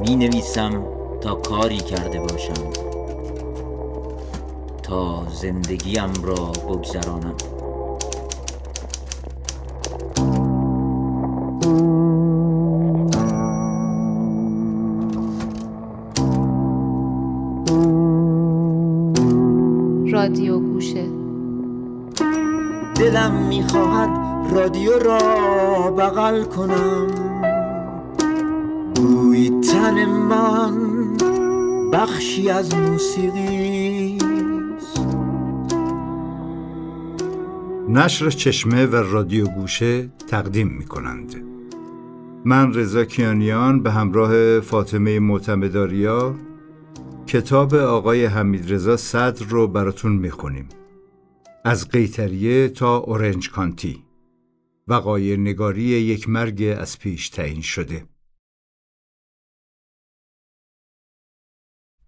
می نویسم تا کاری کرده باشم تا زندگیم را بگذرانم. رادیو را بغل کنم. بوی تن من بخشی از موسیقی نشر چشمه و رادیو گوشه تقدیم می کنند. من رضا کیانیان به همراه فاطمه معتمداریا کتاب آقای حمید رضا صدر رو براتون می‌خونیم از قیتریه تا اورنج کانتی. وقای نگاری یک مرگ از پیش تعیین شده.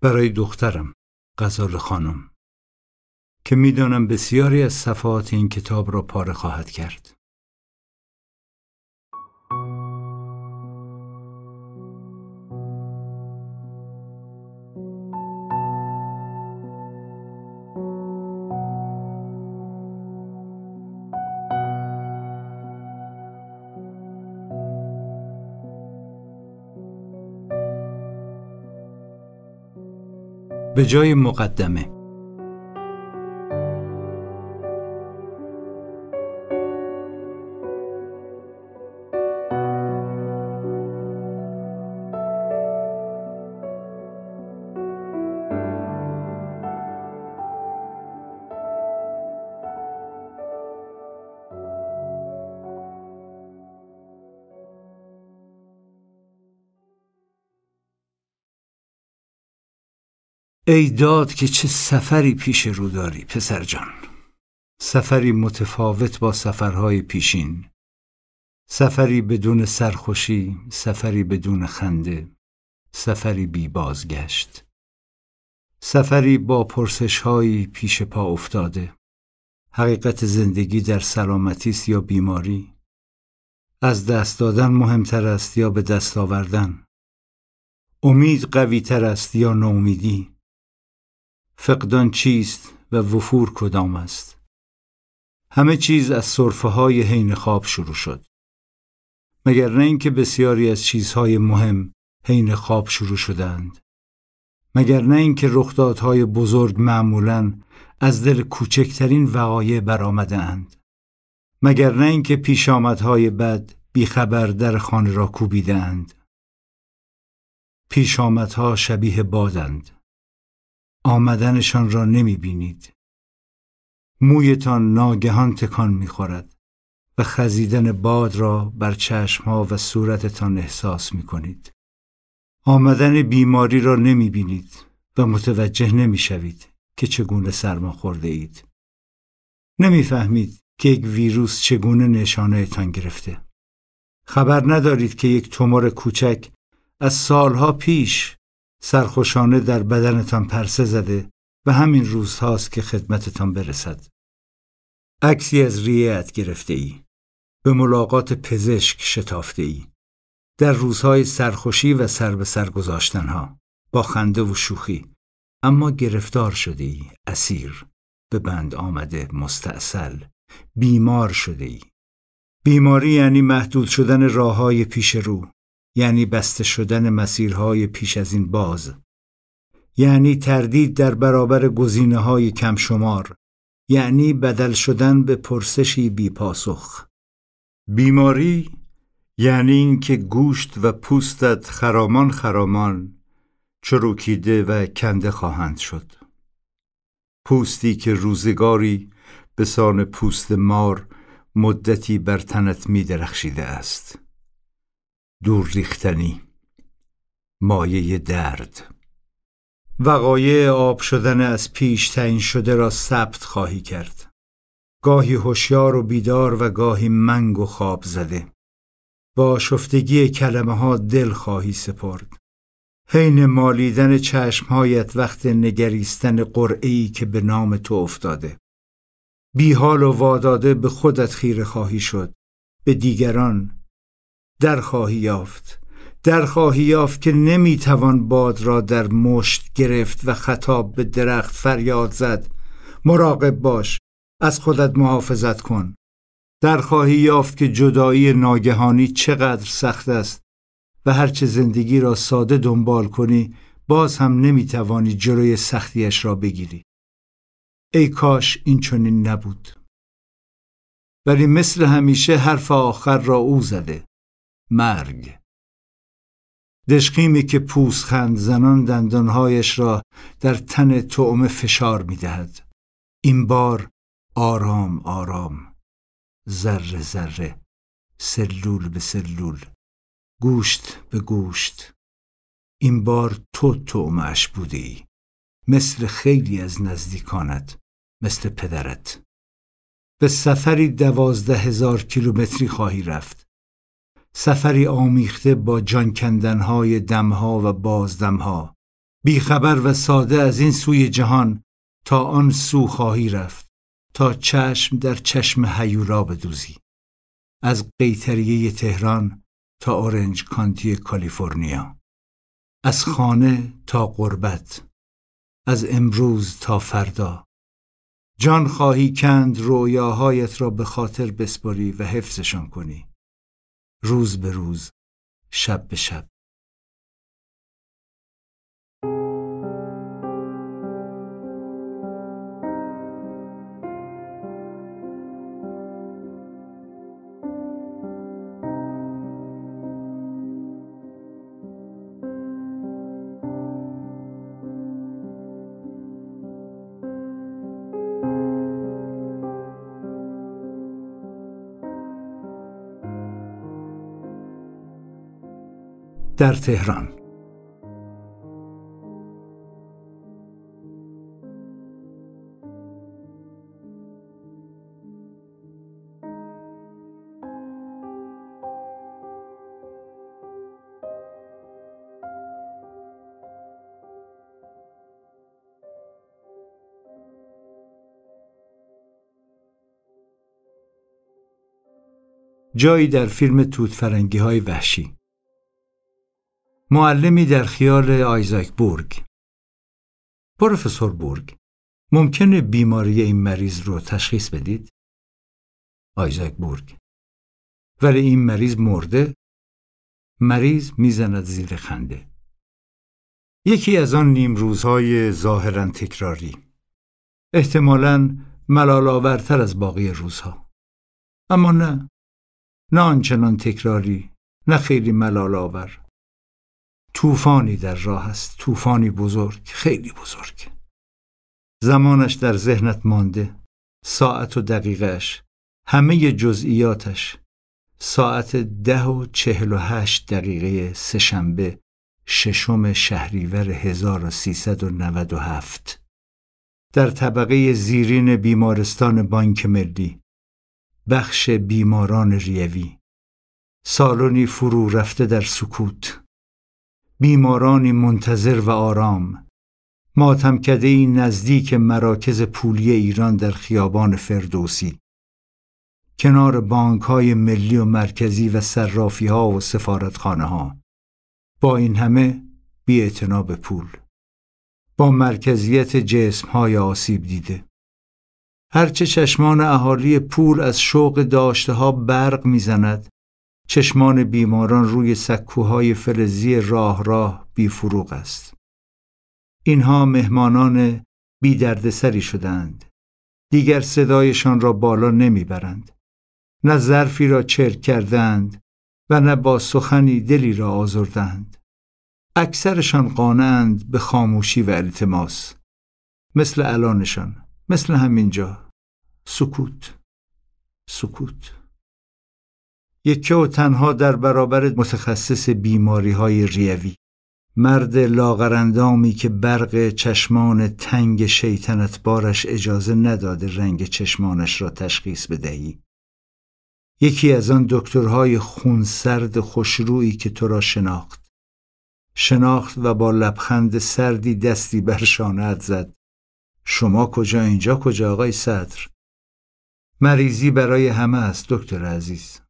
برای دخترم غزال خانم که می‌دانم بسیاری از صفحات این کتاب را پاره خواهد کرد. به جای مقدمه. داد که چه سفری پیش رو داری پسر جان. سفری متفاوت با سفرهای پیشین. سفری بدون سرخوشی سفری بدون خنده سفری بی بازگشت. سفری با پرسشهایی پیش پا افتاده. حقیقت زندگی در سلامتی است یا بیماری؟ از دست دادن مهمتر است یا به دست آوردن؟ امید قوی تر است یا نومیدی فقدان چیست و وفور کدام است؟ همه چیز از صرفه های حین خواب شروع شد. مگر نه اینکه بسیاری از چیزهای مهم حین خواب شروع شدند؟ مگر نه اینکه رخدادهای بزرگ معمولا از دل کوچکترین وقایع برآمدهاند؟ مگر نه اینکه پیشامدهای بد بیخبر در خانه را کوبیدند پیشامدها شبیه بادند. آمدنشان را نمی بینید. مویتان ناگهان تکان می خورد و خزیدن باد را بر چشمها و صورتتان احساس می کنید. آمدن بیماری را نمی بینید و متوجه نمی شوید که چگونه سرما خورده اید. نمی فهمید که یک ویروس چگونه نشانه تان گرفته. خبر ندارید که یک تومور کوچک از سالها پیش سرخوشانه در بدنتان پرسه زده و همین روزهاست که خدمتتان برسد. عکسی از ریت گرفته ای. به ملاقات پزشک شتافته ای. در روزهای سرخوشی و سر به سر گذاشتنها. با خنده و شوخی. اما گرفتار شده ای اسیر. به بند آمده مستاصل بیمار شده ای بیماری یعنی محدود شدن راه های پیش رو. یعنی بسته شدن مسیرهای پیش از این باز. یعنی تردید در برابر گزینه های کم شمار یعنی بدل شدن به پرسشی بی پاسخ. بیماری یعنی اینکه گوشت و پوستت خرامان خرامان چروکیده و کنده خواهند شد. پوستی که روزگاری به سان پوست مار مدتی بر تنت می درخشیده است. دور ریختنی مایه درد. وقایع آب شدن از پیش تعیین شده را ثبت خواهی کرد. گاهی هوشیار و بیدار و گاهی منگ و خواب زده. با شفتگی کلمه ها دل خواهی سپرد. حین مالیدن چشمهایت وقت نگریستن قرعی که به نام تو افتاده. بیحال و واداده به خودت خیره خواهی شد. به دیگران در خواهی یافت در خواهی یافت که نمی‌توان باد را در مشت گرفت و خطاب به درخت فریاد زد. مراقب باش از خودت محافظت کن. در خواهی یافت که جدایی ناگهانی چقدر سخت است و هرچه زندگی را ساده دنبال کنی باز هم نمی‌توانی جلوی سختیش را بگیری. ای کاش این چنین نبود. ولی مثل همیشه حرف آخر را او زده. مرگ. دشقیمی که پوسخند زنان دندانهایش را در تن تعمه فشار می دهد. این بار آرام آرام. ذره ذره. سلول به سلول. گوشت به گوشت. این بار تو تعمهش بوده ای مثل خیلی از نزدیکانت مثل پدرت. به سفری دوازده هزار کیلومتری خواهی رفت. سفری آمیخته با جان کندنهای دمها و بازدمها بیخبر و ساده از این سوی جهان تا آن سو خواهی رفت تا چشم در چشم هیولا بدوزی. از قیتریه تهران تا اورنج کانتی کالیفرنیا. از خانه تا قربت از امروز تا فردا. جان خواهی کند رویاهایت را به خاطر بسپاری و حفظشان کنی. روز به روز شب به شب. در تهران. جایی در فیلم توت فرنگی های وحشی. معلمی در خیال آیزاک بورگ. پروفسور بورگ ممکنه بیماری این مریض رو تشخیص بدید؟ آیزاک بورگ ولی این مریض مرده؟ مریض می‌زند زیر خنده. یکی از آن نیم روزهای ظاهرا تکراری. احتمالا ملالاورتر از باقی روزها. اما نه نه آنچنان تکراری نه خیلی ملالاور طوفانی در راه است. طوفانی بزرگ خیلی بزرگ. زمانش در ذهنت مانده. ساعت و دقیقش همه جزئیاتش. ساعت ده و چهل و هشت دقیقه سهشنبه ششم شهریور 1397 در طبقه زیرین بیمارستان بانک ملی. بخش بیماران ریوی. سالونی فرو رفته در سکوت. بیمارانی منتظر و آرام. ماتمکده این نزدیک مراکز پولی ایران در خیابان فردوسی. کنار بانک های ملی و مرکزی و صرافی ها و سفارتخانه ها با این همه بی به پول. با مرکزیت جسم های آسیب دیده. هرچه چشمان اهالی پول از شوق داشته ها برق می‌زند چشمان بیماران روی سکوهای فلزی راه راه بی فروغ است. اینها مهمانان بی دردسری شدند. دیگر صدایشان را بالا نمی‌برند. نه ظرفی را چرک کردند و نه با سخنی دلی را آزردند. اکثرشان قانند به خاموشی و التماس. مثل الانشان. مثل همینجا. سکوت. سکوت. یکه و تنها در برابر متخصص بیماری های ریوی. مرد لاغرندامی که برق چشمان تنگ شیطنت بارش اجازه نداده رنگ چشمانش را تشخیص بدهی. یکی از آن دکترهای خونسرد خوشرویی که تو را شناخت. شناخت و با لبخند سردی دستی بر شانهت زد. شما کجا؟ اینجا کجا آقای صدر؟ مریضی برای همه است دکتر عزیز.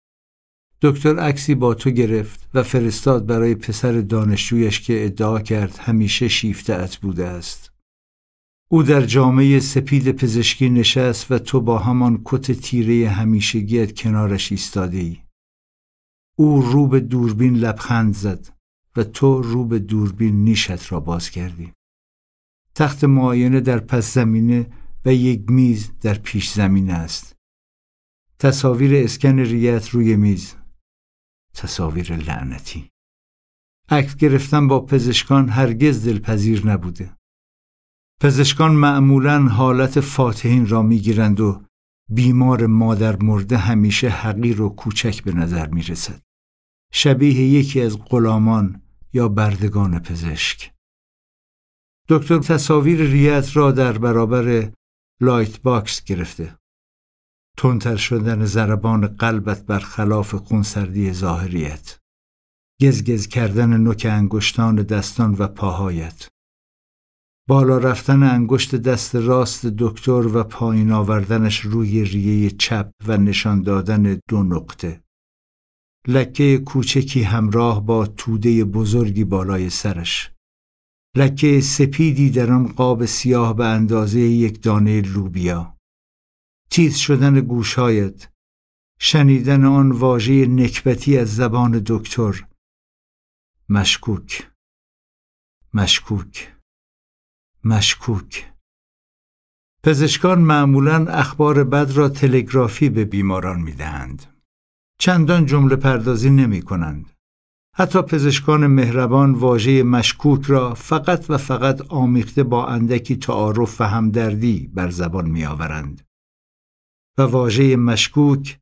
دکتر عکسی با تو گرفت و فرستاد برای پسر دانشجویش که ادعا کرد همیشه شیفته بوده است. او در جامعه سپید پزشکی نشست و تو با همان کت تیره همیشگیت کنارش ایستاده ای. او رو به دوربین لبخند زد و تو رو به دوربین نیشت را باز کردی. تخت معاینه در پس زمینه و یک میز در پیش زمینه است. تصاویر اسکن ریت روی میز. تصاویر لعنتی. عکس گرفتن با پزشکان هرگز دلپذیر نبوده. پزشکان معمولا حالت فاتحین را می‌گیرند و بیمار مادر مرده همیشه حقیر و کوچک به نظر می رسد. شبیه یکی از غلامان یا بردگان پزشک. دکتر تصاویر ریت را در برابر light box گرفته. تندتر شدن ضربان قلبت برخلاف خونسردی ظاهریت. گزگز کردن نوک انگشتان دستان و پاهایت. بالا رفتن انگشت دست راست دکتر و پایین آوردنش روی ریه چپ و نشان دادن دو نقطه. لکه کوچکی همراه با توده بزرگی بالای سرش. لکه سپیدی در آن قاب سیاه به اندازه یک دانه لوبیا. تیز شدن گوشهایت. شنیدن آن واژه نکبتی از زبان دکتر. مشکوک. مشکوک. مشکوک پزشکان معمولا اخبار بد را تلگرافی به بیماران می‌دهند. چندان جمله پردازی نمی کنند. حتی پزشکان مهربان واژه مشکوک را فقط و فقط آمیخته با اندکی تعارف و همدردی بر زبان می آورند. و واژه مشکوک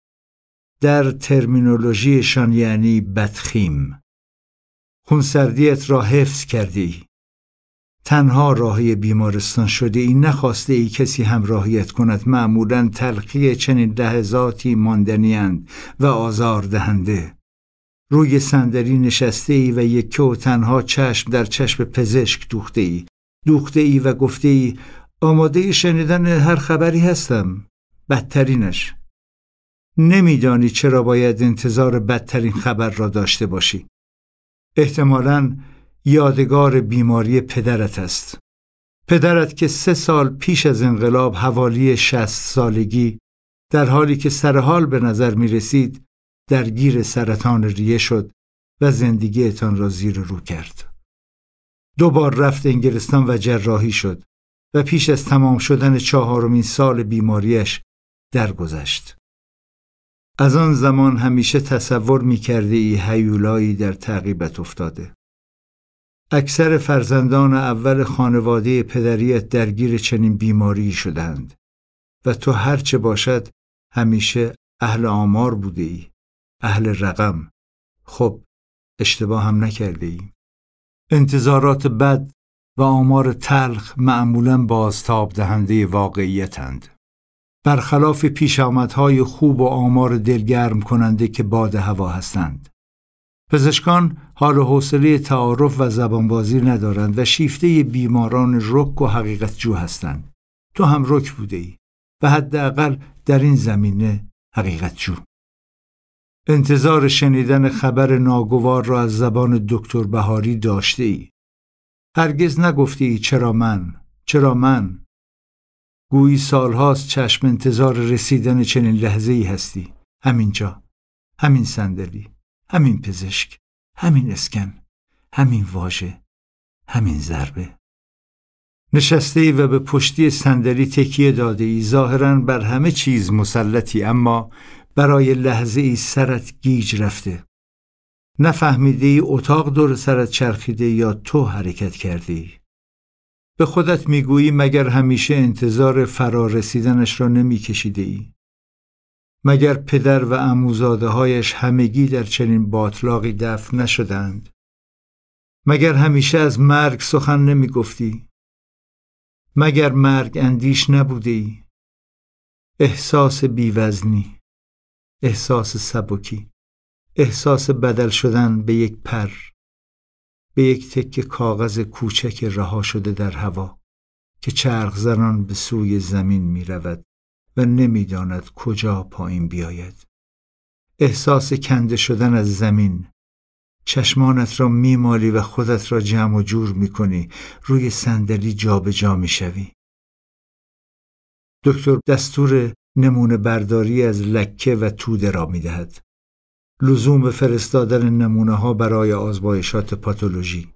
در ترمینولوژیشان یعنی بدخیم. خونسردیت را حفظ کردی. تنها راهی بیمارستان شده ای نخواسته ای کسی همراهیت کند معمولا تلقی چنین لحظاتی ماندنیند و آزار دهنده روی صندلی نشسته ای و یک و تنها چشم در چشم پزشک دوخته ای دوخته ای و گفته ای آماده شنیدن هر خبری هستم بدترینش نمیدانی چرا باید انتظار بدترین خبر را داشته باشی احتمالاً یادگار بیماری پدرت است. پدرت که سه سال پیش از انقلاب حوالی شست سالگی در حالی که سرحال به نظر می رسید درگیر سرطان ریه شد و زندگیتان را زیر رو کرد. دو بار رفت انگلستان و جراحی شد و پیش از تمام شدن چهارمین سال بیماریش درگذشت. از آن زمان همیشه تصور می کرده ای هیولایی در تعقیبت افتاده. اکثر فرزندان اول خانواده پدریت درگیر چنین بیماری شدند و تو هرچه باشد همیشه اهل آمار بوده ای. اهل رقم. خب اشتباه هم نکرده ای. انتظارات بد و آمار تلخ معمولا بازتاب دهنده واقعیتند. برخلاف پیشامدهای خوب و آمار دلگرم کننده که باد هوا هستند. پزشکان حال و حوصله تعارف و زبانبازی ندارند و شیفته بیماران رک و حقیقت جو هستند. تو هم رک بوده ای و حداقل در این زمینه حقیقت جو. انتظار شنیدن خبر ناگوار را از زبان دکتر بهاری داشته ای. هرگز نگفته ای چرا من؟ چرا من؟ گویی سالهاست چشم انتظار رسیدن چنین لحظه ای هستی. همینجا. همین صندلی. همین پزشک همین اسکن همین واژه همین ضربه نشسته ای و به پشتی صندلی تکیه داده ای ظاهرا بر همه چیز مسلطی اما برای لحظه ای سرت گیج رفته نفهمیده ای اتاق دور سرت چرخیده یا تو حرکت کرده ای به خودت می‌گویی مگر همیشه انتظار فرارسیدنش را نمیکشیده ای؟ مگر پدر و اموزاده هایش همگی در چنین باطلاقی دفن نشدند؟ مگر همیشه از مرگ سخن نمی گفتی مگر مرگ اندیش نبودی احساس بیوزنی احساس سبکی احساس بدل شدن به یک پر. به یک تکه کاغذ کوچک رها شده در هوا که چرخ زنان به سوی زمین می رود و نمی‌داند کجا پایین بیاید. احساس کنده شدن از زمین چشمانت را میمالی و خودت را جمع و جور می‌کنی روی صندلی جابجا می‌شوی دکتر دستور نمونه برداری از لکه و توده را می‌دهد لزوم به فرستادن نمونه ها برای آزمایشات پاتولوژی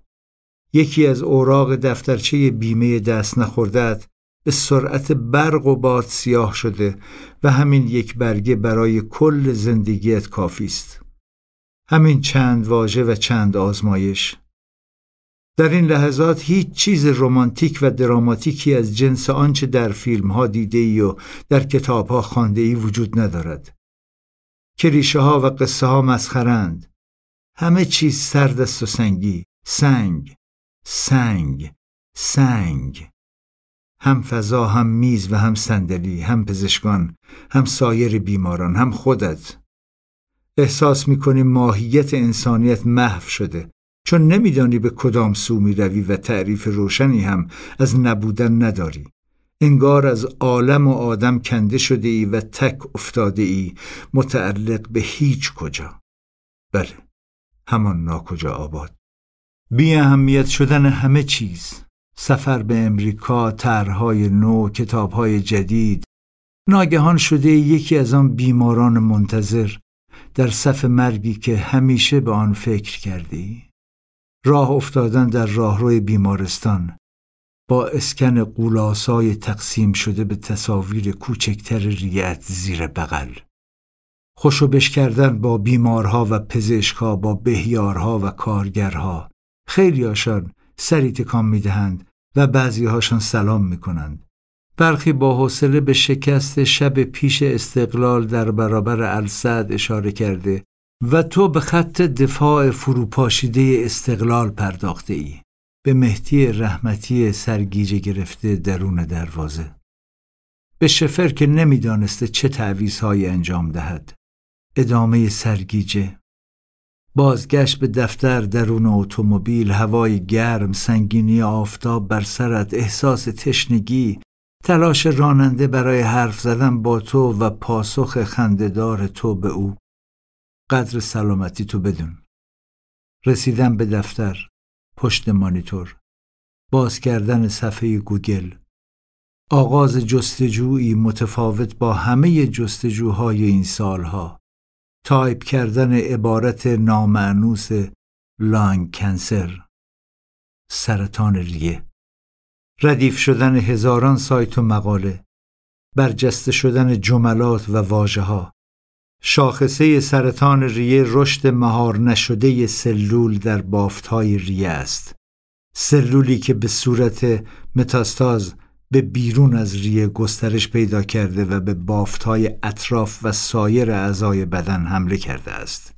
یکی از اوراق دفترچه بیمه دست نخوردت به سرعت برق و باد سیاه شده و همین یک برگه برای کل زندگیت کافی است. همین چند واژه و چند آزمایش. در این لحظات هیچ چیز رمانتیک و دراماتیکی از جنس آنچه در فیلم ها دیده ای و در کتاب ها ای وجود ندارد. کلیشه ها و قصه ها مسخرند. همه چیز سرد است و سنگی. سنگ. سنگ. سنگ. هم فضا هم میز و هم صندلی هم پزشکان هم سایر بیماران هم خودت احساس می‌کنی ماهیت انسانیت محو شده چون نمیدانی به کدام سو می روی و تعریف روشنی هم از نبودن نداری انگار از عالم و آدم کنده شده ای و تک افتاده ای. متعلق به هیچ کجا. بله همان ناکجا آباد. بی اهمیت شدن همه چیز. سفر به امریکا، طرحهای نو، کتابهای جدید. ناگهان شده یکی از آن بیماران منتظر. در صف مرگی که همیشه به آن فکر کردی. راه افتادن در راهروی بیمارستان. با اسکن قولاسای تقسیم شده به تصاویر کوچکتر ریت زیر بغل خوشو بش کردن با بیمارها و پزشکها با بهیارها و کارگرها خیلی آشان سری تکان می‌دهند و بعضی هاشان سلام می کنند. برخی با حوصله به شکست شب پیش استقلال در برابر السعد اشاره کرده و تو به خط دفاع فروپاشیده استقلال پرداخته ای. به مهدی رحمتی سرگیجه گرفته درون دروازه. به شفر که نمی‌دانسته چه تعویزهایی انجام دهد. ادامه سرگیجه بازگشت به دفتر درون اتومبیل هوای گرم سنگینی آفتاب بر سرت احساس تشنگی تلاش راننده برای حرف زدن با تو و پاسخ خندهدار تو به او قدر سلامتی تو بدون رسیدن به دفتر پشت مانیتور. باز کردن صفحه گوگل. آغاز جستجویی متفاوت با همه جستجوهای این سالها. تایپ کردن عبارت نامأنوس lung cancer. سرطان ریه. ردیف شدن هزاران سایت و مقاله. برجسته شدن جملات و واجه ها شاخصه سرطان ریه رشد مهار نشده سلول در بافتهای ریه است سلولی که به صورت متاستاز به بیرون از ریه گسترش پیدا کرده و به بافتهای اطراف و سایر اعضای بدن حمله کرده است.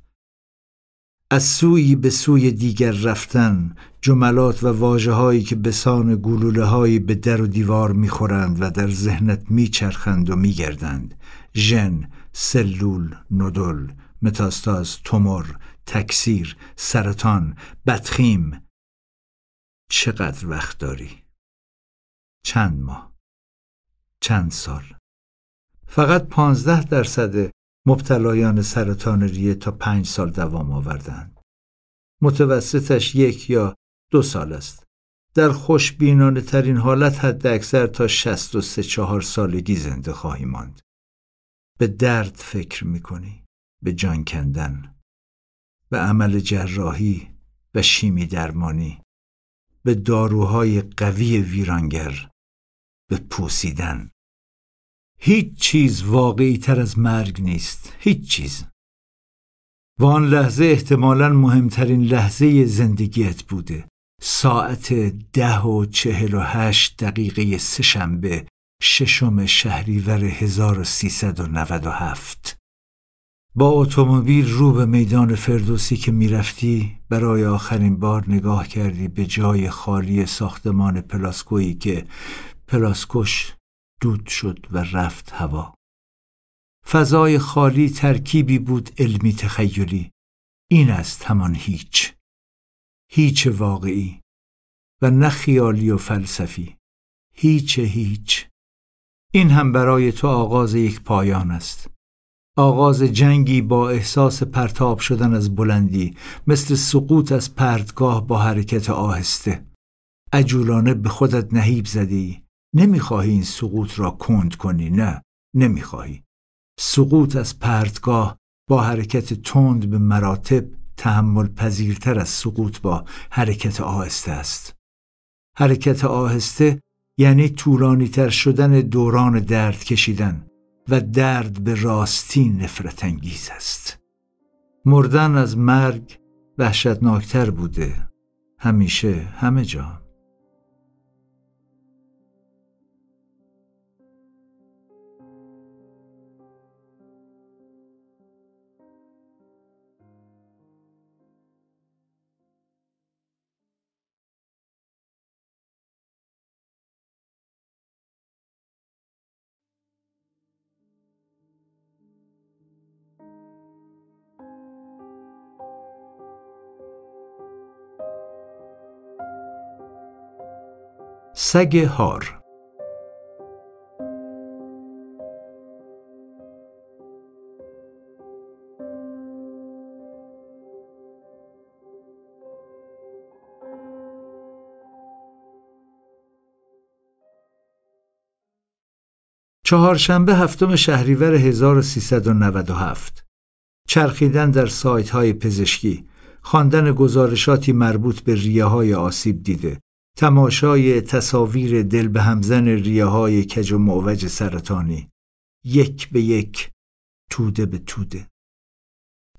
از سوی به سوی دیگر رفتن جملات و واجه هایی که به سان گلوله هایی به در و دیوار می‌خورند و در ذهنت میچرخند و میگردند ژن، سلول، نودل، متاستاز، تومور، تکثیر، سرطان، بدخیم. چقدر وقت داری؟ چند ماه؟ چند سال؟ فقط پانزده درصد مبتلایان سرطان ریه تا پنج سال دوام آوردند متوسطش یک یا دو سال است. در خوشبینانه ترین حالت حد اکثر تا شست و سه چهار سالگی زنده خواهی ماند. به درد فکر می‌کنی به جان کندن به عمل جراحی و شیمی درمانی به داروهای قوی ویرانگر به پوسیدن. هیچ چیز واقعی تر از مرگ نیست هیچ چیز. و آن لحظه احتمالا مهمترین لحظه زندگیت بوده. ساعت ده و چهل و هشت دقیقه سهشنبه ششم شهریور 1397 با اتومبیل رو به میدان فردوسی که می‌رفتی برای آخرین بار نگاه کردی به جای خالی ساختمان پلاسکویی که پلاسکوش دود شد و رفت هوا. فضای خالی ترکیبی بود علمی تخیلی. این است همان هیچ. هیچ واقعی و نه خیالی و فلسفی. هیچ هیچ. این هم برای تو آغاز یک پایان است. آغاز جنگی با احساس پرتاب شدن از بلندی مثل سقوط از پرتگاه با حرکت آهسته. عجولانه به خودت نهیب زدی. نمی‌خواهی این سقوط را کند کنی نه نمی‌خواهی. سقوط از پرتگاه با حرکت تند به مراتب تحمل پذیرتر از سقوط با حرکت آهسته است. حرکت آهسته یعنی طولانی تر شدن دوران درد کشیدن و درد به راستی نفرت انگیز است. مردن از مرگ وحشتناکتر بوده. همیشه همه جا. سگ هار. چهارشنبه هفتم شهریور 1397 چرخیدن در سایت های پزشکی خواندن گزارشاتی مربوط به ریه های آسیب دیده. تماشای تصاویر دل به همزن ریه های کج و معوج سرطانی. یک به یک توده به توده.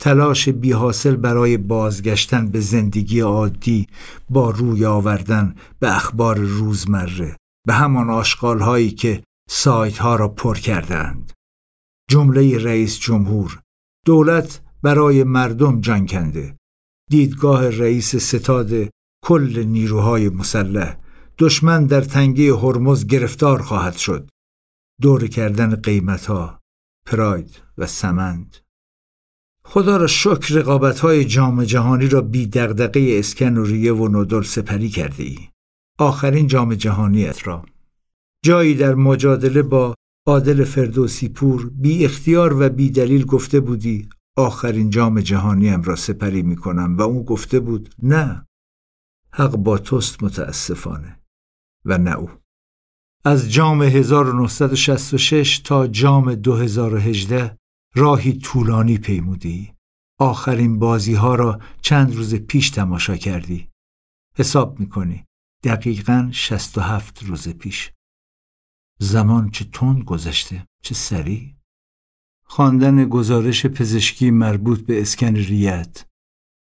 تلاش بی حاصل برای بازگشتن به زندگی عادی با روی آوردن به اخبار روزمره به همان آشغال هایی که سایت ها را پر کردند جمله رئیس جمهور دولت برای مردم جان کنده دیدگاه رئیس ستاد کل نیروهای مسلح دشمن در تنگه هرمز گرفتار خواهد شد. دور کردن قیمت پراید و سمند. خدا را شکر رقابت های جام جهانی را بی دغدغه اسکن و ریه و نودل سپری کرده ای. آخرین جام جهانیت را جایی در مجادله با عادل فردوسی پور بی اختیار و بی دلیل گفته بودی آخرین جام جهانیم را سپری می کنم. و او گفته بود نه. حق با توست متاسفانه و نه او. از جام 1966 تا جام 2018 راهی طولانی پیمودی. آخرین بازی ها را چند روز پیش تماشا کردی. حساب می‌کنی دقیقا 67 روز پیش. زمان چه تند گذشته چه سریع. خواندن گزارش پزشکی مربوط به اسکن ریت.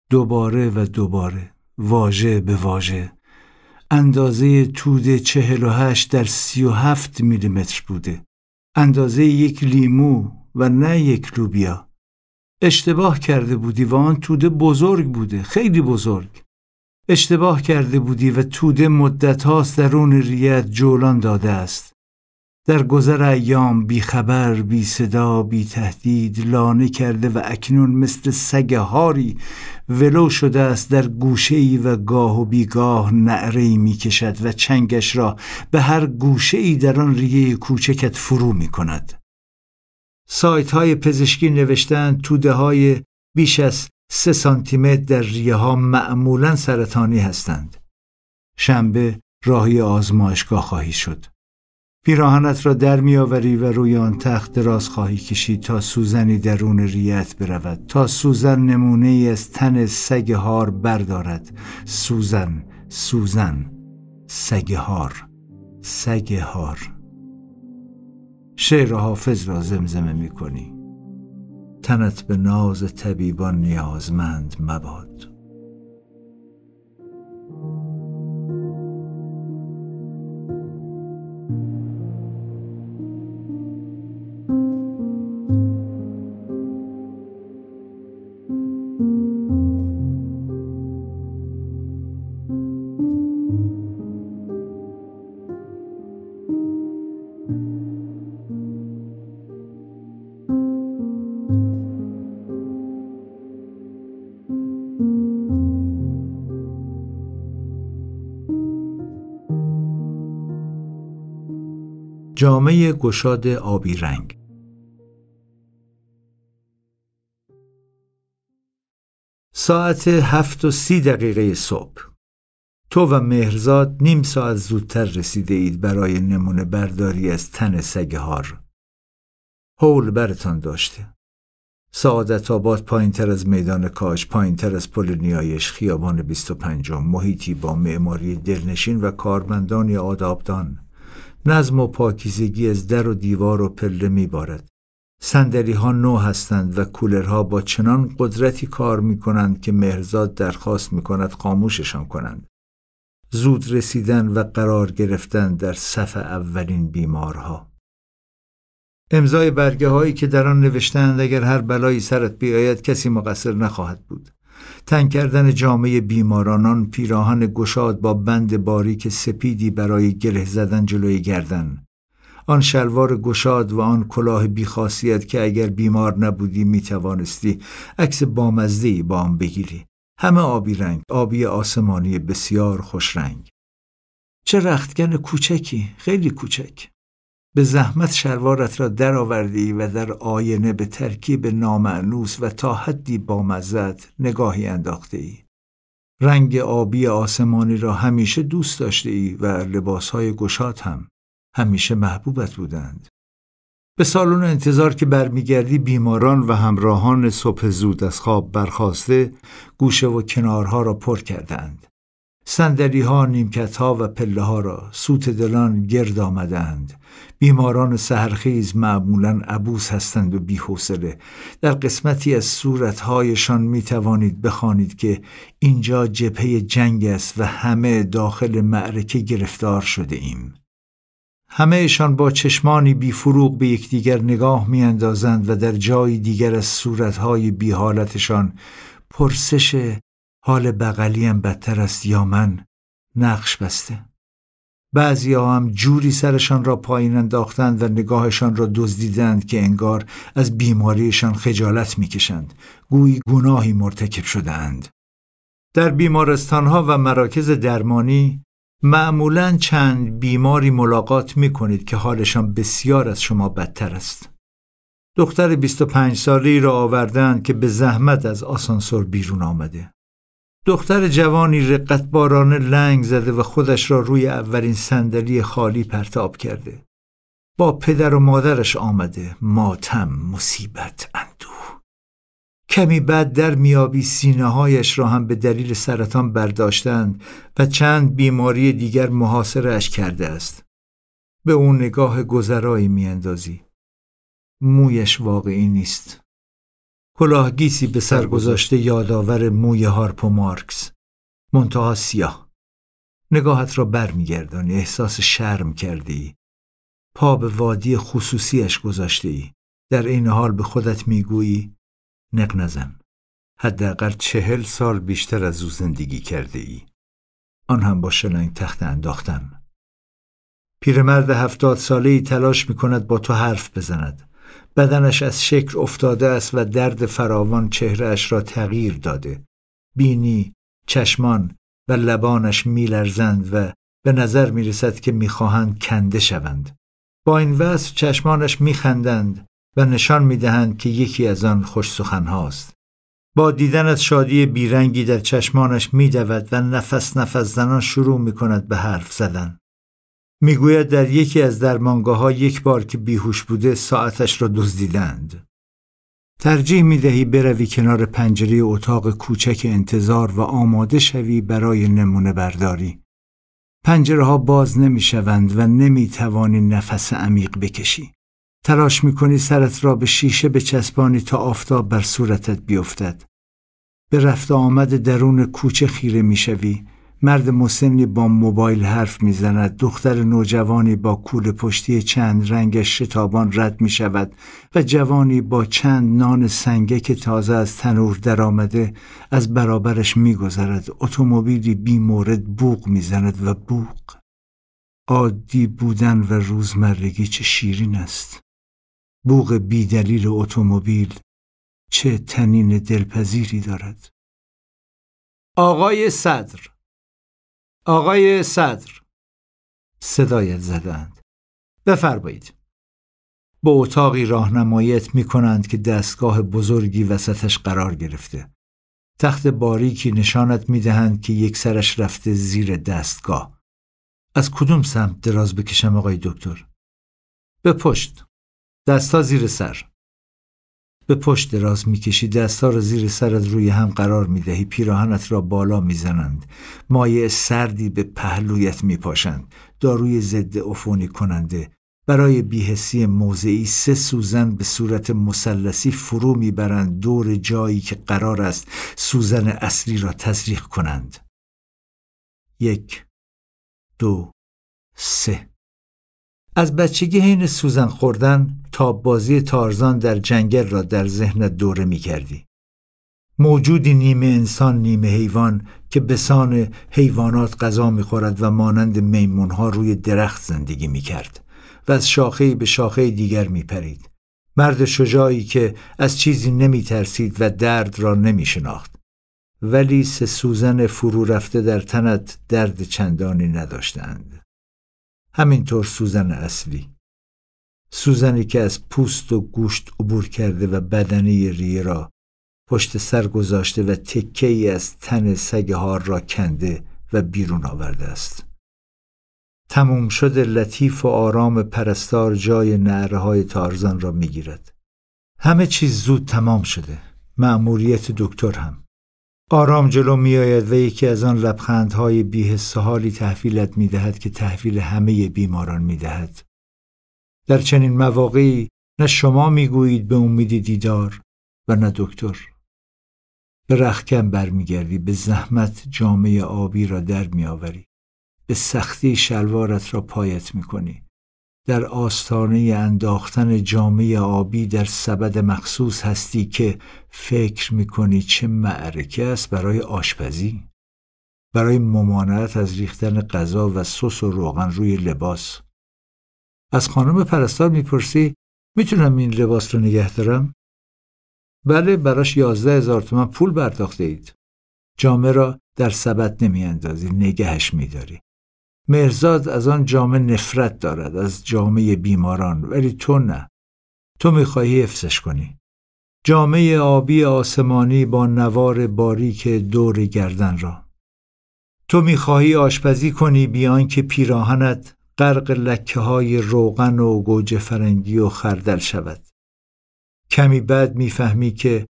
دوباره و دوباره واژه به واژه. اندازه توده چهل و هشت در سی و هفت میلیمتر بوده. اندازه یک لیمو و نه یک لوبیا. اشتباه کرده بودی و آن توده بزرگ بوده خیلی بزرگ. اشتباه کرده بودی و توده مدت هاست درون ریت جولان داده است. در گذر ایام بی خبر بی صدا بی تهدید لانه کرده و اکنون مثل سگ هاری ولو شده است در گوشه ای و گاه و بیگاه نعره ای می کشد و چنگش را به هر گوشه ای در آن ریه کوچکت فرو می کند. سایت های پزشکی نوشتن توده های بیش از سه سانتیمتر در ریه ها معمولا سرطانی هستند. شنبه راهی آزمایشگاه خواهی شد. پیراهنت را در میآوری و روی آن تخت دراز خواهی کشید تا سوزنی درون ریت برود. تا سوزن نمونه ای از تن سگ هار بردارد. سوزن سوزن سگ هار سگ هار. شعر حافظ را زمزمه می کنی تنت به ناز طبیبان نیازمند مباد. جامعه گشاد آبی رنگ. ساعت هفت و سی دقیقه صبح. تو و مهرزاد نیم ساعت زودتر رسیده اید برای نمونه برداری از تن سگهار. هول برتان داشته. سعادت آباد پایین تر از میدان کاش پایین تر از پل نیایش خیابان 25 محیطی با معماری دلنشین و کارمندانی آدابدان. نظم و پاکیزگی از در و دیوار و پله میبارد سندلی ها نو هستند و کولرها با چنان قدرتی کار می کنند که مهرزاد درخواست می کند خاموششان کنند. زود رسیدن و قرار گرفتن در صف اولین بیمارها. امضای برگه هایی که در آن نوشتند اگر هر بلایی سرت بیاید کسی مقصر نخواهد بود. تنگ کردن جامعه بیمارانان پیراهن گشاد با بند باریک سپیدی برای گره زدن جلوی گردن. آن شلوار گشاد و آن کلاه بیخاصیت که اگر بیمار نبودی می‌توانستی عکس بامزدی با آن بگیری. همه آبی رنگ آبی آسمانی بسیار خوش رنگ. چه رختگن کوچکی خیلی کوچک. به زحمت شلوارت را درآوردی و در آینه به ترکیب نامعنوس و تا حدی بامزت نگاهی انداخته ای. رنگ آبی آسمانی را همیشه دوست داشته ای و لباسهای گشاد هم همیشه محبوبت بودند. به سالن انتظار که برمیگردی بیماران و همراهان صبح زود از خواب برخواسته گوشه و کنارها را پر کردند. سندلی ها، نیمکت ها و پله ها را سوت دلان گرد آمدند. بیماران سهرخیز معمولا عبوس هستند و بیحوصله. در قسمتی از صورتهایشان می توانید بخوانید که اینجا جبهه جنگ است و همه داخل معرکه گرفتار شده ایم. همهشان با چشمانی بی فروغ به یکدیگر نگاه میاندازند و در جای دیگر از صورتهای بی حالتشان پرسش حال بغلیم بدتر است یا من نقش بسته بعضی ها هم جوری سرشان را پایین انداختند و نگاهشان را دزدیدند که انگار از بیماریشان خجالت می‌کشند گویی گناهی مرتکب شدهاند در بیمارستانها و مراکز درمانی معمولا چند بیماری ملاقات می کنید که حالشان بسیار از شما بدتر است. دختر 25 ساله را آوردند که به زحمت از آسانسور بیرون آمده. دختر جوانی رقت بارانه لنگ زده و خودش را روی اولین صندلی خالی پرتاب کرده. با پدر و مادرش آمده ماتم مصیبت اندوه کمی بعد در میابی سینه هایش را هم به دلیل سرطان برداشتند و چند بیماری دیگر محاصرش کرده است. به اون نگاه گذرایی میاندازی. مویش واقعی نیست. کلاهگیسی به سر گذاشته یادآور موی هارپ و مارکس. منتها سیاه. نگاهت را برمیگردانی احساس شرم کردی. پا به وادی خصوصیش گذاشته ای. در این حال به خودت می‌گویی نق نزن حداقل چهل سال بیشتر از او زندگی کرده ای آن هم با شلنگ تخت انداختن پیرمرد هفتاد ساله ای تلاش می کند با تو حرف بزند بدنش از شکل افتاده است و درد فراوان چهرهش را تغییر داده بینی، چشمان و لبانش میلرزند و به نظر می رسد که می‌خواهند کنده شوند با این وصف چشمانش میخندند و نشان می‌دهند که یکی از آن خوش سخن هاست. با دیدن از شادی بیرنگی در چشمانش میدود و نفس نفس زنان شروع می کند به حرف زدن. می‌گوید در یکی از درمانگاه ها یک بار که بیهوش بوده ساعتش را دزدیدند. ترجیح می دهی بروی کنار پنجره اتاق کوچک انتظار و آماده شوی برای نمونه برداری. پنجره ها باز نمی شوند و نمی توانی نفس عمیق بکشی. تلاش می‌کنی سرت را به شیشه بچسبانی تا آفتاب بر صورتت بیفتد. به رفت آمد درون کوچه خیره می‌شوی. مرد مسنی با موبایل حرف می‌زند. دختر نوجوانی با کول پشتی چند رنگش شتابان رد می شود و جوانی با چند نان سنگه که تازه از تنور درآمده از برابرش میگذرد. اتومبیلی بی مورد بوق می‌زند و بوق عادی بودن و روزمرگی چه شیرین است. بوغ بیدلیل اتومبیل چه تنین دلپذیری دارد. آقای صدر آقای صدر. صدایت زدند. بفرمایید. به اتاقی راهنماییت می کنند که دستگاه بزرگی وسطش قرار گرفته. تخت باریکی نشانت می‌دهند که یک سرش رفته زیر دستگاه. از کدوم سمت دراز بکشم آقای دکتر؟ به پشت. دستا زیر سر. به پشت دراز می‌کشی دستا را زیر سرت روی هم قرار می‌دهی پیراهنت را بالا می‌زنند. مایع سردی به پهلویت میپاشند. داروی ضد عفونی کننده. برای بیهسی موضعی سه سوزن به صورت مثلثی فرو می‌برند دور جایی که قرار است سوزن اصلی را تزریق کنند. یک دو سه. از بچگی حین سوزن خوردن تا بازی تارزان در جنگل را در ذهنت دوره می کردی. موجودی نیمه انسان نیمه حیوان که بسان حیوانات غذا می خورد و مانند میمون ها روی درخت زندگی می کرد و از شاخه به شاخه دیگر می پرید. مرد شجاعی که از چیزی نمی ترسید و درد را نمی شناخت. ولی سه سوزن فرو رفته در تنت درد چندانی نداشتند. همینطور سوزن اصلی. سوزنی که از پوست و گوشت عبور کرده و بدنه ریه را پشت سر گذاشته و تکه ای از تن سگ هار را کنده و بیرون آورده است. تموم شده لطیف و آرام پرستار جای نعره های تارزان را می‌گیرد. همه چیز زود تمام شده. مأموریت دکتر هم. آرام جلو میآید و یکی از آن لبخندهای بیحس حالی تحویلت می‌دهد که تحویل همه بیماران می‌دهد. در چنین مواقعی نه شما می‌گویید به امید دیدار و نه دکتر. به رخکم برمیگردی به زحمت جامعه آبی را در میآوری. به سختی شلوارت را پایت می‌کنی. در آستانه انداختن جامعه آبی در سبد مخصوص هستی که فکر می‌کنی چه معرکه است برای آشپزی برای ممانعت از ریختن غذا و سس و روغن روی لباس از خانم پرستار می‌پرسی می‌تونم این لباس رو نگه دارم؟ بله براش یازده هزار تومن پول پرداخته اید. جامعه را در سبد نمیاندازی نگهش میداری. مرزاد از آن جامعه نفرت دارد از جامعه بیماران ولی تو نه. تو می‌خواهی حفظش کنی. جامعه آبی آسمانی با نوار باریک دور گردن را. تو می‌خواهی آشپزی کنی بیان که پیراهنت غرق لکه های روغن و گوجه فرنگی و خردل شود. کمی بعد می‌فهمی که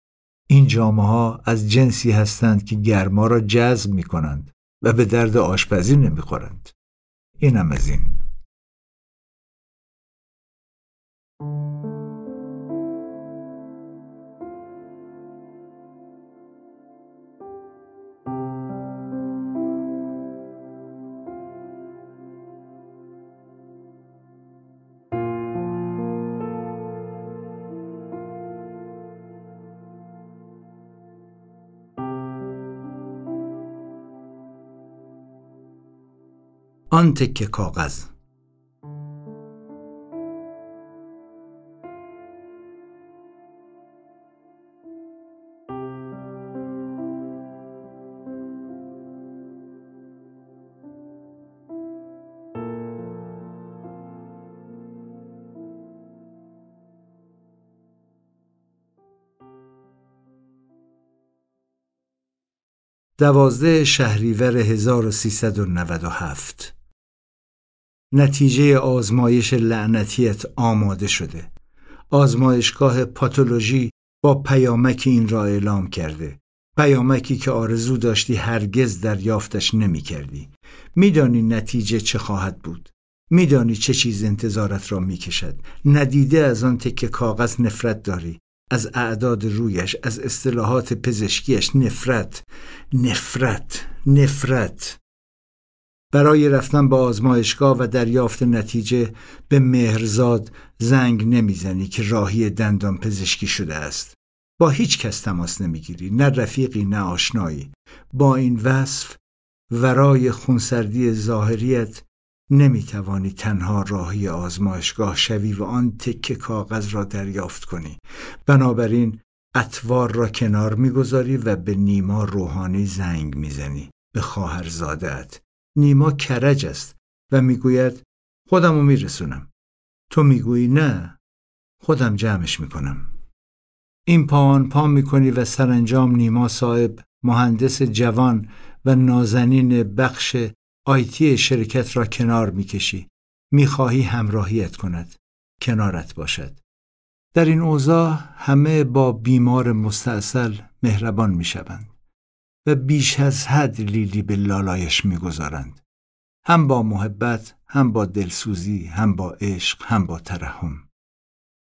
این جامعه ها از جنسی هستند که گرما را جذب می کنند و به درد آشپزی نمی‌خورند. اینم از این. آن تکه کاغذ. دوازده شهریور 1397 نتیجه آزمایش لعنتیت آماده شده. آزمایشگاه پاتولوژی با پیامکی این را اعلام کرده. پیامکی که آرزو داشتی هرگز دریافتش نمی کردی. میدانی نتیجه چه خواهد بود. میدانی چه چیز انتظارت را می‌کشد. ندیده از آن تکه کاغذ نفرت داری. از اعداد رویش از اصطلاحات پزشکیش نفرت نفرت نفرت برای رفتن به آزمایشگاه و دریافت نتیجه به مهرزاد زنگ نمی‌زنی که راهی دندان پزشکی شده است. با هیچ کس تماس نمی‌گیری نه رفیقی نه آشنایی. با این وصف ورای خونسردی ظاهریت نمی‌توانی تنها راهی آزمایشگاه شوی و آن تکه کاغذ را دریافت کنی. بنابراین اتوار را کنار می‌گذاری و به نیما روحانی زنگ می‌زنی. به خواهرزادت نیما کرج است و می‌گوید خودمو میرسونم. تو می‌گویی نه خودم جمعش می‌کنم. این پا آن پا می‌کنی و سرانجام نیما صاحب مهندس جوان و نازنین بخش آیتی شرکت را کنار می‌کشی. می‌خواهی همراهیت کند کنارت باشد. در این اوضاع همه با بیمار مستاصل مهربان می‌شوند. و بیش از حد لیلی به لالایش می‌گذارند. هم با محبت هم با دلسوزی هم با عشق هم با ترحم.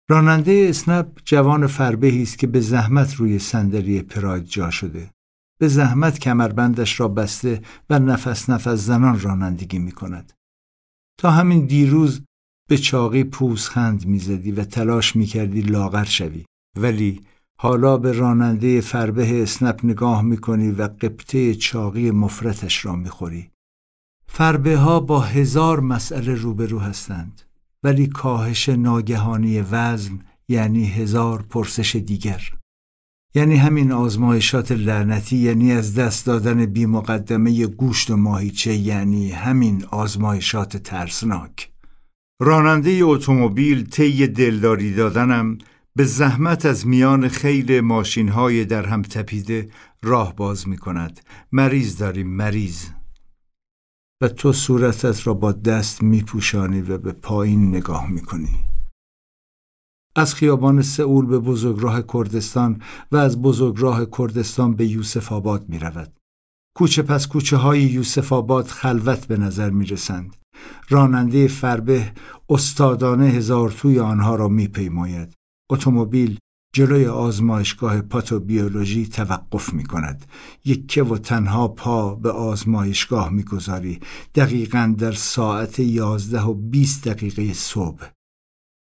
راننده اسنپ جوان فربهی است که به زحمت روی صندلی پراید جا شده. به زحمت کمربندش را بسته و نفس نفس زنان رانندگی می کند. تا همین دیروز به چاقی پوزخند می‌زدی و تلاش می‌کردی لاغر شوی. ولی حالا به راننده فربه اسنپ نگاه می‌کنی و قبطه چاقی مفرتش را می‌خوری. فربه ها با هزار مسئله روبرو هستند ولی کاهش ناگهانی وزن یعنی هزار پرسش دیگر. یعنی همین آزمایشات لعنتی یعنی از دست دادن بی مقدمه گوشت و ماهیچه یعنی همین آزمایشات ترسناک. راننده اتومبیل طی دلداری دادنم به زحمت از میان خیل ماشین های در هم تپیده راه باز می کند مریض داریم مریض و تو صورتت را با دست می پوشانی و به پایین نگاه می کنی. از خیابان سئول به بزرگراه کردستان و از بزرگراه کردستان به یوسف آباد می رود. کوچه پس کوچه های یوسف آباد خلوت به نظر می رسند. راننده فربه استادانه هزار توی آنها را می پیماید. اتومبیل جلوی آزمایشگاه پاتوبیولوژی توقف می کند. یکه و تنها پا به آزمایشگاه می گذاری. دقیقا در ساعت یازده و بیست دقیقه صبح.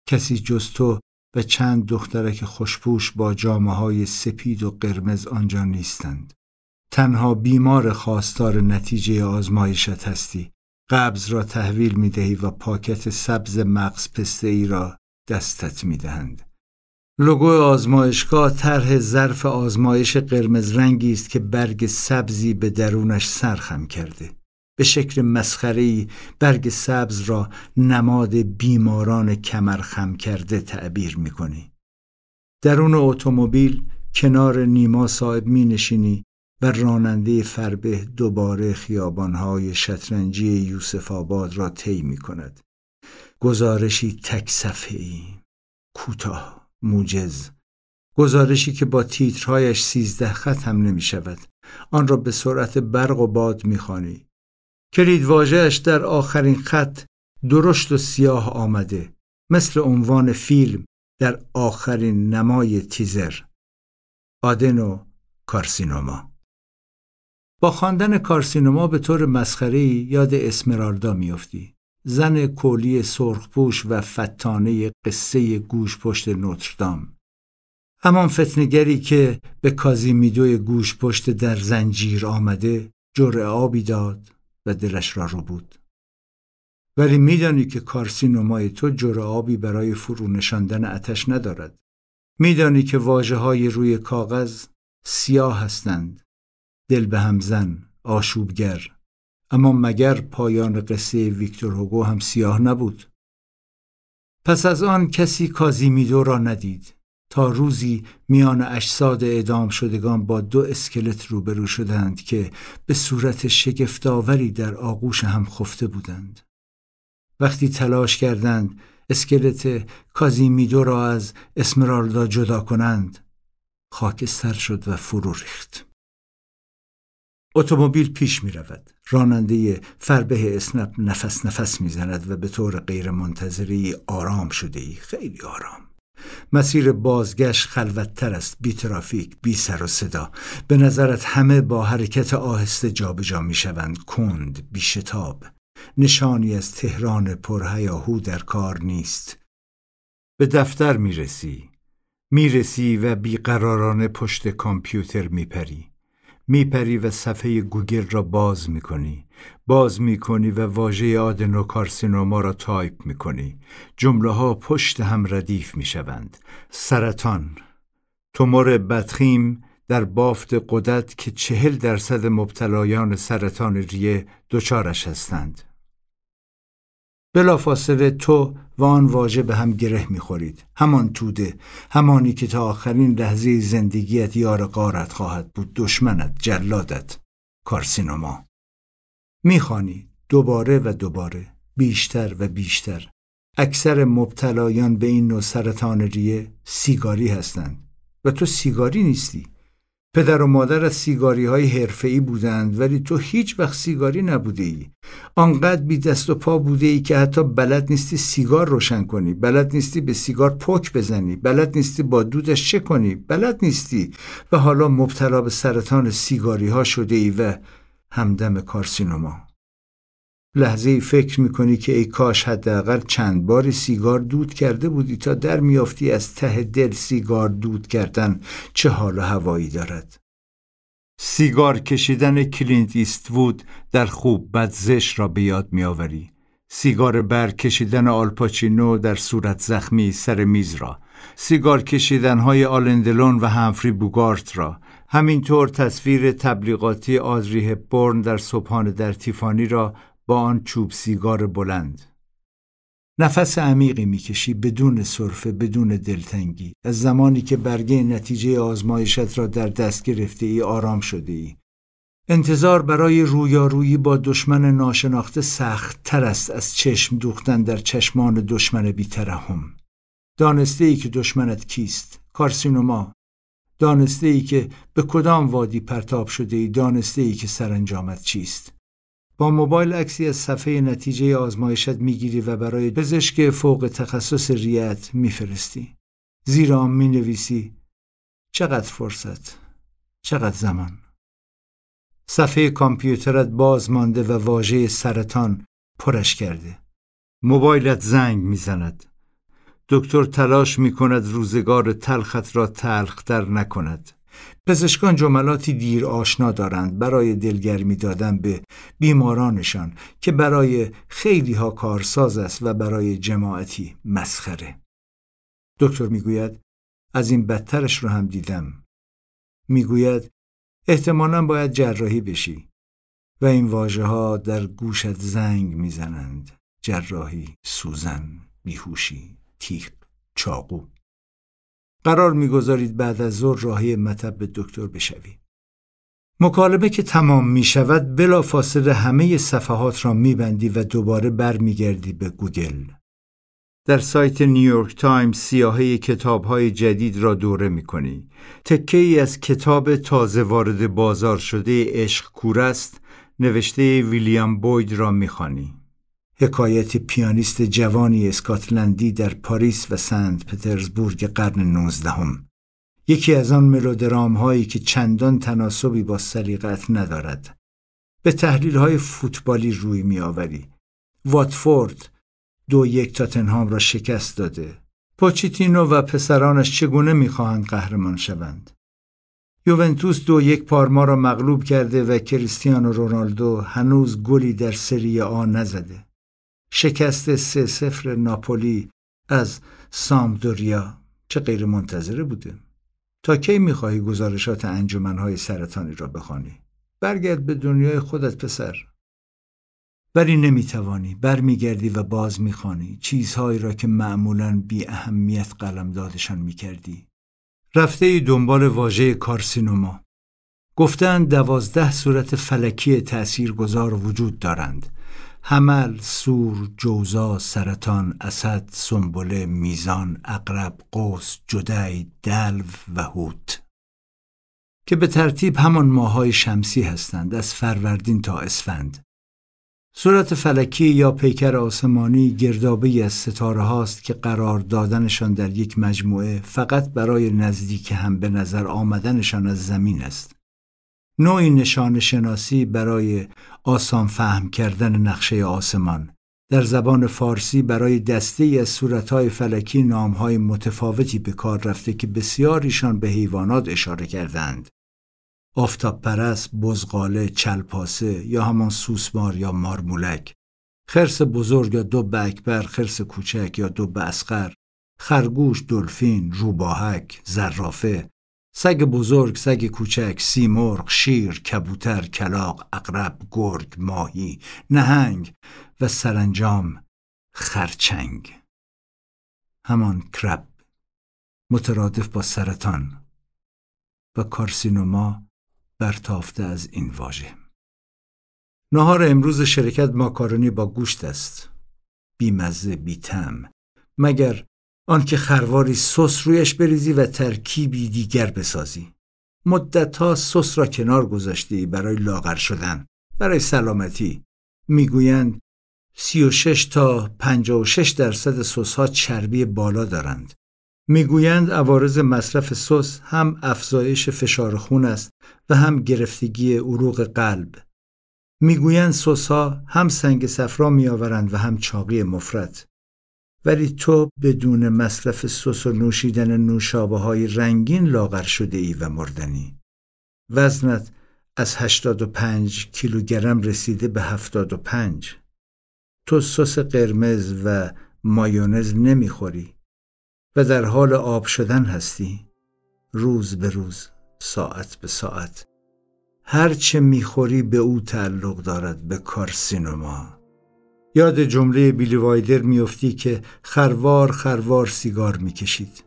کسی جز تو و چند دخترک خوشپوش با جامعه های سپید و قرمز آنجا نیستند. تنها بیمار خواستار نتیجه آزمایشت هستی. قبض را تحویل می دهی و پاکت سبز مغز پسته ای را دستت می دهند. لوگو آزمایشگاه طرح ظرف آزمایش قرمز رنگی است که برگ سبزی به درونش سرخم کرده. به شکل مسخری برگ سبز را نماد بیماران کمرخم کرده تعبیر می کنی. درون اتومبیل کنار نیما صاحب می نشینی و راننده فربه دوباره خیابانهای شطرنجی یوسف آباد را طی می کند. گزارشی تک صفحه‌ای کوتاه موجز. گزارشی که با تیترهایش سیزده خط هم نمی شود. آن را به سرعت برق و باد می خانی. کلید واژهش در آخرین خط درشت و سیاه آمده مثل عنوان فیلم در آخرین نمای تیزر. آدنو کارسینوما. با خواندن کارسینوما به طور مسخری یاد اسمرالدا میافتی. زن کولی سرخپوش و فتانه قصه گوش پشت نوتردام. همان فتنگری که به کازیمیدوی گوش پشت در زنجیر آمده جرعه آبی داد و دلش را رو بود. ولی میدانی که کارسینومای تو جرعه آبی برای فرو نشاندن اتش ندارد. میدانی که واجه های روی کاغذ سیاه هستند. دل به همزن آشوبگر. اما مگر پایان قصه ویکتور هوگو هم سیاه نبود؟ پس از آن کسی کازیمیدو را ندید. تا روزی میان اجساد اعدام شدگان با دو اسکلت روبرو شدند که به صورت شگفتآوری در آغوش هم خفته بودند. وقتی تلاش کردند اسکلت کازیمیدو را از اسمرالدا جدا کنند خاکستر شد و فرو ریخت. اتومبیل پیش می رود. راننده فربه اسنپ نفس نفس می زند و به طور غیر منتظری آرام شده ای. خیلی آرام. مسیر بازگشت خلوتتر است. بی ترافیک بی سر و صدا. به نظرت همه با حرکت آهسته جابجا می شوند. کند بی شتاب. نشانی از تهران پرهیاهو در کار نیست. به دفتر می رسی. می رسی و بیقرارانه پشت کامپیوتر می پری. میپری و صفحه گوگل را باز می‌کنی. باز می‌کنی و واژه آدنوکارسینوما را تایپ می‌کنی. جمله ها پشت هم ردیف می‌شوند. سرطان. تومور بدخیم در بافت قدرت که چهل درصد مبتلایان سرطان ریه دچارش هستند. بلافاصله تو و آن واژه به هم گره می‌خورید. همان توده همانی که تا آخرین لحظه زندگیت یار قارت خواهد بود دشمنت جلادت. کارسینوما می‌خوانی دوباره و دوباره بیشتر و بیشتر. اکثر مبتلایان به این نوع سرطان ریه سیگاری هستند. و تو سیگاری نیستی. پدر و مادر از سیگاری های حرفه‌ای بودند ولی تو هیچ وقت سیگاری نبوده ای آنقدر بی دست و پا بوده ای که حتی بلد نیستی سیگار روشن کنی بلد نیستی به سیگار پک بزنی بلد نیستی با دودش چه کنی بلد نیستی. و حالا مبتلا به سرطان سیگاری ها شده ای و همدم کارسینوما لحظه‌ای فکر می‌کنی که ای کاش حداقل چند باری سیگار دود کرده بودی تا در میافتی از ته دل سیگار دود کردن چه حال و هوایی دارد؟ سیگار کشیدن کلینت ایستوود در خوب بد زشت را به یاد میآوری. سیگار بر کشیدن آلپاچینو در صورت زخمی سر میز را. سیگار کشیدن های آلندلون و همفری بوگارت را. همینطور تصویر تبلیغاتی آدری هپبورن در صبحانه در تیفانی را با آن چوب سیگار بلند. نفس عمیقی می‌کشی بدون صرفه بدون دلتنگی. از زمانی که برگه نتیجه آزمایشت را در دست گرفته ای آرام شده ای انتظار برای رویارویی با دشمن ناشناخته سخت تر است از چشم دوختن در چشمان دشمن بیترحم. دانسته ای که دشمنت کیست؟ کارسینوما دانسته ای که به کدام وادی پرتاب شده ای دانسته ای که سرانجامت چیست؟ با موبایل عکسی از صفحه نتیجه آزمایشت می‌گیری و برای پزشک فوق تخصص ریت میفرستی. زیرا می نویسی چقدر فرصت چقدر زمان. صفحه کامپیوترت باز مانده و واژه سرطان پرش کرده. موبایلت زنگ می‌زند. دکتر تلاش می کند روزگار تلخت را تلختر نکند. پزشکان جملاتی دیر آشنا دارند برای دلگرمی دادن به بیمارانشان که برای خیلی ها کارساز است و برای جماعتی مسخره. دکتر می‌گوید از این بدترش رو هم دیدم. می‌گوید احتمالا باید جراحی بشی و این واژه ها در گوشت زنگ می‌زنند. جراحی، سوزن، بیهوشی، تیغ، چاقو. قرار می‌گذارید بعد از ظهر راهی مطب به دکتر بشوی. مکالمه که تمام می شود بلا فاصله همه صفحات را میبندی و دوباره برمیگردی به گوگل. در سایت نیویورک تایمز سیاهه کتاب های جدید را دوره می کنی. تکه ای از کتاب تازه وارد بازار شده عشق کورست نوشته ویلیام بوید را می حکایت پیانیست جوانی اسکاتلندی در پاریس و سنت پترزبورگ قرن نوزدهم. یکی از آن ملودرام هایی که چندان تناسبی با سلیقت ندارد. به تحلیل های فوتبالی روی می آوری واتفورد دو یک تاتنهام را شکست داده. پوچیتینو و پسرانش چگونه می‌خواهند قهرمان شوند؟ یوونتوس دو یک پارما را مغلوب کرده و کریستیانو رونالدو هنوز گلی در سری آ نزده. شکست سه سفر ناپولی از سامدوریا. چه غیر منتظره بوده. تا کی می‌خواهی گزارشات انجمنهای سرطانی را بخوانی؟ برگرد به دنیای خودت پسر. ولی نمی‌توانی. برمیگردی و باز می‌خوانی. چیزهایی را که معمولا بی اهمیت قلمدادشان می‌کردی. رفته ای دنبال واژه کارسینوما. گفتند دوازده صورت فلکی تأثیرگذار وجود دارند. حمل، سور، جوزا، سرطان، اسد، سنبله، میزان، اقرب، قوس، جدی، دلو و هوت که به ترتیب همان ماهای شمسی هستند از فروردین تا اسفند. صورت فلکی یا پیکر آسمانی گردابی از ستاره هاست که قرار دادنشان در یک مجموعه فقط برای نزدیک هم به نظر آمدنشان از زمین است. نوعی نشان شناسی برای آسان فهم کردن نقشه آسمان. در زبان فارسی برای دسته از صورتهای فلکی نامهای متفاوتی به کار رفته که بسیاریشان به حیوانات اشاره کردند. آفتاب پرست، بزغاله، چلپاسه یا همان سوسمار یا مارمولک، خرس بزرگ یا دب اکبر، خرس کوچک یا دب اسقر، خرگوش، دلفین، روباهک، زرافه، سگ بزرگ، سگ کوچک، سیمرغ، شیر، کبوتر، کلاق، اقرب، گرگ، ماهی، نهنگ و سرانجام خرچنگ. همان کرب مترادف با سرطان و کارسینوما برتافته از این واژه. نهار امروز شرکت ماکارونی با گوشت است. بیمزه بیتم مگر آنکه خرواری سس رویش بریزی و ترکیبی دیگر بسازی. مدتها سس را کنار گذاشتی برای لاغر شدن. برای سلامتی. می‌گویند 36 تا 56 درصد سس ها چربی بالا دارند. می‌گویند عوارض مصرف سس هم افزایش فشار خون است و هم گرفتگی عروق قلب. می‌گویند سس ها هم سنگ صفرا میآورند و هم چاقی مفرط ولی تو بدون مصرف سس و نوشیدن نوشابه های رنگین لاغر شده ای و مردنی. وزنت از 85 کیلوگرم رسیده به 75 تو سس قرمز و مایونز نمی‌خوری و در حال آب شدن هستی. روز به روز ساعت به ساعت. هرچه می‌خوری به او تعلق دارد به کارسینوما یاد جمله بیلی وایدر میافتی که خروار خروار سیگار می‌کشید.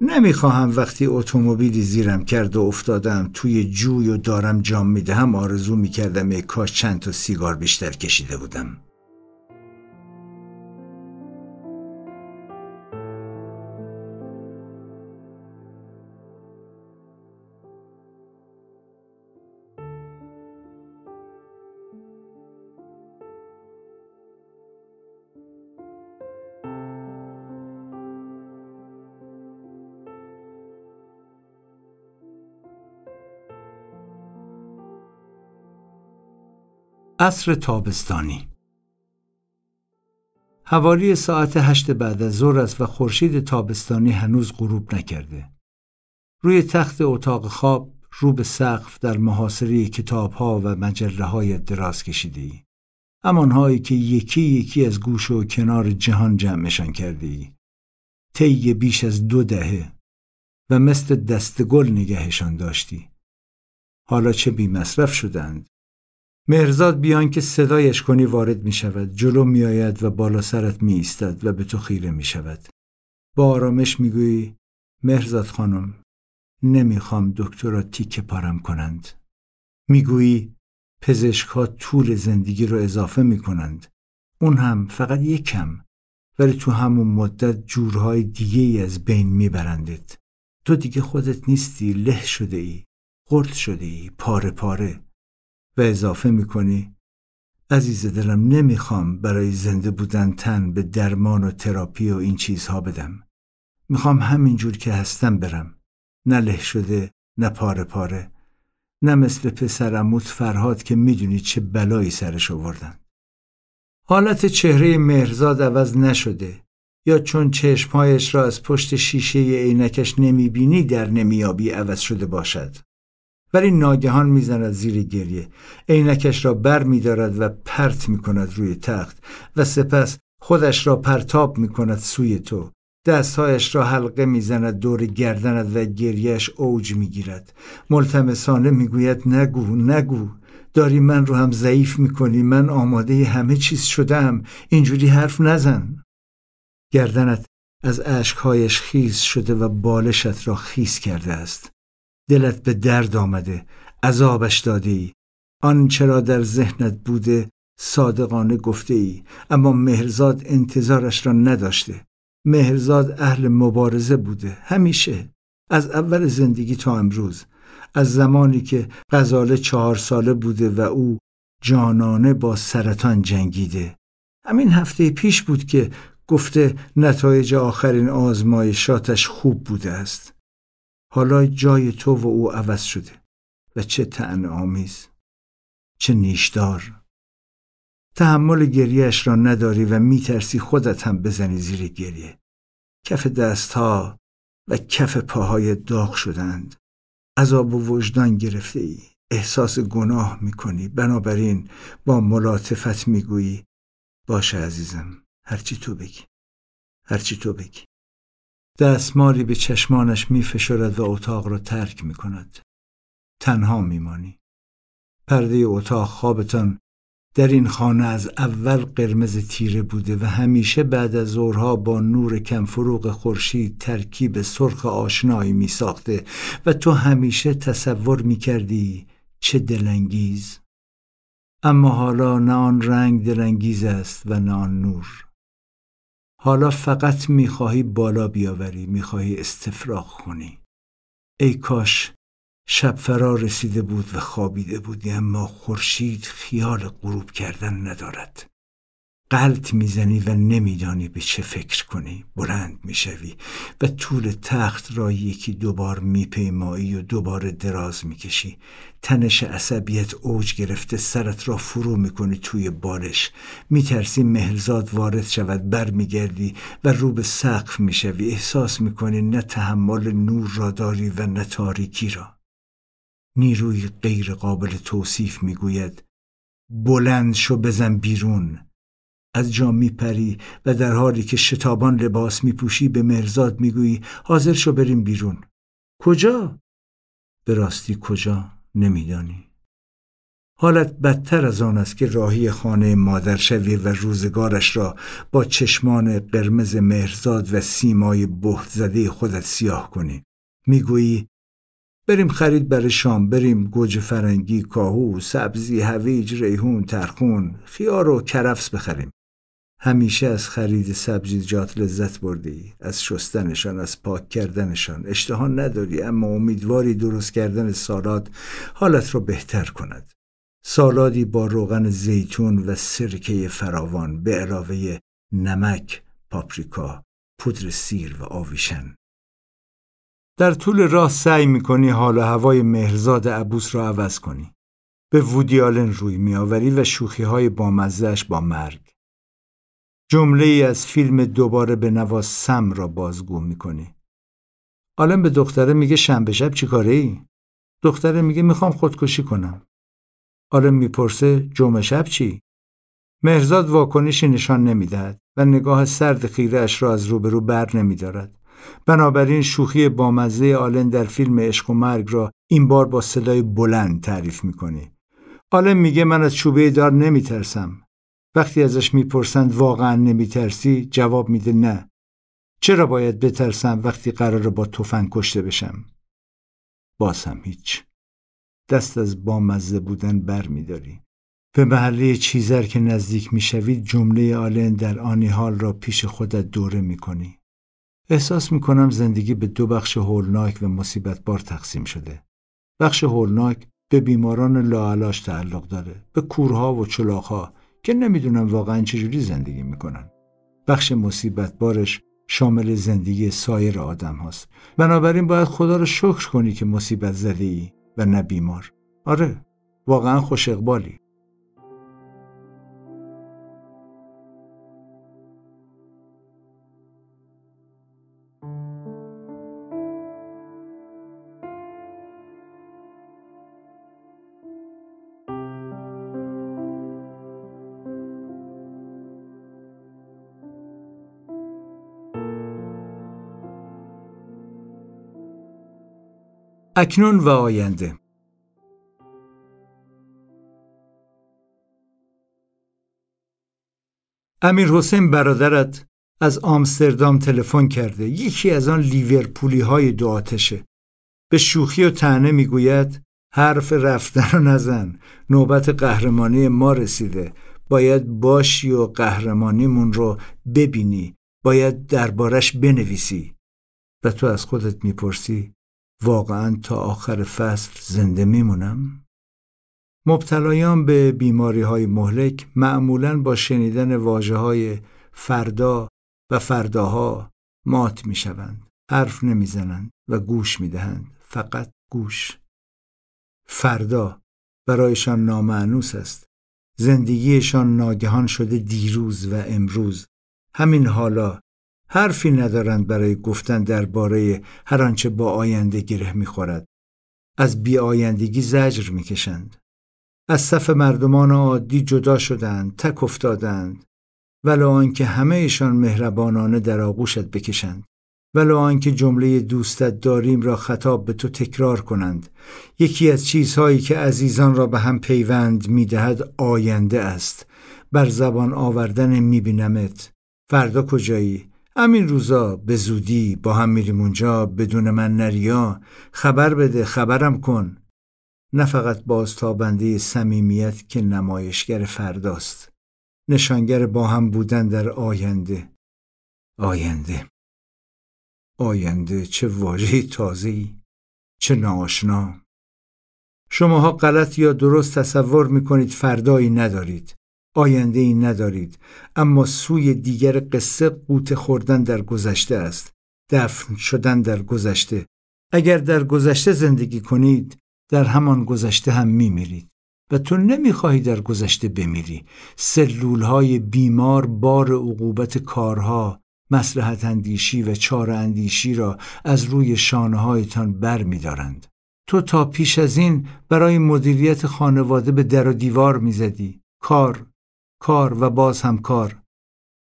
نمی‌خواهم وقتی اتومبیلی زیرم کرد و افتادم توی جوی و دارم جام می‌دهم آرزو می‌کردم کاش چند تا سیگار بیشتر کشیده بودم. عصر تابستانی حوالی ساعت هشت بعد از ظهر است و خورشید تابستانی هنوز غروب نکرده. روی تخت اتاق خواب رو به سقف در محاصره کتاب ها و مجله های دراز کشیده ای. همانهایی که یکی یکی از گوش و کنار جهان جمعشان کرده ای. طی بیش از دو دهه و مثل دستگل نگهشان داشتی. حالا چه بی مصرف شدند مهرزاد بیان که صدایش کنی وارد می شود. جلو می آید و بالا سرت می ایستد و به تو خیره می شود. با آرامش می گویی مهرزاد خانم نمی‌خوام دکترا تیکه پارم کنند. می‌گویی پزشک ها طول زندگی رو اضافه می کنند. اون هم فقط یک کم ولی تو همون مدت جورهای دیگه ای از بین میبرندت تو دیگه خودت نیستی له شده ای قرد شده ای پاره پاره. و اضافه می‌کنی. عزیز دلم نمی‌خوام برای زنده بودن تن به درمان و تراپی و این چیزها بدم. می‌خوام همینجور که هستم برم. نه له شده نه پاره پاره. نه مثل پسرموت فرهاد که می‌دونی چه بلایی سرش آوردن. حالت چهره مهرزاد عوض نشده. یا چون چشمهایش را از پشت شیشه عینکش نمی‌بینی در نمیابی عوض شده باشد. ولی ناگهان می‌زند زیر گریه. عینکش را بر میدارد و پرت می‌کند روی تخت و سپس خودش را پرتاب می‌کند سوی تو. دستهایش را حلقه می‌زند دور گردند و گریهش اوج می‌گیرد. ملتمسانه می‌گوید نگو نگو. داری من رو هم ضعیف می‌کنی. من آماده همه چیز شدم اینجوری حرف نزن. گردنت از اشکهایش خیز شده و بالشت را خیز کرده است. دلت به درد آمده عذابش داده ای آن چرا در ذهنت بوده صادقانه گفته ای اما مهرزاد انتظارش را نداشته. مهرزاد اهل مبارزه بوده همیشه. از اول زندگی تا امروز. از زمانی که غزاله چهار ساله بوده و او جانانه با سرطان جنگیده. همین هفته پیش بود که گفته نتایج آخرین آزمایشاتش خوب بوده است. حالا جای تو و او عوض شده و چه تعن آمیز چه نیشدار. تحمل گریهش را نداری و میترسی خودت هم بزنی زیر گریه. کف دستها و کف پاهای داغ شدند. عذاب و وجدان گرفته ای احساس گناه می‌کنی. بنابراین با ملاطفت می‌گویی باشه عزیزم هرچی تو بگی هرچی تو بگی. دستمالی به چشمانش می فشرد و اتاق را ترک می کند. تنها می مانی. پرده اتاق خوابتان در این خانه از اول قرمز تیره بوده و همیشه بعد از ظهرها با نور کمفروغ خورشید ترکیب سرخ آشنایی می ساخته و تو همیشه تصور می کردی چه دلانگیز اما حالا نه آن رنگ دلانگیز است و نه آن نور حالا فقط می‌خواهی بالا بیاوری می‌خواهی استفراغ کنی. ای کاش شب فرا رسیده بود و خوابیده بودی اما خورشید خیال غروب کردن ندارد. قلط می‌زنی و نمیدانی به چه فکر کنی. بلند می‌شوی و طول تخت را یکی دوبار میپیمایی و دوباره دراز می‌کشی. تنش عصبیت اوج گرفته سرت را فرو می‌کنی توی بالش. میترسی مهلزاد وارد شود برمیگردی و رو به سقف می‌شوی. احساس می‌کنی نه تحمل نور را داری و نه تاریکی را. نیروی غیر قابل توصیف می‌گوید بلند شو بزن بیرون. از جا میپری و در حالی که شتابان لباس میپوشی به مرزاد می‌گویی حاضر شو بریم بیرون کجا؟ به راستی کجا؟ نمیدانی حالت بدتر از آن است که راهی خانه مادر شوی و روزگارش را با چشمان قرمز مهرزاد و سیمای بهت زده خودت سیاه کنی می‌گویی بریم خرید برای شام بریم گوجه فرنگی کاهو سبزی هویج ریحون ترخون خیار و کرفس بخریم همیشه از خرید سبزیجات لذت بردی از شستنشان از پاک کردنشان اشتها نداری اما امیدواری درست کردن سالاد حالت را بهتر کند سالادی با روغن زیتون و سرکه فراوان به علاوه نمک پاپریکا پودر سیر و آویشن در طول راه سعی می‌کنی حال و هوای مهرزاد عبوس را عوض کنی. به وودیالن روی میآوری و شوخی های بامزهش با مرگ. جمله ای از فیلم دوباره به نواز سم را بازگو می‌کنی. آلن به دختره میگه شنبه شب چی کاره ای؟ دختره میگه می‌خوام خودکشی کنم. آلن می‌پرسه جمعه شب چی؟ مهرزاد واکنشی نشان نمی‌دهد و نگاه سرد خیره اش را از روبرو بر نمیدارد. بنابراین شوخی بامزه آلن در فیلم عشق و مرگ را این بار با صدای بلند تعریف می‌کنی. آلن میگه من از چوبه دار نمیترسم. وقتی ازش می‌پرسند واقعا نمیترسی جواب میده نه. چرا باید بترسم وقتی قرار با تفنگ کشته بشم؟ باز هیچ. دست از بامزه بودن بر میداری. به محله چیزر که نزدیک می‌شوید جمله آلن در آنی حال را پیش خودت دوره می‌کنی. احساس می کنم زندگی به دو بخش هولناک و مصیبت بار تقسیم شده. بخش هولناک به بیماران لاعلاج تعلق داره. به کورها و چلاخها که نمی‌دونم واقعا چجوری زندگی می‌کنن. بخش مصیبت بارش شامل زندگی سایر آدم هاست. بنابراین باید خدا رو شکر کنی که مصیبت زده ای و نه بیمار. آره واقعا خوش اقبالی. اکنون و آینده. امیر حسین برادرت از آمستردام تلفن کرده. یکی از آن لیورپولی های دو آتشه. به شوخی و تنه می‌گوید حرف رفتن رو نزن. نوبت قهرمانی ما رسیده. باید باشی و قهرمانیمون رو ببینی. باید دربارش بنویسی. و تو از خودت می‌پرسی واقعا تا آخر فصل زنده میمونم؟ مبتلایان به بیماری های مهلک معمولا با شنیدن واجه های فردا و فرداها مات می‌شوند. حرف نمی‌زنند و گوش می‌دهند. فقط گوش. فردا برایشان نامعنوس است. زندگیشان ناگهان شده دیروز و امروز. همین حالا حرفی ندارند برای گفتن درباره هر آنچه با آینده گره می‌خورد. از بی آیندگی زجر می‌کشند. از صف مردمان عادی جدا شدند تک افتادند. ولو آنکه همهشان مهربانانه در آغوشت بکشند. ولو آنکه جمله دوستت داریم را خطاب به تو تکرار کنند. یکی از چیزهایی که عزیزان را به هم پیوند می‌دهد آینده است. بر زبان آوردن میبینمت. فردا کجایی؟ همین روزا به زودی با هم میریم اونجا بدون من نریا. خبر بده خبرم کن. نه فقط بازتابنده صمیمیت که نمایشگر فرداست. نشانگر با هم بودن در آینده. آینده. آینده چه واژه تازه‌ای چه ناآشنا. شماها غلط یا درست تصور می‌کنید فردایی ندارید. آینده ای ندارید اما سوی دیگر قصه قوت خوردن در گذشته است دفن شدن در گذشته اگر در گذشته زندگی کنید در همان گذشته هم میمیرید و تو نمی‌خواهی در گذشته بمیری سلول های بیمار بار عقوبت کارها مسلحت اندیشی و چار اندیشی را از روی شانه هایتان بر می دارند. تو تا پیش از این برای مدیریت خانواده به در و دیوار می زدی. کار، کار و باز هم کار.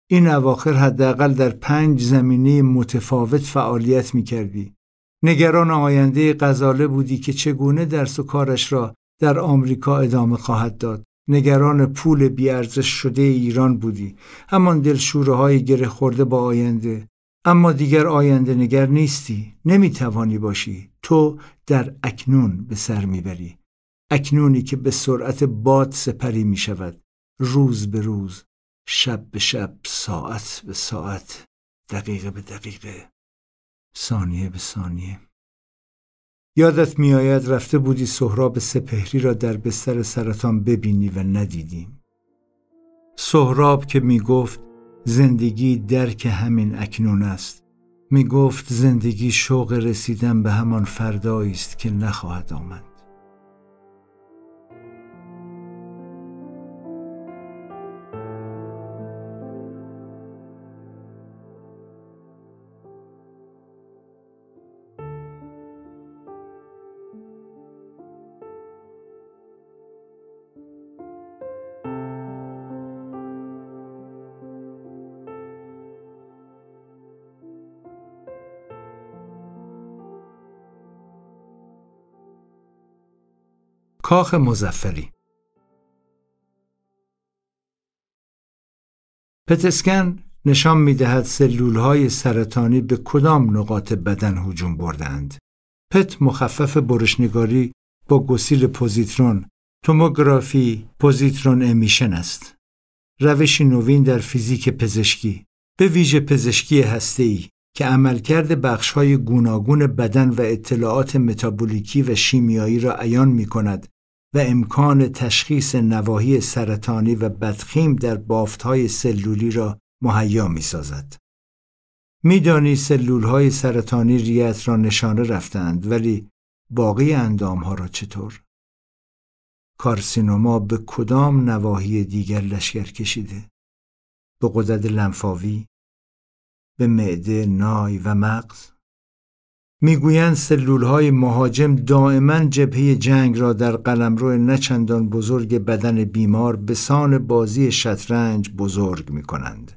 این اواخر حداقل در پنج زمینه متفاوت فعالیت می کردی. نگران آینده غزاله بودی که چگونه درس و کارش را در آمریکا ادامه خواهد داد. نگران پول بیارزش شده ایران بودی همان دلشوره های گره خورده با آینده اما دیگر آینده نگر نیستی نمی‌توانی باشی تو در اکنون به سر می‌بری اکنونی که به سرعت باد سپری می شود روز به روز شب به شب ساعت به ساعت دقیقه به دقیقه ثانیه به ثانیه. یادت میآید رفته بودی سهراب سپهری را در بستر سرطان ببینی و ندیدیم. سهراب که می گفت زندگی درک همین اکنون است. می گفت زندگی شوق رسیدن به همان فردایی است که نخواهد آمد. کاخ مزفری پتسکن نشان می دهد سلول های سرطانی به کدام نقاط بدن هجوم بردند. پت مخفف برشنگاری با گسیل پوزیترون توموگرافی پوزیترون امیشن است. روشی نوین در فیزیک پزشکی به ویژه پزشکی هسته‌ای که عملکرد بخش‌های گوناگون بدن و اطلاعات متابولیکی و شیمیایی را عیان می کند و امکان تشخیص نواحی سرطانی و بدخیم در بافتهای سلولی را مهیا می سازد. میدانی سلول های سرطانی ریت را نشانه رفتند ولی باقی اندام ها را چطور؟ کارسینوما به کدام نواحی دیگر لشکر کشیده؟ به قدرت لنفاوی؟ به معده، نای و مغز؟ می‌گویند سلول های مهاجم دائما جبهه جنگ را در قلمرو نچندان بزرگ بدن بیمار به سان بازی شطرنج بزرگ می کنند.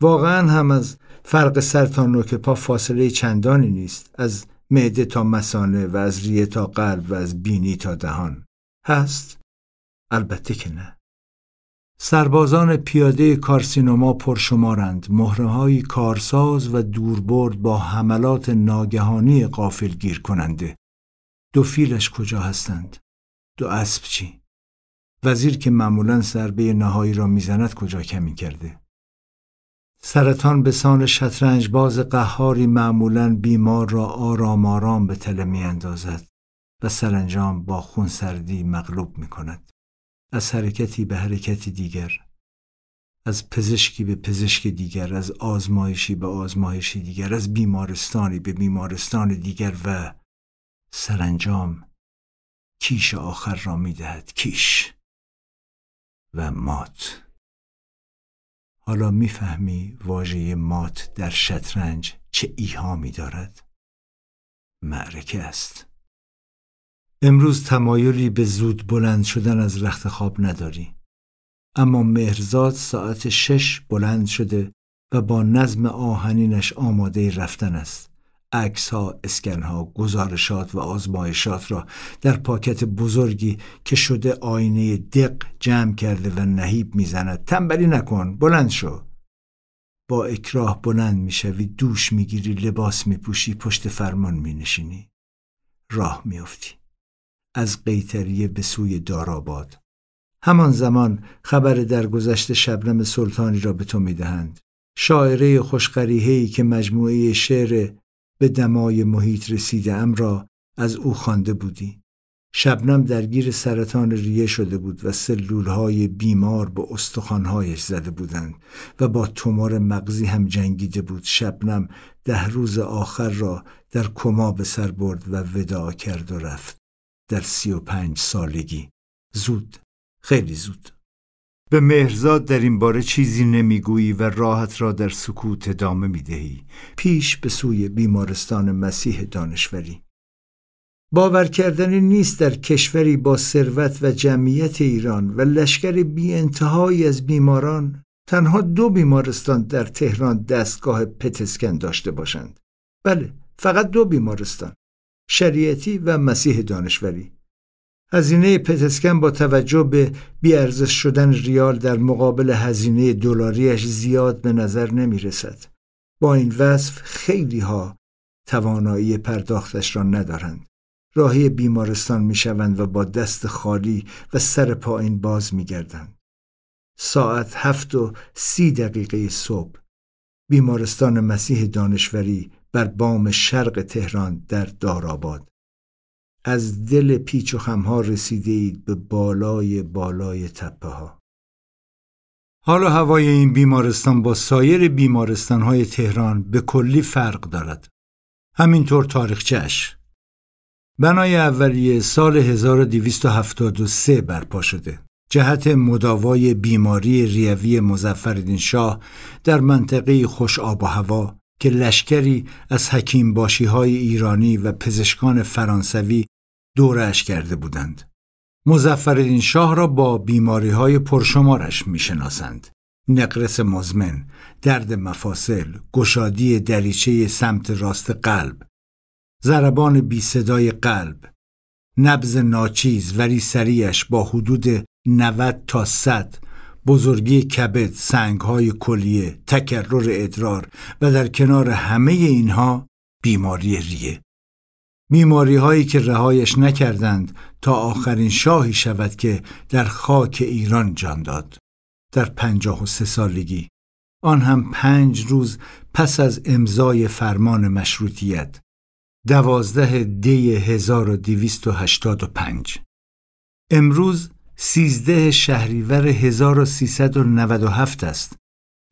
واقعا هم از فرق سر تا نوک پا فاصله چندانی نیست از معده تا مسانه و از ریه تا قلب و از بینی تا دهان هست؟ البته که نه سربازان پیاده کارسینوما پرشمارند مهرههایی کارساز و دوربرد با حملات ناگهانی قافل گیر کننده دو فیلش کجا هستند؟ دو اسب چی؟ وزیر که معمولا سربه نهایی را می‌زند کجا کمی کرده؟ سرطان به سان شطرنج باز قهاری معمولا بیمار را آرام آرام به تله می اندازد و سرانجام با خونسردی مغلوب می کند. از حرکتی به حرکتی دیگر از پزشکی به پزشک دیگر از آزمایشی به آزمایشی دیگر از بیمارستانی به بیمارستان دیگر و سرانجام کیش آخر را می‌دهد کیش و مات. حالا می‌فهمی واژه مات در شطرنج چه ایهامی دارد؟ معرکه است. امروز تمایلی به زود بلند شدن از رخت خواب نداری. اما مهرزاد ساعت شش بلند شده و با نظم آهنینش آماده رفتن است. عکس ها، اسکن ها، گزارشات و آزمایشات را در پاکت بزرگی که شده آینه دق جمع کرده و نهیب می‌زند. تنبلی نکن بلند شو. با اکراه بلند می‌شوی دوش می‌گیری لباس میپوشی پشت فرمان مینشینی. راه میافتی. از قیتریه به سوی داراباد همان زمان خبر درگذشت شبنم سلطانی را به تو می‌دهند. شاعره خوشقریهی که مجموعه شعر به دمای محیط رسیده ام را از او خوانده بودی. شبنم درگیر سرطان ریه شده بود و سلولهای بیمار به استخوانهایش زده بودند و با تومور مغزی هم جنگیده بود. شبنم ده روز آخر را در کما به سر برد و وداع کرد و رفت. در سی و پنج سالگی. زود خیلی زود. به مهرزاد در این باره چیزی نمی‌گویی و راحت را در سکوت ادامه می‌دهی. پیش به سوی بیمارستان مسیح دانشوری. باور کردنی نیست در کشوری با ثروت و جمعیت ایران و لشکر بی انتهایی از بیماران تنها دو بیمارستان در تهران دستگاه پتسکن داشته باشند. بله فقط دو بیمارستان. شریعتی و مسیح دانشوری هزینه پتسکن با توجه به بیارزش شدن ریال در مقابل هزینه دلاریش زیاد به نظر نمی رسد. با این وصف خیلی ها توانایی پرداختش را ندارند. راهی بیمارستان می شوند و با دست خالی و سر پایین باز می گردند. ساعت هفت و سی دقیقه صبح بیمارستان مسیح دانشوری بر بام شرق تهران در داراباد از دل پیچ و خمها رسیده اید به بالای بالای تپه ها. حالا هوای این بیمارستان با سایر بیمارستان های تهران به کلی فرق دارد. همینطور تاریخچهش. بنای اولیه سال 1273 برپا شده. جهت مداوای بیماری ریوی مزفردین شاه در منطقه خوش آب و هوا که لشکری از حکیم باشی های ایرانی و پزشکان فرانسوی دورش کرده بودند. مزفردین شاه را با بیماری های پرشمارش می شناسند. نقرس مزمن، درد مفاصل، گشادی دریچه سمت راست قلب، ضربان بی صدای قلب، نبز ناچیز ولی سریش با حدود 90 تا 100 بزرگی کبد، سنگهای کلیه، تکرر ادرار و در کنار همه اینها بیماری ریه. بیماری هایی که رهایش نکردند تا آخرین شاهی شود که در خاک ایران جان داد. در پنجاه و سه سالگی. آن هم پنج روز پس از امضای فرمان مشروطیت. دوازده دی 1285 امروز سیزده شهریور 1397 است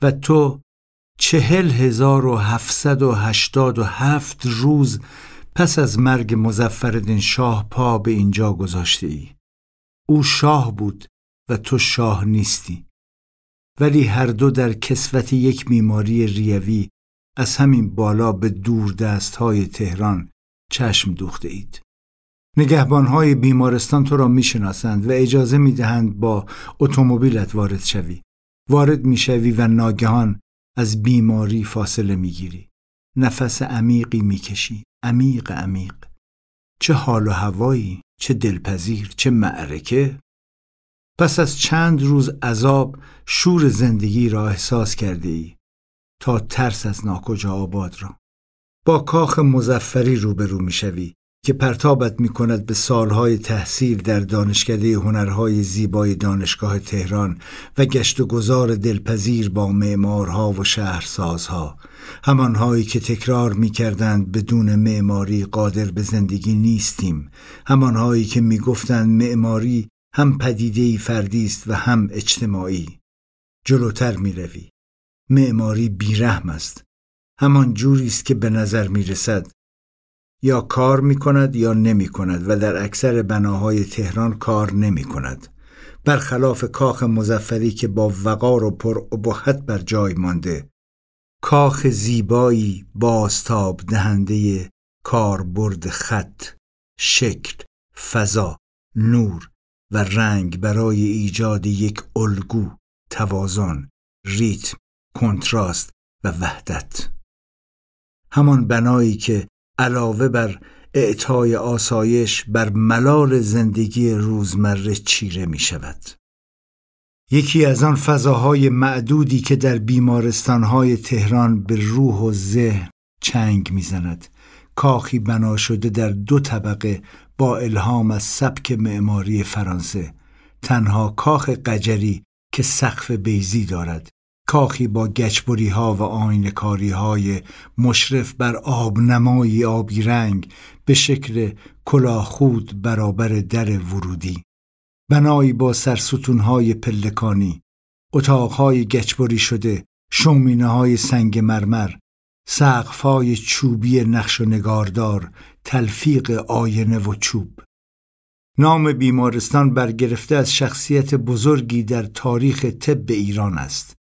و تو چهل هزار و هفتصد و هشتاد و هفت روز پس از مرگ مزفردین شاه پا به اینجا گذاشته ای. او شاه بود و تو شاه نیستی. ولی هر دو در کسوت یک بیماری ریوی از همین بالا به دور دست های تهران چشم دوخته اید. نگهبان های بیمارستان تو را می‌شناسند و اجازه می‌دهند با اتومبیلت وارد شوی. وارد می‌شوی و ناگهان از بیماری فاصله می‌گیری. نفس عمیقی می‌کشی. عمیق عمیق. چه حال و هوایی، چه دلپذیر، چه معرکه. پس از چند روز عذاب شور زندگی را احساس کرده ای تا ترس از ناکجا آباد را. با کاخ مزفری روبرو می‌شوی که پرتابت می کند به سالهای تحصیل در دانشکده هنرهای زیبای دانشگاه تهران و گشت و گذار دلپذیر با معمارها و شهرسازها. همانهایی که تکرار می کردند بدون معماری قادر به زندگی نیستیم. همانهایی که می گفتند معماری هم پدیدهی فردی است و هم اجتماعی. جلوتر می روی. معماری بیرحم است. همان جوری است که به نظر می رسد یا کار می کند یا نمی کند و در اکثر بناهای تهران کار نمی کند. برخلاف کاخ مزفری که با وقار و پر ابهت بر جای مانده کاخ زیبایی بازتاب دهنده کاربرد خط شکل فضا نور و رنگ برای ایجاد یک الگو توازن ریتم کنتراست و وحدت همان بنایی که علاوه بر اعطای آسایش بر ملال زندگی روزمره چیره می شود. یکی از آن فضاهای معدودی که در بیمارستانهای تهران به روح و ذهن چنگ می‌زند کاخی بنا شده در دو طبقه با الهام از سبک معماری فرانسه تنها کاخ قجری که سقف بیزی دارد کاخی با گچبری ها و آینکاری های مشرف بر آبنمایی آبی رنگ به شکل کلاخود برابر در ورودی. بنایی با سرستون های پلکانی. اتاقهای گچبری شده شومینه های سنگ مرمر سقف های چوبی نقش و نگاردار تلفیق آینه و چوب. نام بیمارستان برگرفته از شخصیت بزرگی در تاریخ طب ایران است.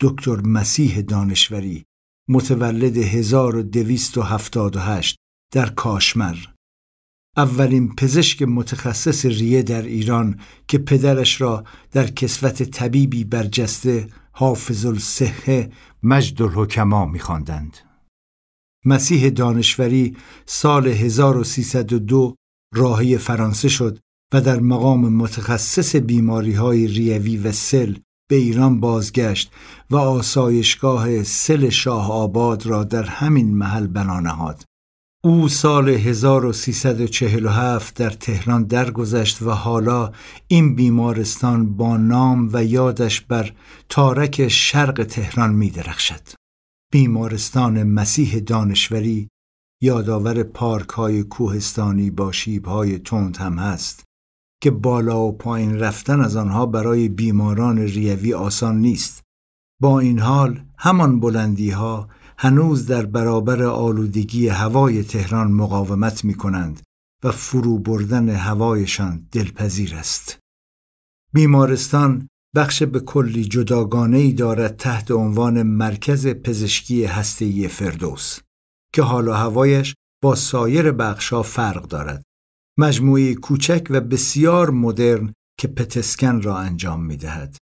دکتر مسیح دانشوری متولد 1278 در کاشمر اولین پزشک متخصص ریه در ایران که پدرش را در کسوت طبیبی برجسته حافظ الصحه مجد الحکما می‌خواندند. مسیح دانشوری سال 1302 راهی فرانسه شد و در مقام متخصص بیماری های ریوی و سل به ایران بازگشت و آسایشگاه سل شاه آباد را در همین محل بنا نهاد. او سال 1347 در تهران درگذشت و حالا این بیمارستان با نام و یادش بر تارک شرق تهران می درخشد. بیمارستان مسیح دانشوری یادآور پارک های کوهستانی با شیب های تند هم هست که بالا و پایین رفتن از آنها برای بیماران ریوی آسان نیست. با این حال همان بلندی ها هنوز در برابر آلودگی هوای تهران مقاومت می کنند و فرو بردن هوایشان دلپذیر است. بیمارستان بخش به کلی جداگانه ای دارد تحت عنوان مرکز پزشکی هسته‌ای فردوس که حالا هوایش با سایر بخشها فرق دارد. مجموعه کوچک و بسیار مدرن که پتسکن را انجام می دهد.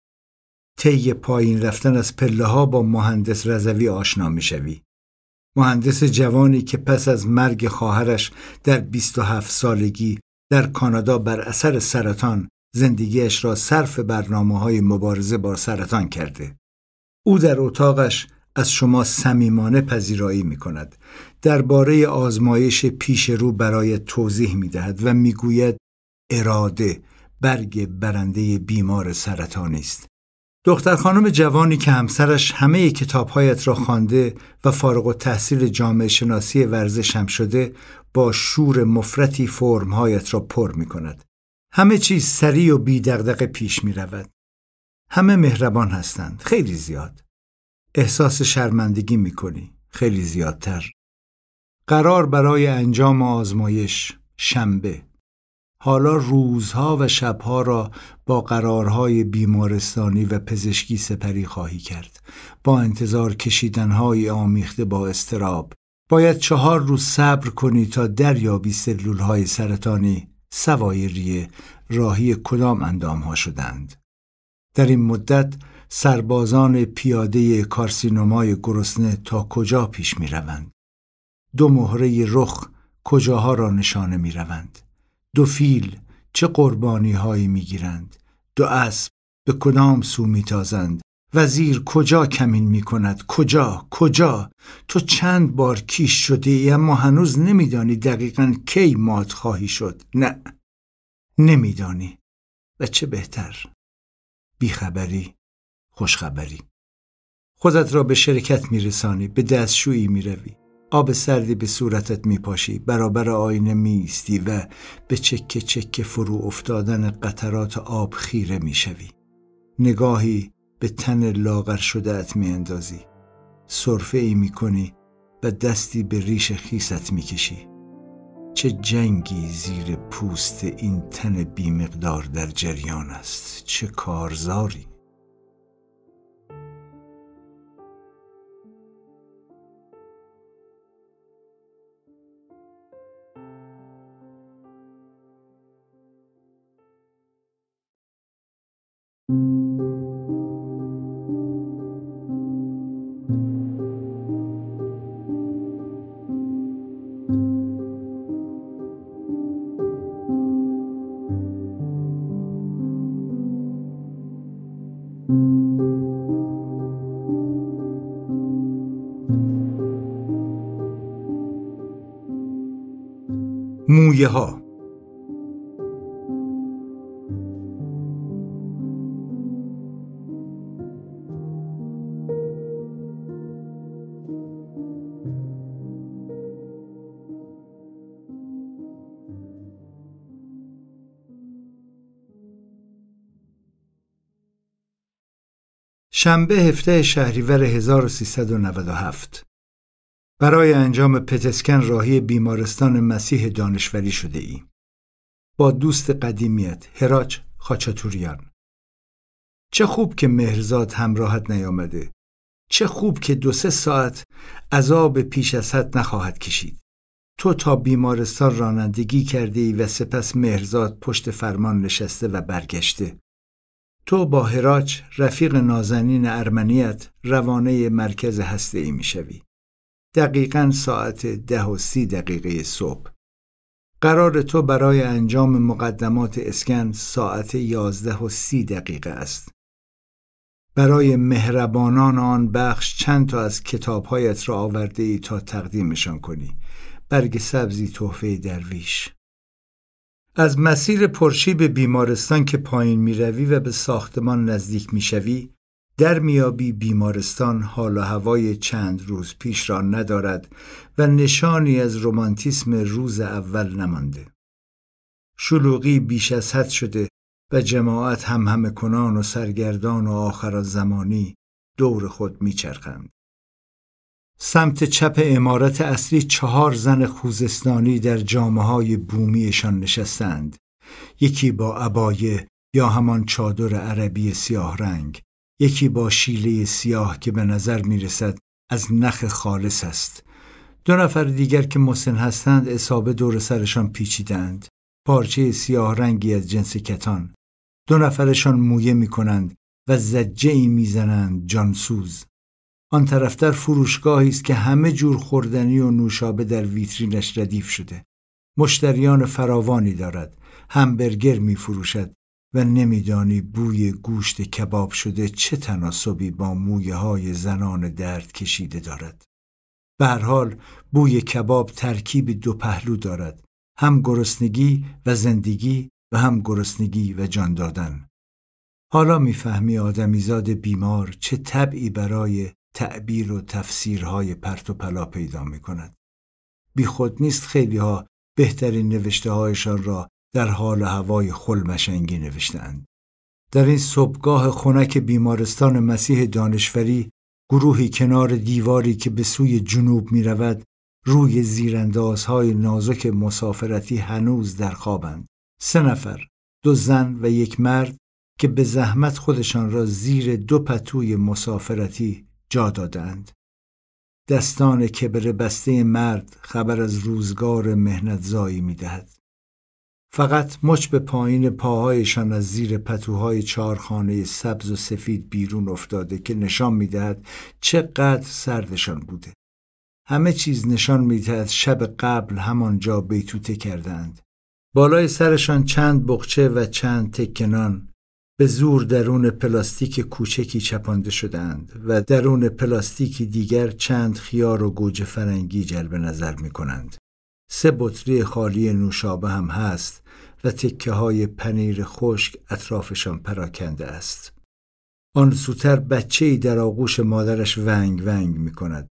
طی پایین رفتن از پله ها با مهندس رضوی آشنا می شوی. مهندس جوانی که پس از مرگ خواهرش در 27 سالگی در کانادا بر اثر سرطان زندگیش را صرف برنامه های مبارزه با سرطان کرده. او در اتاقش از شما صمیمانه پذیرایی می کند. درباره آزمایش پیش رو برای توضیح می دهد و می گوید اراده برگ برنده بیمار سرطانی است. دختر خانم جوانی که همسرش همه کتابهایت را خوانده و فارغ و تحصیل جامعه شناسی ورزش هم شده با شور مفرتی فرمهایت را پر می کند. همه چیز سریع و بی پیش می رود. همه مهربان هستند. خیلی زیاد. احساس شرمندگی می کنی. خیلی زیادتر. قرار برای انجام آزمایش شنبه. حالا روزها و شبها را با قرارهای بیمارستانی و پزشکی سپری خواهی کرد. با انتظار کشیدنهای آمیخته با استراب. باید چهار روز صبر کنی تا دریابی سلولهای سرطانی سوای ریه راهی کدام اندامها شدند. در این مدت سربازان پیاده کارسینومای گرسنه تا کجا پیش می روند دو مهره رخ کجاها را نشانه می روند دو فیل چه قربانی هایی می گیرند دو اسب به کدام سو می تازند وزیر کجا کمین می کند کجا؟ کجا؟ تو چند بار کیش شده ای اما هنوز نمیدانی دقیقا کی مات خواهی شد. نه نمیدانی. و چه بهتر بیخبری خوشخبری. خودت را به شرکت میرسانی به دستشویی می‌روی. آب سردی به صورتت میپاشی. برابر آینه میستی و به چکه چکه فرو افتادن قطرات آب خیره می‌شوی. نگاهی به تن لاغر شده ات میاندازی. صرفه ای می‌کنی و دستی به ریش خیست می‌کشی. چه جنگی زیر پوست این تن بیمقدار در جریان است. چه کارزاری. شنبه هفته شهریور 1397 برای انجام پتسکن راهی بیمارستان مسیح دانشوری شده ای. با دوست قدیمیت هراج خاچاتوریان. چه خوب که مهرزاد همراهت نیامده. چه خوب که دو سه ساعت عذاب پیش از حد نخواهد کشید. تو تا بیمارستان رانندگی کرده ای و سپس مهرزاد پشت فرمان نشسته و برگشته. تو با هراج رفیق نازنین ارمنیت روانه مرکز هسته ای می شوی. دقیقا ساعت ده و سی دقیقه صبح. قرار تو برای انجام مقدمات اسکن ساعت یازده و سی دقیقه است. برای مهربانان آن بخش چند تا از کتابهایت را آورده ای تا تقدیمشان کنی. برگ سبزی تحفه درویش. از مسیر پرشیب بیمارستان که پایین می روی و به ساختمان نزدیک می شوی در میابی بیمارستان حال و هوای چند روز پیش را ندارد و نشانی از رومانتیسم روز اول نمانده. شلوغی بیش از حد شده و جماعت هم همه کنان و سرگردان و آخر زمانی دور خود میچرخند. سمت چپ امارت اصلی چهار زن خوزستانی در جامعه های بومیشان نشستند. یکی با عبایه یا همان چادر عربی سیاه رنگ یکی با شیله سیاه که به نظر می رسد از نخ خالص است. دو نفر دیگر که مسن هستند اصابه دور سرشان پیچیدند. پارچه سیاه رنگی از جنس کتان. دو نفرشان مویه می کنند و زجه ای می زنند جانسوز. آن طرفتر فروشگاهی است که همه جور خوردنی و نوشابه در ویترینش ردیف شده مشتریان فراوانی دارد همبرگر می فروشد و نمیدانی بوی گوشت کباب شده چه تناسبی با مویه های زنان درد کشیده دارد. به هر حال بوی کباب ترکیب دو پهلو دارد. هم گرسنگی و زندگی و هم گرسنگی و جان دادن. حالا می‌فهمی آدمیزاد بیمار چه طبعی برای تعبیر و تفسیرهای پرت و پلا پیدا می کند. بی خود نیست خیلی ها بهترین نوشته هایشان را در حال هوای خلمشنگی نوشتند. در این صبحگاه خنک بیمارستان مسیح دانشوری گروهی کنار دیواری که به سوی جنوب می رود روی زیراندازهای نازک مسافرتی هنوز در خوابند. سه نفر، دو زن و یک مرد که به زحمت خودشان را زیر دو پتوی مسافرتی جا دادند. دستان کبر بسته مرد خبر از روزگار مهنت زایی می دهد. فقط مچ به پایین پاهایشان از زیر پتوهای چارخانه سبز و سفید بیرون افتاده که نشان می‌دهد چقدر سردشان بوده. همه چیز نشان می‌دهد شب قبل همانجا بیتوته کردند. بالای سرشان چند بخچه و چند تکنان به زور درون پلاستیک کوچکی چپانده شدند و درون پلاستیکی دیگر چند خیار و گوجه فرنگی جلب نظر می کنند. سه بطری خالی نوشابه هم هست و تکه های پنیر خشک اطرافشان پراکنده است. آن سوتر بچه در آغوش مادرش ونگ ونگ می کند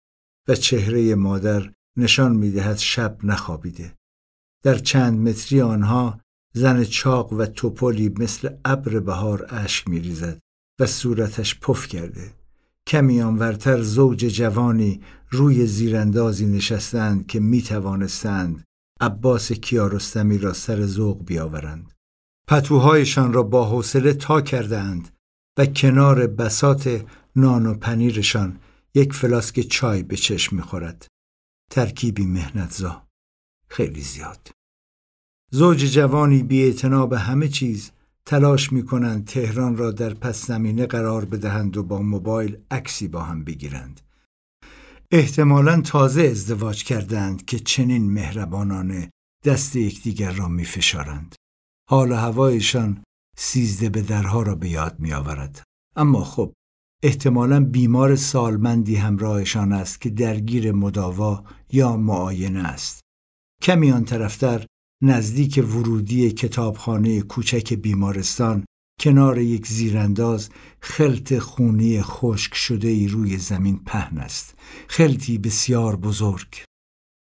و چهره مادر نشان می دهد شب نخوابیده. در چند متری آنها زن چاق و توپلی مثل ابر بهار اشک می ریزد و صورتش پف کرده. کمی آنورتر زوج جوانی روی زیراندازی نشستند که می توانستند عباس کیارستمی را سر ذوق بیاورند. پتوهایشان را با حوصله تا کردند و کنار بسات نان و پنیرشان یک فلاسک چای به چشم می‌خورد. ترکیبی مهنتزا. خیلی زیاد. زوج جوانی بی به همه چیز تلاش می کنند تهران را در پس زمینه قرار بدهند و با موبایل عکسی با هم بگیرند. احتمالا تازه ازدواج کردند که چنین مهربانانه دست یکدیگر را می فشارند. حال و هوایشان سیزده به درها را به یاد می آورد. اما خب احتمالا بیمار سالمندی همراهشان است که درگیر مداوا یا معاینه است. کمی آن طرفتر نزدیک ورودی کتابخانه کوچک بیمارستان کنار یک زیرانداز خلط خونی خشک شده ای روی زمین پهن است. خلطی بسیار بزرگ.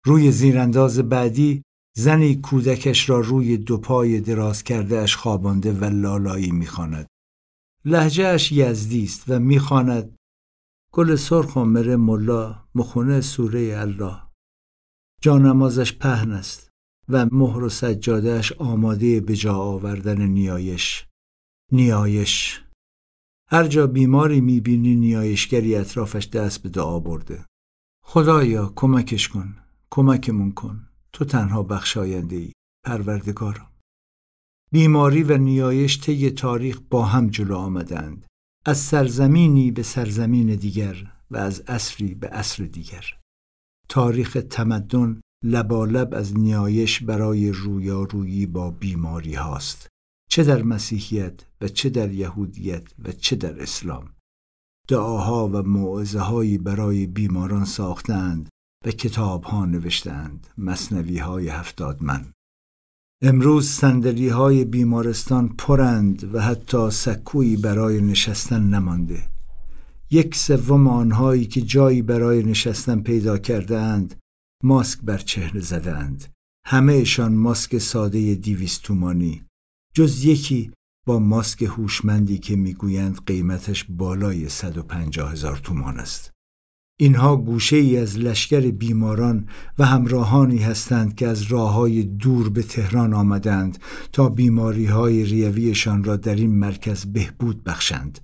روی زیرانداز بعدی زنی کودکش را روی دو پای دراز کرده اش خوابانده و لالایی می‌خواند. لحجهش یزدی است و می‌خواند گل سرخ مره ملا مخونه سوره الله. جانمازش پهن است. و مهر و سجادهش آماده به جا آوردن نیایش. نیایش. هر جا بیماری می‌بینی نیایشگری اطرافش دست به دعا برده. خدایا کمکش کن. کمکمون کن. تو تنها بخشاینده ای پروردگارم بیماری و نیایش طی تاریخ با هم جلو آمدند. از سرزمینی به سرزمین دیگر و از اصری به اصر دیگر. تاریخ تمدن لبالب از نیایش برای رویارویی با بیماری هاست چه در مسیحیت و چه در یهودیت و چه در اسلام. دعاها و موعظه هایی برای بیماران ساختند و کتاب ها نوشتند مصنوی های هفتاد من امروز سندلی های بیمارستان پرند و حتی سکویی برای نشستن نمانده. یک سوم آنهایی که جایی برای نشستن پیدا کرده اند ماسک بر چهره زدند همهشان ماسک ساده دیویست تومانی جز یکی با ماسک هوشمندی که می‌گویند قیمتش بالای 150 هزار تومان است. اینها گوشه ای از لشکر بیماران و همراهانی هستند که از راه های دور به تهران آمدند تا بیماری های ریویشان را در این مرکز بهبود بخشند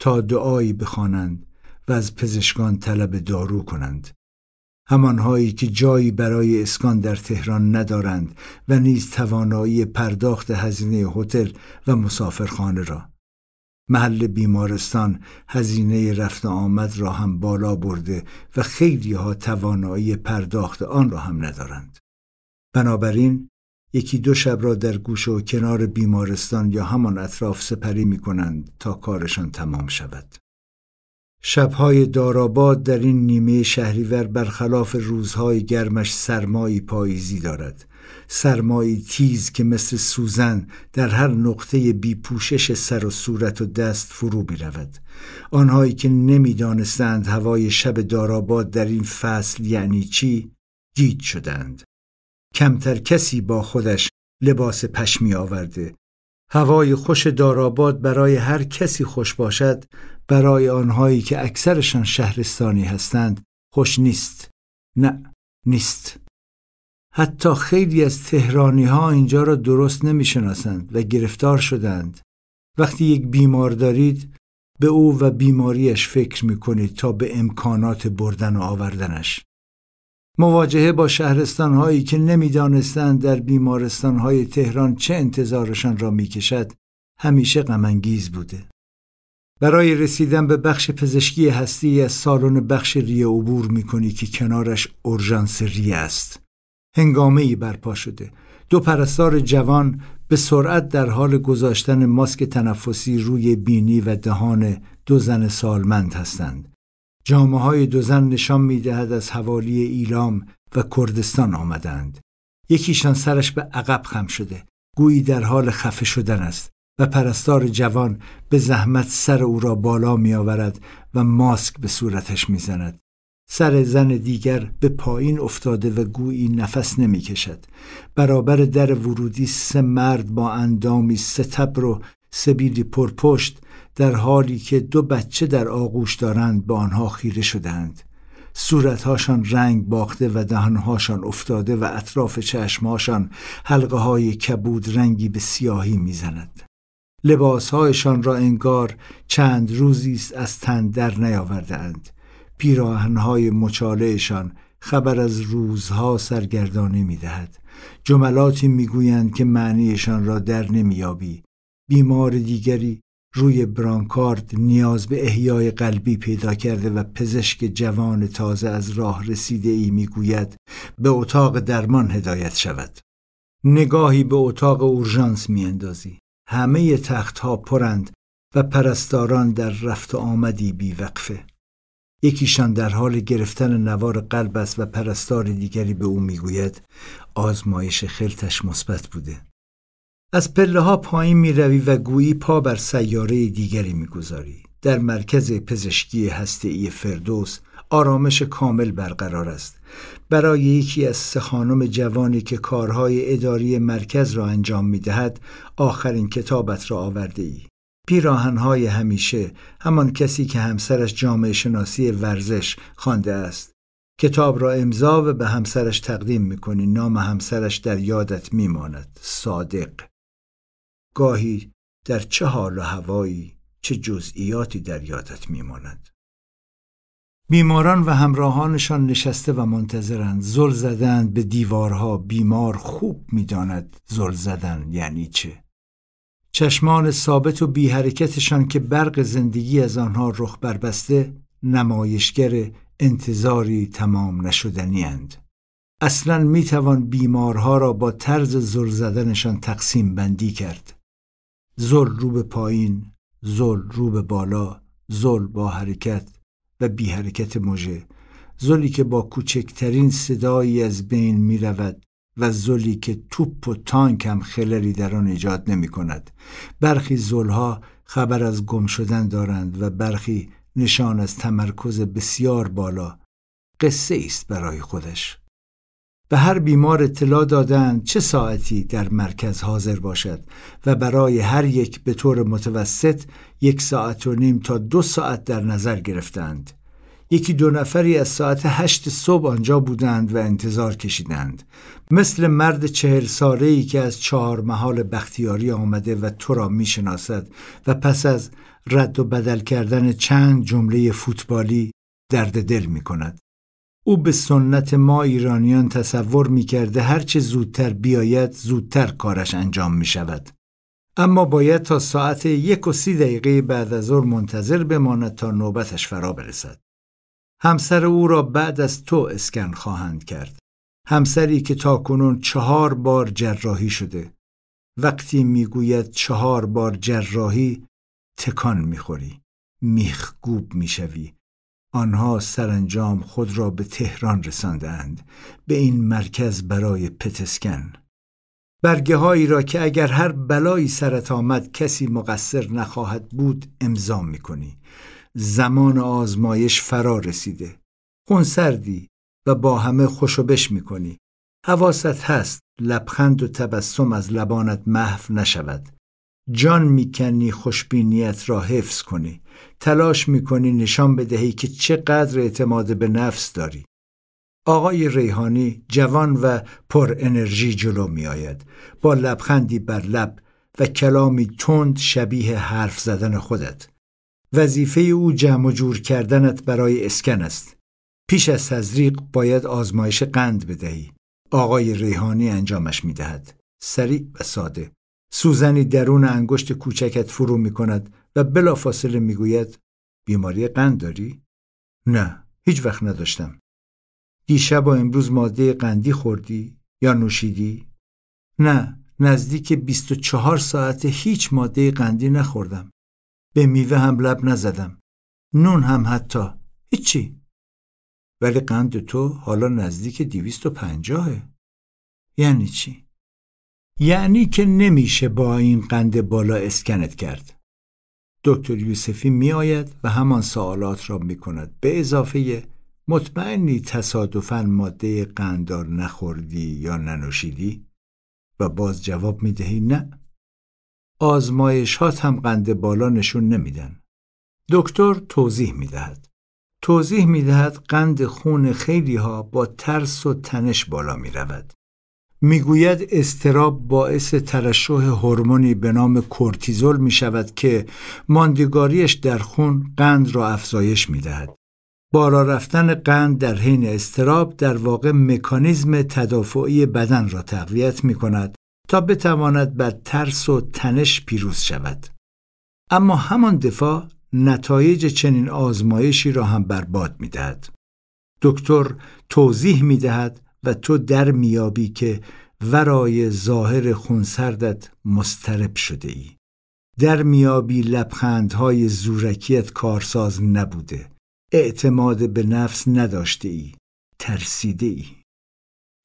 تا دعایی بخوانند و از پزشکان طلب دارو کنند. همانهایی که جایی برای اسکان در تهران ندارند و نیز توانایی پرداخت هزینه هتل و مسافرخانه را. محل بیمارستان هزینه رفت آمد را هم بالا برده و خیلی ها توانایی پرداخت آن را هم ندارند. بنابراین یکی دو شب را در گوشه و کنار بیمارستان یا همان اطراف سپری می کنند تا کارشان تمام شود. شبهای داراباد در این نیمه شهریور برخلاف روزهای گرمش سرمایی پاییزی دارد. سرمایی تیز که مثل سوزن در هر نقطه بی پوشش سر و صورت و دست فرو می رود. آنهایی که نمی‌دانستند هوای شب داراباد در این فصل یعنی چی گیج شدند. کمتر کسی با خودش لباس پشمی آورده. هوای خوش داراباد برای هر کسی خوش باشد برای آنهایی که اکثرشان شهرستانی هستند خوش نیست. نه نیست. حتی خیلی از تهرانی ها اینجا را درست نمی شناسند و گرفتار شدند. وقتی یک بیمار دارید به او و بیماریش فکر می کنید تا به امکانات بردن و آوردنش. مواجهه با شهرستان هایی که نمی‌دانستند در بیمارستان های تهران چه انتظارشان را می‌کشد همیشه غمانگیز بوده. برای رسیدن به بخش پزشکی هستی از سالن بخش ریه عبور می‌کنی که کنارش اورژانس ریه است هنگامه ای برپا شده دو پرستار جوان به سرعت در حال گذاشتن ماسک تنفسی روی بینی و دهان دو زن سالمند هستند جامعه های دو زن نشان می دهد از حوالی ایلام و کردستان آمدند. یکیشان سرش به عقب خم شده. گویی در حال خفه شدن است و پرستار جوان به زحمت سر او را بالا می آورد و ماسک به صورتش می زند. سر زن دیگر به پایین افتاده و گویی نفس نمی کشد. برابر در ورودی سه مرد با اندامی ستبر و سبیلی پرپشت در حالی که دو بچه در آغوش دارند به آنها خیره شدند صورتهاشان رنگ باخته و دهانهاشان افتاده و اطراف چشمهاشان حلقه های کبود رنگی به سیاهی می‌زند لباسهایشان را انگار چند روزی است از تن در نیاورده اند پیراهنهای مچالهشان خبر از روزها سرگردانی می‌دهد. جملاتی می‌گویند که معنیشان را در نمییابی. بیمار دیگری روی برانکارد نیاز به احیای قلبی پیدا کرده و پزشک جوان تازه از راه رسیده ای می‌گوید به اتاق درمان هدایت شود. نگاهی به اتاق اورژانس میاندازی. همه تختها پرند و پرستاران در رفت آمدی بیوقفه. یکیشان در حال گرفتن نوار قلب است و پرستار دیگری به او می‌گوید آزمایش خلتش مثبت بوده. از پله ها پایین می روی و گویی پا بر سیاره دیگری می گذاری. در مرکز پزشکی هسته‌ای فردوس آرامش کامل برقرار است. برای یکی از سه خانم جوانی که کارهای اداری مرکز را انجام می دهد آخرین کتابت را آورده ای پیراهنهای همیشه همان کسی که همسرش جامعه شناسی ورزش خوانده است. کتاب را امضا و به همسرش تقدیم می‌کنی. نام همسرش در یادت میماند. صادق. گاهی در چه حال و هوایی چه جزئیاتی در یادت میماند. بیماران و همراهانشان نشسته و منتظرند زل زدند به دیوارها بیمار خوب می‌داند زل زدن یعنی چه چشمان ثابت و بی حرکتشان که برق زندگی از آنها رخ بربسته نمایشگر انتظاری تمام نشدنی اند. اصلا می توان بیمارها را با طرز زل زدنشان تقسیم بندی کرد. زل رو به پایین، زل رو به بالا، زل با حرکت و بی حرکت موجه، زلی که با کوچکترین صدایی از بین می رود و زلی که توپ و تانک هم خللی در آن ایجاد نمی کند. برخی زلها خبر از گم شدن دارند و برخی نشان از تمرکز بسیار بالا. قصه است برای خودش. به هر بیمار اطلاع دادند چه ساعتی در مرکز حاضر باشد و برای هر یک به طور متوسط یک ساعت و نیم تا دو ساعت در نظر گرفتند یکی دو نفری از ساعت هشت صبح آنجا بودند و انتظار کشیدند مثل مرد چهل ساله ای که از چهار محال بختیاری آمده و تو را می‌شناسد و پس از رد و بدل کردن چند جمله فوتبالی درد دل می کند. او به سنت ما ایرانیان تصور می کرده هرچه زودتر بیاید زودتر کارش انجام می شود. اما باید تا ساعت یک و سی دقیقه بعد از ظهر منتظر بماند تا نوبتش فرا برسد. همسر او را بعد از تو اسکن خواهند کرد. همسری که تا کنون چهار بار جراحی شده. وقتی می‌گوید چهار بار جراحی تکان می‌خوری میخگوب می‌شوی آنها سرانجام خود را به تهران رساندند به این مرکز برای پتسکن. برگه هایی را که اگر هر بلایی سرت آمد کسی مقصر نخواهد بود امضا می‌کنی. زمان آزمایش فرا رسیده. خونسردی و با همه خوشوبش می‌کنی. حواست هست لبخند و تبسم از لبانت محو نشود. جان می‌کنی خوشبینیت را حفظ کنی. تلاش می‌کنی نشان بدهی که چقدر اعتماد به نفس داری. آقای ریحانی جوان و پر انرژی جلو می آید با لبخندی بر لب و کلامی تند شبیه حرف زدن خودت. وظیفه او جمع و جور کردنت برای اسکن است. پیش از تزریق باید آزمایش قند بدهی. آقای ریحانی انجامش می دهد سریع و ساده. سوزنی درون انگشت کوچکت فرو می کند و بلافاصله می گوید بیماری قند داری؟ نه هیچ وقت نداشتم دیشب و امروز ماده قندی خوردی یا نوشیدی؟ نه نزدیک 24 ساعت هیچ ماده قندی نخوردم به میوه هم لب نزدم نون هم حتی هیچی ولی قند تو حالا نزدیک 250 یعنی چی؟ یعنی که نمیشه با این قند بالا اسکنت کرد. دکتر یوسفی می آید و همان سوالات را می کند. به اضافه مطمئنی تصادفاً ماده قندار نخوردی یا ننوشیدی؟ و باز جواب می دهی نه. آزمایشات هم قند بالا نشون نمیدن. دکتر توضیح می دهد. توضیح می دهد قند خون خیلی ها با ترس و تنش بالا می رود. می‌گوید استراب باعث ترشح هورمونی به نام کورتیزول می شود که ماندگاریش در خون قند را افزایش می دهد. بالا رفتن قند در حین استراب در واقع مکانیزم تدافعی بدن را تقویت می کند تا بتواند بر ترس و تنش پیروز شود. اما همان دفاع نتایج چنین آزمایشی را هم برباد می دهد. دکتر توضیح می دهد و تو در میابی که ورای ظاهر خونسردت مسترب شده ای. در میابی لبخندهای زورکیت کارساز نبوده. اعتماد به نفس نداشته ای. ترسیده ای.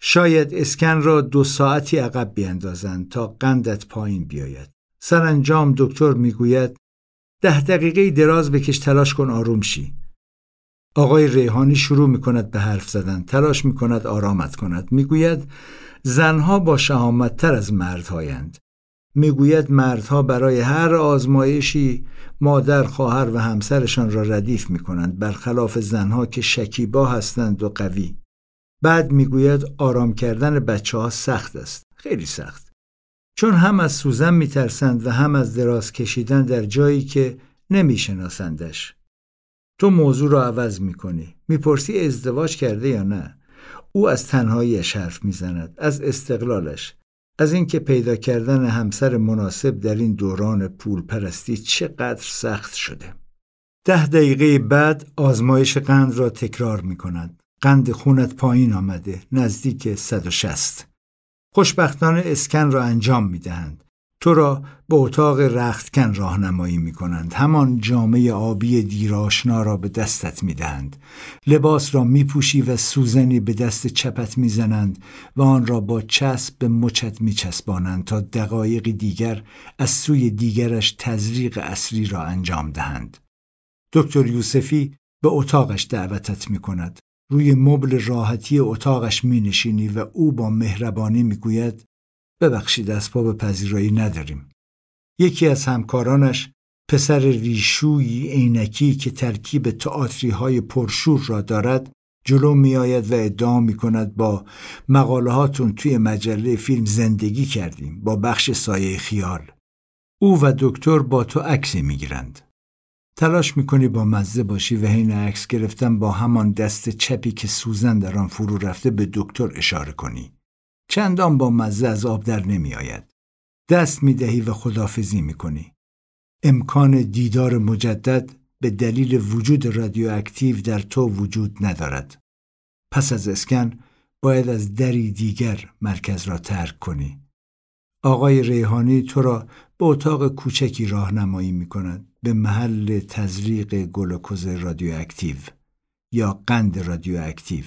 شاید اسکن را دو ساعتی عقب بیندازند تا قندت پایین بیاید. سرانجام دکتر می‌گوید ده دقیقه دراز بکش تلاش کن آروم شی. آقای ریحانی شروع می کند به حرف زدن تلاش می کند آرامت کند. می‌گوید زنها با شهامت تر از مردهایند. می‌گوید مردها برای هر آزمایشی مادر خواهر و همسرشان را ردیف می کنند برخلاف زنها که شکیبا هستند و قوی. بعد می‌گوید آرام کردن بچه ها سخت است. خیلی سخت. چون هم از سوزن میترسند و هم از دراز کشیدن در جایی که نمیشناسندش. تو موضوع را عوض می‌کنی. می‌پرسی ازدواج کرده یا نه. او از تنهاییش حرف می‌زند از استقلالش. از اینکه پیدا کردن همسر مناسب در این دوران پول پرستی چقدر سخت شده. ده دقیقه بعد آزمایش قند را تکرار می کند. قند خونت پایین آمده نزدیک 160 خوشبختانه اسکن را انجام می دهند. تو را به اتاق رختکن راهنمایی می کنند. همان جامعه آبی دیراشنا را به دستت می دهند. لباس را می پوشی و سوزنی به دست چپت می زنند و آن را با چسب به مچت می چسبانند تا دقایقی دیگر از سوی دیگرش تزریق اصلی را انجام دهند. دکتر یوسفی به اتاقش دعوتت می کند. روی مبل راحتی اتاقش می نشینی و او با مهربانی می گوید ببخشید اسباب پذیرایی نداریم. یکی از همکارانش پسر ریشویی عینکی که ترکیب تئاتری های پرشور را دارد جلو می آید و ادعا می کند با مقاله هاتون توی مجله فیلم زندگی کردیم با بخش سایه خیال. او و دکتر با تو عکسی می گیرند. تلاش می‌کنی با مزه باشی و حین عکس گرفتن با همان دست چپی که سوزن در آن فرو رفته به دکتر اشاره کنی. چندان با مزه از آب در نمی آید. دست می دهی و خداحافظی می کنی. امکان دیدار مجدد به دلیل وجود رادیواکتیو در تو وجود ندارد. پس از اسکن باید از دری دیگر مرکز را ترک کنی. آقای ریحانی تو را به اتاق کوچکی راهنمایی می کند به محل تزریق گلوکوز رادیواکتیو یا قند رادیواکتیو.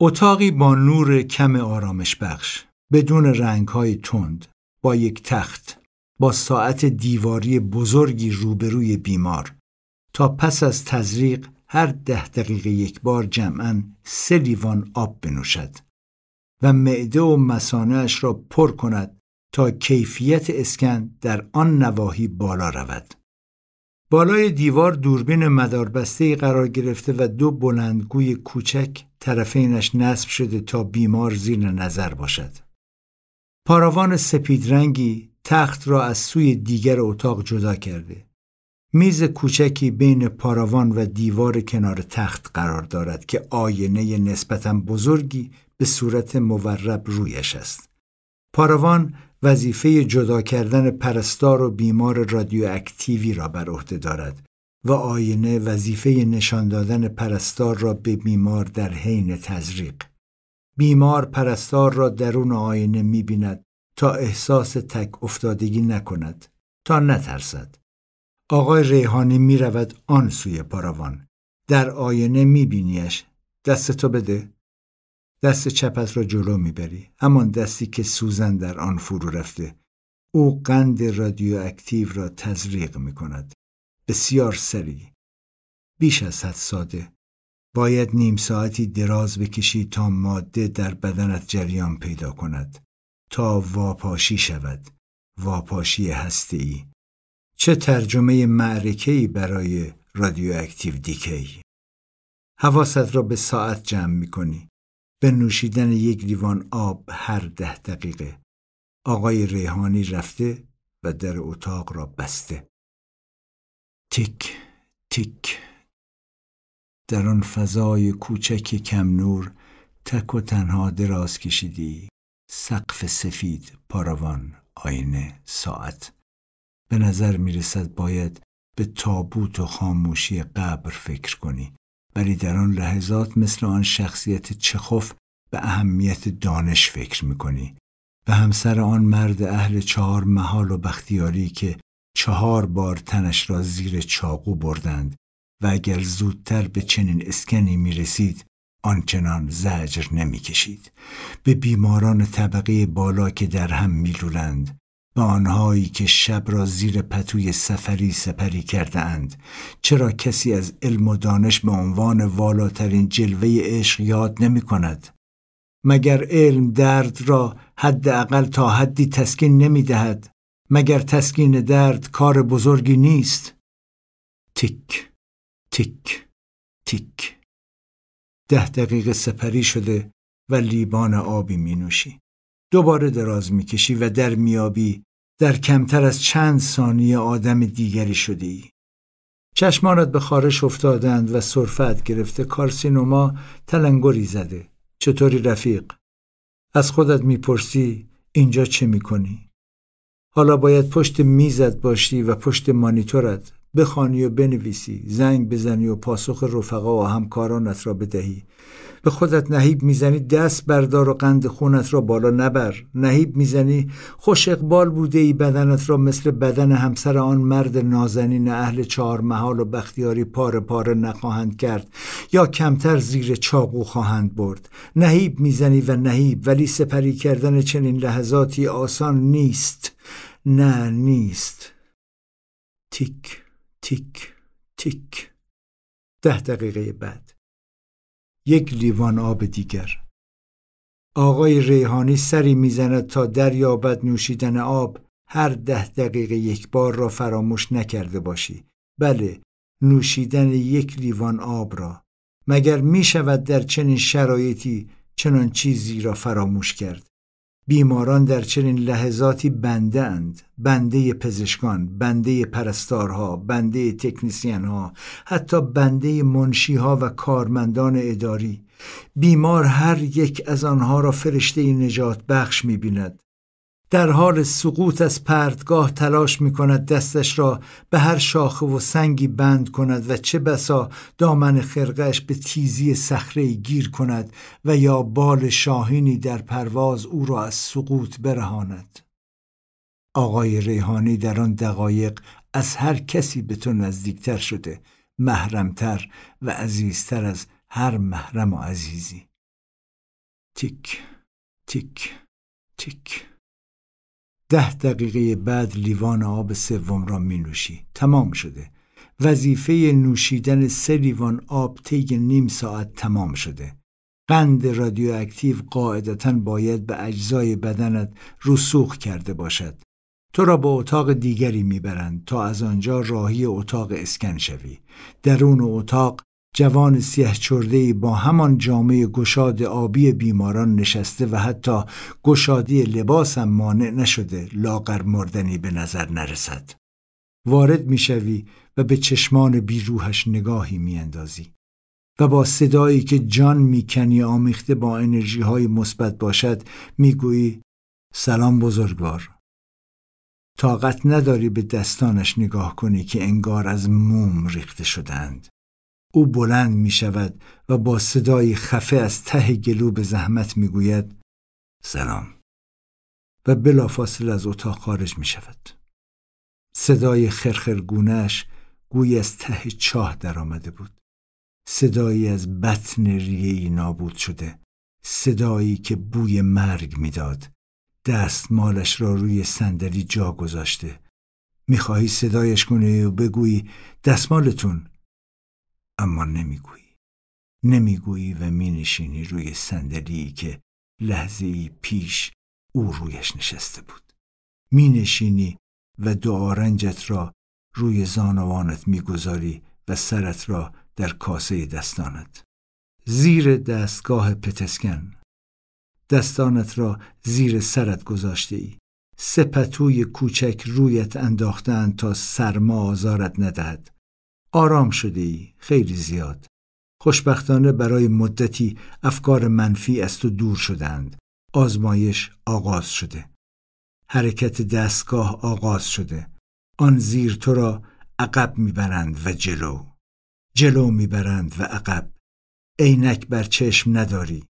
اتاقی با نور کم آرامش بخش بدون رنگ های تند با یک تخت با ساعت دیواری بزرگی روبروی بیمار تا پس از تزریق هر ده دقیقه یک بار جمعا سه لیوان آب بنوشد و معده و مسانهاش را پر کند تا کیفیت اسکن در آن نواحی بالا رود. بالای دیوار دوربین مداربسته قرار گرفته و دو بلندگوی کوچک طرفینش نصب شده تا بیمار زیر نظر باشد. پاراوان سپید رنگی تخت را از سوی دیگر اتاق جدا کرده. میز کوچکی بین پاراوان و دیوار کنار تخت قرار دارد که آینه نسبتا بزرگی به صورت مورب رویش است. پاراوان وظیفه جدا کردن پرستار و بیمار رادیواکتیوی را بر عهده دارد و آینه وظیفه نشان دادن پرستار را به بیمار در حین تزریق. بیمار پرستار را درون آینه می بیند تا احساس تک افتادگی نکند تا نترسد. آقای ریحانی می رود آن سوی پاراوان. در آینه می بینیش. دستتو بده. دست چپت را جلو می‌بری. همان دستی که سوزن در آن فرو رفته. او قند رادیواکتیو را تزریق می کند بسیار سریع. بیش از حد ساده. باید نیم ساعتی دراز بکشی تا ماده در بدنت جریان پیدا کند. تا واپاشی شود. واپاشی هستی چه ترجمه معرکه‌ای برای رادیواکتیو دیکی؟ حواست را به ساعت جمع می کنی به نوشیدن یک لیوان آب هر ده دقیقه. آقای ریحانی رفته و در اتاق را بسته. تیک تیک در آن فضای کوچک کم نور تک و تنها دراز کشیدی سقف سفید پاروان آینه ساعت. به نظر می رسد باید به تابوت و خاموشی قبر فکر کنی. ولی در آن لحظات مثل آن شخصیت چخوف به اهمیت دانش فکر می‌کنی و همسر آن مرد اهل چهار محال و بختیاری که چهار بار تنش را زیر چاقو بردند و اگر زودتر به چنین اسکنی می رسید آنچنان زجر نمی‌کشید. به بیماران طبقه بالا که در هم میلولند به آنهایی که شب را زیر پتوی سفری سپری کرده اند چرا کسی از علم و دانش به عنوان والاترین جلوه عشق یاد نمی کند؟ مگر علم درد را حداقل تا حدی تسکین نمی دهد؟ مگر تسکین درد کار بزرگی نیست؟ تیک تیک تیک ده دقیقه سپری شده و لیبان آبی می نوشی. دوباره دراز می‌کشی و در میابی در کمتر از چند ثانیه آدم دیگری شدی. چشمانت به خارش افتادند و صرفت گرفته کارسینوما تلنگری زده. چطوری رفیق؟ از خودت می‌پرسی اینجا چه می‌کنی؟ حالا باید پشت میزت باشی و پشت مانیتورت بخوانی و بنویسی زنگ بزنی و پاسخ رفقا و همکارانت را بدهی به خودت نهیب می‌زنی دست بردار و قند خونت را بالا نبر. نهیب می‌زنی خوش اقبال بوده ای بدنت را مثل بدن همسر آن مرد نازنین اهل چهار محال و بختیاری پاره پاره نخواهند کرد یا کمتر زیر چاقو خواهند برد. نهیب می‌زنی و نهیب ولی سپری کردن چنین لحظاتی آسان نیست. نه نیست. تیک تیک تیک. ده دقیقه بعد. یک لیوان آب دیگر. آقای ریحانی سری می‌زند تا دریابد نوشیدن آب هر ده دقیقه یک بار را فراموش نکرده باشی. بله نوشیدن یک لیوان آب را. مگر می شود در چنین شرایطی چنان چیزی را فراموش کرد؟ بیماران در چنین لحظاتی بنده اند بنده پزشکان بنده پرستارها بنده تکنیسین ها حتی بنده منشیها و کارمندان اداری. بیمار هر یک از آنها را فرشته نجات بخش می بیند در حال سقوط از پرتگاه تلاش می کند دستش را به هر شاخه و سنگی بند کند و چه بسا دامن خرقش به تیزی صخره گیر کند و یا بال شاهینی در پرواز او را از سقوط برهاند. آقای ریحانی در آن دقایق از هر کسی به تو نزدیکتر شده محرمتر و عزیزتر از هر محرم و عزیزی. تیک تیک تیک. ده دقیقه بعد لیوان آب سوم را می نوشی. تمام شده. وظیفه نوشیدن سه لیوان آب طی نیم ساعت تمام شده. قند رادیواکتیو قاعدتا باید به اجزای بدنت رسوخ کرده باشد. تو را به اتاق دیگری می‌برند تا از آنجا راهی اتاق اسکن شوی. درون اتاق جوان سیه چرده با همان جامعه گشاد آبی بیماران نشسته و حتی گشادی لباس هم مانع نشده لاغر مردنی به نظر نرسد. وارد می‌شوی و به چشمان بیروحش نگاهی میاندازی و با صدایی که جان می‌کنی آمیخته با انرژی های مثبت باشد می‌گویی سلام بزرگوار طاقت نداری به دستانش نگاه کنی که انگار از موم ریخته شدند او بلند می شود و با صدای خفه از ته گلو به زحمت می گوید سلام و بلافاصله از اتاق خارج می شود. صدای خرخرگونش گوی از ته چاه درآمده بود. صدایی از بطن ریهی نابود شده. صدایی که بوی مرگ می‌داد. دستمالش را روی صندلی جا گذاشته. می‌خواهی صدایش کنی و بگویی دستمالتون اما نمی‌گویی. نمی‌گویی و مینشینی روی صندلی که لحظه پیش او رویش نشسته بود. مینشینی و دعارنجت را روی زانوانت می‌گذاری و سرت را در کاسه دستانت. زیر دستگاه پتسکن. دستانت را زیر سرت گذاشته ای سپتوی کوچک رویت انداختند تا سرما آزارت ندهد. آرام شده ای خیلی زیاد. خوشبختانه برای مدتی افکار منفی از تو دور شدند. آزمایش آغاز شده. حرکت دستگاه آغاز شده. آن زیر تو را عقب می‌برند و جلو. جلو می‌برند و عقب. عینک بر چشم نداری.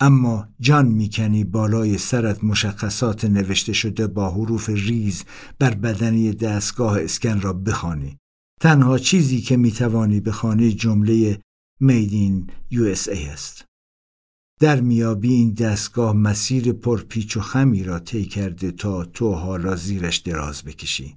اما جان می‌کنی بالای سرت مشخصات نوشته شده با حروف ریز بر بدنه دستگاه اسکن را بخوانی. تنها چیزی که می‌توانی بخوانی جمله made in USA است. در می‌یابی این دستگاه مسیر پرپیچ و خمی را طی کرده تا تو حالا زیرش دراز بکشی.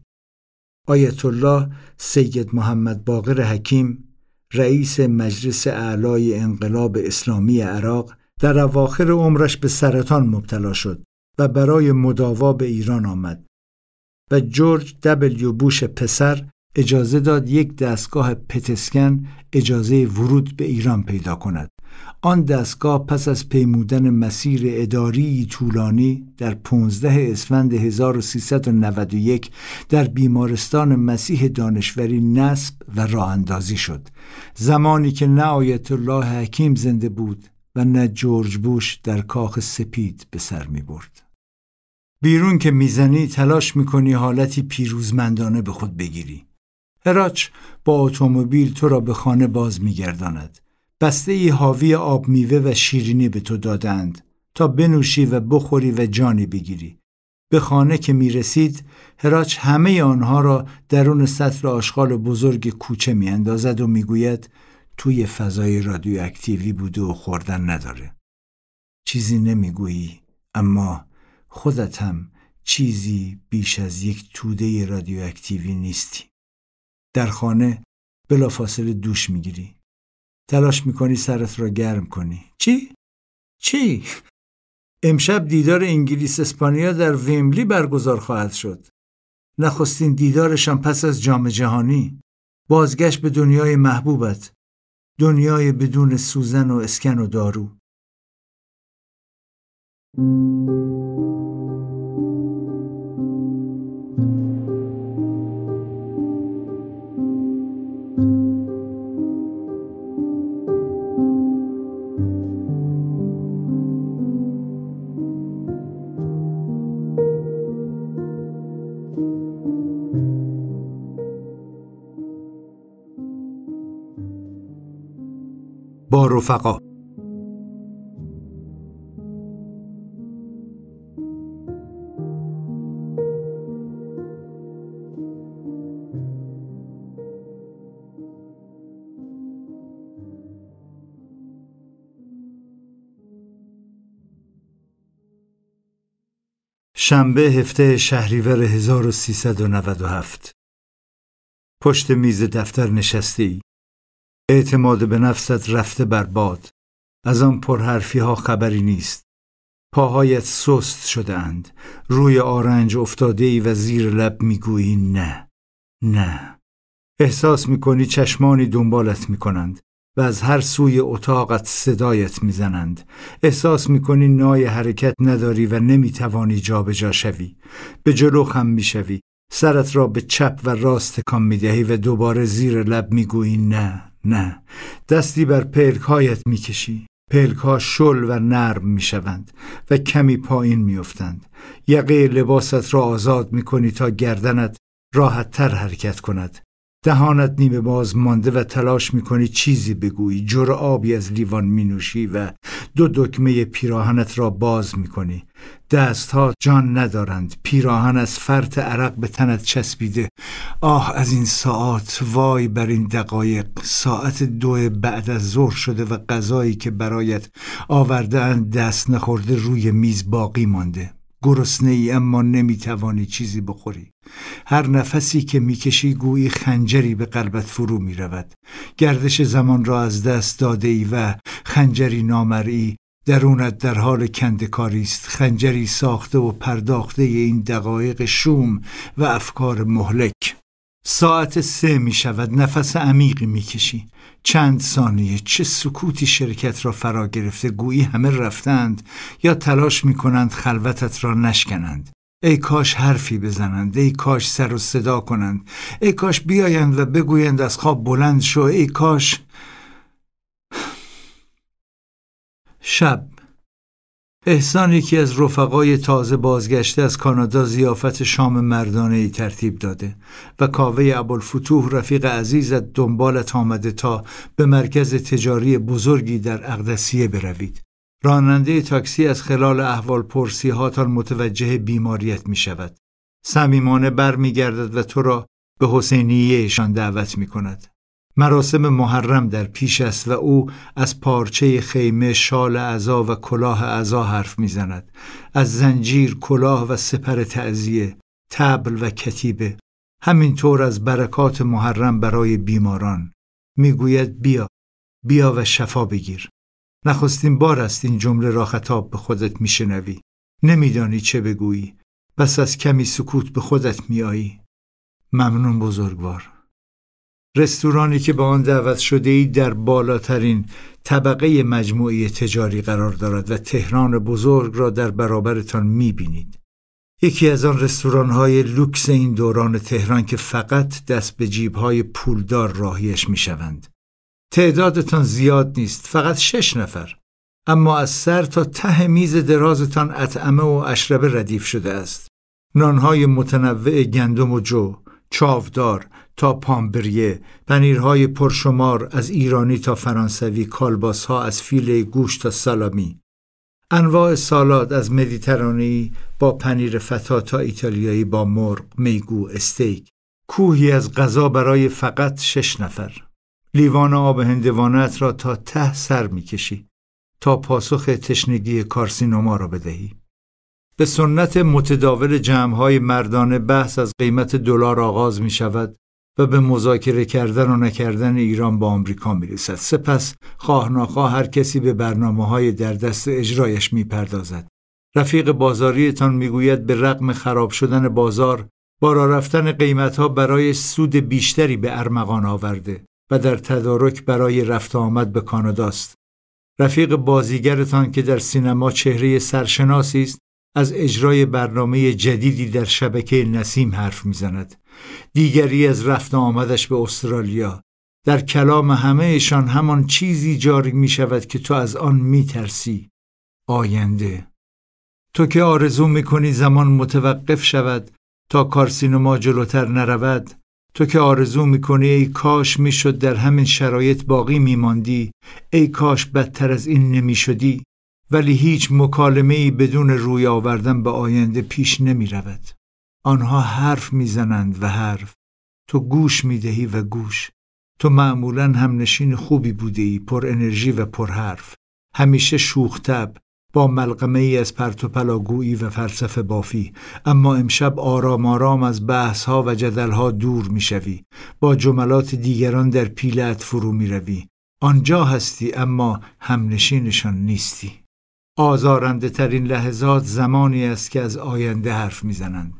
آیت الله سید محمد باقر حکیم رئیس مجلس اعلای انقلاب اسلامی عراق در اواخر عمرش به سرطان مبتلا شد و برای مداوا به ایران آمد و جورج دبلیو بوش پسر اجازه داد یک دستگاه پتسکن اجازه ورود به ایران پیدا کند آن دستگاه پس از پیمودن مسیر اداری طولانی در 15 اسفند 1391 در بیمارستان مسیح دانشوری نصب و راه اندازی شد زمانی که نه آیت الله حکیم زنده بود و نه جورج بوش در کاخ سپید به سر می برد. بیرون که می‌زنی تلاش می‌کنی حالتی پیروزمندانه به خود بگیری. هراچ با اتومبیل تو را به خانه باز میگرداند. بسته ای حاوی آب میوه و شیرینی به تو دادند تا بنوشی و بخوری و جانی بگیری. به خانه که می رسید هراچ همه آنها را درون سطل آشغال بزرگ کوچه می اندازد و می گوید توی فضای رادیواکتیوی بوده و خوردن نداره. چیزی نمی‌گویی اما خودت هم چیزی بیش از یک توده رادیواکتیوی نیستی. در خانه بلافاصله دوش می‌گیری. تلاش می‌کنی سرت را گرم کنی. چی؟ چی؟ امشب دیدار انگلیس اسپانیا در ویملی برگزار خواهد شد. نخستین دیدارشان پس از جام جهانی. بازگشت به دنیای محبوبت. دنیای بدون سوزن و اسکن و دارو. با رفقا. شنبه هفته شهریور 1397 پشت میز دفتر نشستی اعتماد به نفست رفته بر باد. از آن پرحرفی ها خبری نیست. پاهایت سست شده اند روی آرنج افتاده ای و زیر لب می‌گویی نه. نه. احساس می‌کنی چشمانی دنبالت می‌کنند و از هر سوی اتاقت صدایت می‌زنند. احساس می‌کنی نای حرکت نداری و نمی‌توانی جابجا شوی. به جلو خم می‌شوی. سرت را به چپ و راست تکان می‌دهی و دوباره زیر لب می‌گویی نه. نه دستی بر پلکهایت می‌کشی. پلکها شل و نرم می‌شوند و کمی پایین میافتند. یقه لباست را آزاد می‌کنی تا گردنت راحت تر حرکت کند. دهانت نیمه باز مانده و تلاش می‌کنی چیزی بگویی. جور آبی از لیوان مینوشی و دو دکمه پیراهنت را باز می‌کنی. دستها جان ندارند. پیراهن از فرط عرق به تنت چسبیده. آه از این ساعت وای بر این دقایق. ساعت دو بعد از ظهر شده و غذایی که برایت آورده دست نخورده روی میز باقی مانده. گرسنه ای اما نمی‌توانی چیزی بخوری. هر نفسی که می‌کشی گویی خنجری به قلبت فرو می‌رود. گردش زمان را از دست داده ای و خنجری نامرئی درونت در حال کندکاری است. خنجری ساخته و پرداخته این دقایق شوم و افکار مهلک. ساعت سه می شود نفس عمیقی می کشی چند ثانیه چه سکوتی شرکت را فرا گرفته؟ گویی همه رفتند یا تلاش می کنند خلوتت را نشکنند. ای کاش حرفی بزنند ای کاش سر و صدا کنند ای کاش بیایند و بگویند از خواب بلند شو ای کاش شب احسان یکی از رفقای تازه بازگشته از کانادا زیافت شام مردانه ای ترتیب داده و کاوه ابوالفتوح رفیق عزیزت دنبالت آمده تا به مرکز تجاری بزرگی در اقدسیه بروید. راننده تاکسی از خلال احوال پرسی هاتان متوجه بیماریت می شود. صمیمانه بر می گردد و تو را به حسینیهشان دعوت می کند. مراسم محرم در پیش است و او از پارچه خیمه شال عزا و کلاه عزا حرف می‌زند از زنجیر کلاه و سپر تعذیه تبل و کتیبه همینطور از برکات محرم برای بیماران می‌گوید بیا بیا و شفا بگیر نخستین بار است این جمله را خطاب به خودت میشنوی نمیدانی چه بگویی بس از کمی سکوت به خودت میایی ممنون بزرگوار رستورانی که به آن دعوت شده ای در بالاترین طبقه مجموعه تجاری قرار دارد و تهران بزرگ را در برابرتان می‌بینید. یکی از آن رستوران های لوکس این دوران تهران که فقط دست به جیب های پولدار راهیش می‌شوند. تعدادتان زیاد نیست فقط شش نفر. اما از سر تا ته میز درازتان اطعمه و اشربه ردیف شده است. نانهای متنوع گندم و جو چاودار تا پامبریه پنیرهای پرشمار از ایرانی تا فرانسوی کالباسها از فیله گوش تا سالامی. انواع سالاد از مدیترانی با پنیر فتا تا ایتالیایی با مرغ میگو استیک. کوهی از غذا برای فقط شش نفر. لیوان آب هندوانت را تا ته سر می‌کشی تا پاسخ تشنگی کارسینوما را بدهی به سنت متداول جمعهای مردانه بحث از قیمت دلار آغاز می شود و به مذاکره کردن و نکردن ایران با آمریکا می رسد. سپس خواه ناخواه هر کسی به برنامه های در دست اجرایش می پردازد. رفیق بازاریتان می‌گوید به رغم خراب شدن بازار بارا رفتن قیمت ها برای سود بیشتری به ارمغان آورده و در تدارک برای رفت آمد به کاناداست. رفیق بازیگرتان که در سینما چهره سرشناسی است از اجرای برنامه جدیدی در شبکه نسیم حرف می‌زند. دیگری از رفت آمدش به استرالیا. در کلام همهشان همان چیزی جاری می شود که تو از آن می ترسی آینده. تو که آرزو می کنی زمان متوقف شود تا کارسینما جلوتر نرود تو که آرزو می کنی ای کاش می شد در همین شرایط باقی می ماندی ای کاش بدتر از این نمی شدی ولی هیچ مکالمه ای بدون روی آوردن به آینده پیش نمی رود. آنها حرف می‌زنند و حرف. تو گوش می دهی و گوش. تو معمولا هم نشین خوبی بوده ای پر انرژی و پر حرف. همیشه شوختب. با ملغمه ای از پرت و پلاگویی و فلسفه بافی. اما امشب آرام آرام از بحث ها و جدل ها دور می‌شوی. با جملات دیگران در پیلت فرو می روی. آنجا هستی اما همنشینشان نیستی. آزارنده ترین لحظات زمانی است که از آینده حرف می‌زنند.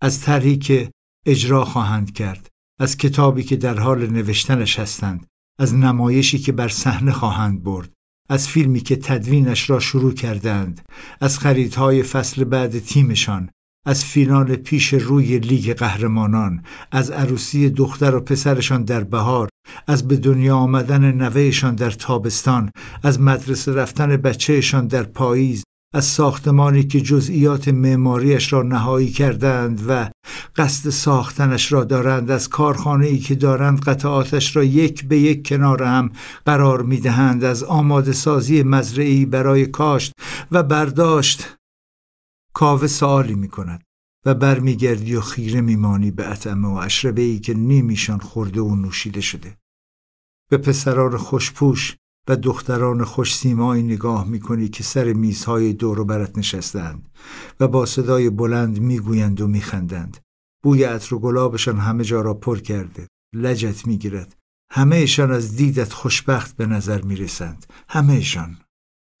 از طرحی که اجرا خواهند کرد از کتابی که در حال نوشتنش هستند از نمایشی که بر صحنه خواهند برد. از فیلمی که تدوینش را شروع کردند از خریدهای فصل بعد تیمشان از فینال پیش روی لیگ قهرمانان از عروسی دختر و پسرشان در بهار از به دنیا آمدن نوهشان در تابستان از مدرسه رفتن بچهشان در پاییز از ساختمانی که جزئیات معماریش را نهایی کردند و قصد ساختنش را دارند از کارخانه ای که دارند قطعاتش را یک به یک کنار هم قرار می دهند از آماده سازی مزرعی برای کاشت و برداشت کاوه سوالی می کند و برمیگردی و خیره میمانی به اطعمه و اشربه ای که نیمیشان خورده و نوشیده شده. به پسران خوشپوش و دختران خوش سیمایی نگاه می‌کنی که سر میزهای دور و برت نشستند و با صدای بلند می‌گویند و میخندند. بوی عطر و گلابشان همه جا را پر کرده. لجت می‌گیرد. همهشان از دیدت خوشبخت به نظر می‌رسند. همهشان.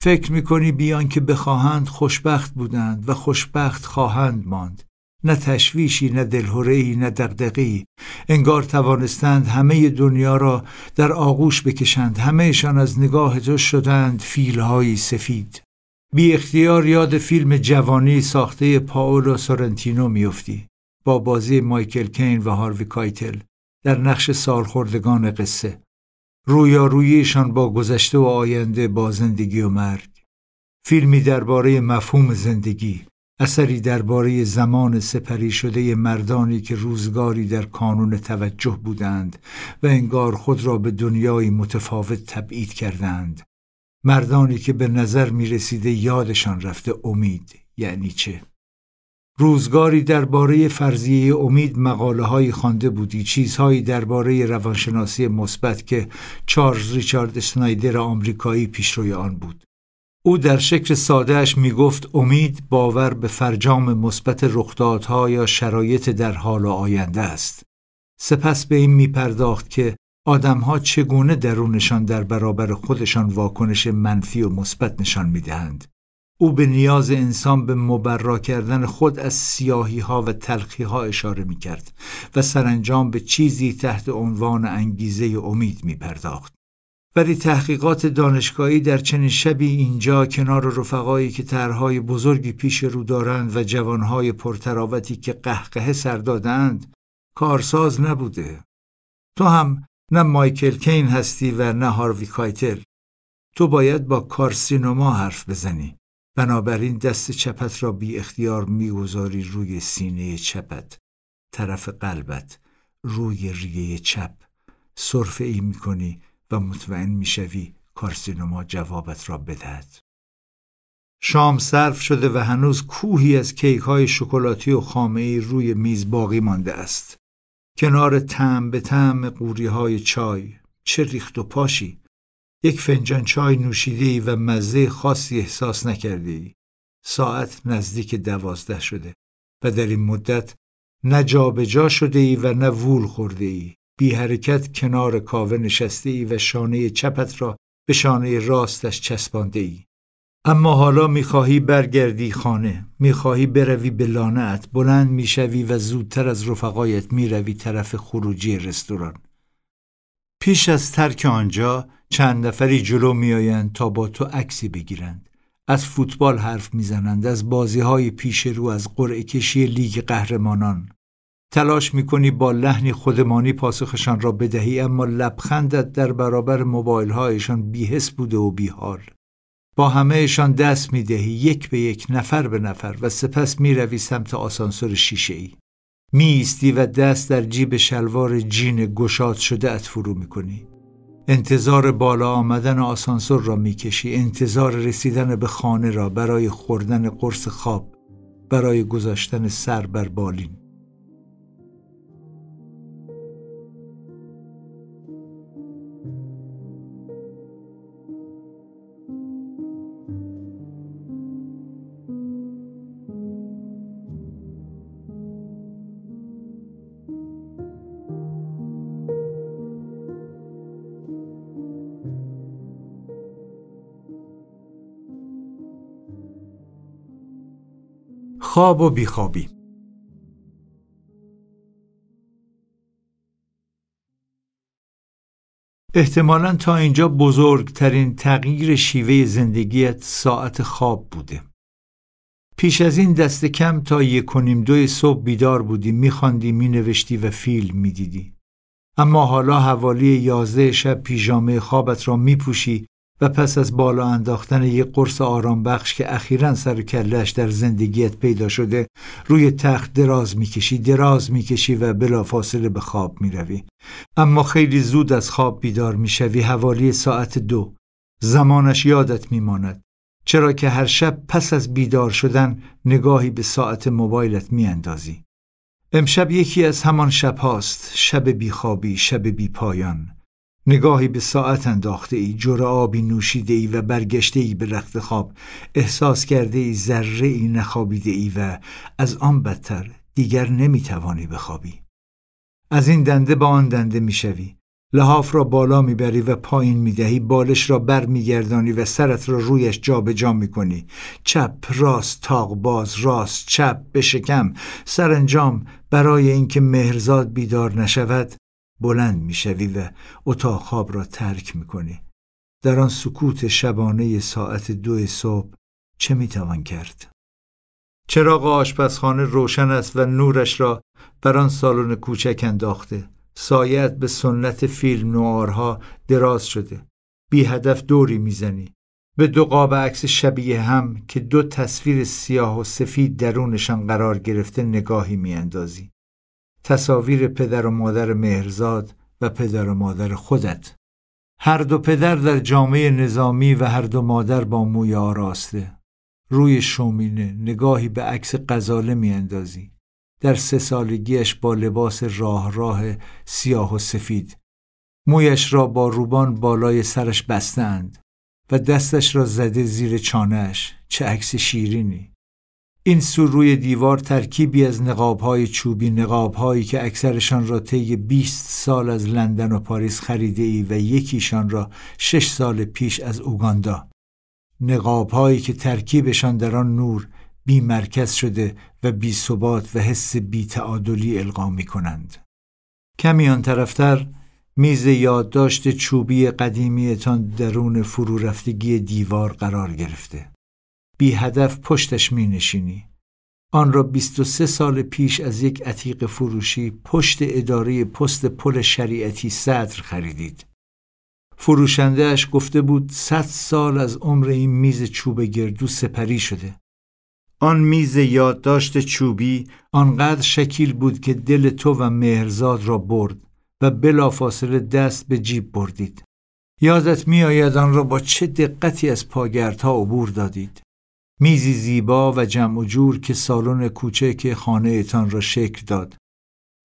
فکر می‌کنی بیان که بخواهند خوشبخت بودند و خوشبخت خواهند ماند. نه تشویشی نه دلهورهی نه دقدقی انگار توانستند همه دنیا را در آغوش بکشند. همهشان از نگاه تو شدند فیلهایی سفید. بی اختیار یاد فیلم جوانی ساخته پاولو سورنتینو میافتی. با بازی مایکل کین و هاروی کایتل در نقش سالخوردگان قصه. رویاروییشان با گذشته و آینده با زندگی و مرگ. فیلمی درباره مفهوم زندگی. اثری درباره زمان سپری شده مردانی که روزگاری در کانون توجه بودند و انگار خود را به دنیای متفاوت تبعید کردند. مردانی که به نظر می رسیده یادشان رفته امید یعنی چه؟ روزگاری درباره فرضیه امید مقاله های خوانده بودی. چیزهایی درباره روانشناسی مثبت که چارلز ریچارد اسنایدر آمریکایی پیشروی آن بود. او در شکل سادهش می گفت امید باور به فرجام مثبت رخدادها یا شرایط در حال آینده است سپس به این می پرداخت که آدمها چگونه درونشان در برابر خودشان واکنش منفی و مثبت نشان می دهند. او به نیاز انسان به مبرا کردن خود از سیاهی ها و تلخی ها اشاره می کرد و سرانجام به چیزی تحت عنوان انگیزه امید می پرداخت. ولی تحقیقات دانشگاهی در چنین شبی اینجا کنار رفقایی که طرحهای بزرگی پیش رو دارند و جوانهای پرتراوتی که قهقه سر دادند کارساز نبوده. تو هم نه مایکل کین هستی و نه هاروی کایتل. تو باید با کارسینوما حرف بزنی. بنابراین دست چپت را بی اختیار می‌گذاری روی سینه چپت طرف قلبت روی ریه چپ صرف ای می‌کنی و مطمئن می‌شوی کارسینوما جوابت را بدهد شام صرف شده و هنوز کوهی از کیک های شکلاتی و خامه ای روی میز باقی مانده است کنار تم به تم قوری های چای چه ریخت و پاشی یک فنجان چای نوشیده و مزه خاصی احساس نکرده ای. ساعت نزدیک دوازده شده و در این مدت نه جابجا شده ای و نه وول خورده ای. بی حرکت کنار کاوه نشسته ای و شانه چپت را به شانه راستش چسبانده ای. اما حالا می‌خواهی برگردی خانه می‌خواهی بروی به لانت بلند می‌شوی و زودتر از رفقایت می‌روی طرف خروجی رستوران. پیش از ترک آنجا چند نفری جلو میآیند تا با تو عکسی بگیرند. از فوتبال حرف می‌زنند از بازی های پیش رو از قرعه کشی لیگ قهرمانان. تلاش می‌کنی با لحنی خودمانی پاسخشان را بدهی اما لبخندت در برابر موبایل هایشان بیهس بوده و بیحال. با همهشان دست می‌دهی یک به یک نفر به نفر و سپس می‌روی سمت آسانسور شیشه ای میستی و دست در جیب شلوار جین گشاد شده ات فرو می‌کنی. انتظار بالا آمدن آسانسور را می‌کشی. انتظار رسیدن به خانه را برای خوردن قرص خواب برای گذاشتن سر بر بالین. خواب و بیخوابی احتمالا تا اینجا بزرگترین تغییر شیوه زندگیت ساعت خواب بوده. پیش از این دست کم تا یک و نیم دوی صبح بیدار بودی میخواندی مینوشتی و فیلم می‌دیدی. اما حالا حوالی یازده شب پیژامه خوابت را میپوشی و پس از بالا انداختن یک قرص آرام بخش که اخیرا سر کلش در زندگیت پیدا شده روی تخت دراز می‌کشی دراز می‌کشی و بلا فاصله به خواب می‌روی. اما خیلی زود از خواب بیدار می‌شوی حوالی ساعت دو. زمانش یادت میماند. چرا که هر شب پس از بیدار شدن نگاهی به ساعت موبایلت میاندازی. امشب یکی از همان شب هاست شب بیخوابی شب بی پایان نگاهی به ساعت انداخته ای جور آبی نوشیده ای و برگشته ای به رخت خواب. احساس کرده ای ذره ای نخوابیده ای و از آن بدتر دیگر نمی‌توانی بخوابی. از این دنده به آن دنده می‌شوی. لحاف را بالا می‌بری و پایین می‌دهی. بالش را بر میگردانی و سرت را رویش جابجا جا می‌کنی. چپ راست تاق باز راست چپ به شکم سرانجام برای اینکه مهرزاد بیدار نشود بلند می‌شوی و اتاق خواب را ترک می‌کنی. در آن سکوت شبانه ساعت دو صبح چه می‌توان کرد؟ چراغ آشپزخانه روشن است و نورش را بر آن سالن کوچک انداخته. سایت به سنت فیلم نوارها دراز شده. بی هدف دوری می‌زنی. به دو قاب عکس شبیه هم که دو تصویر سیاه و سفید درونشان قرار گرفته نگاهی میاندازی. تصاویر پدر و مادر مهرزاد و پدر و مادر خودت. هر دو پدر در جامعه نظامی و هر دو مادر با موی آراسته. روی شومینه نگاهی به عکس غزاله میاندازی. در سه سالگیش با لباس راه راه سیاه و سفید. مویش را با روبان بالای سرش بستند و دستش را زده زیر چانهش چه عکس شیرینی! این سو روی دیوار ترکیبی از نقابهای چوبی نقابهایی که اکثرشان را طی 20 سال از لندن و پاریس خریده ای و یکیشان را شش سال پیش از اوگاندا نقابهایی که ترکیبشان در آن نور بی مرکز شده و بی ثبات و حس بی تعادلی القا می کنند. کمی آن طرفتر میز یادداشت چوبی قدیمیتان درون فرو رفتگی دیوار قرار گرفته. بی هدف پشتش می نشینی. آن را 23 سال پیش از یک عتیق فروشی پشت اداره پست پل شریعتی صدر خریدید. فروشندهش گفته بود صد سال از عمر این میز چوب گردو سپری شده. آن میز یادداشت چوبی آنقدر شکیل بود که دل تو و مهرزاد را برد و بلافاصله دست به جیب بردید. یادت میآید آن را با چه دقتی از پاگردها عبور دادید. میزی زیبا و جمع و جور که سالن کوچک خانه ایتان را شکل داد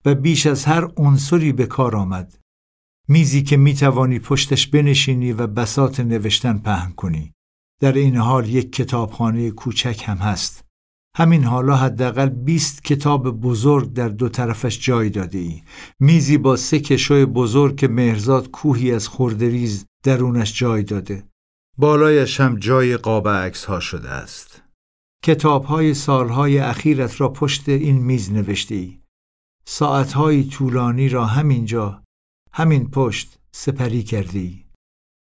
و بیش از هر عنصری به کار آمد. میزی که می توانی پشتش بنشینی و بسات نوشتن پهن کنی. در این حال یک کتابخانه کوچک هم هست. همین حالا حداقل 20 کتاب بزرگ در دو طرفش جای داده ای. میزی با سه کشوی بزرگ که مهرزاد کوهی از خردریز درونش جای داده. بالایش هم جای قاب عکس ها شده است. کتاب های سالهای اخیرت را پشت این میز نوشته ای. ساعت های طولانی را همینجا همین پشت سپری کرده ای.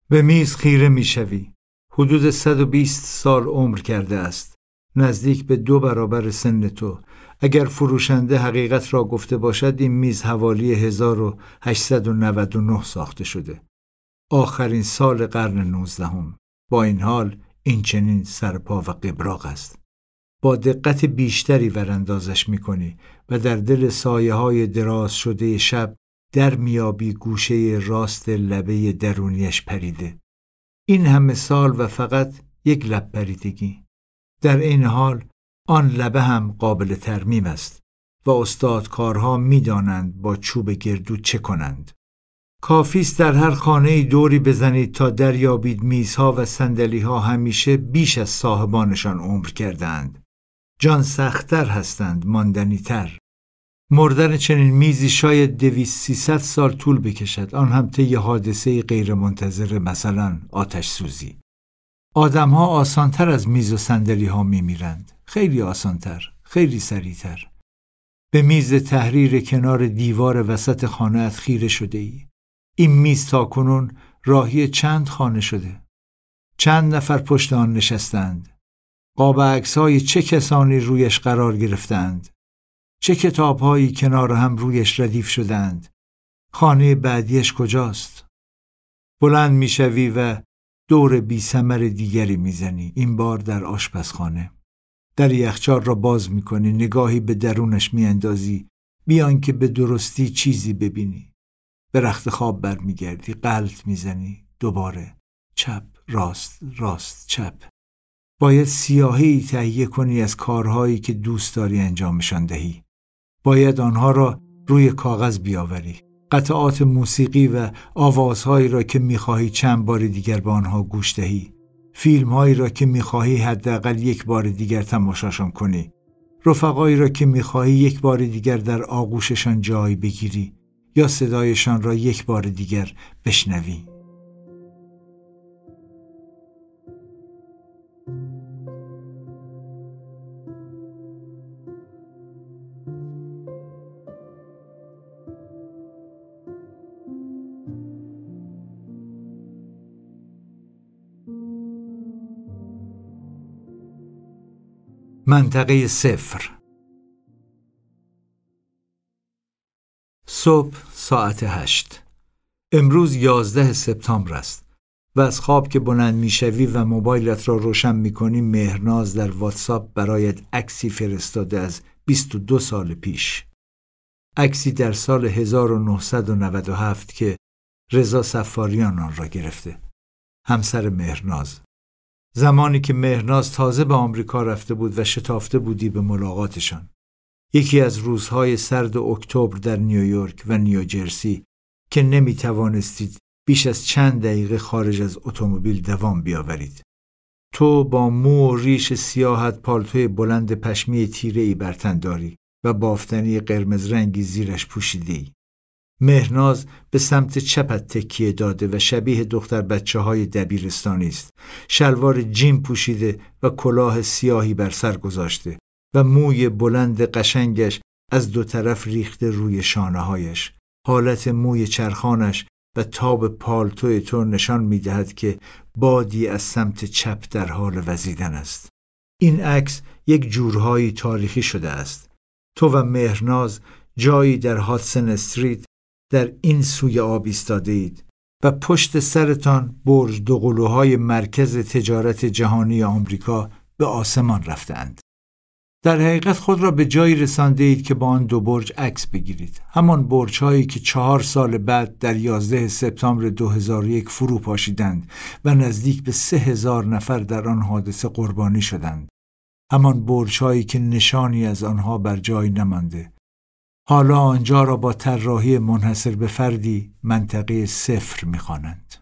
به میز خیره می‌شوی. حدود 120 سال عمر کرده است. نزدیک به دو برابر سن تو. اگر فروشنده حقیقت را گفته باشد این میز حوالی 1899 ساخته شده. آخرین سال قرن نوزدهم. با این حال این چنین سرپا و قبراق است. با دقت بیشتری وراندازش می‌کنی و در دل سایه های دراز شده شب در میابی گوشه راست لبه درونیش پریده. این همه سال و فقط یک لب پریدگی. در این حال آن لبه هم قابل ترمیم است و استادکارها می‌دانند با چوب گردو چه کنند. کافیست در هر خانه دوری بزنید تا دریابید میزها و سندلیها همیشه بیش از صاحبانشان عمر کردند. جان سختتر هستند ماندنیتر. مردن چنین میزی شاید دویست سیصد سال طول بکشد آن هم طی حادثه غیرمنتظره مثلا آتش سوزی. آدمها آسانتر از میز و سندلی ها می میرند. خیلی آسانتر، خیلی سریعتر. به میز تحریر کنار دیوار وسط خانه خیره شده ای. این میز تا کنون راهی چند خانه شده. چند نفر پشت آن نشستند. قاب عکس های چه کسانی رویش قرار گرفتند. چه کتاب هایی کنار هم رویش ردیف شدند. خانه بعدیش کجاست؟ بلند می‌شوی و دور بی سمر دیگری می‌زنی این بار در آشپزخانه در یخچال را باز می‌کنی نگاهی به درونش میاندازی بیان که به درستی چیزی ببینی به رخت خواب برمیگردی قلط می‌زنی دوباره چپ راست راست چپ. باید سیاهی تهیه کنی از کارهایی که دوست داری انجامشان دهی. باید آنها را روی کاغذ بیاوری. قطعات موسیقی و آوازهایی را که می‌خواهی چند بار دیگر به آنها گوش دهی. فیلمهایی را که می‌خواهی حداقل یک بار دیگر تماشاشان کنی. رفقایی را که می‌خواهی یک بار دیگر در آغوششان جای بگیری. یا صدایشان را یک بار دیگر بشنوی. منطقه صفر. صبح ساعت هشت. امروز یازده سپتامبر است و از خواب که بلند می‌شوی و موبایلت را روشن می‌کنی مهرناز در واتساپ برایت عکسی فرستاده از 22 سال پیش. عکسی در سال 1997 که رضا سفاریان آن را گرفته. همسر مهرناز. زمانی که مهرناز تازه به آمریکا رفته بود و شتافته بودی به ملاقاتشان. یکی از روزهای سرد اکتبر در نیویورک و نیوجرسی که نمی توانستید بیش از چند دقیقه خارج از اتومبیل دوام بیاورید تو با مو و ریش سیاحت پالتوی بلند پشمی تیره ای برتن داری و بافتنی قرمز رنگی زیرش پوشیده ای. مهرناز به سمت چپت تکیه داده و شبیه دختر بچه های دبیرستانی است. شلوار جیم پوشیده و کلاه سیاهی بر سر گذاشته و موی بلند قشنگش از دو طرف ریخته روی شانه هایش. حالت موی چرخانش و تاب پالتوی تو نشان می دهد که بادی از سمت چپ در حال وزیدن است. این عکس یک جورهایی تاریخی شده است. تو و مهرناز جایی در هاتسن استریت در این سوی آب ایستاده اید و پشت سرتان برج دوقلوهای مرکز تجارت جهانی آمریکا به آسمان رفتند. در حقیقت خود را به جایی رسانده اید که با آن دو برج عکس بگیرید. همان برج هایی که چهار سال بعد در 11 سپتامبر 2001 فرو پاشیدند و نزدیک به سه هزار نفر در آن حادثه قربانی شدند. همان برج هایی که نشانی از آنها بر جای نمانده. حالا آنجا را با طراحی منحصر به فردی منطقه صفر می‌خوانند.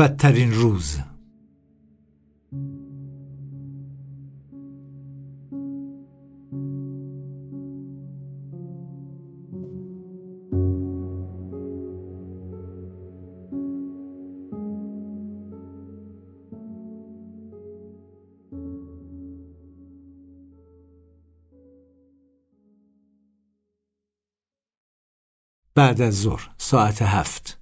بدترین روز. بعد از ظهر ساعت هفت.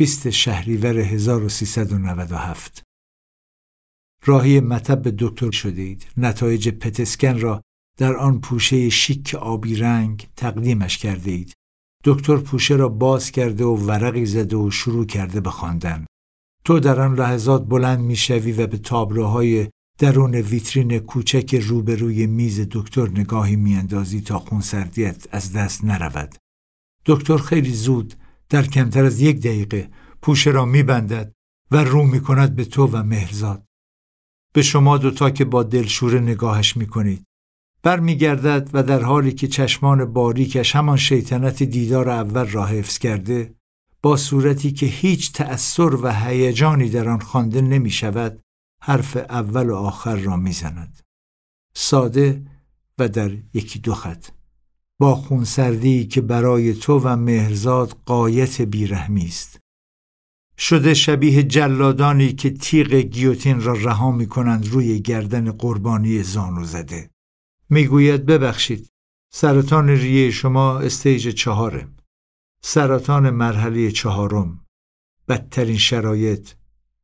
20 شهریور 1397 راهی مطب دکتر شده اید. نتایج پتسکن را در آن پوشه شیک آبی رنگ تقدیمش کرده اید. دکتر پوشه را باز کرده و ورقی زده و شروع کرده به خواندن. تو در آن لحظات بلند می‌شوی و به تابلوهای درون ویترین کوچک روبروی میز دکتر نگاهی میاندازی تا خونسردیت از دست نرود. دکتر خیلی زود در کمتر از یک دقیقه پوشه را میبندد و رو می‌کند به تو و مهرزاد. به شما دوتا که با دلشوره نگاهش می‌کنید. برمیگردد و در حالی که چشمان باریکش همان شیطنت دیدار اول را حفظ کرده با صورتی که هیچ تأثیر و هیجانی در آن خوانده نمی شود حرف اول و آخر را می‌زند. ساده و در یکی دو خط. با خونسردی که برای تو و مهرزاد قایت بیرحمی است. شده شبیه جلادانی که تیغ گیوتین را رها می کنند روی گردن قربانی زانو زده. می‌گوید ببخشید سرطان ریه شما استیج چهاره سرطان مرحله چهارم. بدترین شرایط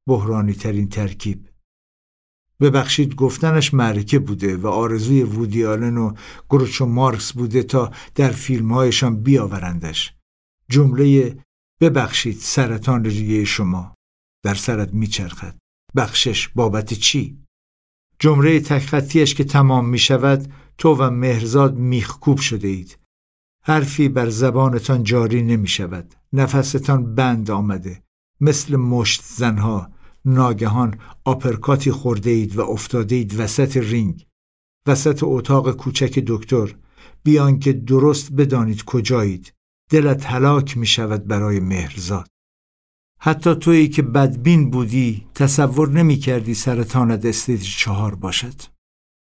بحرانی ترین ترکیب. ببخشید گفتنش معرکه بوده و آرزوی وودی آلن و گروچو مارکس بوده تا در فیلمهایشان بیاورندش. جمله ببخشید سرطان ریه شما در سرت میچرخد. بخشش بابت چی؟ جمله تکخطیش که تمام می شود تو و مهرزاد میخکوب شده اید. حرفی بر زبانتان جاری نمی شود نفستان بند آمده. مثل مشت زنها. ناگهان آپرکاتی خورده اید و افتاده اید وسط رینگ. وسط اتاق کوچک دکتر. بی آن که درست بدانید کجایید. دلت هلاک می شود برای مهرزاد. حتی تویی که بدبین بودی تصور نمی کردی سرطانت stage چهار باشد.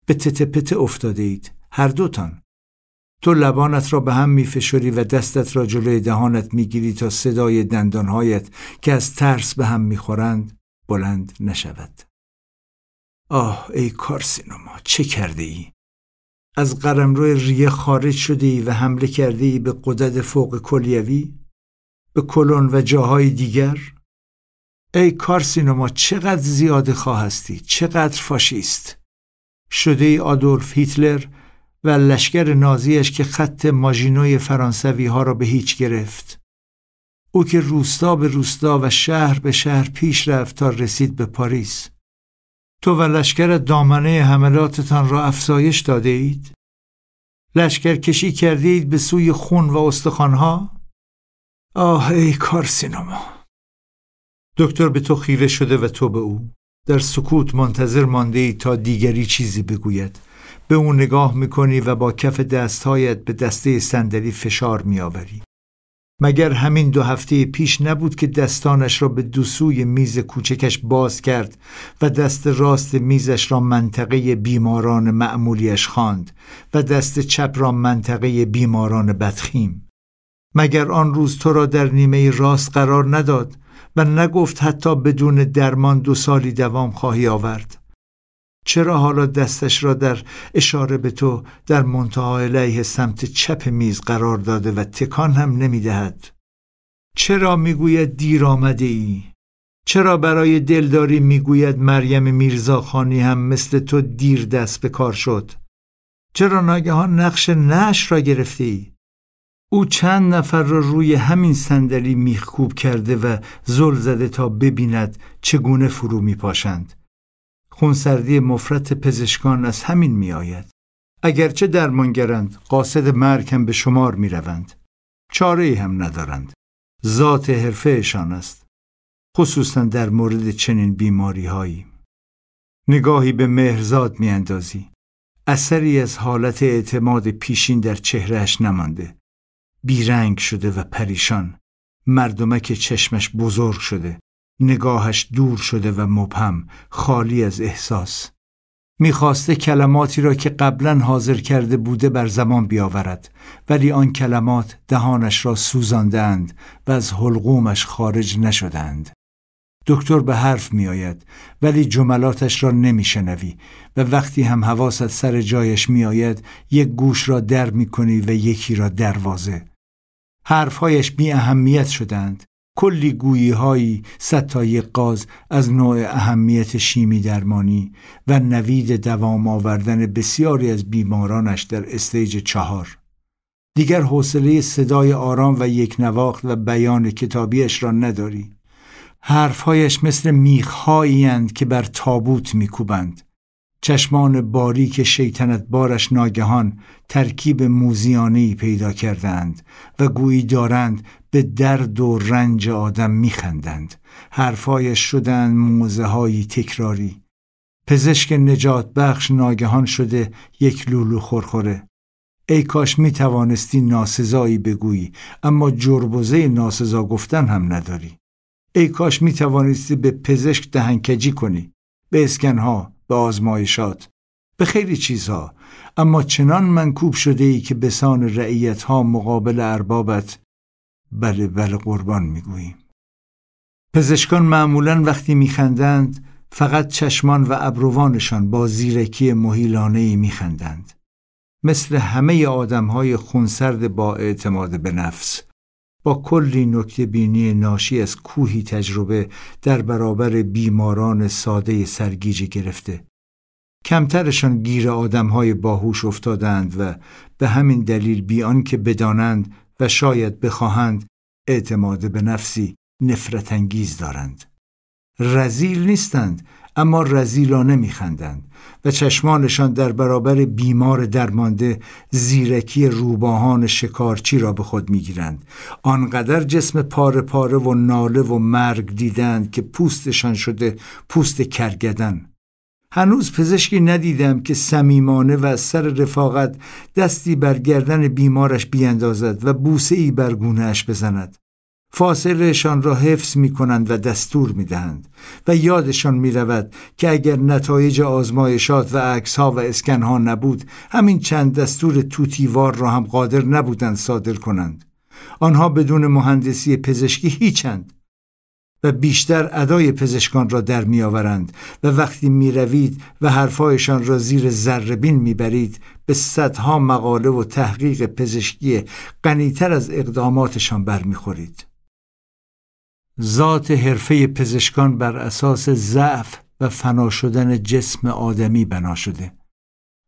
به تته افتاده اید هر دوتان. تو لبانت را به هم می‌فشاری و دستت را جلوی دهانت می‌گیری تا صدای دندانهایت که از ترس به هم می‌خورند بلند نشود آه ای کارسینوما چه کرده ای؟ از قرمرو ریه خارج شده ای و حمله کرده ای به قدرت فوق کلیوی؟ به کلون و جاهای دیگر؟ ای کارسینوما چقدر زیاده خواهستی چقدر فاشیست شده ای آدولف هیتلر و لشکر نازیش که خط ماژینوی فرانسوی ها را به هیچ گرفت او که روستا به روستا و شهر به شهر پیش رفت تا رسید به پاریس. تو و لشکر دامنه حملاتتان را افزایش داده اید؟ لشکر کشی کردید به سوی خون و استخوانها؟ آه ای کارسینوما دکتر به تو خیره شده و تو به او. در سکوت منتظر مانده ای تا دیگری چیزی بگوید. به او نگاه می‌کنی و با کف دستهایت به دسته صندلی فشار میآوری. مگر همین دو هفته پیش نبود که دستانش را به دوسوی میز کوچکش باز کرد و دست راست میزش را منطقه بیماران معمولیش خواند و دست چپ را منطقه بیماران بدخیم؟ مگر آن روز تو را در نیمه راست قرار نداد و نگفت حتی بدون درمان دو سالی دوام خواهی آورد؟ چرا حالا دستش را در اشاره به تو در منتها علیه سمت چپ میز قرار داده و تکان هم نمی‌دهد؟ چرا می‌گوید دیر آمده ای؟ چرا برای دلداری می‌گوید مریم میرزاخانی هم مثل تو دیر دست به کار شد؟ چرا ناگهان نقش نش را گرفته ای؟ او چند نفر را روی همین صندلی میخکوب کرده و زل زده تا ببیند چگونه فرو میپاشند. خونسردی مفرت پزشکان از همین میآید اگرچه درمانگرند قاصد مرگ هم به شمار می روند. چاره هم ندارند. ذات حرفهشان است. خصوصا در مورد چنین بیماری هایی. نگاهی به مهرزاد می اندازی. اثری از حالت اعتماد پیشین در چهرهش نمانده. بیرنگ شده و پریشان. مردمک چشمش بزرگ شده. نگاهش دور شده و مبهم خالی از احساس. می‌خواسته کلماتی را که قبلا حاضر کرده بوده بر زمان بیاورد ولی آن کلمات دهانش را سوزاندند و از حلقومش خارج نشدند. دکتر به حرف میآید ولی جملاتش را نمیشنوی و وقتی هم حواست سر جایش میآید یک گوش را در می‌کنی و یکی را دروازه. حرفهایش بی اهمیت شدند. کلی گویی هایی ستای قاز از نوع اهمیت شیمی درمانی و نوید دوام آوردن بسیاری از بیمارانش در استیج چهار. دیگر حوصله صدای آرام و یک نواخت و بیان کتابیش را نداری. حرفهایش مثل میخهایی که بر تابوت میکوبند. چشمان باریک شیطنت بارش ناگهان ترکیب موزیانهی پیدا کردند و گویی دارند به درد و رنج آدم میخندند. حرفایش شدند موزه های تکراری. پزشک نجات بخش ناگهان شده یک لولو خورخوره. ای کاش می توانستی ناسزایی بگویی اما جربوزه ناسزا گفتن هم نداری. ای کاش می توانستی به پزشک دهنکجی کنی. به اسکنها به آزمایشات به خیلی چیزها. اما چنان منکوب شده ای که بسان رعیت ها مقابل اربابت بله بله قربان می‌گوییم. پزشکان معمولا وقتی میخندند فقط چشمان و ابروانشان با زیرکی مهیلانه ای میخندند. مثل همه آدم های خونسرد با اعتماد به نفس. با کلی نکته بینی ناشی از کوهی تجربه در برابر بیماران ساده سرگیجه گرفته. کمترشان گیر های باهوش افتادند و به همین دلیل بیان که بدانند و شاید بخواهند اعتماد به نفسی نفرت انگیز دارند. رزیل نیستند اما رزیلانه میخندند و چشمانشان در برابر بیمار درمانده زیرکی روباهان شکارچی را به خود می‌گیرند. آنقدر جسم پاره پاره و ناله و مرگ دیدند که پوستشان شده پوست کرگدن. هنوز پزشکی ندیدم که صمیمانه و سر رفاقت دستی بر گردن بیمارش بیاندازد و بوسه ای بر گونهش بزند. فاصلهشان را حفظ می کنند و دستور می دهند و یادشان می رود که اگر نتایج آزمایشات و عکس ها و اسکن ها نبود همین چند دستور توتیوار را هم قادر نبودند صادر کنند. آنها بدون مهندسی پزشکی هیچند و بیشتر ادای پزشکان را در میآورند و وقتی می‌روید و حرفهایشان را زیر ذربین می‌برید به صدها مقاله و تحقیق پزشکی غنیتر از اقداماتشان برمیخورید. ذات حرفه پزشکان بر اساس ضعف و فنا شدن جسم آدمی بنا شده.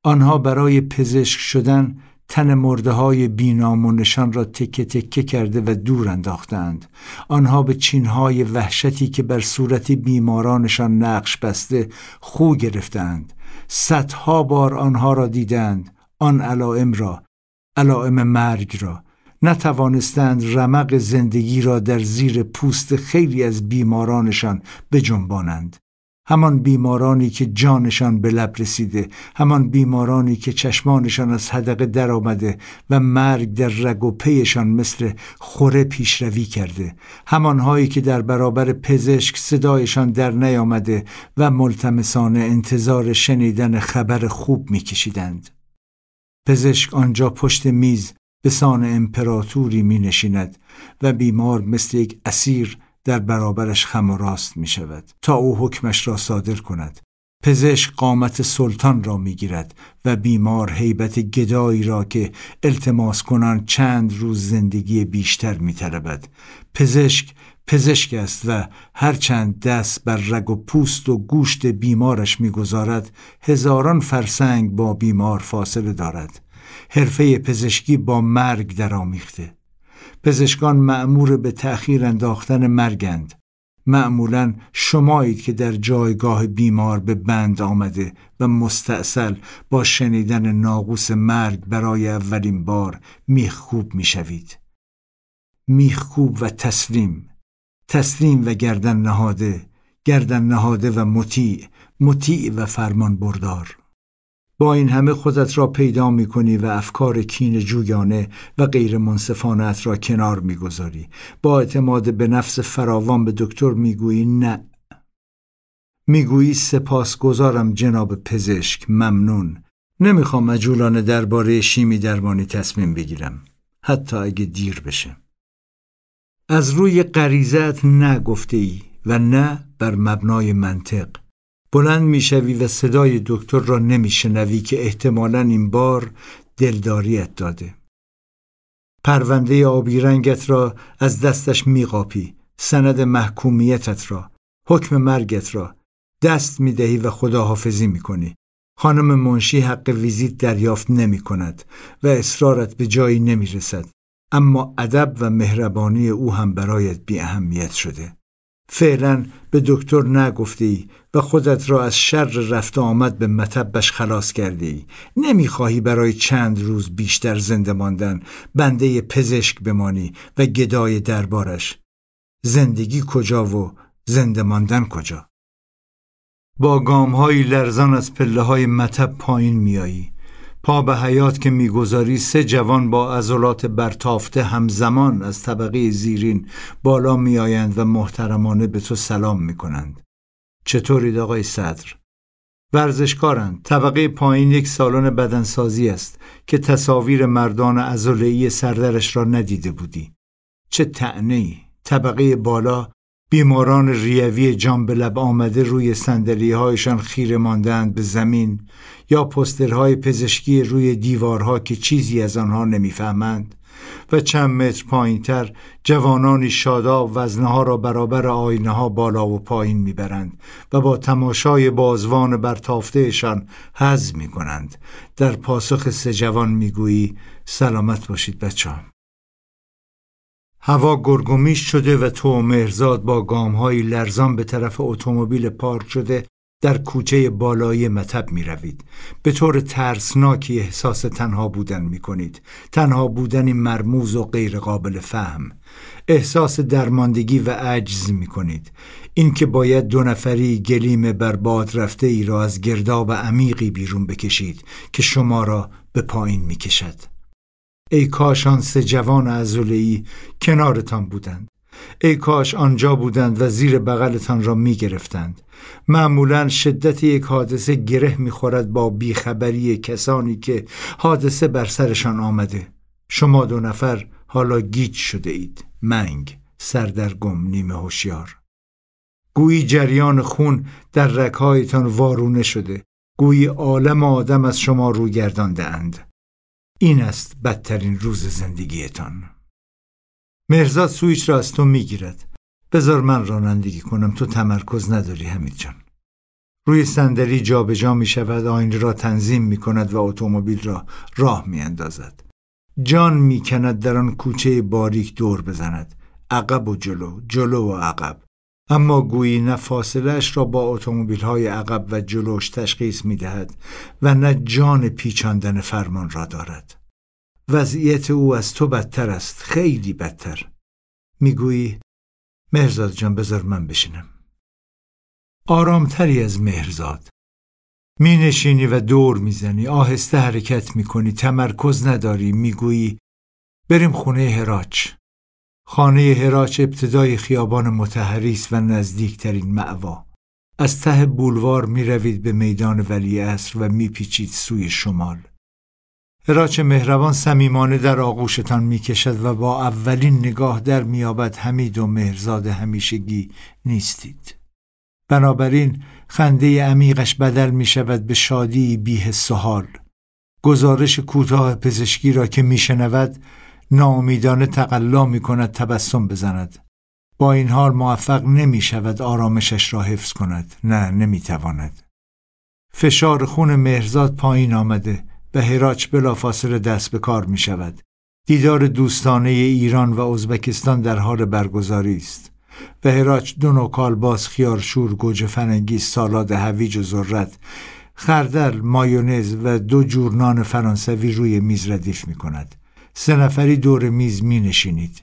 آنها برای پزشک شدن تن مرده های بینامونشان را تکه تکه کرده و دور انداختند. آنها به چینهای وحشتی که بر صورت بیمارانشان نقش بسته خو گرفتند. صدها بار آنها را دیدند آن علائم را علائم مرگ را. نتوانستند رمق زندگی را در زیر پوست خیلی از بیمارانشان بجنبانند. همان بیمارانی که جانشان به لب رسیده همان بیمارانی که چشمانشان از حدقه درآمده و مرگ در رگ و پیشان مثل خوره پیشروی کرده همانهایی که در برابر پزشک صدایشان در نیامده و ملتمسانه انتظار شنیدن خبر خوب میکشیدند. پزشک آنجا پشت میز به سان امپراتوری می نشیند و بیمار مثل یک اسیر در برابرش خم و راست می شود تا او حکمش را صادر کند. پزشک قامت سلطان را می گیرد و بیمار حیبت گدایی را که التماس کنان چند روز زندگی بیشتر می طلبد. پزشک پزشک است و هرچند دست بر رگ و پوست و گوشت بیمارش می‌گذارد هزاران فرسنگ با بیمار فاصله دارد. حرفه پزشکی با مرگ درآمیخته. پزشکان معمور به تأخیر انداختن مرگند. معمولا شمایید که در جایگاه بیمار به بند آمده و مستاصل با شنیدن ناقوس مرگ برای اولین بار میخکوب می‌شوید. میخکوب و تسلیم. تسلیم و گردن نهاده گردن نهاده و مطیع مطیع و فرمان بردار با این همه خودت را پیدا می کنی و افکار کین جویانه و غیر منصفانت را کنار می گذاری. با اعتماد به نفس فراوان به دکتر می گویی نه. می‌گویی سپاسگزارم جناب پزشک. ممنون. نمی‌خوام مجولانه درباره شیمی درمانی تصمیم بگیرم. حتی اگه دیر بشه. از روی غریزت نه گفته ای و نه بر مبنای منطق. بلند می‌شوی و صدای دکتر را نمیشنوی که احتمالا این بار دلداریت داده پرونده آبی رنگت را از دستش میقاپی سند محکومیتت را حکم مرگت را دست می‌دهی و خداحافظی می‌کنی خانم منشی حق ویزیت دریافت نمی کند و اصرارت به جایی نمی رسد. اما ادب و مهربانی او هم برایت بی اهمیت شده. فعلا به دکتر نگفته ای و خودت را از شر رفت آمد به متبش خلاص کرده ای نمی‌خواهی برای چند روز بیشتر زنده ماندن. بنده پزشک بمانی و گدای دربارش. زندگی کجا و زنده ماندن کجا؟ با گام های لرزان از پله های متب پایین میایی پا به حیات که می‌گذاری سه جوان با عضلات برتافته همزمان از طبقه زیرین بالا میآیند و محترمانه به تو سلام می‌کنند. چطورید آقای صدر؟ ورزشکارند طبقه پایین یک سالن بدنسازی است که تصاویر مردان عضلهای سردرش را ندیده بودی. چه تعنی طبقه بالا بیماران ریوی جان به لب آمده روی سندلی هایشان خیره ماندند به زمین یا پسترهای پزشکی روی دیوارها که چیزی از آنها نمی‌فهمند. و چند متر پایین تر جوانانی شادا وزنه را برابر آینه ها بالا و پایین می‌برند و با تماشای بازوان برتافتهشان حز می کنند در پاسخ سه جوان می‌گویی سلامت باشید بچه هوا گرگومیش شده و تو مرزاد با گامهایی لرزان به طرف اتومبیل پارک شده در کوچه بالای مطب می روید. به طور ترسناکی احساس تنها بودن می کنید. تنها بودنی مرموز و غیر قابل فهم. احساس درماندگی و عجز می کنید. اینکه باید دو نفری گلیم بر باد رفته ای را از گرداب عمیقی بیرون بکشید که شما را به پایین می کشد. ای کاش آن سه جوان ای کنارتان بودند ای کاش آنجا بودند و زیر بغلتان را می گرفتند معمولا شدت یک حادثه گره می‌خورد با بیخبری کسانی که حادثه بر سرشان آمده. شما دو نفر حالا گیج شده اید. منگ سردرگم نیمه هوشیار. گویی جریان خون در رکهایتان وارونه شده. گویی عالم آدم از شما رو گردانده اند این است بدترین روز زندگیتان. مرزاد سویچ را از تو می‌گیرد. بذار من رانندگی کنم. تو تمرکز نداری حمید جان. روی صندلی جابجا می شود آینه را تنظیم می کند و اتومبیل را راه می اندازد. جان می کند در آن کوچه باریک دور بزند. عقب و جلو جلو و عقب. اما گویی نه فاصلش را با اتومبیل های عقب و جلوش تشخیص می دهد و نه جان پیچاندن فرمان را دارد. وضعیت او از تو بدتر است خیلی بدتر. می‌گویی مهرزاد جان بذار من بشینم. آرامتری از مهرزاد. می نشینی و دور می‌زنی آهسته حرکت می کنی تمرکز نداری. می‌گویی بریم خونه هراچ خانه هراچ ابتدای خیابان متحریس و نزدیکترین معوا از ته بولوار می روید به میدان ولی اصر و میپیچید سوی شمال. هراچ مهربان صمیمانه در آغوشتان می‌کشد و با اولین نگاه در میابد حمید و مهرزاد همیشگی نیستید. بنابراین خنده عمیقش بدل می شود به شادی بیه سحال گزارش کوتاه پزشکی را که میشنود ناامیدانه تقلا می کند تبسم بزند. با این حال موفق نمی شود آرامشش را حفظ کند. نه نمی تواند فشار خون مهرزاد پایین آمده. و هراچ بلافاصله دست به کار می شود. دیدار دوستانه ایران و ازبکستان در حال برگزاری است. و هراچ دو نوع کالباس خیار شور گوجه فرنگی سالاد هویج و ذرت خردل مایونز و دو جور نان فرانسوی روی میز ردیف می کند. سه نفری دور میز می نشینید.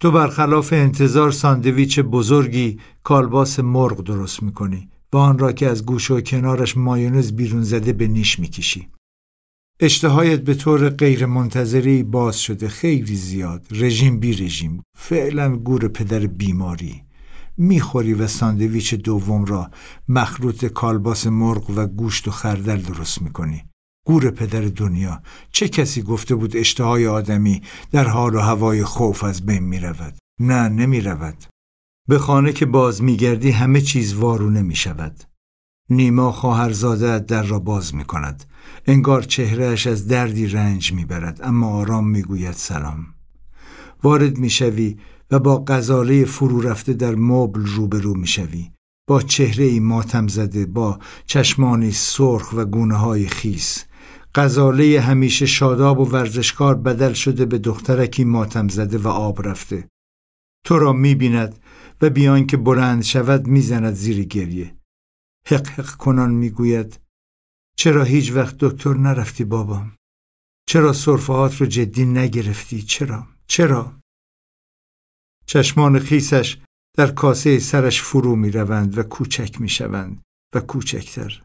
تو برخلاف انتظار ساندویچ بزرگی کالباس مرغ درست می کنی. و آن را که از گوشه و کنارش مایونز بیرون زده به نیش می کشی. اشتهایت به طور غیر منتظری باز شده خیلی زیاد. رژیم بی رژیم. فعلا گور پدر بیماری. می‌خوری و ساندویچ دوم را مخلوط کالباس مرغ و گوشت و خردل درست می‌کنی. گور پدر دنیا. چه کسی گفته بود اشتهای آدمی در حال و هوای خوف از بین می‌رود؟ نه نمی‌رود. به خانه که باز میگردی همه چیز وارونه می‌شود. نیما خواهرزاده در را باز می کند. انگار چهرهش از دردی رنج می برد اما آرام می گوید سلام. وارد می شوی و با غزاله فرو رفته در مبل روبرو می شوی. با چهره ای ماتم زده با چشمانی سرخ و گونه های خیس غزاله همیشه شاداب و ورزشکار بدل شده به دخترکی ماتم زده و آب رفته تو را می بیند و بیان که بلند شود می‌زند زیر گریه حق حق کنان می‌گوید چرا هیچ وقت دکتر نرفتی بابام؟ چرا صرفهات رو جدی نگرفتی؟ چرا؟ چرا؟ چشمان خیسش در کاسه سرش فرو می روند و کوچک می شوند و کوچکتر.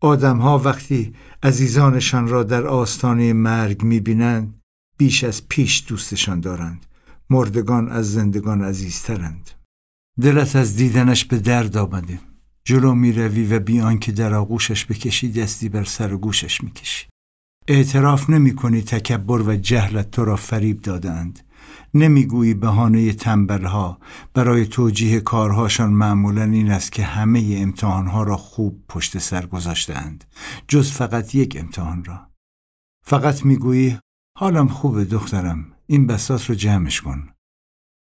آدمها وقتی عزیزانشان را در آستانه مرگ می بینند بیش از پیش دوستشان دارند. مردگان از زندگان عزیزترند. دلت از دیدنش به درد آمده. جلو می روی و بیان که در آغوشش بکشی دستی بر سر گوشش می کشی. اعتراف نمی کنی تکبر و جهلت تو را فریب دادند. نمی‌گویی بهانه تنبلها. برای توجیه کارهاشان معمولا این است که همه امتحانها را خوب پشت سر گذاشتهاند. جز فقط یک امتحان را. فقط می‌گویی حالم خوبه دخترم. این بسات رو جمعش کن.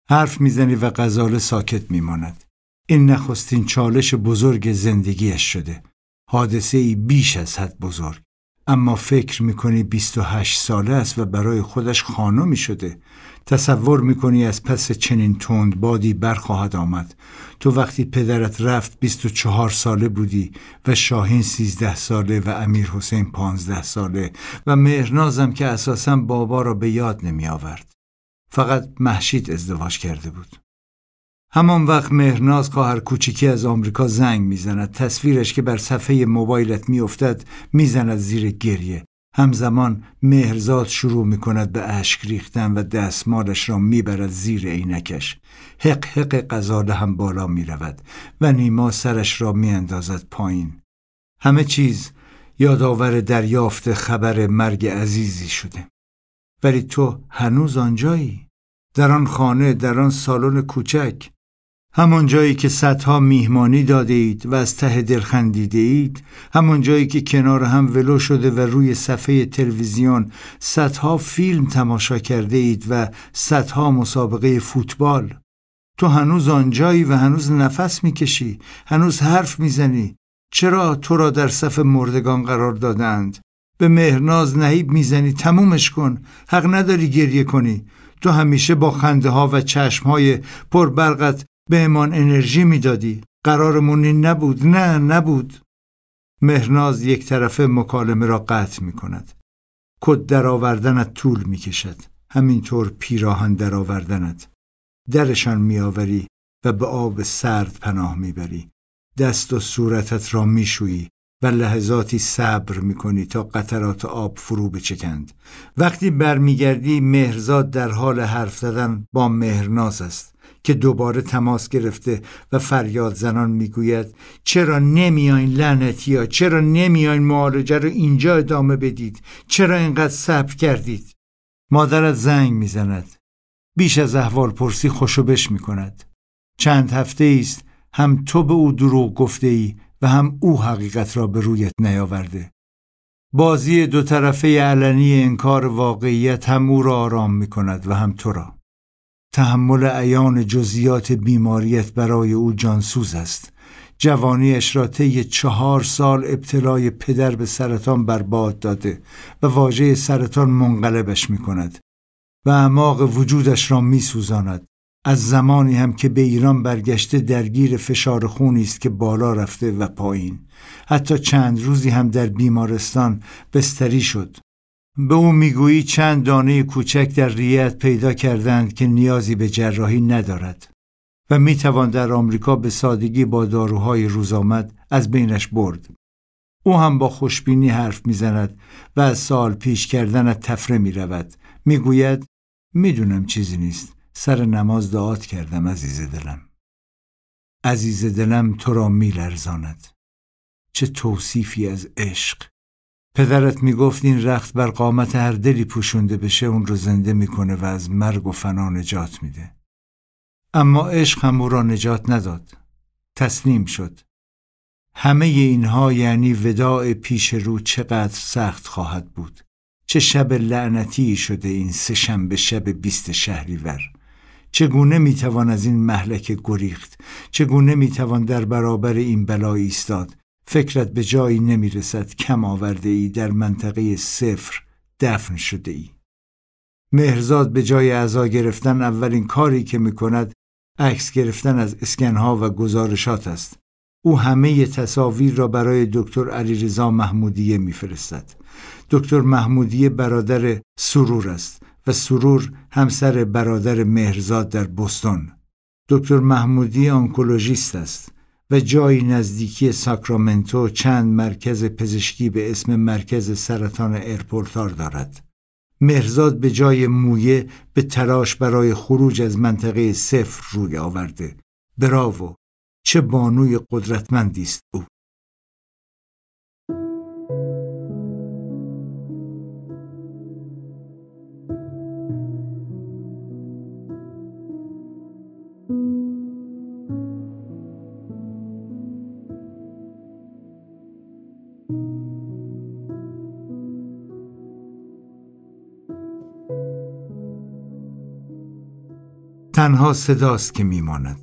حرف می‌زنی و غزاله ساکت میماند. این نخستین چالش بزرگ زندگیش شده. حادثه ای بیش از حد بزرگ. اما فکر می‌کنی 28 ساله است و برای خودش خانمی شده. تصور می‌کنی از پس چنین تند بادی برخواهد آمد. تو وقتی پدرت رفت 24 ساله بودی و شاهین 13 ساله و امیر حسین 15 ساله و مهرنازم که اساسا بابا را به یاد نمی آورد فقط محشید ازدواج کرده بود. همان وقت مهرناز خواهر کوچیکی از آمریکا زنگ می‌زند. تصویرش که بر صفحه موبایلت میافتد می‌زند زیر گریه. همزمان مهرزاد شروع می کند به اشک ریختن و دستمالش را می‌برد زیر عینکش. حق حق غزاله هم بالا می و نیما سرش را می اندازد پایین. همه چیز یادآور دریافت خبر مرگ عزیزی شده. ولی تو هنوز آنجایی؟ در آن خانه در آن سالن کوچک؟ همان جایی که صدها میهمانی داده اید و از ته دل خندیده اید همان جایی که کنار هم ولو شده و روی صفحه تلویزیون صدها فیلم تماشا کرده اید و صدها مسابقه فوتبال. تو هنوز آنجایی و هنوز نفس می‌کشی هنوز حرف می‌زنی. چرا تو را در صف مردگان قرار دادند؟ به مهرناز نهیب می‌زنی تمومش کن. حق نداری گریه کنی. تو همیشه با خنده ها و چشم های پربرقت به امان انرژی می‌دادی. قرارمون این نبود. نه نبود. مهرناز یک طرفه مکالمه را قطع می کند کد درآوردنت طول می کشد همینطور پیراهن درآوردنت درشان میآوری و به آب سرد پناه می‌بری. دست و صورتت را میشویی و لحظاتی صبر می‌کنی تا قطرات آب فرو بچکند. وقتی برمیگردی مهرزاد در حال حرف زدن با مهرناز است. که دوباره تماس گرفته و فریاد زنان می‌گوید چرا نمیاین لعنتی ها؟ چرا نمیاین معالجه رو اینجا ادامه بدید؟ چرا اینقدر صبر کردید؟ مادرت زنگ می‌زند. بیش از احوال پرسی خوشو می کند چند هفته است هم تو به او دروغ گفته ای و هم او حقیقت را به رویت نیاورده. بازی دو طرفه علنی انکار واقعیت هم او را آرام می کند و هم تو را. تحمل عیان جزیات بیماریت برای او جانسوز است. جوانیش را طی چهار سال ابتلای پدر به سرطان برباد داده و واژه سرطان منقلبش می کند و اعماق وجودش را می سوزاند از زمانی هم که به ایران برگشته درگیر فشار خونی است که بالا رفته و پایین. حتی چند روزی هم در بیمارستان بستری شد. به او می‌گویی چند دانه کوچک در ریت پیدا کردند که نیازی به جراحی ندارد و می‌توان در آمریکا به سادگی با داروهای روزآمد از بینش برد. او هم با خوشبینی حرف می‌زند و از سال پیش کردن تفره می رود می‌گوید می‌دونم چیزی نیست. سر نماز دعات کردم عزیز دلم. عزیز دلم تو را میلرزاند. چه توصیفی از عشق! پدرت می‌گفت این رخت بر قامت هر دلی پوشونده بشه اون رو زنده می‌کنه و از مرگ و فنا نجات میده. اما عشق هم او را نجات نداد. تسلیم شد. همه اینها یعنی وداع پیش رو چقدر سخت خواهد بود. چه شب لعنتی شده این سه شنبه شب بیست شهریور. چگونه می‌توان از این محلک گریخت؟ چگونه می‌توان در برابر این بلا ایستاد؟ فکرت به جایی نمی‌رسد کم آورده ای در منطقه صفر دفن شده ای مهرزاد به جای اعضا گرفتن اولین کاری که می‌کند عکس گرفتن از اسکنها و گزارشات است. او همه تصاویر را برای دکتر علیرضا محمودی میفرستد. دکتر محمودی برادر سرور است و سرور همسر برادر مهرزاد در بوستون دکتر محمودی آنکولوژیست است. و جایی نزدیکی ساکرامنتو چند مرکز پزشکی به اسم مرکز سرطان ارپورتار دارد. مهرزاد به جای مویه به تلاش برای خروج از منطقه صفر روی آورده. براوو چه بانوی قدرتمندی است او. تنها صداست که میماند.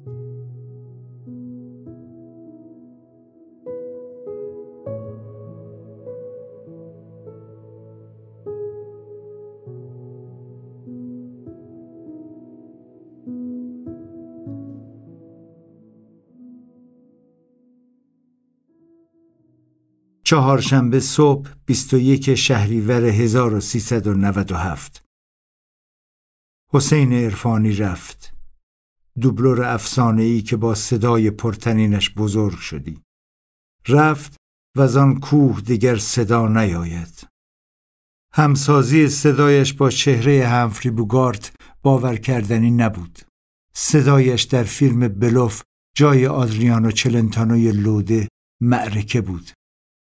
چهارشنبه صبح 21 شهریور 1397 حسین عرفانی رفت. دوبلور افسانه ای که با صدای پرتنینش بزرگ شدی. رفت و آن کوه دیگر صدا نیاید. همسازی صدایش با چهره همفری بوگارت باور کردنی نبود. صدایش در فیلم بلوف جای آدریانو چلنتانوی لوده معرکه بود.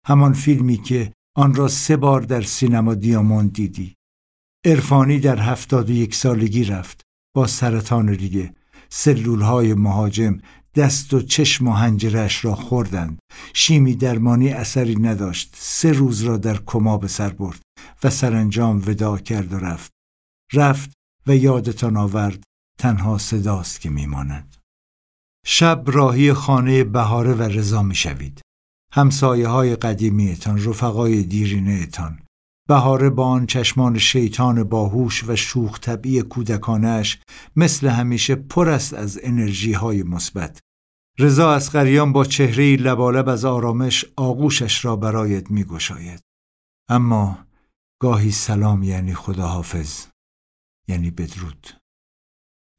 همان فیلمی که آن را سه بار در سینما دیامون دیدی. عرفانی در هفتاد و یک سالگی رفت. با سرطان ریگه سلول های مهاجم دست و چشم و هنجرش را خوردند. شیمی درمانی اثری نداشت. سه روز را در کما به سر برد و سرانجام ودا کرد و رفت. رفت و یادتان آورد تنها صداست که میماند. شب راهی خانه بهاره و رضا می‌شوید. همسایه های قدیمیتان رفقای دیرینهتان. بهاره با آن چشمان شیطان باهوش و شوخ طبعی کودکانش مثل همیشه پر است از انرژی های مثبت رضا اسقریان با چهره لبالب از آرامش آغوشش را برایت می گشاید. اما گاهی سلام یعنی خداحافظ یعنی بدرود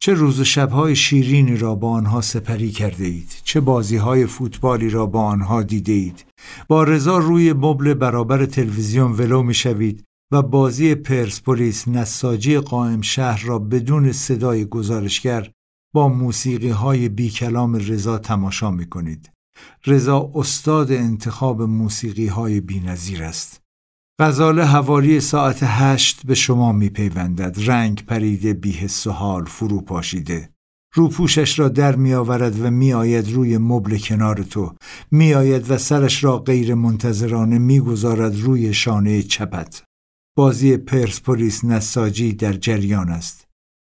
چه روز و شبهای شیرینی را با آنها سپری کرده اید چه بازیهای فوتبالی را با آنها دیده اید با رضا روی مبل برابر تلویزیون ولو می شوید و بازی پرسپولیس نساجی قائم شهر را بدون صدای گزارشگر با موسیقی های بی کلام رضا تماشا می کنید. رضا استاد انتخاب موسیقی های بی نظیر است. غزاله حوالی ساعت هشت به شما می پیوندد. رنگ پریده بی حس و حال فرو پاشیده. روپوشش را در می آورد و می آید روی مبل کنار تو. می آید و سرش را غیر منتظرانه می گذارد روی شانه چپت. بازی پرسپولیس نساجی در جریان است.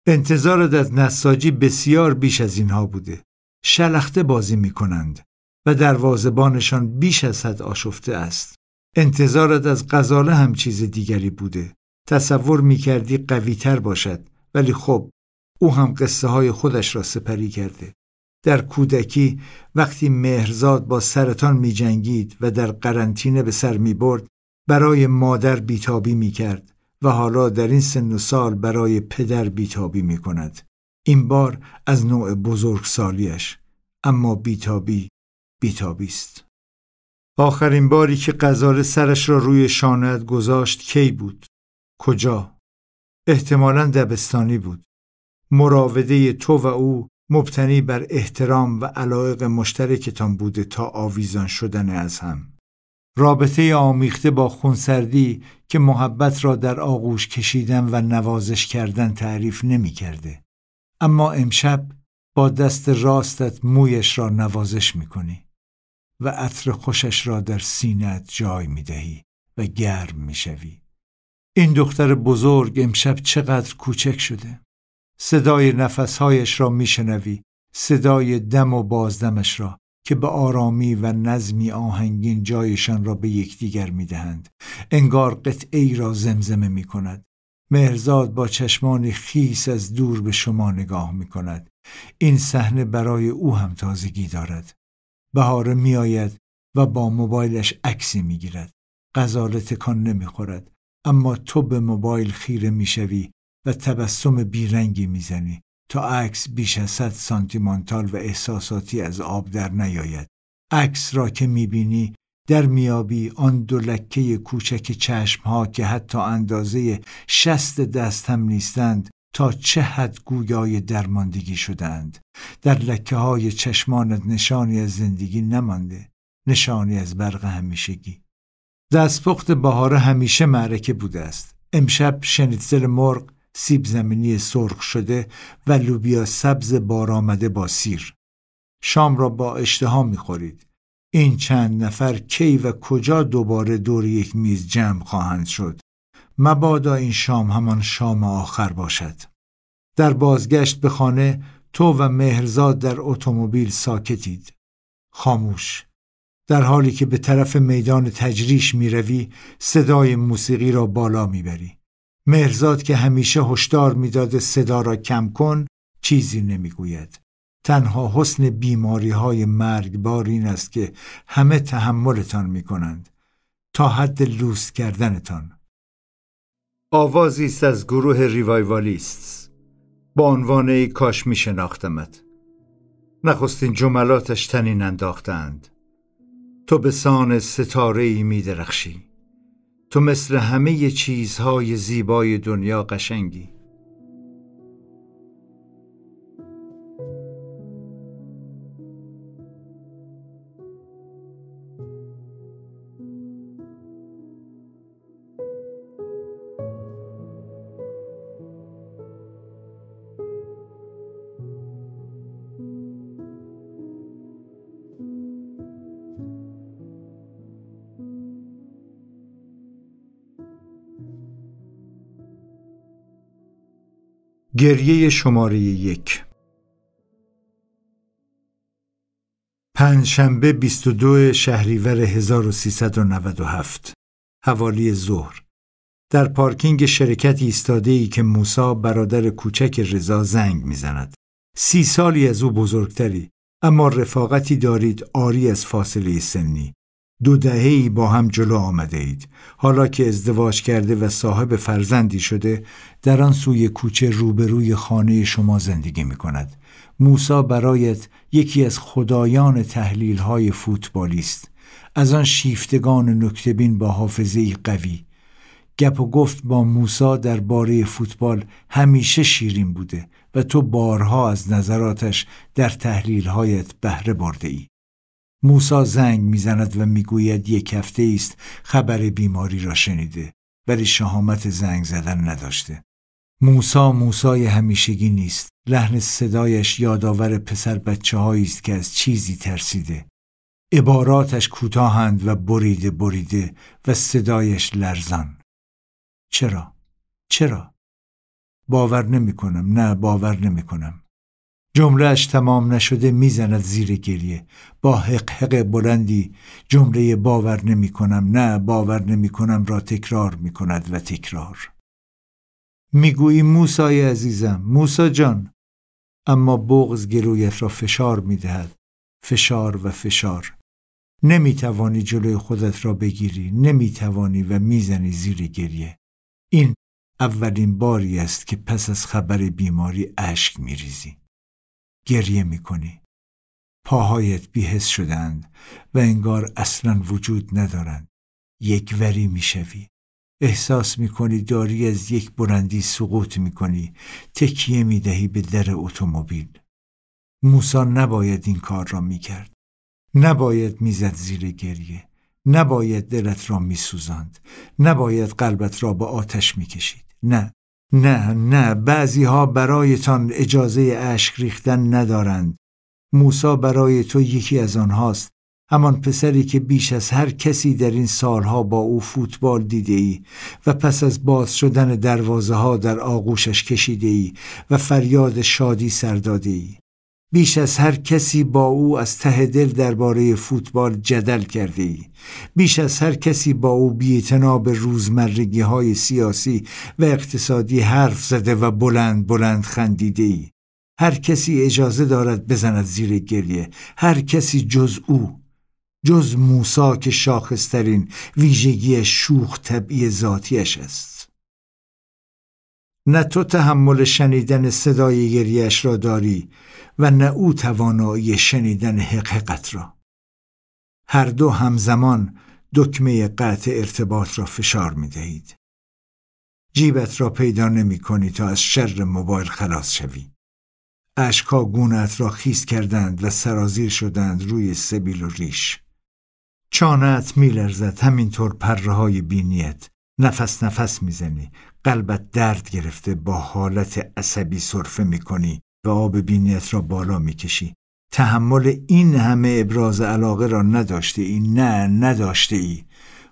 انتظارت از نساجی بسیار بیش از اینها بوده. شلخته بازی می کنند و دروازبانشان بیش از حد آشفته است. انتظارت از غزاله هم چیز دیگری بوده تصور می کردی قوی تر باشد ولی خب او هم قصه های خودش را سپری کرده در کودکی وقتی مهرزاد با سرطان می جنگید و در قرنطینه به سر می برد برای مادر بیتابی می کرد و حالا در این سن و سال برای پدر بیتابی می کند. این بار از نوع بزرگسالیش اما بیتابی بیتابی است. آخرین باری که قزار سرش را روی شانت گذاشت کی بود؟ کجا؟ احتمالا دبستانی بود. مراوده تو و او مبتنی بر احترام و علایق مشترکتان بوده تا آویزان شدن از هم. رابطه آمیخته با خونسردی که محبت را در آغوش کشیدن و نوازش کردن تعریف نمی کرده. اما امشب با دست راستت مویش را نوازش می کنی و عطر خوشش را در سینت جای می دهی و گرم می شوی. این دختر بزرگ امشب چقدر کوچک شده. صدای نفسهایش را میشنوی صدای دم و بازدمش را که به آرامی و نظمی آهنگین جایشان را به یکدیگر می‌دهند انگار قطعی را زمزمه می کند مهرزاد با چشمان خیس از دور به شما نگاه می کند این صحنه برای او هم تازگی دارد بهاره میآید و با موبایلش عکسی می‌گیرد. غزاله تکان نمی‌خورد اما تو به موبایل خیره می‌شوی و تبسم بیرنگی می‌زنی تا عکس بیش از صد سانتیمانتال و احساساتی از آب در نیاید. عکس را که می‌بینی در میابی آن دو لکه کوچک چشم ها که حتی اندازه شست دست هم نیستند تا چه حد گویای درماندگی شدند در لکه های چشمانت نشانی از زندگی نمانده نشانی از برق همیشگی دستپخت بهاره همیشه معرکه بوده است امشب شنیتزل مرغ سیب زمینی سرخ شده و لوبیا سبز بار آمده با سیر. شام را با اشتها می‌خورید. این چند نفر کی و کجا دوباره دور یک میز جمع خواهند شد. مبادا این شام همان شام آخر باشد. در بازگشت به خانه تو و مهرزاد در اتومبیل ساکتید. خاموش. در حالی که به طرف میدان تجریش می صدای موسیقی را بالا می‌بری. مهرزاد که همیشه هشدار می‌داده صدا را کم کن چیزی نمی‌گوید تنها حسن بیماری های مرگبار این است که همه تحملتان می کنند تا حد لوس کردنتان آوازی است از گروه ریوایوالیست. با عنوان ای کاش می شناختمت. نخستین جملاتش تنین انداختند. تو به سان ستاره ای می درخشی. تو مثل همه چیزهای زیبای دنیا قشنگی. گریه شماره یک پنجشنبه 22 شهریور 1397 حوالی ظهر در پارکینگ شرکت ایستاده ای که موسا برادر کوچک رضا زنگ می‌زند. سی سالی از او بزرگتری اما رفاقتی دارید آری از فاصله سنی. دو دههی با هم جلو آمده اید. حالا که ازدواج کرده و صاحب فرزندی شده در آن سوی کوچه روبروی خانه شما زندگی می کند. موسا برایت یکی از خدایان تحلیل های فوتبالیست. از آن شیفتگان نکتبین با حافظه قوی گپ و گفت با موسا باره فوتبال همیشه شیرین بوده و تو بارها از نظراتش در تحلیلهایت بهره برده ای. موسا زنگ می‌زند و می‌گوید یک هفته است خبر بیماری را شنیده ولی شهامت زنگ زدن نداشته. موسا موسای همیشگی نیست. لحن صدایش یادآور پسر بچه است که از چیزی ترسیده. عباراتش کوتاهند و بریده بریده و صدایش لرزان. چرا؟ چرا؟ باور نمی کنم نه باور نمی کنم جملهش تمام نشده می‌زند زیر گریه. با حق بلندی جمله باور نمی کنم نه باور نمی کنم را تکرار می کند و تکرار. می‌گویی موسای عزیزم موسا جان. اما بغز گلویت را فشار می‌دهد. فشار و فشار. نمی‌توانی جلوی خودت را بگیری. نمی‌توانی و می‌زنی زیر گریه. این اولین باری است که پس از خبر بیماری اشک میریزی. گریه می‌کنی. پاهایت بیهس شدند و انگار اصلا وجود ندارند. یک وری می‌شوی. احساس می‌کنی داری از یک بلندی سقوط می‌کنی. تکیه می‌دهی به در اتومبیل. موسا نباید این کار را می‌کرد. نباید می‌زد زیر گریه. نباید دلت را میسوزاند نباید قلبت را به آتش می‌کشید نه نه نه بعضی ها برایتان اجازه اشک ریختن ندارند. موسا برای تو یکی از آنهاست. همان پسری که بیش از هر کسی در این سالها با او فوتبال دیده ای و پس از باز شدن دروازه ها در آغوشش کشیده ای و فریاد شادی سرداده ای بیش از هر کسی با او از ته دل درباره فوتبال جدل کرده ای. بیش از هر کسی با او بیعتنا به روزمرگی های سیاسی و اقتصادی حرف زده و بلند بلند خندیده ای. هر کسی اجازه دارد بزند زیر گریه. هر کسی جز او. جز موسا که شاخصترین ویژگی شوخ طبعی ذاتیش است. نه تو تحمل شنیدن صدای گریهش را داری و نه او توانایی شنیدن حقیقت را هر دو همزمان دکمه قطع ارتباط را فشار می دهید. جیبت را پیدا نمی کنی تا از شر موبایل خلاص شوی. اشکا گونت را خیس کردند و سرازیر شدند روی سبیل و ریش. چانت میلرزد همینطور پره های بینیت. نفس نفس می‌زنی. قلبت درد گرفته با حالت عصبی صرفه می‌کنی و آب بینیت را بالا می‌کشی. تحمل این همه ابراز علاقه را نداشته ای نه نداشته ای.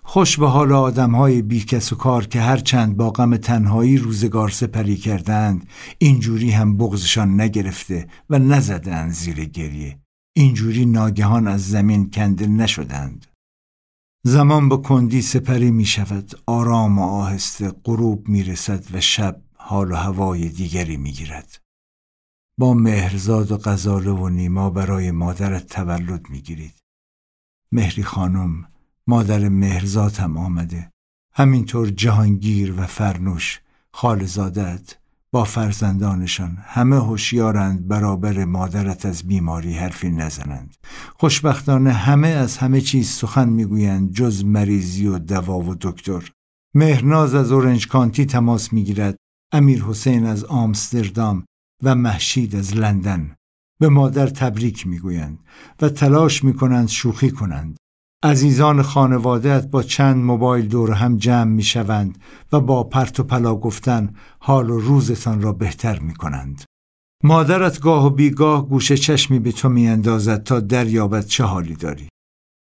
خوش به حال آدم های بیکس و کار که هرچند با غم تنهایی روزگار سپری کردند اینجوری هم بغزشان نگرفته و نزدند زیر گریه. اینجوری ناگهان از زمین کنده نشدند. زمان با کندی سپری می شود آرام و آهسته غروب می رسد و شب حال و هوای دیگری می گیرد با مهرزاد و غزاله و نیما برای مادرت تولد می‌گیرید. مهری خانم مادر مهرزاد هم آمده. همینطور جهانگیر و فرنوش خالزادت با فرزندانشان. همه هوشیارند برابر مادرت از بیماری حرفی نزنند. خوشبختانه همه از همه چیز سخن می‌گویند جز مریضی و دوا و دکتر. مهرناز از اورنج کانتی تماس می‌گیرد. امیر حسین از آمستردام و محشید از لندن. به مادر تبریک می‌گویند و تلاش می‌کنند شوخی کنند. عزیزان خانوادهت با چند موبایل دور هم جمع می‌شوند و با پرت و پلا گفتن حال و روزتان را بهتر می‌کنند. مادرت گاه و بیگاه گوشه چشمی به تو میاندازد تا دریابد چه حالی داری.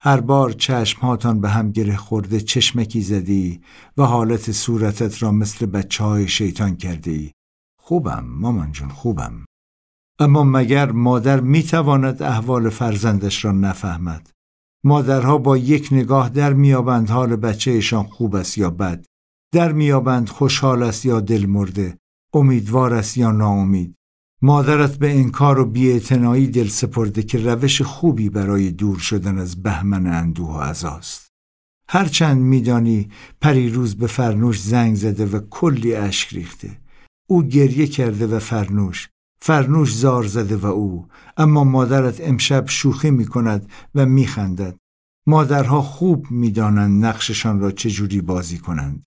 هر بار چشمهاتان به هم گره خورده چشمکی زدی و حالت صورتت را مثل بچه های شیطان کرده ای خوبم مامان جون خوبم. اما مگر مادر می تواند احوال فرزندش را نفهمد؟ مادرها با یک نگاه در میابند حال بچهشان خوب است یا بد در میابند خوشحال است یا دل مرده امیدوار است یا ناامید. مادرت به انکار و بیاعتنایی دل سپرده که روش خوبی برای دور شدن از بهمن اندوه و عزاست هرچند میدانی پریروز به فرنوش زنگ زده و کلی اشک ریخته. او گریه کرده و فرنوش فرنوش زار زده و او اما مادرت امشب شوخی می کند و می خندد. مادرها خوب می‌دانند نقششان را چجوری بازی کنند.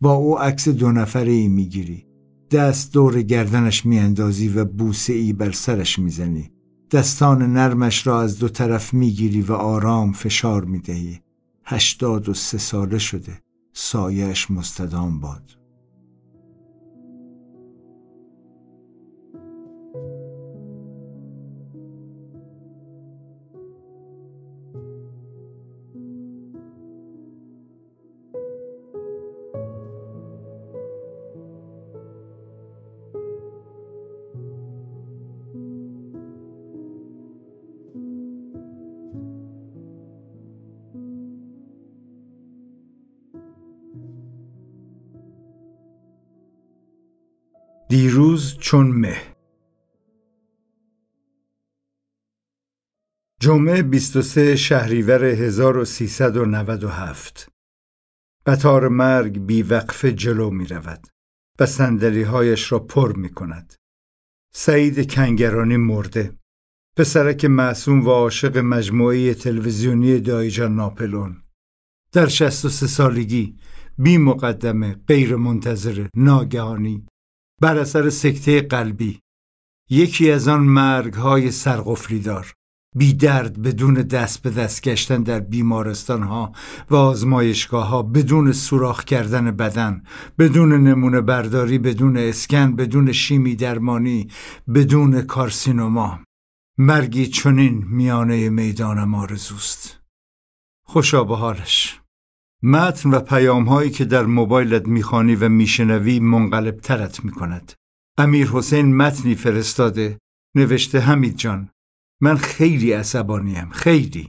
با او عکس دو نفره ای می گیری. دست دور گردنش میاندازی و بوسه ای بر سرش می‌زنی. دستان نرمش را از دو طرف می‌گیری و آرام فشار می‌دهی. هشتاد و سه ساله شده. سایش مستدام باد. دیروز چون مه. جمعه 23 شهریور 1397 قطار مرگ بیوقفه جلو می رود و هایش را پر می کند. سعید کنگرانی مرده. پسرک معصوم و عاشق مجموعه تلویزیونی دایجان ناپلون در 63 سالگی بی مقدمه غیر منتظره ناگهانی بر اثر سکته قلبی. یکی از آن مرگ های سرقفلی دار بی درد بدون دست به دست گشتن در بیمارستان ها و آزمایشگاه ها بدون سوراخ کردن بدن بدون نمونه برداری بدون اسکن بدون شیمی درمانی بدون کارسینوما. مرگی چنین میانه می‌دانم آرزوست. خوشا به حالش. متن و پیام هایی که در موبایلت می‌خوانی و میشنوی منقلب ترت می‌کند. امیر حسین متنی فرستاده. نوشته حمید جان من خیلی عصبانیم خیلی.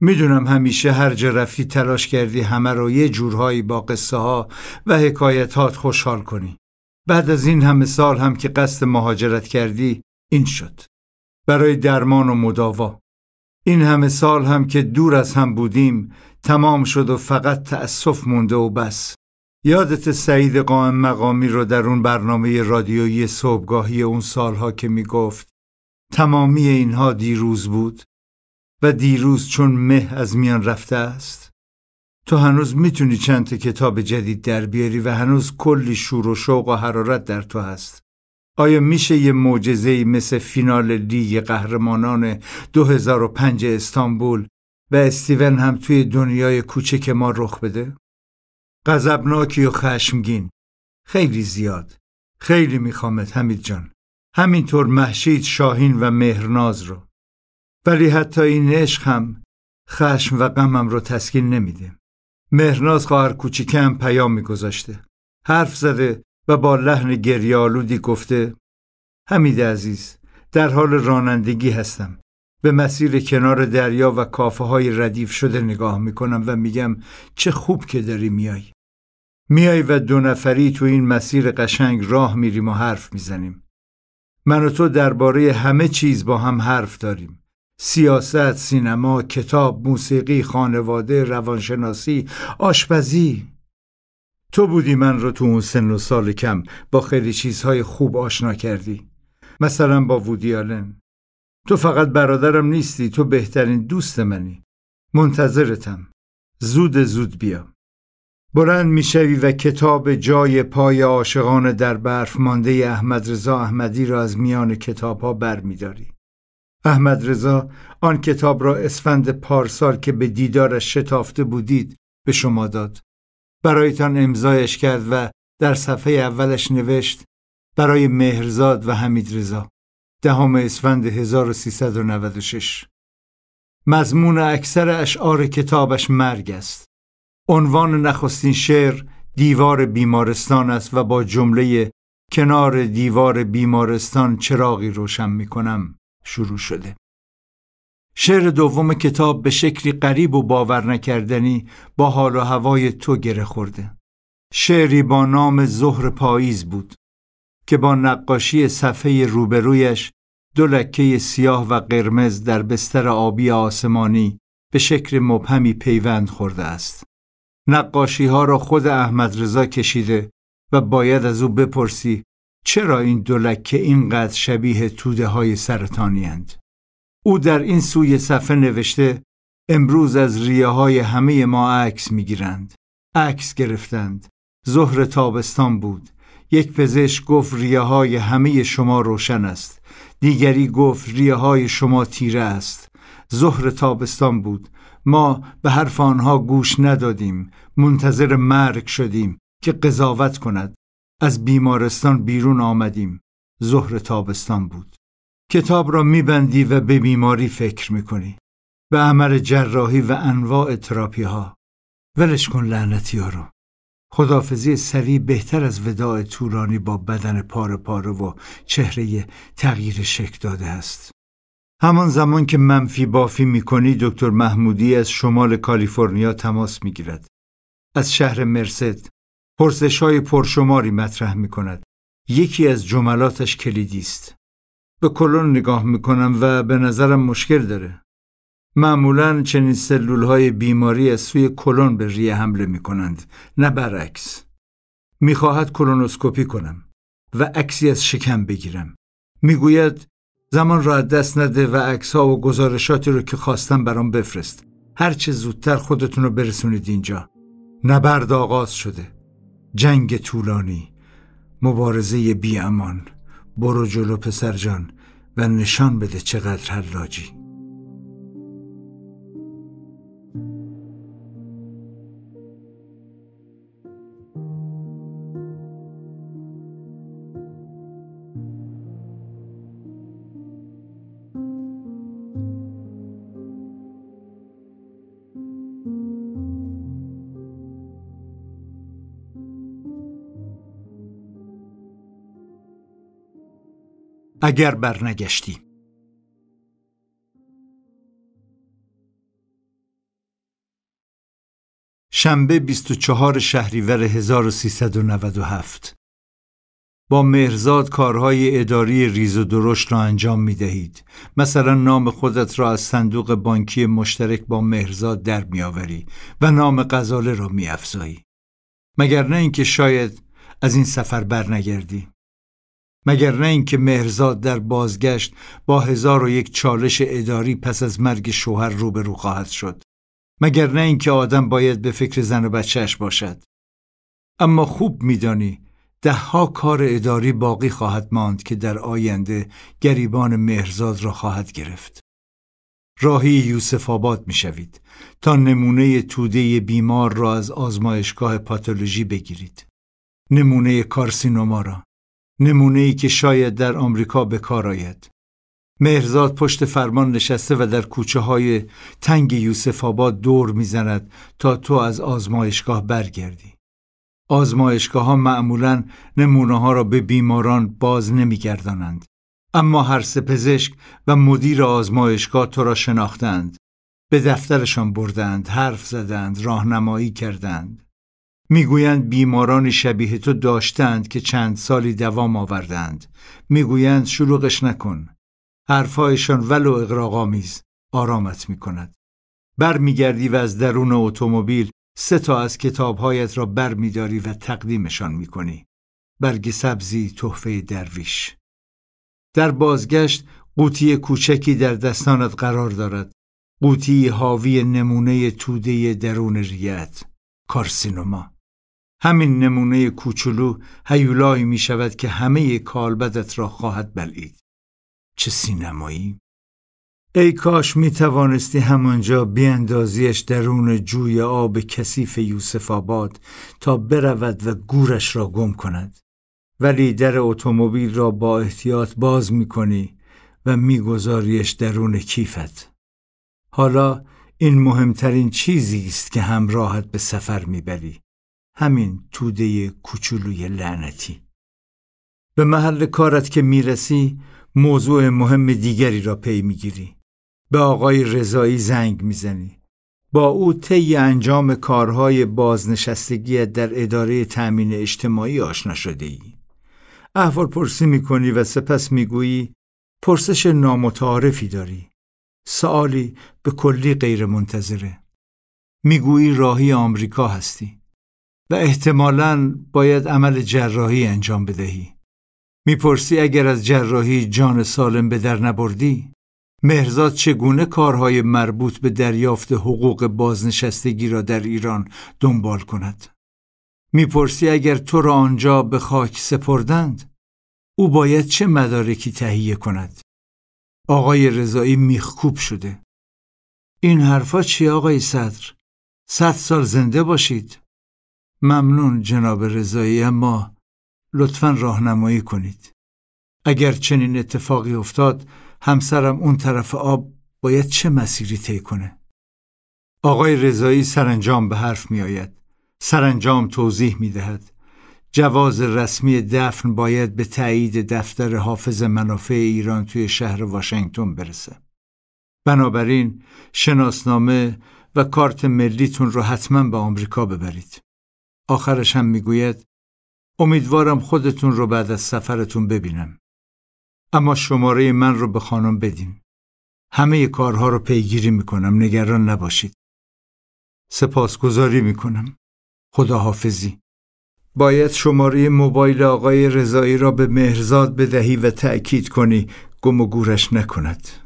می‌دونم همیشه هر جا رفتی تلاش کردی همه رو یه جورهایی با قصه ها و حکایتات خوشحال کنی. بعد از این همه سال هم که قصد مهاجرت کردی این شد. برای درمان و مداوا. این همه سال هم که دور از هم بودیم تمام شد و فقط تأسف مونده و بس. یادت سعید قائم مقامی رو در اون برنامه رادیویی صبحگاهی اون سالها که می‌گفت. تمامی اینها دیروز بود و دیروز چون مه از میان رفته است. تو هنوز می‌تونی چند کتاب جدید در بیاری و هنوز کلی شور و شوق و حرارت در تو هست. آیا میشه یه معجزه مثل فینال لیگ قهرمانان 2005 استانبول و استیون هم توی دنیای کوچک ما رخ بده؟ غضبناکی و خشمگین. خیلی زیاد. خیلی میخوامت حمید جان. همینطور محشید شاهین و مهرناز رو. ولی حتی این عشق هم خشم و غمم رو تسکین نمیده. مهرناز خواهر کوچیکم پیام میگذاشته حرف زده و با لحن گریالودی گفته حمید عزیز در حال رانندگی هستم به مسیر کنار دریا و کافه های ردیف شده نگاه می‌کنم و میگم چه خوب که داری میای. میای و دو نفری تو این مسیر قشنگ راه میریم و حرف می‌زنیم. من و تو درباره همه چیز با هم حرف داریم. سیاست، سینما، کتاب، موسیقی، خانواده، روانشناسی، آشپزی. تو بودی من رو تو اون سن و سال کم با خیلی چیزهای خوب آشنا کردی. مثلا با وودیالن. تو فقط برادرم نیستی تو بهترین دوست منی منتظرتم زود زود بیا بلند می‌شوی و کتاب جای پای عاشقان در برف مانده احمد رضا احمدی را از میان کتاب ها بر میداری. احمد رضا آن کتاب را اسفند پارسال که به دیدارش شتافته بودید به شما داد. برایتان امضایش کرد و در صفحه اولش نوشت برای مهرزاد و حمید رضا. دهم اسفند 1396 مضمون اکثر اشعار کتابش مرگ است عنوان نخستین شعر دیوار بیمارستان است و با جمله کنار دیوار بیمارستان چراغی روشن می کنم شروع شده. شعر دوم کتاب به شکلی غریب و باور نکردنی با حال و هوای تو گره خورده. شعری با نام ظهر پاییز بود که با نقاشی صفحه روبرویش دو لکه سیاه و قرمز در بستر آبی آسمانی به شکل مبهمی پیوند خورده است. نقاشی ها را خود احمد رضا کشیده و باید از او بپرسی چرا این دو لکه اینقدر شبیه توده های سرطانی هند؟ او در این سوی صفحه نوشته امروز از ریه های همه ما عکس می‌گیرند. عکس گرفتند. ظهر تابستان بود. یک پزشک گفت ریه های همه شما روشن است. دیگری گفت ریه های شما تیره است. ظهر تابستان بود. ما به حرف آنها گوش ندادیم. منتظر مرگ شدیم که قضاوت کند. از بیمارستان بیرون آمدیم. ظهر تابستان بود. کتاب را میبندی و به بیماری فکر می‌کنی. به عمل جراحی و انواع تراپی ها. ولش کن لعنتی ها رو. خدافزی سریع بهتر از وداع طولانی با بدن پاره پاره و چهره تغییر شکل داده است. همان زمان که منفی بافی می‌کنی دکتر محمودی از شمال کالیفرنیا تماس می‌گیرد. از شهر مرسد پرسش های پرشماری مطرح می کند. یکی از جملاتش کلیدی است. به کلون نگاه می کنم و به نظرم مشکل داره. معمولا چنین سلول های بیماری از سوی کلون به ریه حمله می کنند نه برعکس. می‌خواهد کلونوسکوپی کنم و عکسی از شکم بگیرم. می‌گوید زمان را دست نده و عکس ها و گزارشاتی رو که خواستم برام بفرست. هرچه زودتر خودتون رو برسونید اینجا. نبرد آغاز شده. جنگ طولانی. مبارزه بی امان. برو جلو پسرجان و نشان بده چقدر حلاجی. اگر برنگشتی شنبه 24 شهریور 1397 با مهرزاد کارهای اداری ریز و درشت را انجام می دهید. مثلا نام خودت را از صندوق بانکی مشترک با مهرزاد در می آوری و نام غزاله را می افزایی. مگر نه اینکه شاید از این سفر برنگردی. مگر نه اینکه مهرزاد در بازگشت با هزار و یک چالش اداری پس از مرگ شوهر روبرو خواهد شد. مگر نه اینکه آدم باید به فکر زن و بچهش باشد. اما خوب میدانی دهها کار اداری باقی خواهد ماند که در آینده گریبان مهرزاد را خواهد گرفت. راهی یوسف آباد می شوید تا نمونه توده بیمار را از آزمایشگاه پاتولوژی بگیرید. نمونه کارسینوما را. نمونه ای که شاید در آمریکا به کار آید. مهرزاد پشت فرمان نشسته و در کوچه های تنگ یوسف آباد دور می‌زند تا تو از آزمایشگاه برگردی. آزمایشگاه ها معمولا نمونه ها را به بیماران باز نمیگردانند. اما هر سه پزشک و مدیر آزمایشگاه تو را شناختند. به دفترشان بردند، حرف زدند، راهنمایی کردند. می‌گویند بیمارانی شبیه تو داشتند که چند سالی دوام آوردند. می‌گویند شلوغش نکن. حرفهایشان ولو اقراقامیز آرامت می‌کند. برمیگردی و از درون اتومبیل سه تا از کتابهایت را برمیداری و تقدیمشان می‌کنی. برگ سبزی تحفه درویش. در بازگشت قوطی کوچکی در دستانت قرار دارد. قوطی حاوی نمونه توده درون ریت کارسینوما. همین نمونه کوچولو هیولایی می شود که همه کالبدت را خواهد بلید. چه سینمایی؟ ای کاش می توانستی همانجا بیاندازیش درون جوی آب کثیف یوسف آباد تا برود و گورش را گم کند. ولی در اتومبیل را با احتیاط باز می کنی و میگذاریش درون کیفت. حالا این مهمترین چیزی است که همراهت به سفر می‌بری. همین توده کوچولوی لعنتی به محل کارت که می‌رسی موضوع مهم دیگری را پی می‌گیری به آقای رضایی زنگ می‌زنی با او طی انجام کارهای بازنشستگیت در اداره تأمین اجتماعی آشنا شده ای. احوال پرسی می‌کنی و سپس می‌گویی پرسش نامتعارفی داری. سوالی به کلی غیر منتظره. می‌گویی راهی آمریکا هستی و احتمالاً باید عمل جراحی انجام بدهی. می‌پرسی اگر از جراحی جان سالم به در نبردی؟ مهرزاد چگونه کارهای مربوط به دریافت حقوق بازنشستگی را در ایران دنبال کند؟ می‌پرسی اگر تو را آنجا به خاک سپردند؟ او باید چه مدارکی تهیه کند؟ آقای رضایی میخکوب شده. این حرفا چی آقای صدر؟ صد سال زنده باشید. ممنون جناب رضایی اما لطفا راهنمایی کنید. اگر چنین اتفاقی افتاد همسرم اون طرف آب باید چه مسیری طی کنه؟ آقای رضایی سرانجام به حرف می آید. سرانجام توضیح می دهد. جواز رسمی دفن باید به تایید دفتر حافظ منافع ایران توی شهر واشنگتن برسه. بنابراین شناسنامه و کارت ملیتون رو حتما به آمریکا ببرید. آخرش هم می‌گوید امیدوارم خودتون رو بعد از سفرتون ببینم. اما شماره من رو به خانم بدین. همه کارها رو پیگیری می‌کنم نگران نباشید. سپاسگزاری می‌کنم. خداحافظی. باید شماره موبایل آقای رضایی را به مهرزاد بدهی و تأکید کنی گم و گورش نکند.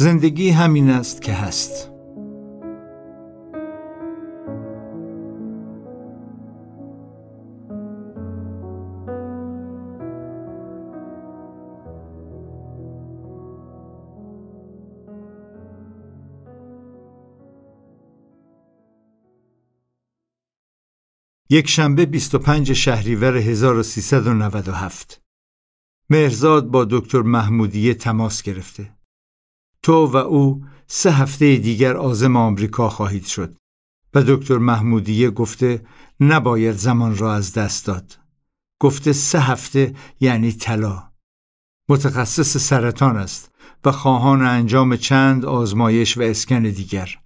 زندگی همین است که هست یک شنبه 25 شهریور 1397 مهرزاد با دکتر محمودیه تماس گرفته. تو و او سه هفته دیگر آزم آمریکا خواهید شد. و دکتر محمودیه گفته نباید زمان را از دست داد. گفته سه هفته یعنی طلا. متخصص سرطان است و خواهان انجام چند آزمایش و اسکن دیگر.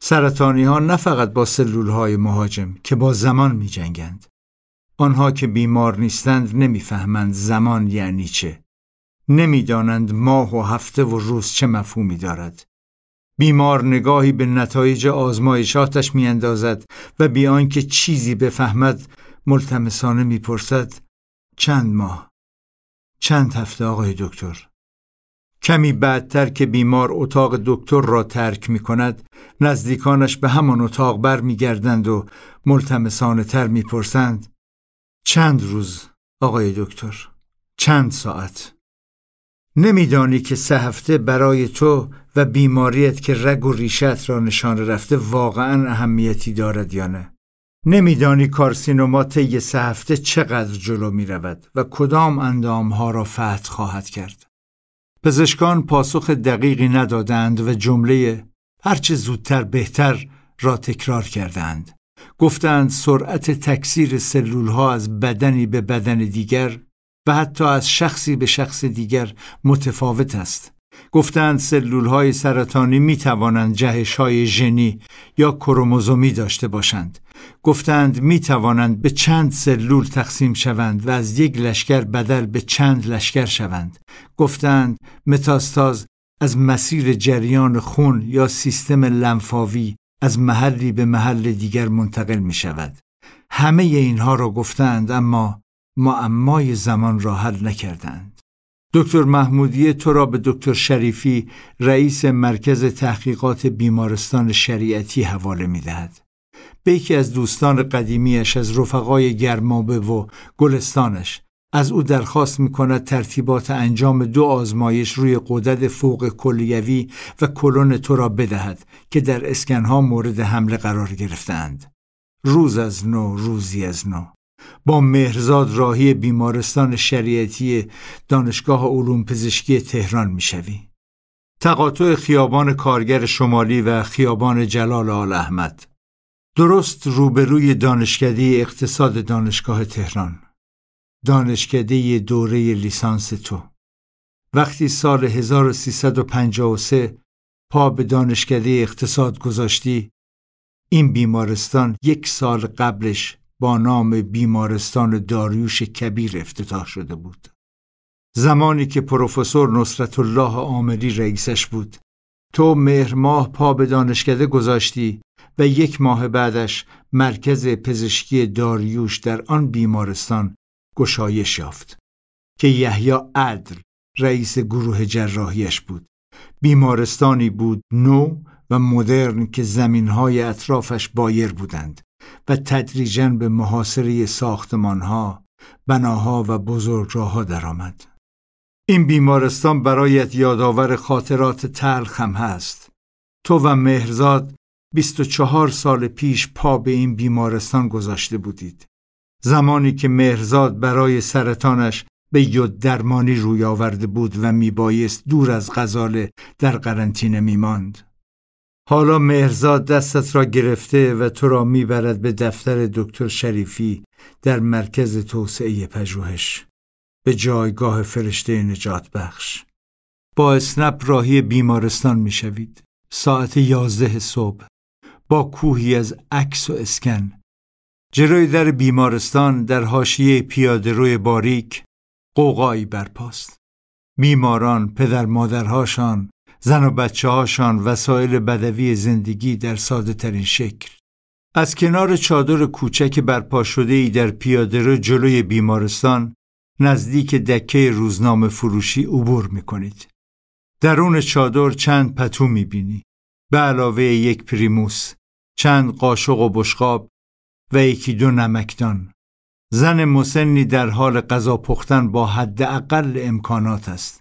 سرطانی ها نه فقط با سلول های مهاجم که با زمان می جنگند. آنها که بیمار نیستند نمی‌فهمند زمان یعنی چه. نمی‌دانند ماه و هفته و روز چه مفهومی دارد. بیمار نگاهی به نتایج آزمایشاتش میاندازد و بیان که چیزی بفهمد ملتمسانه می‌پرسد چند ماه؟ چند هفته آقای دکتر؟ کمی بعدتر که بیمار اتاق دکتر را ترک می کند نزدیکانش به همان اتاق بر می گردند و ملتمسانه تر می پرسند چند روز آقای دکتر؟ چند ساعت؟ نمیدانی که سه هفته برای تو و بیماریت که رگ و ریشت را نشان رفته واقعا اهمیتی دارد یا نه. نمیدانی کارسینوما طی سه هفته چقدر جلو می رود و کدام اندامها را فتح خواهد کرد. پزشکان پاسخ دقیقی ندادند و جمله هرچه زودتر بهتر را تکرار کردند. گفتند سرعت تکثیر سلول ها از بدنی به بدن دیگر و حتی از شخصی به شخص دیگر متفاوت است. گفتند سلول های سرطانی می توانند جهش های ژنی یا کروموزومی داشته باشند. گفتند می توانند به چند سلول تقسیم شوند و از یک لشکر بدل به چند لشکر شوند. گفتند متاستاز از مسیر جریان خون یا سیستم لنفاوی از محلی به محل دیگر منتقل می شود. همه اینها را گفتند اما معمای زمان را حل نکردند. دکتر محمودی تو را به دکتر شریفی رئیس مرکز تحقیقات بیمارستان شریعتی حواله می دهد. به یکی از دوستان قدیمیش از رفقای گرمابه و گلستانش از او درخواست می کند ترتیبات انجام دو آزمایش روی قدرت فوق کلیوی و کلون تو را بدهد که در اسکنها مورد حمله قرار گرفتند. روز از نو روزی از نو با مهرزاد راهی بیمارستان شریعتی دانشگاه علوم پزشکی تهران می‌شوی. تقاطع خیابان کارگر شمالی و خیابان جلال آل احمد. درست روبروی دانشکده اقتصاد دانشگاه تهران. دانشکده دوره لیسانس تو. وقتی سال 1353 پا به دانشکده اقتصاد گذاشتی این بیمارستان یک سال قبلش با نام بیمارستان داریوش کبیر افتتاح شده بود. زمانی که پروفسور نصرت الله عاملی رئیسش بود. تو مهر ماه پا به دانشکده گذاشتی و یک ماه بعدش مرکز پزشکی داریوش در آن بیمارستان گشایش یافت که یحیی عدل رئیس گروه جراحیش بود. بیمارستانی بود نو و مدرن که زمینهای اطرافش بایر بودند. و تدریجا به محاصره ساختمانها، بناها و بزرگراهها درآمد. این بیمارستان برایت یادآور خاطرات تلخ هم هست. تو و مهرزاد 24 سال پیش پا به این بیمارستان گذاشته بودید. زمانی که مهرزاد برای سرطانش به یود درمانی روی آورده بود و میبایست دور از غزاله در قرنطینه میماند. حالا مهرزاد دستت را گرفته و تو را می‌برد به دفتر دکتر شریفی در مرکز توسعه پژوهش به جایگاه فرشته نجات بخش. با اسنپ راهی بیمارستان می‌شوید. ساعت یازده صبح با کوهی از عکس و اسکن جلوی در بیمارستان در حاشیه پیاده روی باریک قوقایی برپاست. بیماران پدر مادرهاشان زن و بچه هاشان وسایل بدوی زندگی در ساده ترین شکل. از کنار چادر کوچک برپا شده ای در پیاده جلوی بیمارستان نزدیک دکه روزنامه فروشی عبور می کنید. درون چادر چند پتو می بینی. به علاوه یک پریموس، چند قاشق و بشقاب و یکی دو نمکدان. زن مسنی در حال غذا پختن با حداقل امکانات است.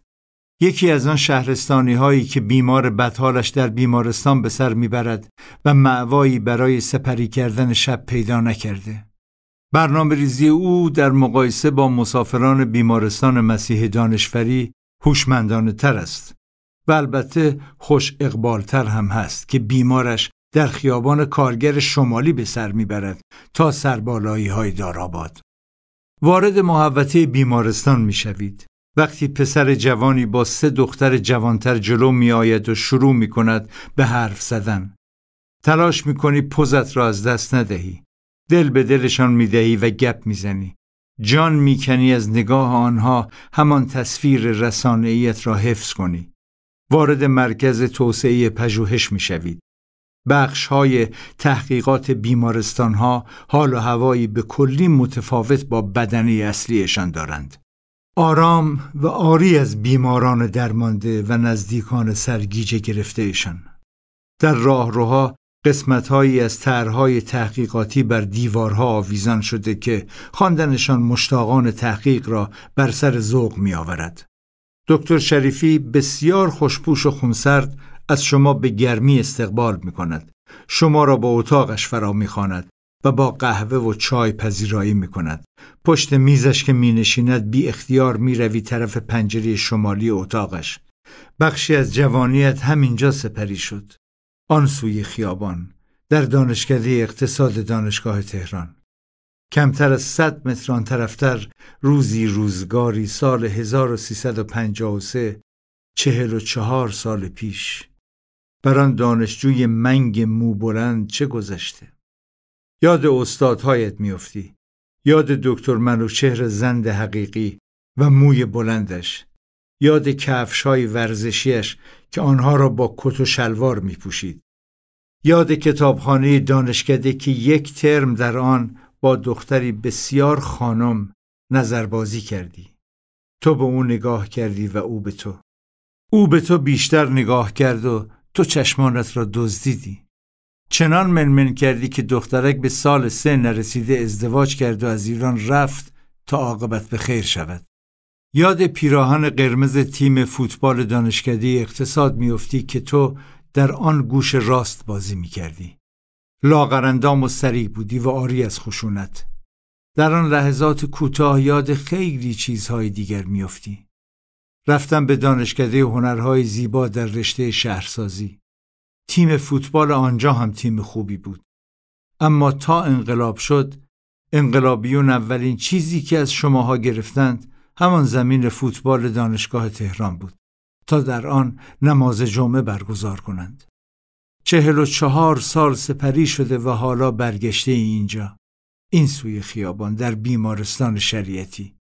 یکی از آن شهرستانی هایی که بیمار بدحالش در بیمارستان به سر می‌برد و معوایی برای سپری کردن شب پیدا نکرده. برنامه ریزی او در مقایسه با مسافران بیمارستان مسیح دانشوری هوشمندانه تر است و البته خوش اقبالتر هم هست که بیمارش در خیابان کارگر شمالی به سر می‌برد تا سربالایی های داراباد. وارد محوطه بیمارستان می‌شوید. وقتی پسر جوانی با سه دختر جوانتر جلو می آید و شروع می کند به حرف زدن. تلاش می کنی پوزت را از دست ندهی. دل به دلشان می دهی و گپ می زنی. جان می کنی از نگاه آنها همان تصویر رسانهیت را حفظ کنی. وارد مرکز توسعه پژوهش می شوید. بخش های تحقیقات بیمارستان ها حال و هوایی به کلی متفاوت با بدنه اصلیشان دارند. آرام و آری از بیماران درمانده و نزدیکان سرگیجه گرفته ایشان. در راهروها قسمتهایی از طرحهای تحقیقاتی بر دیوارها آویزان شده که خواندنشان مشتاقان تحقیق را بر سر ذوق می آورد. دکتر شریفی بسیار خوشپوش و خونسرد از شما به گرمی استقبال می کند. شما را با اتاقش فرا می و با قهوه و چای پذیرایی می کند. پشت میزش که می نشیند بی اختیار می روی طرف پنجره شمالی اتاقش. بخشی از جوانیت همینجا سپری شد. آن سوی خیابان در دانشکده اقتصاد دانشگاه تهران. کمتر از صد متر آن طرفتر روزی روزگاری سال 1353 چهل و چهار سال پیش بر آن دانشجوی منگ موبلند چه گذشته؟ یاد استادهایت میافتی یاد دکتر منوچهر زند حقیقی و موی بلندش یاد کفش های ورزشیش که آنها را با کت و شلوار می پوشید. یاد کتابخانه دانشکده که یک ترم در آن با دختری بسیار خانم نظربازی کردی. تو به او نگاه کردی و او به تو. او به تو بیشتر نگاه کرد و تو چشمانت را دزدیدی. چنان منمن کردی که دخترک به سال سه نرسیده ازدواج کرد و از ایران رفت تا عاقبت به خیر شود. یاد پیراهن قرمز تیم فوتبال دانشکده اقتصاد میافتی که تو در آن گوش راست بازی می‌کردی. لاغرندام و سریع بودی و آری از خشونت. در آن لحظات کوتاه یاد خیلی چیزهای دیگر میافتی رفتم به دانشکده هنرهای زیبا در رشته شهرسازی. تیم فوتبال آنجا هم تیم خوبی بود. اما تا انقلاب شد انقلابیون اولین چیزی که از شماها گرفتند همان زمین فوتبال دانشگاه تهران بود تا در آن نماز جمعه برگزار کنند. چهل و چهار سال سپری شده و حالا برگشته اینجا. این سوی خیابان در بیمارستان شریعتی.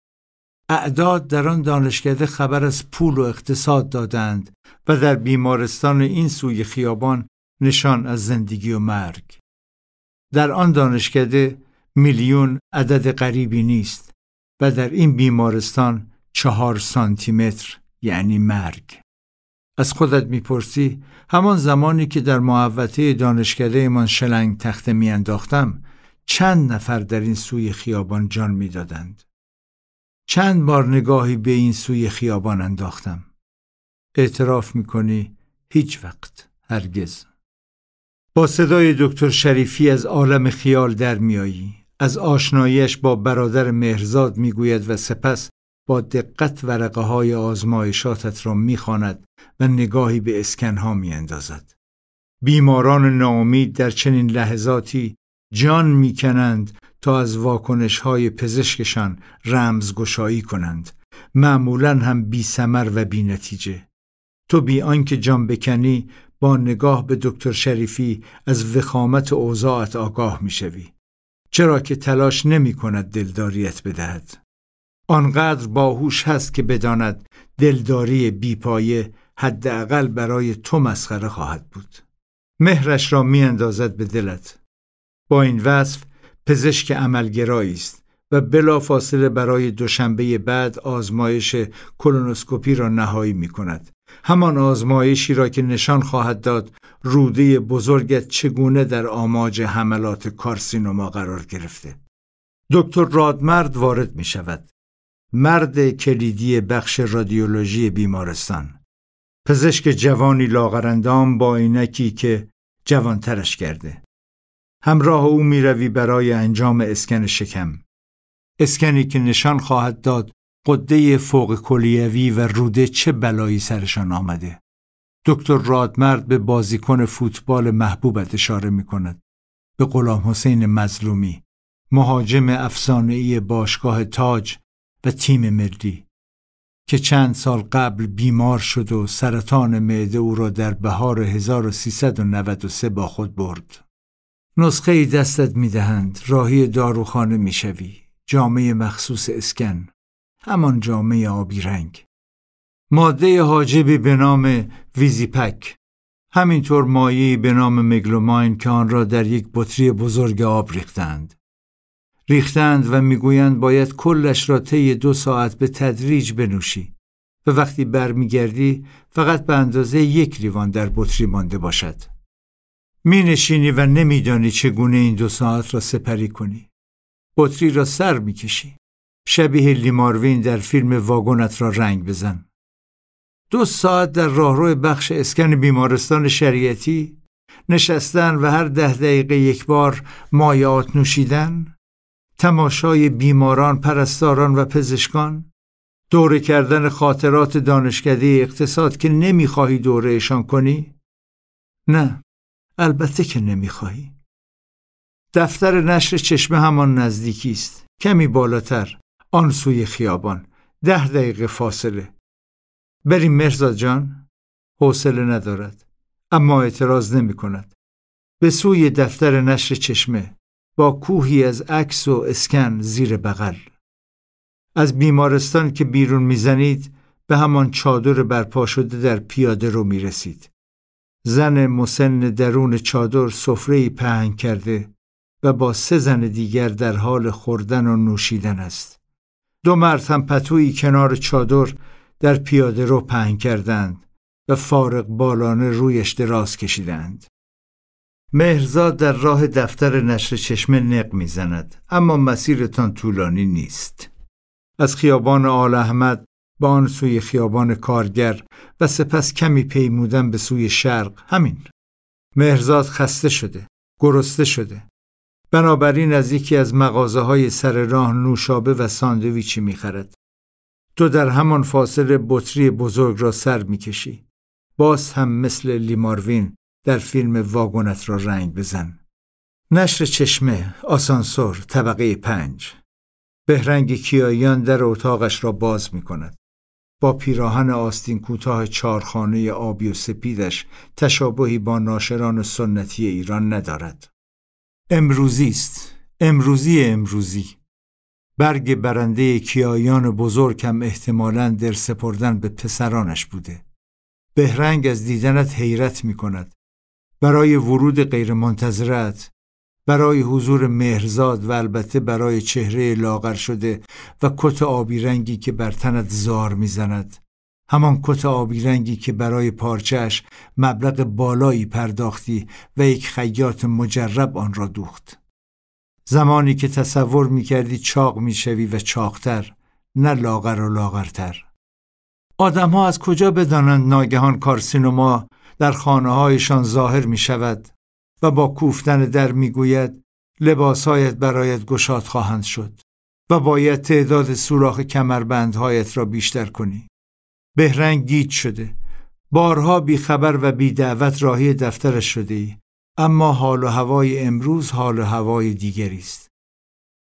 اعداد در آن دانشکده خبر از پول و اقتصاد دادند و در بیمارستان این سوی خیابان نشان از زندگی و مرگ. در آن دانشکده میلیون عدد غریبی نیست و در این بیمارستان چهار سانتیمتر یعنی مرگ. از خودت می‌پرسی همان زمانی که در محوطه دانشکده من شلنگ تخته میانداختم چند نفر در این سوی خیابان جان می‌دادند. چند بار نگاهی به این سوی خیابان انداختم. اعتراف می‌کنی هیچ وقت هرگز. با صدای دکتر شریفی از عالم خیال در میایی از آشناییش با برادر مهرزاد می‌گوید و سپس با دقت ورقه های آزمایشاتت را می‌خواند و نگاهی به اسکنها میاندازد. بیماران ناامید در چنین لحظاتی جان می‌کنند تا از واکنش های پزشکشان رمزگشایی کنند. معمولا هم بی سمر و بی نتیجه. تو بی آنکه جان بکنی با نگاه به دکتر شریفی از وخامت اوضاعت آگاه می‌شوی. چرا که تلاش نمی کند دلداریت بدهد. آنقدر باهوش هست که بداند دلداری بیپایه حداقل برای تو مسخره خواهد بود. مهرش را میاندازد به دلت. با این وصف پزشک عملگرایی است و بلا فاصله برای دوشنبه بعد آزمایش کلونوسکوپی را نهایی می کند. همان آزمایشی را که نشان خواهد داد روده بزرگت چگونه در آماج حملات کارسینوما قرار گرفته. دکتر رادمرد وارد می شود. مرد کلیدی بخش رادیولوژی بیمارستان. پزشک جوانی لاغرندام با عینکی که جوانترش کرده. همراه او می روی برای انجام اسکن شکم. اسکنی که نشان خواهد داد قده فوق کلیوی و روده چه بلایی سرشان آمده. دکتر رادمرد به بازیکن فوتبال محبوبت اشاره می کند. به غلام حسین مظلومی، مهاجم افسانه‌ای باشگاه تاج و تیم ملی که چند سال قبل بیمار شد و سرطان معده او را در بهار 1393 با خود برد. نسخه ای دستت می دهند، راهی داروخانه می شوی. جامعه مخصوص اسکن، همان جامعه آبی رنگ. ماده حاجبی به نام ویزیپک، همینطور مایعی به نام مگلوماین که آن را در یک بطری بزرگ آب ریختند. ریختند و می‌گویند باید کلش را طی دو ساعت به تدریج بنوشی و وقتی برمیگردی فقط به اندازه یک لیوان در بطری مانده باشد. می نشینی و نمیدانی چگونه این دو ساعت را سپری کنی. بطری را سر می‌کشی. شبیه لیماروین در فیلم واگونت را رنگ بزن. دو ساعت در راهرو بخش اسکن بیمارستان شریعتی نشستن و هر ده دقیقه یک بار مایعات نوشیدن تماشای بیماران، پرستاران و پزشکان دوره کردن خاطرات دانشکده اقتصاد که نمی‌خواهی دورهشان کنی؟ نه البته که نمی‌خواهی. دفتر نشر چشمه همان نزدیکی است. کمی بالاتر آن سوی خیابان. ده دقیقه فاصله. بریم مرزا جان. حوصله ندارد. اما اعتراض نمی کند به سوی دفتر نشر چشمه با کوهی از عکس و اسکن زیر بغل. از بیمارستان که بیرون می‌زنید به همان چادر برپا شده در پیاده رو می‌رسید. زن مسن درون چادر سفره پهن کرده و با سه زن دیگر در حال خوردن و نوشیدن است. دو مرد هم پتویی کنار چادر در پیاده رو پهن کردند و فارق بالانه رویش دراز کشیدند. مهرزاد در راه دفتر نشر چشمه نق می‌زند اما مسیرتان طولانی نیست. از خیابان آل احمد به آن سوی خیابان کارگر و سپس کمی پیمودن به سوی شرق. همین. مهرزاد خسته شده گرسته شده. بنابراین از یکی از مغازه های سر راه نوشابه و ساندویچی می‌خرد. تو در همان فاصله بطری بزرگ را سر می‌کشی. باز هم مثل لیماروین در فیلم واگونت را رنگ بزن. نشر چشمه آسانسور طبقه پنج. بهرنگ کیاییان در اتاقش را باز می کند. با پیراهن آستین کوتاه چارخانه آبی و سپیدش تشابهی با ناشران سنتی ایران ندارد. امروزی است. امروزی امروزی. برگ برنده کیایان بزرگ هم احتمالاً در سپردن به پسرانش بوده. بهرنگ از دیدنت حیرت می کند. برای ورود غیرمنتظرت برای حضور مهرزاد و البته برای چهره لاغر شده و کت آبی رنگی که بر تنت زار می‌زند. همان کت آبی رنگی که برای پارچش مبلغ بالایی پرداختی و یک خیاط مجرب آن را دوخت. زمانی که تصور می‌کردی چاق می‌شوی و چاقتر نه لاغر و لاغرتر. آدمها از کجا بدانند ناگهان کارسینوما در خانه هایشان ظاهر می شود و با کوفتن در می‌گوید لباسهایت برایت گشاد خواهند شد و باید تعداد سوراخ کمربندهایت را بیشتر کنی. بهرنگ گیج شده. بارها بیخبر و بی دعوت راهی دفترش شده ای. اما حال و هوای امروز حال و هوای دیگری است.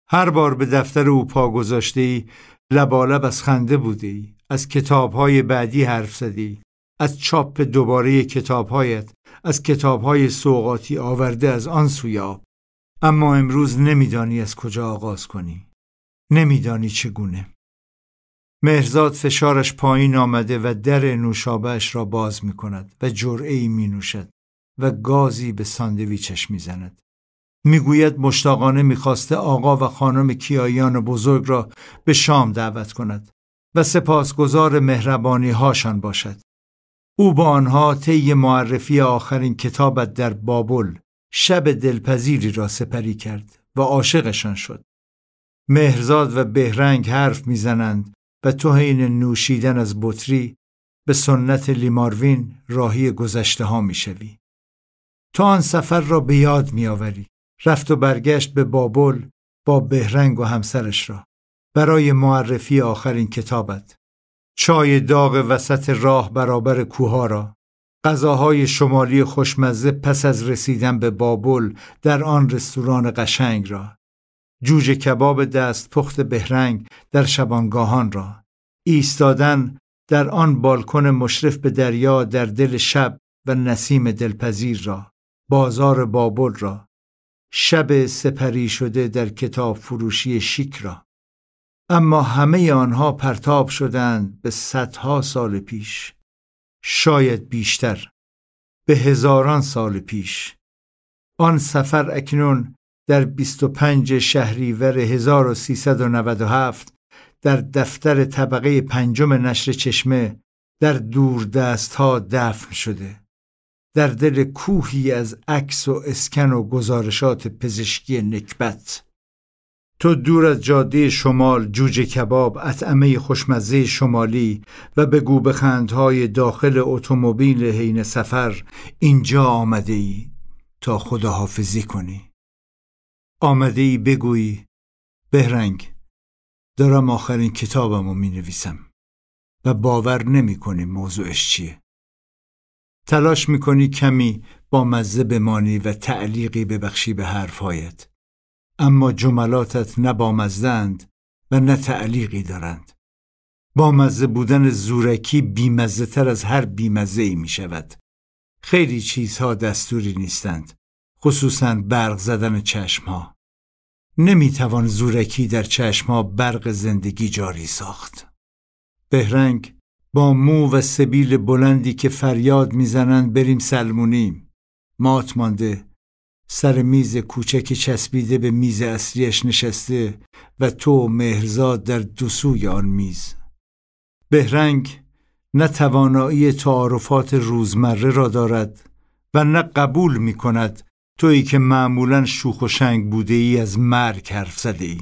هر بار به دفتر او پا گذاشته ای لبالب از خنده بوده. از کتابهای بعدی حرف زدی. از چاپ دوباره کتابهایت از کتابهای سوقاتی آورده از آن سوی آب اما امروز نمیدانی از کجا آغاز کنی نمیدانی چگونه مهرزاد فشارش پایین آمده و در نوشابهش را باز می کند و جرعه ای می نوشد و گازی به ساندویچش می زند. می‌گوید مشتاقانه می‌خواسته آقا و خانم کیایان بزرگ را به شام دعوت کند و سپاسگزار مهربانی هاشان باشد. او با آنها طی معرفی آخرین کتابت در بابل شب دلپذیری را سپری کرد و عاشقشان شد. مهرزاد و بهرنگ حرف می‌زنند و تو حین نوشیدن از بطری به سنت لیماروین راهی گذشته ها می‌شوی. تو آن سفر را به یاد میآوری. رفت و برگشت به بابل با بهرنگ و همسرش را برای معرفی آخرین کتابت. چای داغ وسط راه برابر کوها را. غذاهای شمالی خوشمزه پس از رسیدن به بابل در آن رستوران قشنگ را. جوجه کباب دست پخت بهرنگ در شبانگاهان را. ایستادن در آن بالکن مشرف به دریا در دل شب و نسیم دلپذیر را. بازار بابل را. شب سپری شده در کتاب فروشی شیک را. اما همه آنها پرتاب شدند به صدها سال پیش. شاید بیشتر به هزاران سال پیش. آن سفر اکنون در 25 شهریور 1397 در دفتر طبقه پنجم نشر چشمه در دور دست ها دفن شده. در دل کوهی از عکس و اسکن و گزارشات پزشکی نکبت. تو دور از جاده شمال جوجه کباب اطعمه خوشمزه شمالی و به گوبخندهای داخل اتومبیل حین سفر اینجا آمده ای تا خداحافظی کنی. آمده ای بگویی بهرنگ دارم آخرین کتابم رو می نویسم و باور نمی کنی موضوعش چیه. تلاش می کنی کمی با مزه بمانی و تعلیقی ببخشی به حرفهایت. اما جملاتت نه و نه تعلیقی دارند. بامزه بودن زورکی بیمزه تر از هر بیمزه ای می شود. خیلی چیزها دستوری نیستند. خصوصا برق زدن چشمها. نمی توان زورکی در چشمها برق زندگی جاری ساخت. بهرنگ با مو و سبیل بلندی که فریاد می‌زنند بریم سلمونیم. مات مانده سر میز کوچکی چسبیده به میز اصلیش نشسته و تو مهرزاد در دو سوی آن میز بهرنگ نه توانایی تعارفات روزمره را دارد و نه قبول می کند تویی که معمولا شوخ و شنگ بوده ای از مرگ حرف زده ای.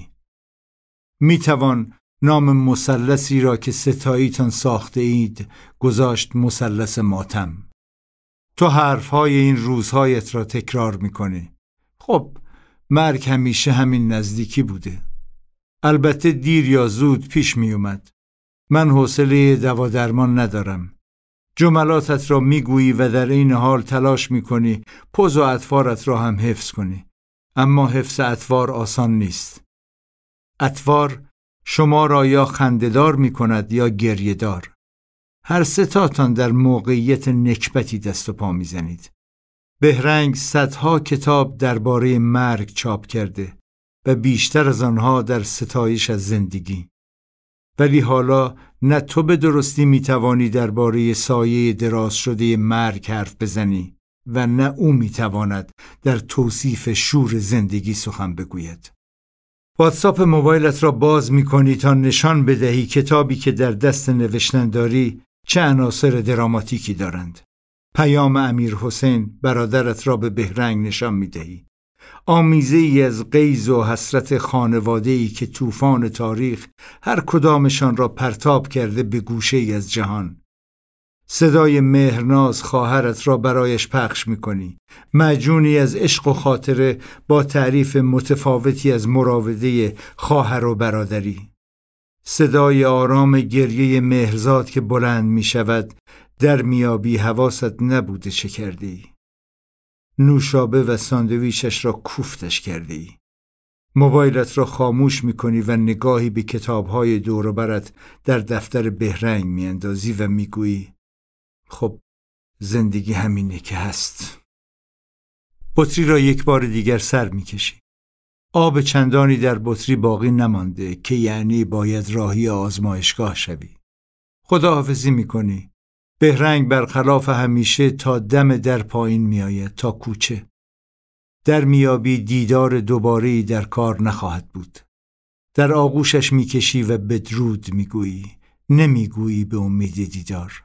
می توان نام مثلثی را که ستاییتان ساخته اید گذاشت مثلث ماتم تو حرفهای این روزهایت را تکرار می‌کنی. خب مرگ همیشه همین نزدیکی بوده. البته دیر یا زود پیش می اومد من حوصله دوا درمان ندارم. جملاتت را می‌گویی و در این حال تلاش می‌کنی پوز و اطوارت را هم حفظ کنی. اما حفظ اطوار آسان نیست. اطوار شما را یا خندهدار می کند یا گریهدار. هر ستاتان در موقعیت نکبتی دست و پا می‌زنید. بهرنگ صدها کتاب درباره مرگ چاپ کرده و بیشتر از آنها در ستایش از زندگی. ولی حالا نه تو به درستی می‌توانی درباره سایه دراز شده مرگ حرف بزنی و نه او می‌تواند در توصیف شور زندگی سخن بگوید. واتساپ موبایلت را باز می تا نشان بدهی کتابی که در دست نوشتن داری چه عناصر دراماتیکی دارند. پیام امیر حسین برادرت را به بهرنگ نشان می دهی. آمیزه ای از قیز و حسرت خانواده ای که طوفان تاریخ هر کدامشان را پرتاب کرده به گوشه ای از جهان. صدای مهرناز خواهرت را برایش پخش می‌کنی مجونی از عشق و خاطره با تعریف متفاوتی از مراوده خواهر و برادری صدای آرام گریه مهرزاد که بلند می شود در میابی حواست نبوده چه کردی نوشابه و ساندویشش را کوفتش کرده ای. موبایلت را خاموش می کنی و نگاهی به کتابهای برت در دفتر بهرنگ میاندازی و می‌گویی خب زندگی همینه که هست. بطری را یک بار دیگر سر می‌کشی. آب چندانی در بطری باقی نمانده که یعنی باید راهی آزمایشگاه شوی. خداحافظی می‌کنی. بهرنگ برخلاف همیشه تا دم در پایین میآید تا کوچه. در میابی دیدار دوباره در کار نخواهد بود. در آغوشش می‌کشی و بدرود می‌گویی. نمی‌گویی به امید دیدار.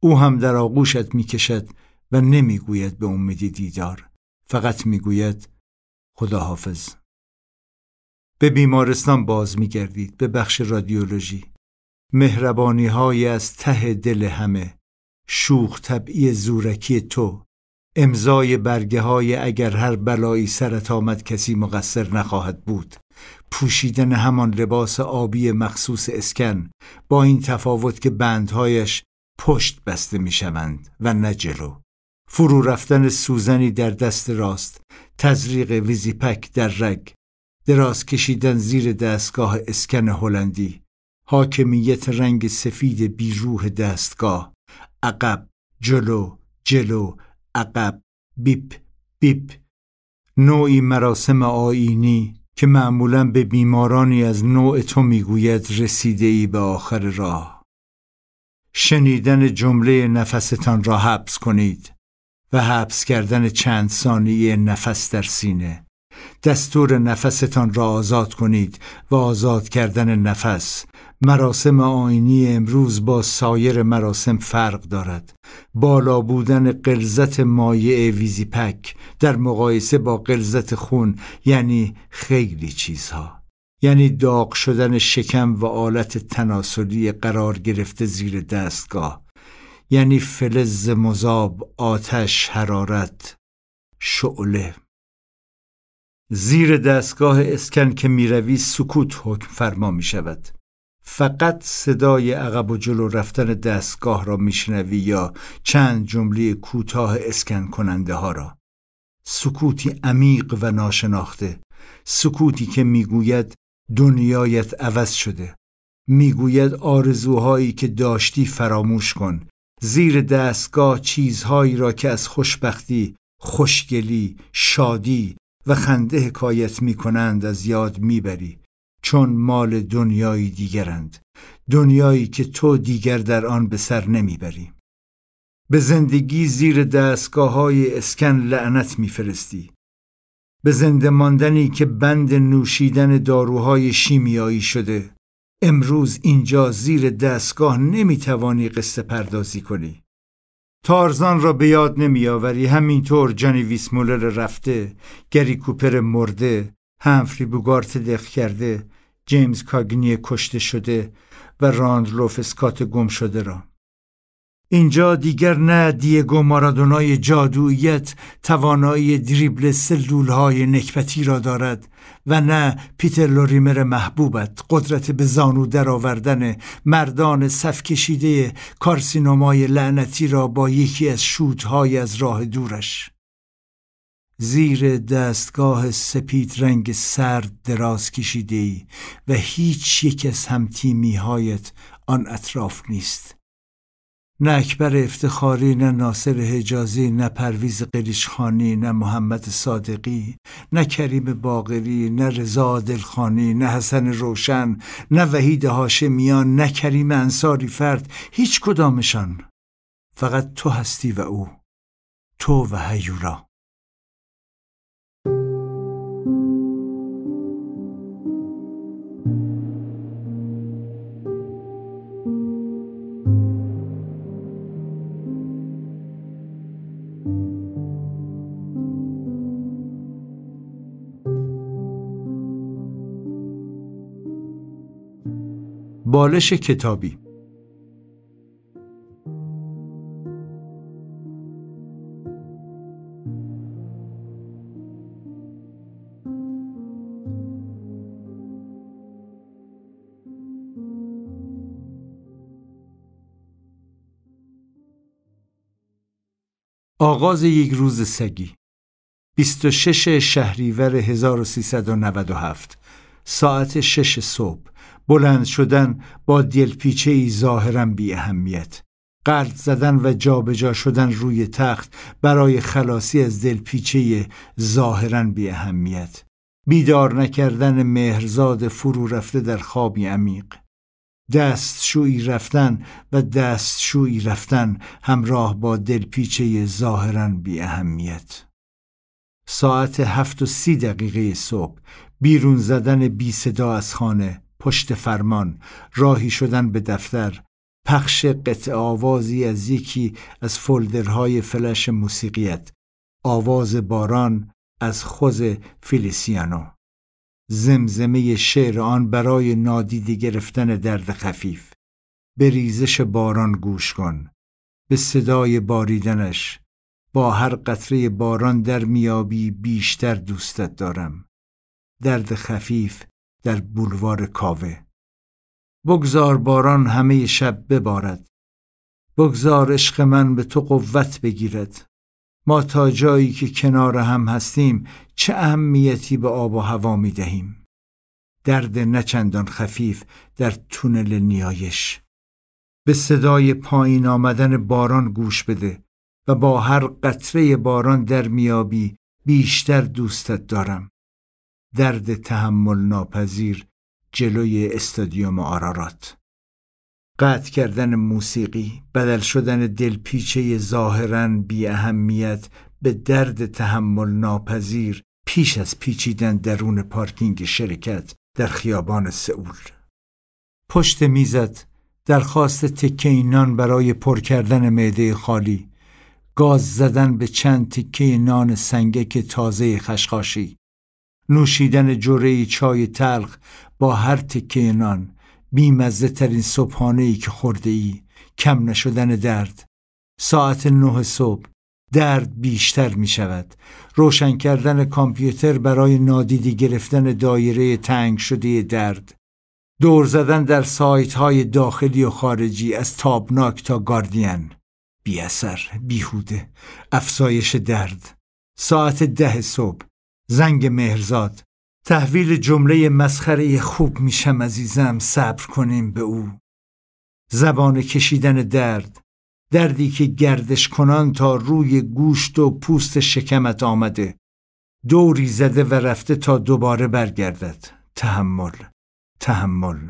او هم در آغوشت می‌کشد و نمی‌گوید به امیدی دیدار. فقط می‌گوید خداحافظ. به بیمارستان باز میگردید به بخش رادیولوژی. مهربانی های از ته دل همه. شوخ طبعی زورکی تو. امضای برگه های اگر هر بلایی سرت آمد کسی مقصر نخواهد بود. پوشیدن همان لباس آبی مخصوص اسکن با این تفاوت که بندهایش پشت بسته می شوند و نه جلو. فرو رفتن سوزنی در دست راست تزریق ویزیپک در رگ دراز کشیدن زیر دستگاه اسکن هلندی حاکمیت رنگ سفید بیروح دستگاه عقب جلو جلو عقب بیپ بیپ. نوعی مراسم آینی که معمولا به بیمارانی از نوع تو می‌گوید رسیده ای به آخر راه. شنیدن جمله نفستان را حبس کنید. و حبس کردن چند ثانیه نفس در سینه. دستور نفستان را آزاد کنید و آزاد کردن نفس. مراسم آینی امروز با سایر مراسم فرق دارد. بالا بودن قلزت مایع ویزیپک در مقایسه با قلزت خون یعنی خیلی چیزها. یعنی داغ شدن شکم و آلت تناسلی قرار گرفته زیر دستگاه. یعنی فلز مذاب آتش حرارت شعله. زیر دستگاه اسکن که می‌روی سکوت حکم فرما می شود فقط صدای عقب و جلو رفتن دستگاه را میشنوی یا چند جمله کوتاه اسکن کننده ها را. سکوتی عمیق و ناشناخته. سکوتی که می‌گوید دنیایت عوض شده. می‌گوید آرزوهایی که داشتی فراموش کن. زیر دستگاه چیزهایی را که از خوشبختی، خوشگلی، شادی و خنده حکایت می کنند از یاد می‌بری چون مال دنیایی دیگرند دنیایی که تو دیگر در آن به سر نمی‌بری. به زندگی زیر دستگاه های اسکن لعنت میفرستی. به زنده ماندنی که بند نوشیدن داروهای شیمیایی شده. امروز اینجا زیر دستگاه نمی‌توانی قصه پردازی کنی. تارزان را به یاد نمیآوری. همینطور جانی ویسمولر رفته گری کوپر مرده همفری بوگارت دخ کرده جیمز کاگنی کشته شده و راندلوف اسکات گم شده را. اینجا دیگر نه دیگو مارادونای جادویت توانایی دریبل سلول های نکبتی را دارد و نه پیتر لوریمر محبوبت قدرت به زانو درآوردن مردان صف کشیده کارسینومای لعنتی را با یکی از شودهای از راه دورش. زیر دستگاه سپید رنگ سرد دراز کشیده ای و هیچ یک از همتیمی هایت آن اطراف نیست. نه اکبر افتخاری نه ناصر حجازی نه پرویز قریشخانی نه محمد صادقی نه کریم باقری نه رضا دلخانی نه حسن روشن نه وحید هاشمیان نه کریم انصاری فرد هیچ کدامشان. فقط تو هستی و او. تو و هیولا بالش کتابی. آغاز یک روز سگی. 26 شهریور 1397 ساعت 6 صبح. بلند شدن با دلپیچه ای ظاهرا بی اهمیت قرد زدن و جابجا شدن روی تخت برای خلاصی از دلپیچه ظاهرا بی اهمیت بیدار نکردن مهرزاد فرو رفته در خوابی عمیق. دستشویی رفتن و دستشویی رفتن همراه با دلپیچه ظاهرا بی اهمیت ساعت هفت و سی دقیقه صبح. بیرون زدن بی صدا از خانه پشت فرمان راهی شدن به دفتر پخش قطع آوازی از یکی از فولدرهای فلش موسیقیت آواز باران از خوز فیلیسیانو. زمزمه شعر آن برای نادیده گرفتن درد خفیف. به ریزش باران گوش کن. به صدای باریدنش. با هر قطره باران در میابی بیشتر دوستت دارم. درد خفیف در بولوار کاوه. بگذار باران همه شب ببارد. بگذار عشق من به تو قوت بگیرد. ما تا جایی که کنار هم هستیم چه اهمیتی به آب و هوا می دهیم؟ درد نچندان خفیف در تونل نیایش. به صدای پایین آمدن باران گوش بده و با هر قطره باران در میابی بیشتر دوستت دارم. درد تحمل ناپذیر جلوی استادیوم آرارات. قطع کردن موسیقی بدل شدن دلپیچه ظاهرا بی اهمیت به درد تحمل ناپذیر پیش از پیچیدن درون پارکینگ شرکت در خیابان سئول. پشت میزت درخواست تکه اینان برای پر کردن معده خالی گاز زدن به چند تکه نان سنگک تازه خشخاشی. نوشیدن جوره چای تلخ با هر تکه نان بیمزه ترین صبحانه ای که خورده ای کم نشدن درد. ساعت نه صبح درد بیشتر می شود روشن کردن کامپیوتر برای نادیده گرفتن دایره تنگ شده درد. دور زدن در سایت های داخلی و خارجی از تابناک تا گاردین. بی اثر بیهوده. افزایش درد. ساعت ده صبح زنگ مهرزاد. تحویل جمله مسخره خوب میشم عزیزم صبر کنیم به او. زبان کشیدن درد دردی که گردش کنان تا روی گوشت و پوست شکمت آمده. دوری زده و رفته تا دوباره برگردد. تحمل تحمل.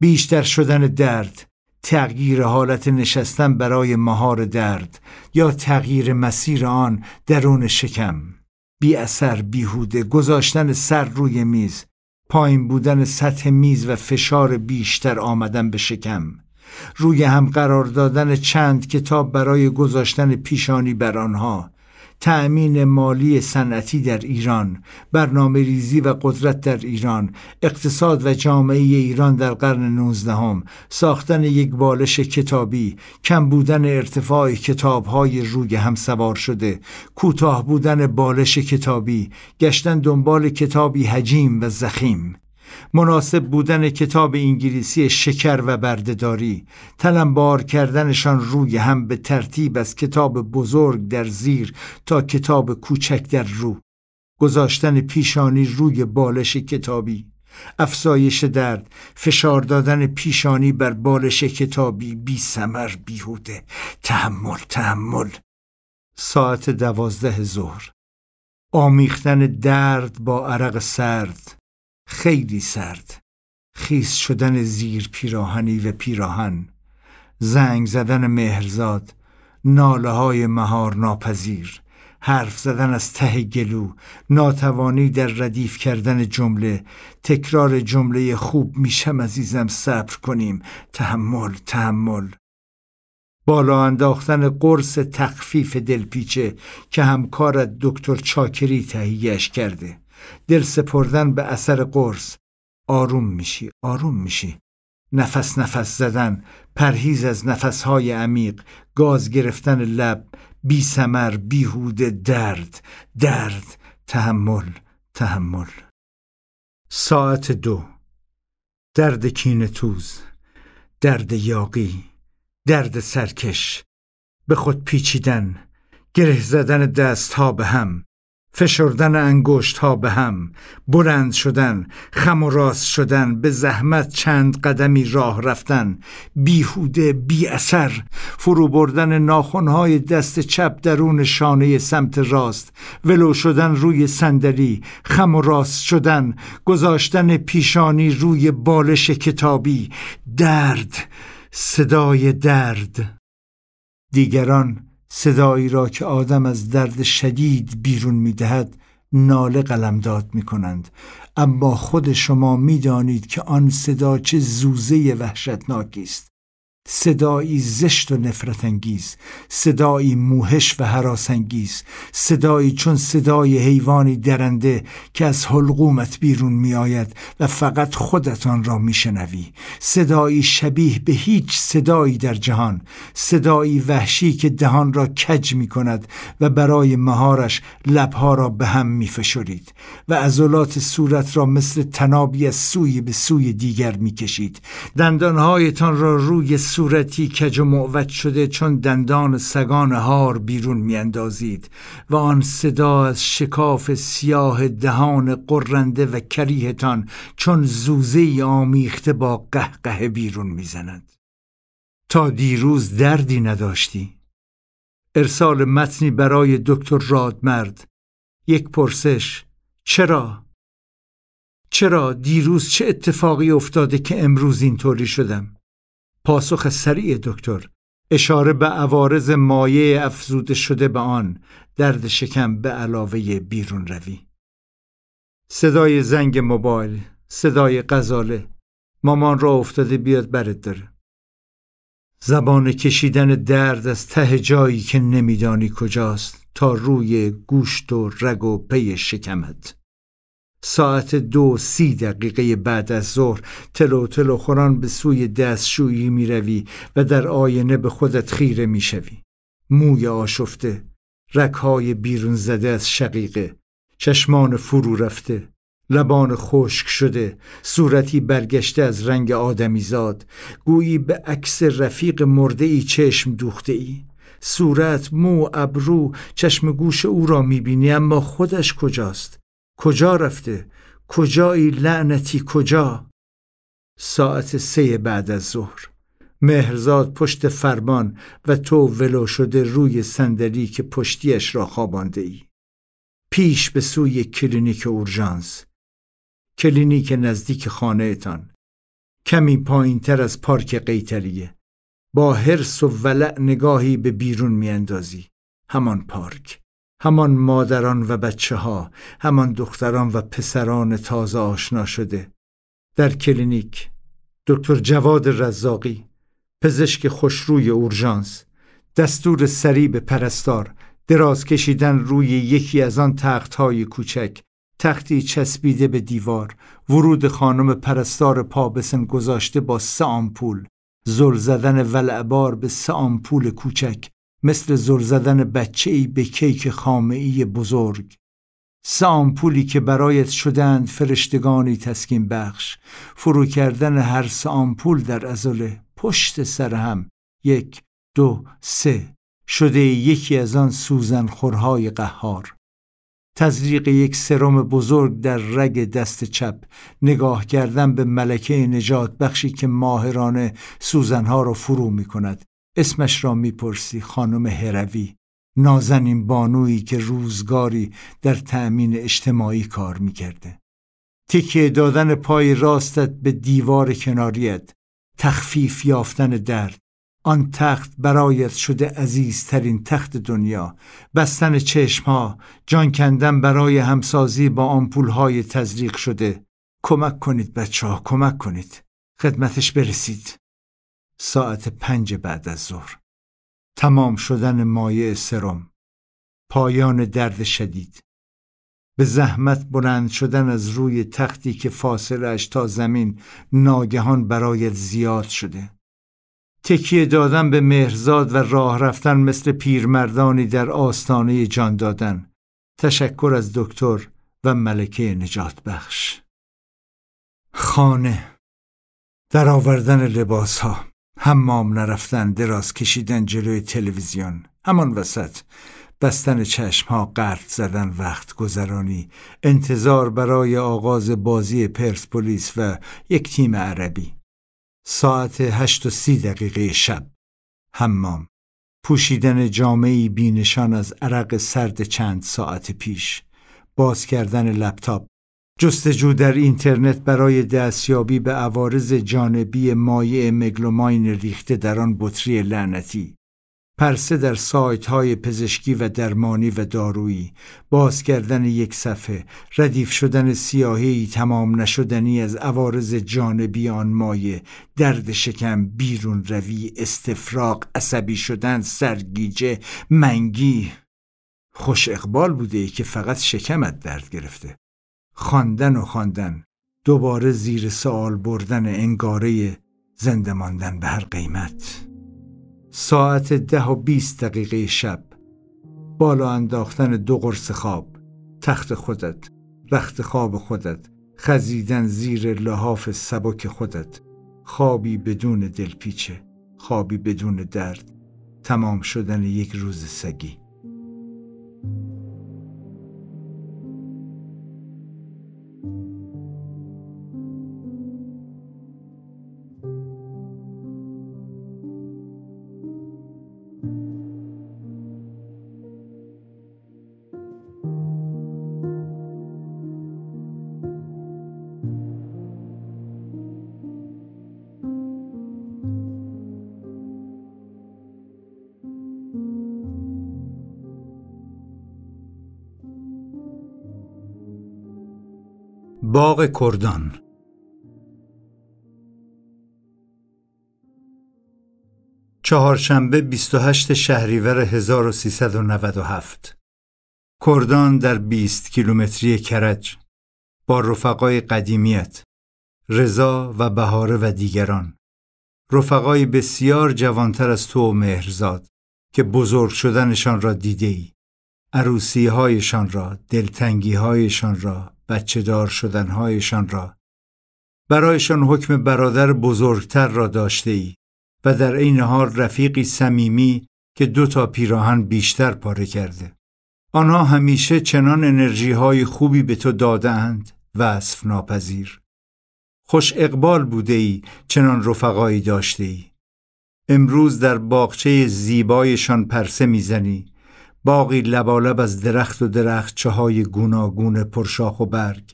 بیشتر شدن درد تغییر حالت نشستن برای مهار درد یا تغییر مسیر آن درون شکم. بی اثر بیهوده گذاشتن سر روی میز پایین بودن سطح میز و فشار بیشتر آمدن به شکم. روی هم قرار دادن چند کتاب برای گذاشتن پیشانی بر آنها. تأمین مالی صنعتی در ایران برنامه ریزی و قدرت در ایران اقتصاد و جامعه ایران در قرن نوزدهم ساختن یک بالش کتابی کم بودن ارتفاع کتابهای روی هم سوار شده کوتاه بودن بالش کتابی گشتن دنبال کتابی حجیم و زخیم. مناسب بودن کتاب انگلیسی شکر و بردهداری تلمبار کردنشان روی هم به ترتیب از کتاب بزرگ در زیر تا کتاب کوچک در رو. گذاشتن پیشانی روی بالش کتابی. افزایش درد فشار دادن پیشانی بر بالش کتابی بی سمر بیهوده. تحمل تحمل. ساعت دوازده ظهر. آمیختن درد با عرق سرد. خیلی سرد. خیس شدن زیر پیراهنی و پیراهن. زنگ زدن مهرزاد. ناله های مهار ناپذیر. حرف زدن از ته گلو. ناتوانی در ردیف کردن جمله. تکرار جمله خوب میشم عزیزم صبر کنیم. تحمل تحمل. بالا انداختن قرص تخفیف دلپیچه که همکارت دکتر چاکری تهیهش کرده. دل سپردن به اثر قرص. آروم میشی آروم میشی. نفس نفس زدن پرهیز از نفسهای عمیق. گاز گرفتن لب بی سمر بیهوده درد. درد تحمل تحمل. ساعت دو. درد کین توز درد یاقی درد سرکش. به خود پیچیدن گره زدن دست ها به هم. فشردن انگشت ها به هم بلند شدن خم و راست شدن به زحمت چند قدمی راه رفتن بیهوده بی اثر فرو بردن ناخونهای دست چپ درون شانه سمت راست ولو شدن روی صندلی خم و راست شدن گذاشتن پیشانی روی بالش کتابی درد صدای درد. دیگران صدایی را که آدم از درد شدید بیرون می دهد ناله قلمداد می کنند اما خود شما می دانید که آن صدا چه زوزه وحشتناکی است. صدایی زشت و نفرت انگیز صدایی موهش و حراس انگیز صدایی چون صدای حیوانی درنده که از حلقومت بیرون می آید و فقط خودتان را می شنوی صدایی شبیه به هیچ صدایی در جهان صدایی وحشی که دهان را کج می کند و برای مهارش لبها را به هم می فشرید و عضلات صورت را مثل تنابی از سوی به سوی دیگر می کشید دندانهایتان را روی صورتی کج و معوج شده چون دندان سگان هار بیرون میاندازید و آن صدا از شکاف سیاه دهان قرنده و کریهتان چون زوزه آمیخته با قهقه بیرون می‌زند. تا دیروز دردی نداشتی؟ ارسال متنی برای دکتر رادمرد. یک پرسش چرا؟ چرا دیروز چه اتفاقی افتاده که امروز اینطوری شدم؟ پاسخ سریع دکتر. اشاره به عوارض مایه افزوده شده به آن درد شکم به علاوه بیرون روی. صدای زنگ موبایل صدای غزاله. مامان را افتاده بیاد برت داره. زبان کشیدن درد از ته جایی که نمیدانی کجاست تا روی گوشت و رگ و پی شکمت. ساعت دو سی دقیقه بعد از ظهر تلو تلو خوران به سوی دستشویی می روی و در آینه به خودت خیره می شوی. موی آشفته رکهای بیرون زده از شقیقه چشمان فرو رفته لبان خشک شده صورتی برگشته از رنگ آدمیزاد گویی به عکس رفیق مرده ای چشم دوخته ای صورت مو ابرو چشم گوش او را می‌بینی اما خودش کجاست؟ کجا رفته؟ کجایی لعنتی کجا؟ ساعت سه بعد از ظهر مهرزاد پشت فرمان و تو ولو شده روی صندلی که پشتیش را خوابانده ای. پیش به سوی کلینیک اورژانس کلینیک نزدیک خانهتان کمی پایین تر از پارک قیطریه با حرص و ولع نگاهی به بیرون میاندازی همان پارک همان مادران و بچه ها همان دختران و پسران تازه آشنا شده. در کلینیک دکتر جواد رزاقی پزشک خوشروی اورژانس دستور سریع به پرستار دراز کشیدن روی یکی از آن تخت های کوچک تختی چسبیده به دیوار ورود خانم پرستار پابسن گذاشته با سه آمپول زل زدن ولعبار به سه آمپول کوچک مثل زل زدن بچه ای به کیک خامعی بزرگ. سه آمپولی که برایت شدند فرشتگانی تسکین بخش. فرو کردن هر سه آمپول در ازله پشت سر هم. یک دو سه. شده یکی از آن سوزن خورهای قهار. تزریق یک سرم بزرگ در رگ دست چپ. نگاه کردن به ملکه نجات بخشی که ماهرانه سوزنها را فرو می کند اسمش را می‌پرسی خانم هروی. نازنین بانویی که روزگاری در تأمین اجتماعی کار می‌کرده. تکیه دادن پای راستت به دیوار کناریت. تخفیف یافتن درد. آن تخت برایت شده عزیزترین تخت دنیا. بستن چشمها. جان کندن برای همسازی با آمپولهای تزریق شده. کمک کنید بچه ها کمک کنید. خدمتش برسید. ساعت پنج بعد از ظهر. تمام شدن مایع سرم. پایان درد شدید. به زحمت بلند شدن از روی تختی که فاصلش تا زمین ناگهان برایت زیاد شده. تکیه دادن به مهرزاد و راه رفتن مثل پیرمردانی در آستانه جان دادن. تشکر از دکتر و ملکه نجات بخش خانه. در آوردن لباس ها حمام نرفتن دراز کشیدن جلوی تلویزیون. همان وسط. بستن چشم ها قرد زدن وقت گذرانی. انتظار برای آغاز بازی پرسپولیس و یک تیم عربی. ساعت هشت و سی دقیقه شب. حمام. پوشیدن جامعی بینشان از عرق سرد چند ساعت پیش. باز کردن لپتاپ. جستجو در اینترنت برای دستیابی به عوارض جانبی مایع مگلوماین ریخته در آن بطری لعنتی. پرسه در سایت های پزشکی و درمانی و دارویی. باز کردن یک صفحه. ردیف شدن سیاهی تمام نشدنی از عوارض جانبی آن مایه درد شکم بیرون روی استفراغ عصبی شدن سرگیجه منگی. خوش اقبال بوده ای که فقط شکمت درد گرفته. خواندن و خواندن دوباره زیر سوال بردن انگاره زنده ماندن به هر قیمت. ساعت ده و بیست دقیقه شب بالا انداختن دو قرص خواب تخت خودت رخت خواب خودت خزیدن زیر لحاف سبک خودت. خوابی بدون دلپیچه خوابی بدون درد تمام شدن یک روز سگی. باغ کردان. چهارشنبه 28 شهریور 1397 کردان در 20 کیلومتری کرج با رفقای قدیمیت رضا و بهاره و دیگران. رفقای بسیار جوانتر از تو و مهرزاد که بزرگ شدنشان را دیده ای عروسی هایشان را دلتنگی هایشان را بچه دار شدنهایشان را. برایشان حکم برادر بزرگتر را داشته ای و در این حال رفیقی صمیمی که دو تا پیراهن بیشتر پاره کرده. آنها همیشه چنان انرژی های خوبی به تو دادهاند وصف ناپذیر خوش اقبال بوده ای چنان رفقایی داشته ای امروز در باغچه زیبایشان پرسه می‌زنی. باقی لبالب از درخت و درخت های گوناگون پرشاخ و برگ.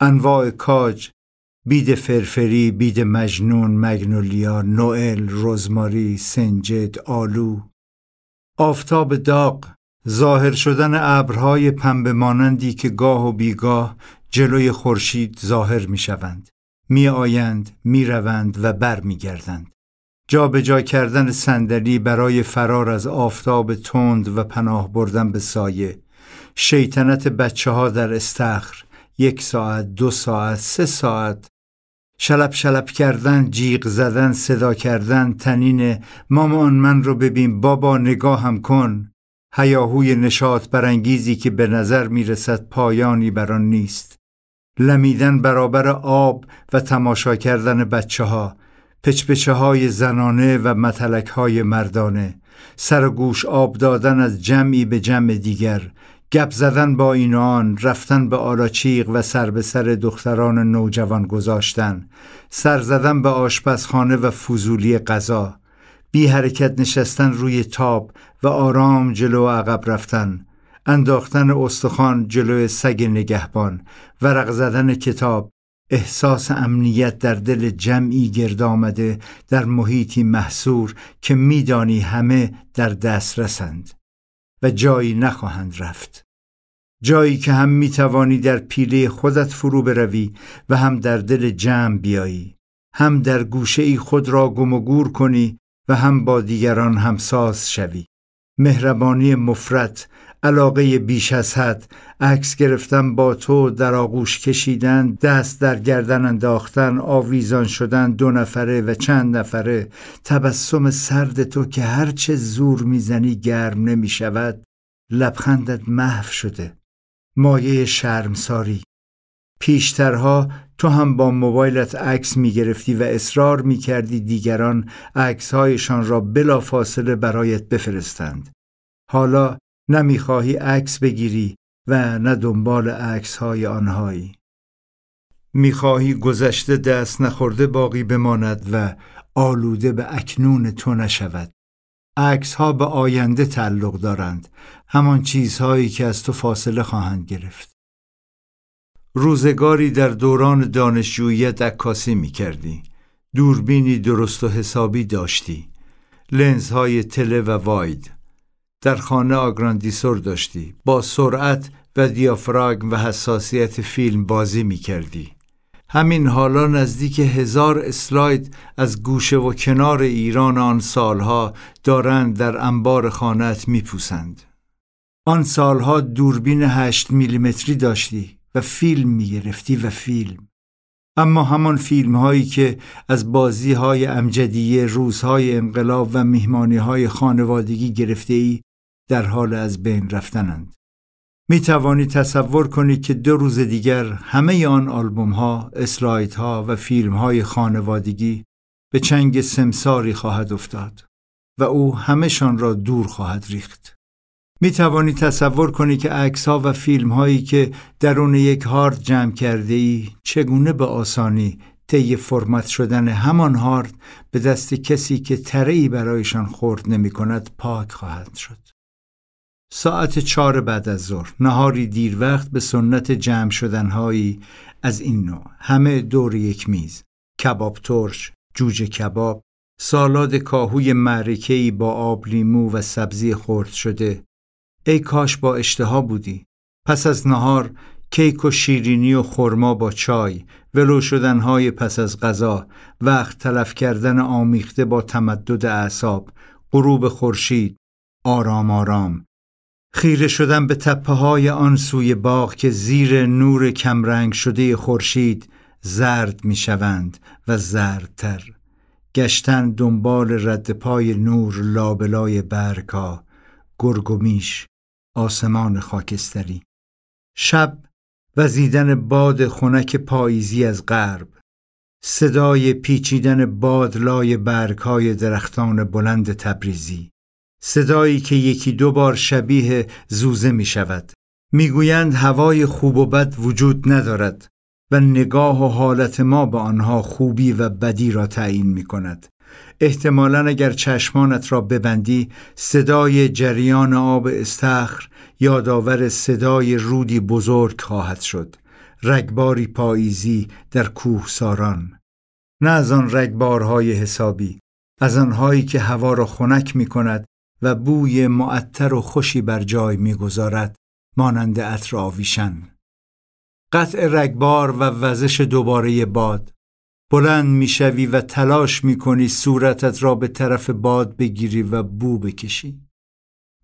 انواع کاج بید فرفری بید مجنون مگنولیا نوئل رزماری سنجد آلو. آفتاب داغ ظاهر شدن ابرهای پنبه مانندی که گاه و بیگاه جلوی خورشید ظاهر می شوند می آیند می روند و بر می گردند جا به جا کردن صندلی برای فرار از آفتاب تند و پناه بردن به سایه. شیطنت بچه ها در استخر. یک ساعت دو ساعت سه ساعت. شلب شلب کردن جیغ زدن صدا کردن تنین. مامان من رو ببین بابا نگاه هم کن. هیاهوی نشاط برانگیزی که به نظر می‌رسد پایانی بر آن نیست. لمیدن برابر آب و تماشا کردن بچه ها پچپچه های زنانه و متلک های مردانه. سر گوش آب دادن از جمعی به جمع دیگر. گپ زدن با این آن رفتن به آلاچیق و سر به سر دختران نوجوان گذاشتن. سر زدن به آشپزخانه و فضولی غذا. بی حرکت نشستن روی تاب و آرام جلو عقب رفتن. انداختن استخوان جلو سگ نگهبان. ورق زدن کتاب. احساس امنیت در دل جمعی گرد آمده در محیطی محصور که میدانی همه در دست رسند و جایی نخواهند رفت. جایی که هم می‌توانی در پیله خودت فرو بروی و هم در دل جمع بیایی هم در گوشه ای خود را گم و گور کنی و هم با دیگران همساز شوی. مهربانی مفرت علاقه بیش از حد. عکس گرفتن با تو در آغوش کشیدن دست در گردن انداختن آویزان شدن دو نفره و چند نفره. تبسم سرد تو که هرچه زور می‌زنی گرم نمی شود لبخندت محو شده. مایه شرمساری. پیشترها تو هم با موبایلت عکس می گرفتی و اصرار می کردی دیگران عکسهایشان را بلا فاصله برایت بفرستند. حالا نمی‌خواهی عکس بگیری و نه دنبال عکس های آنهایی. می‌خواهی گذشته دست نخورده باقی بماند و آلوده به اکنون تو نشود. عکس ها به آینده تعلق دارند همان چیزهایی که از تو فاصله خواهند گرفت. روزگاری در دوران دانشجوییت عکاسی می کردی دوربینی درست و حسابی داشتی. لنزهای تله و واید. در خانه آگراندیسور داشتی با سرعت و دیافراگم و حساسیت فیلم بازی می کردی. همین حالا نزدیک هزار اسلاید از گوشه و کنار ایران آن سالها دارند در انبار خانت می پوسند. آن سالها دوربین هشت میلیمتری داشتی و فیلم می گرفتی و فیلم. اما همان فیلم هایی که از بازی های امجدیه روزهای انقلاب و میهمانی های خانوادگی گرفته ای در حال از بین رفتنند. می توانی تصور کنی که دو روز دیگر همه آن آلبوم ها، اسلاید ها و فیلم های خانوادگی به چنگ سمساری خواهد افتاد و او همهشان را دور خواهد ریخت. می توانی تصور کنی که عکس ها و فیلم هایی که درون یک هارد جمع کرده ای چگونه به آسانی طی فرمت شدن همان هارد به دست کسی که تره برایشان خورد نمی کند پاک خواهد شد. ساعت چهار بعد از ظهر. نهاری دیر وقت به سنت جمع شدنهایی از این نوع. همه دور یک میز. کباب ترش جوجه کباب سالاد کاهوی معرکه‌ای با آب لیمو و سبزی خرد شده. ای کاش با اشتها بودی. پس از نهار کیک و شیرینی و خرما با چای ولو شدنهای پس از غذا وقت تلف کردن آمیخته با تمدد اعصاب غروب خورشید آرام آرام. خیره شدن به تپه های آن سوی باغ که زیر نور کمرنگ شده خورشید زرد می شوند و زردتر. گشتن دنبال رد پای نور لابلای برگا گرگ و میش آسمان خاکستری. شب وزیدن باد خنک پاییزی از غرب. صدای پیچیدن باد لای برگهای درختان بلند تبریزی. صدایی که یکی دو بار شبیه زوزه می شود می‌گویند هوای خوب و بد وجود ندارد و نگاه و حالت ما به آنها خوبی و بدی را تعیین می کند احتمالا اگر چشمانت را ببندی صدای جریان آب استخر یادآور صدای رودی بزرگ خواهد شد. رگباری پاییزی در کوه ساران نه از آن رگبارهای حسابی از آنهایی که هوا را خنک می کند و بوی معطر و خوشی بر جای می‌گذارد مانند عطر آویشن قطع رگبار و وزش دوباره باد. بلند می‌شوی و تلاش می‌کنی صورتت را به طرف باد بگیری و بو بکشی.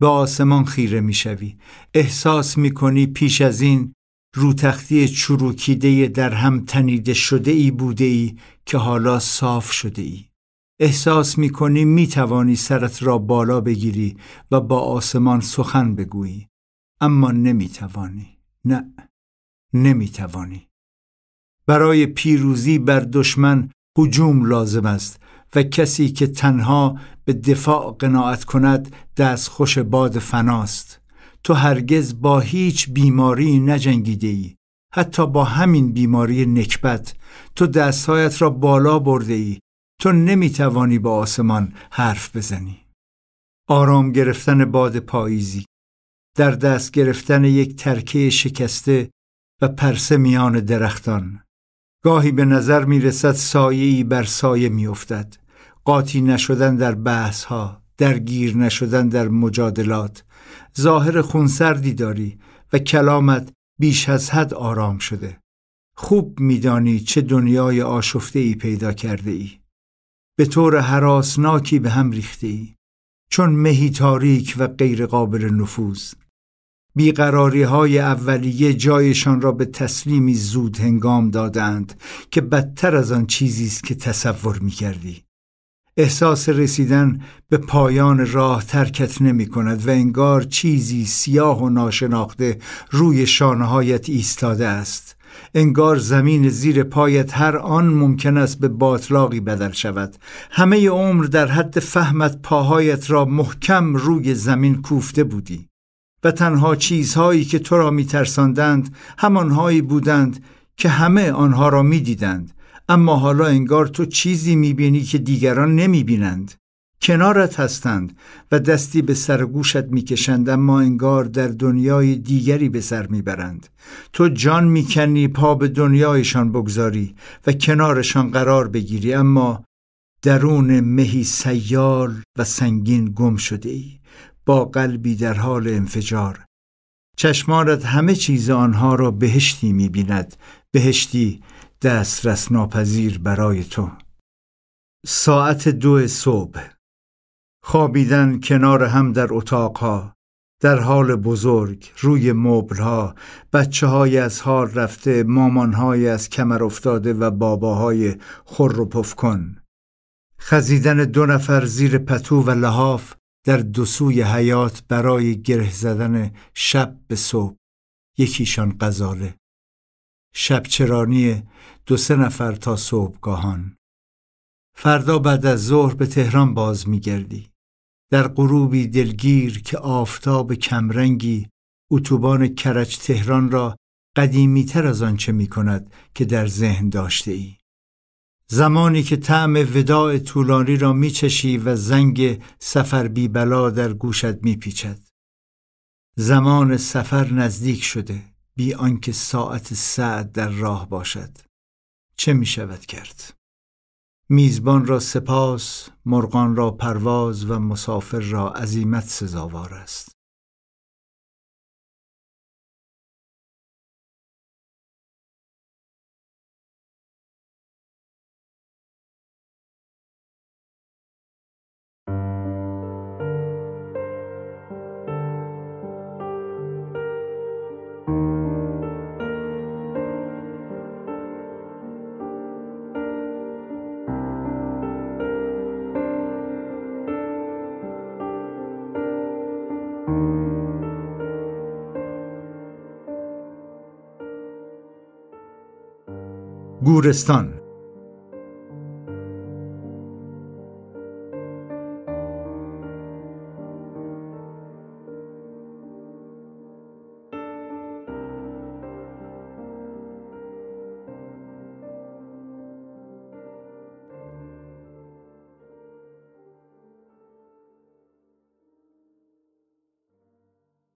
به آسمان خیره می‌شوی. احساس می‌کنی پیش از این رو تختی چروکیده در هم تنیده شده ای بوده ای که حالا صاف شده ای احساس می کنی می توانی سرت را بالا بگیری و با آسمان سخن بگویی. اما نمی توانی نه نمی توانی برای پیروزی بر دشمن هجوم لازم است و کسی که تنها به دفاع قناعت کند دست خوش باد فناست. تو هرگز با هیچ بیماری نجنگیده ای حتی با همین بیماری نکبت تو دستهایت را بالا برده ای تو نمی‌توانی با آسمان حرف بزنی. آرام گرفتن باد پاییزی در دست گرفتن یک ترکه شکسته و پرسه میان درختان. گاهی به نظر می رسد سایه‌ای بر سایه می افتد. قاطی نشدن در بحث ها درگیر نشدن در مجادلات. ظاهر خونسردی داری و کلامت بیش از حد آرام شده. خوب میدانی چه دنیای آشفته ای پیدا کرده ای به طور حراسناکی به هم ریخته ای چون مهی تاریک و غیر قابل نفوذ بیقراری های اولیه جایشان را به تسلیمی زود هنگام دادند که بدتر از آن چیزی است که تصور می کردی. احساس رسیدن به پایان راه ترکت نمی کند و انگار چیزی سیاه و ناشناخته روی شانهایت ایستاده است انگار زمین زیر پایت هر آن ممکن است به باطلاقی بدل شود. همه عمر در حد فهمت پاهایت را محکم روی زمین کوفته بودی و تنها چیزهایی که تو را میترساندند همانهایی بودند که همه آنها را می‌دیدند. اما حالا انگار تو چیزی می‌بینی که دیگران نمی‌بینند. کنارت هستند و دستی به سر گوشت می‌کشند اما انگار در دنیای دیگری به سر می‌برند. تو جان می‌کنی پا به دنیایشان بگذاری و کنارشان قرار بگیری اما درون مهی سیال و سنگین گم شده ای با قلبی در حال انفجار. چشمانت همه چیز آنها را بهشتی می‌بیند. بهشتی دسترس ناپذیر برای تو. ساعت دو صبح. خوابیدن کنار هم در اتاقها در حال بزرگ روی مبلها بچه های از حال رفته مامان های از کمر افتاده و باباهای خور و پفکن. خزیدن دو نفر زیر پتو و لحاف در دو حیات برای گره زدن شب به صبح. یکیشان غزاله. شبچرانی دو سه نفر تا صبحگاهان. فردا بعد از ظهر به تهران باز میگردی. در غروبی دلگیر که آفتاب کمرنگی اتوبان کرج تهران را قدیمی تر از آنچه می کند که در ذهن داشته ای. زمانی که طعم وداع طولانی را میچشی و زنگ سفر بی بلا در گوشت میپیچد. زمان سفر نزدیک شده بی آنکه ساعت سعد در راه باشد. چه می شود کرد؟ میزبان را سپاس، مرغان را پرواز و مسافر را عزیمت سزاوار است. گورستان.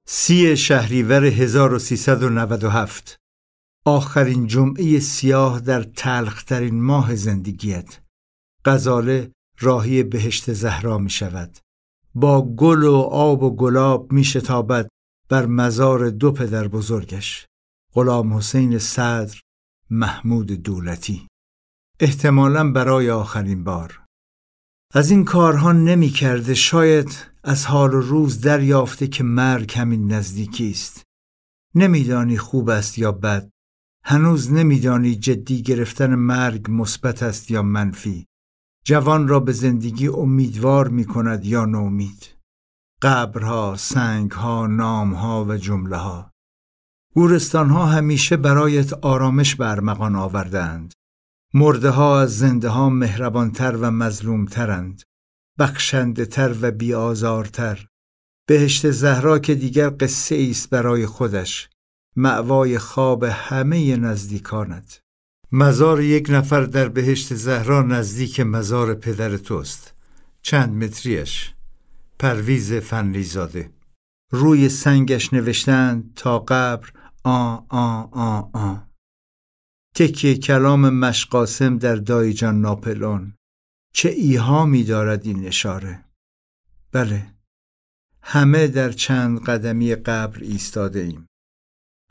سی شهریور 1397 آخرین جمعه سیاه در تلخترین ماه زندگیت. غزاله راهی بهشت زهرا می شود با گل و آب و گلاب می شتابد بر مزار دو پدر بزرگش. غلام حسین صدر محمود دولتی. احتمالا برای آخرین بار. از این کارها نمی کرده شاید از حال و روز دریافته که مرگ همین نزدیکی است. نمیدانی خوب است یا بد. هنوز نمیدانی جدی گرفتن مرگ مثبت است یا منفی. جوان را به زندگی امیدوار می کند یا نومید قبرها، سنگها، نامها و جمله ها گورستانها همیشه برایت آرامش برمغان آوردند مرده ها از زنده ها مهربانتر و مظلومترند. بخشنده تر و بیازارتر بهشت زهرا که دیگر قصه است برای خودش. معوای خواب همه نزدیکانت. مزار یک نفر در بهشت زهرا نزدیک مزار پدر توست. چند متریش. پرویز فنلیزاده. روی سنگش نوشتند تا قبر آ آ آ آ. تکیه کلام مشقاسم در دایجان ناپلون چه ایهامی دارد این اشاره؟ بله. همه در چند قدمی قبر ایستاده ایم.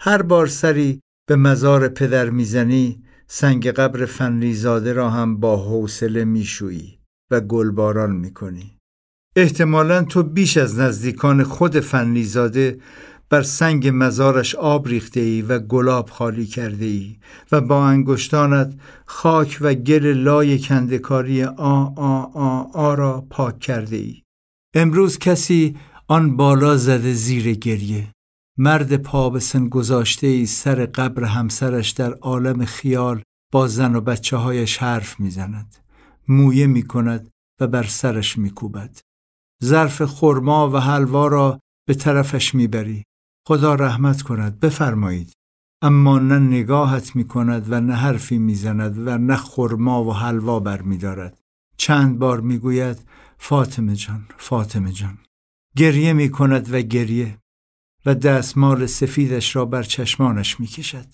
هر بار سری به مزار پدر می‌زنی سنگ قبر فنریزاده را هم با حوصله میشویی و گلباران می‌کنی احتمالا تو بیش از نزدیکان خود فنریزاده بر سنگ مزارش آب ریخته ای و گلاب خالی کرده ای و با انگشتانت خاک و گل لای کندکاری آ آ آ آ را پاک کرده ای. امروز کسی آن بالا زده زیر گریه مرد پا به سن گذاشته ای سر قبر همسرش در عالم خیال با زن و بچه هایش حرف می‌زند. مویه می کند و بر سرش می کوبد. ظرف خرما و حلوا را به طرفش می‌بری. خدا رحمت کند بفرمایید. اما نه نگاهت می کند و نه حرفی می‌زند و نه خرما و حلوا بر می دارد. چند بار می گوید فاطمه جان فاطمه جان. گریه می کند و گریه. و دستمال سفیدش را بر چشمانش می کشد.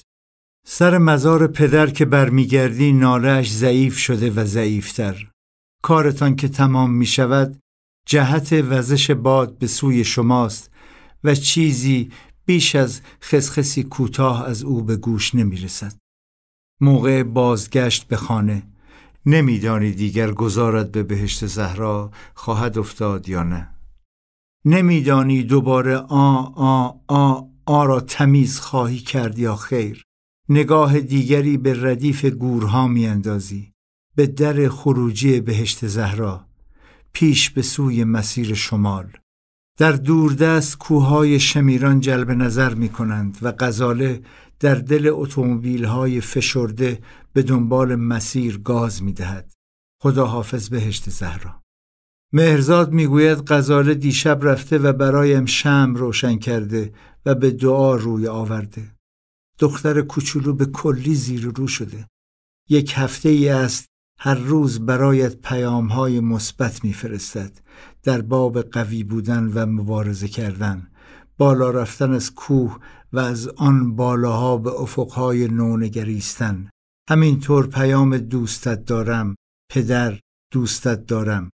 سر مزار پدر که برمیگردی نالهش ضعیف شده و ضعیفتر. کارتان که تمام می شود جهت وزش باد به سوی شماست و چیزی بیش از خسخسی کوتاه از او به گوش نمی رسد. موقع بازگشت به خانه نمیدانی دیگر گذارد به بهشت زهرا خواهد افتاد یا نه. نمیدانی دوباره آ آ آ آ را تمیز خواهی کرد یا خیر. نگاه دیگری به ردیف گورها میاندازی به در خروجی بهشت زهرا پیش به سوی مسیر شمال در دوردست کوههای شمیران جلب نظر می کنند و غزاله در دل اتومبیل‌های فشرده به دنبال مسیر گاز می دهد. خدا حافظ بهشت زهرا. مهرزاد می‌گوید غزاله دیشب رفته و برایم شم روشن کرده و به دعا روی آورده. دختر کوچولو به کلی زیر رو شده. یک هفته ای است هر روز برایت پیام های مثبت میفرستد در باب قوی بودن و مبارزه کردن بالا رفتن از کوه و از آن بالاها به افقهای نونگریستن همینطور پیام دوستت دارم پدر دوستت دارم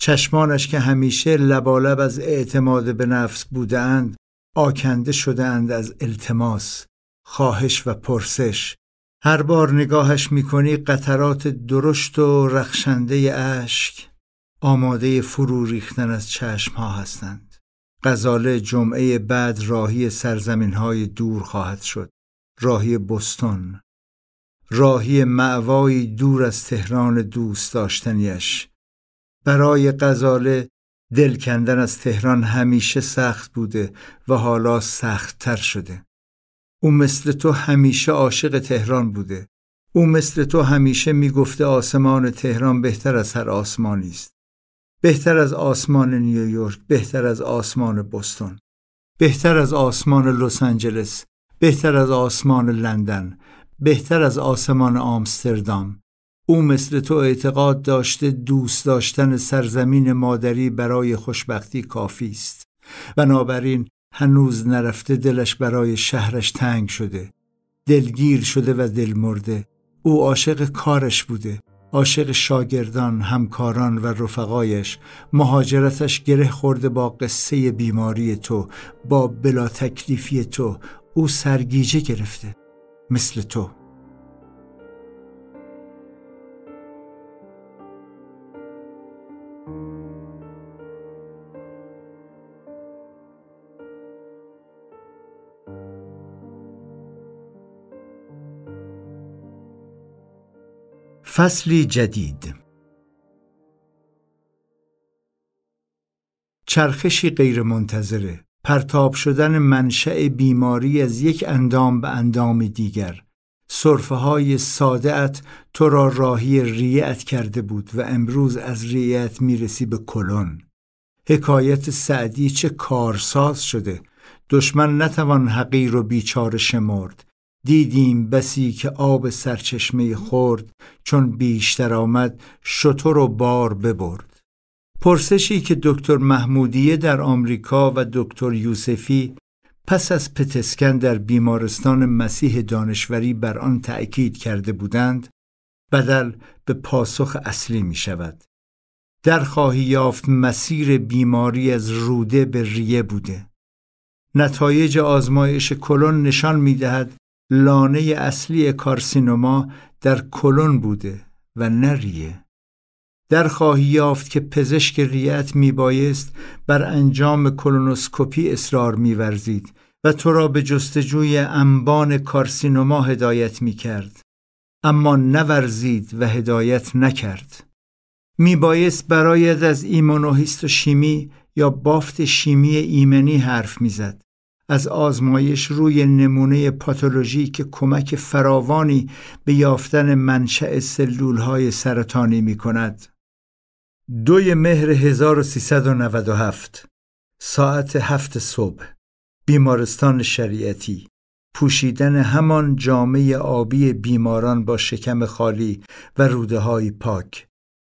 چشمانش که همیشه لبالب از اعتماد به نفس بودند آکنده شده اند از التماس خواهش و پرسش هر بار نگاهش می‌کنی قطرات درشت و رخشنده اشک آماده فرو ریختن از چشم ها هستند. غزاله جمعه بعد راهی سرزمین های دور خواهد شد. راهی بستون. راهی معوایی دور از تهران دوست داشتنیش. برای غزاله دل کندن از تهران همیشه سخت بوده و حالا سختتر شده. او مثل تو همیشه عاشق تهران بوده. او مثل تو همیشه می‌گفته آسمان تهران بهتر از هر آسمانی است. بهتر از آسمان نیویورک، بهتر از آسمان بوستون، بهتر از آسمان لس آنجلس، بهتر از آسمان لندن، بهتر از آسمان آمستردام. او مثل تو اعتقاد داشته دوست داشتن سرزمین مادری برای خوشبختی کافی است. بنابراین هنوز نرفته دلش برای شهرش تنگ شده. دلگیر شده و دل مرده. او عاشق کارش بوده. عاشق شاگردان، همکاران و رفقایش. مهاجرتش گره خورده با قصه بیماری تو با بلا تکلیفی تو. او سرگیجه گرفته. مثل تو. فصلی جدید. چرخشی غیرمنتظره پرتاب شدن منشأ بیماری از یک اندام به اندام دیگر. صرفه های سادهت تو را راهی ریعت کرده بود و امروز از ریعت می‌رسی به کلون. حکایت سعدی چه کارساز شده. دشمن نتوان حقیر و بیچاره شمرد. دیدیم بسی که آب سرچشمه خورد چون بیشتر آمد شطور و بار ببرد. پرسشی که دکتر محمودیه در آمریکا و دکتر یوسفی پس از پتسکن در بیمارستان مسیح دانشوری بر آن تأکید کرده بودند بدل به پاسخ اصلی می شود. در خواهی یافت مسیر بیماری از روده به ریه بوده. نتایج آزمایش کلون نشان می دهد لانه اصلی کارسینوما در کلون بوده و نریه در خواهی یافت که پزشک ریت می بایست بر انجام کلونوسکوپی اصرار می ورزید و تو را به جستجوی انبان کارسینوما هدایت می کرد. اما نورزید و هدایت نکرد. می بایست برایت از شیمی یا بافت شیمی ایمنی حرف می‌زد. از آزمایش روی نمونه پاتولوژی که کمک فراوانی به یافتن منشأ سلول های سرطانی می کند. دوی مهر 1397 ساعت هفت صبح بیمارستان شریعتی. پوشیدن همان جامعه آبی بیماران با شکم خالی و روده های پاک.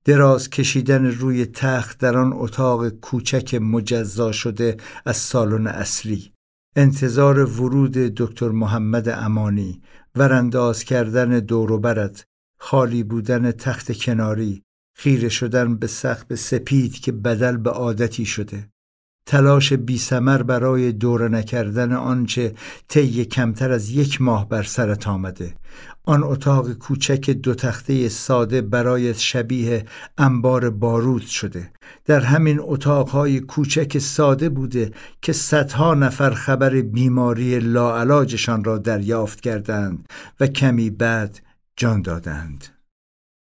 دراز کشیدن روی تخت در آن اتاق کوچک مجزا شده از سالن اصلی. انتظار ورود دکتر محمد امانی ورانداز کردن دوروبرت خالی بودن تخت کناری خیره شدن به سقف سپید که بدل به عادتی شده. تلاش بی سمر برای دور نکردن آنچه طی کمتر از یک ماه بر سرت آمده. آن اتاق کوچک دو تخته ساده برای شبیه انبار بارود شده. در همین اتاقهای کوچک ساده بوده که صدها نفر خبر بیماری لاعلاجشان را دریافت کردند و کمی بعد جان دادند.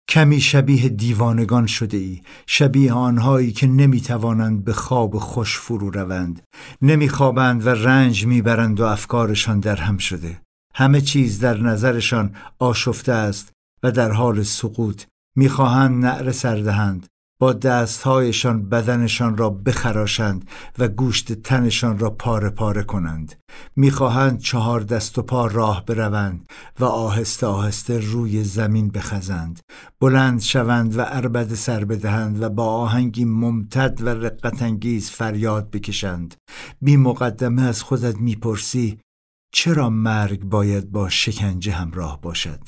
کمی شبیه دیوانگان شده ای شبیه آنهایی که نمی‌توانند به خواب خوش فرو روند. نمیخوابند و رنج می‌برند و افکارشان در هم شده. همه چیز در نظرشان آشفته است و در حال سقوط می‌خواهند نعره سردهند با دستهایشان بدنشان را بخراشند و گوشت تنشان را پاره پاره کنند. می‌خواهند چهار دست و پا راه بروند و آهسته آهسته روی زمین بخزند. بلند شوند و اربد سر بدهند و با آهنگی ممتد و رقت انگیز فریاد بکشند. بی مقدمه از خودت می‌پرسی چرا مرگ باید با شکنجه همراه باشد؟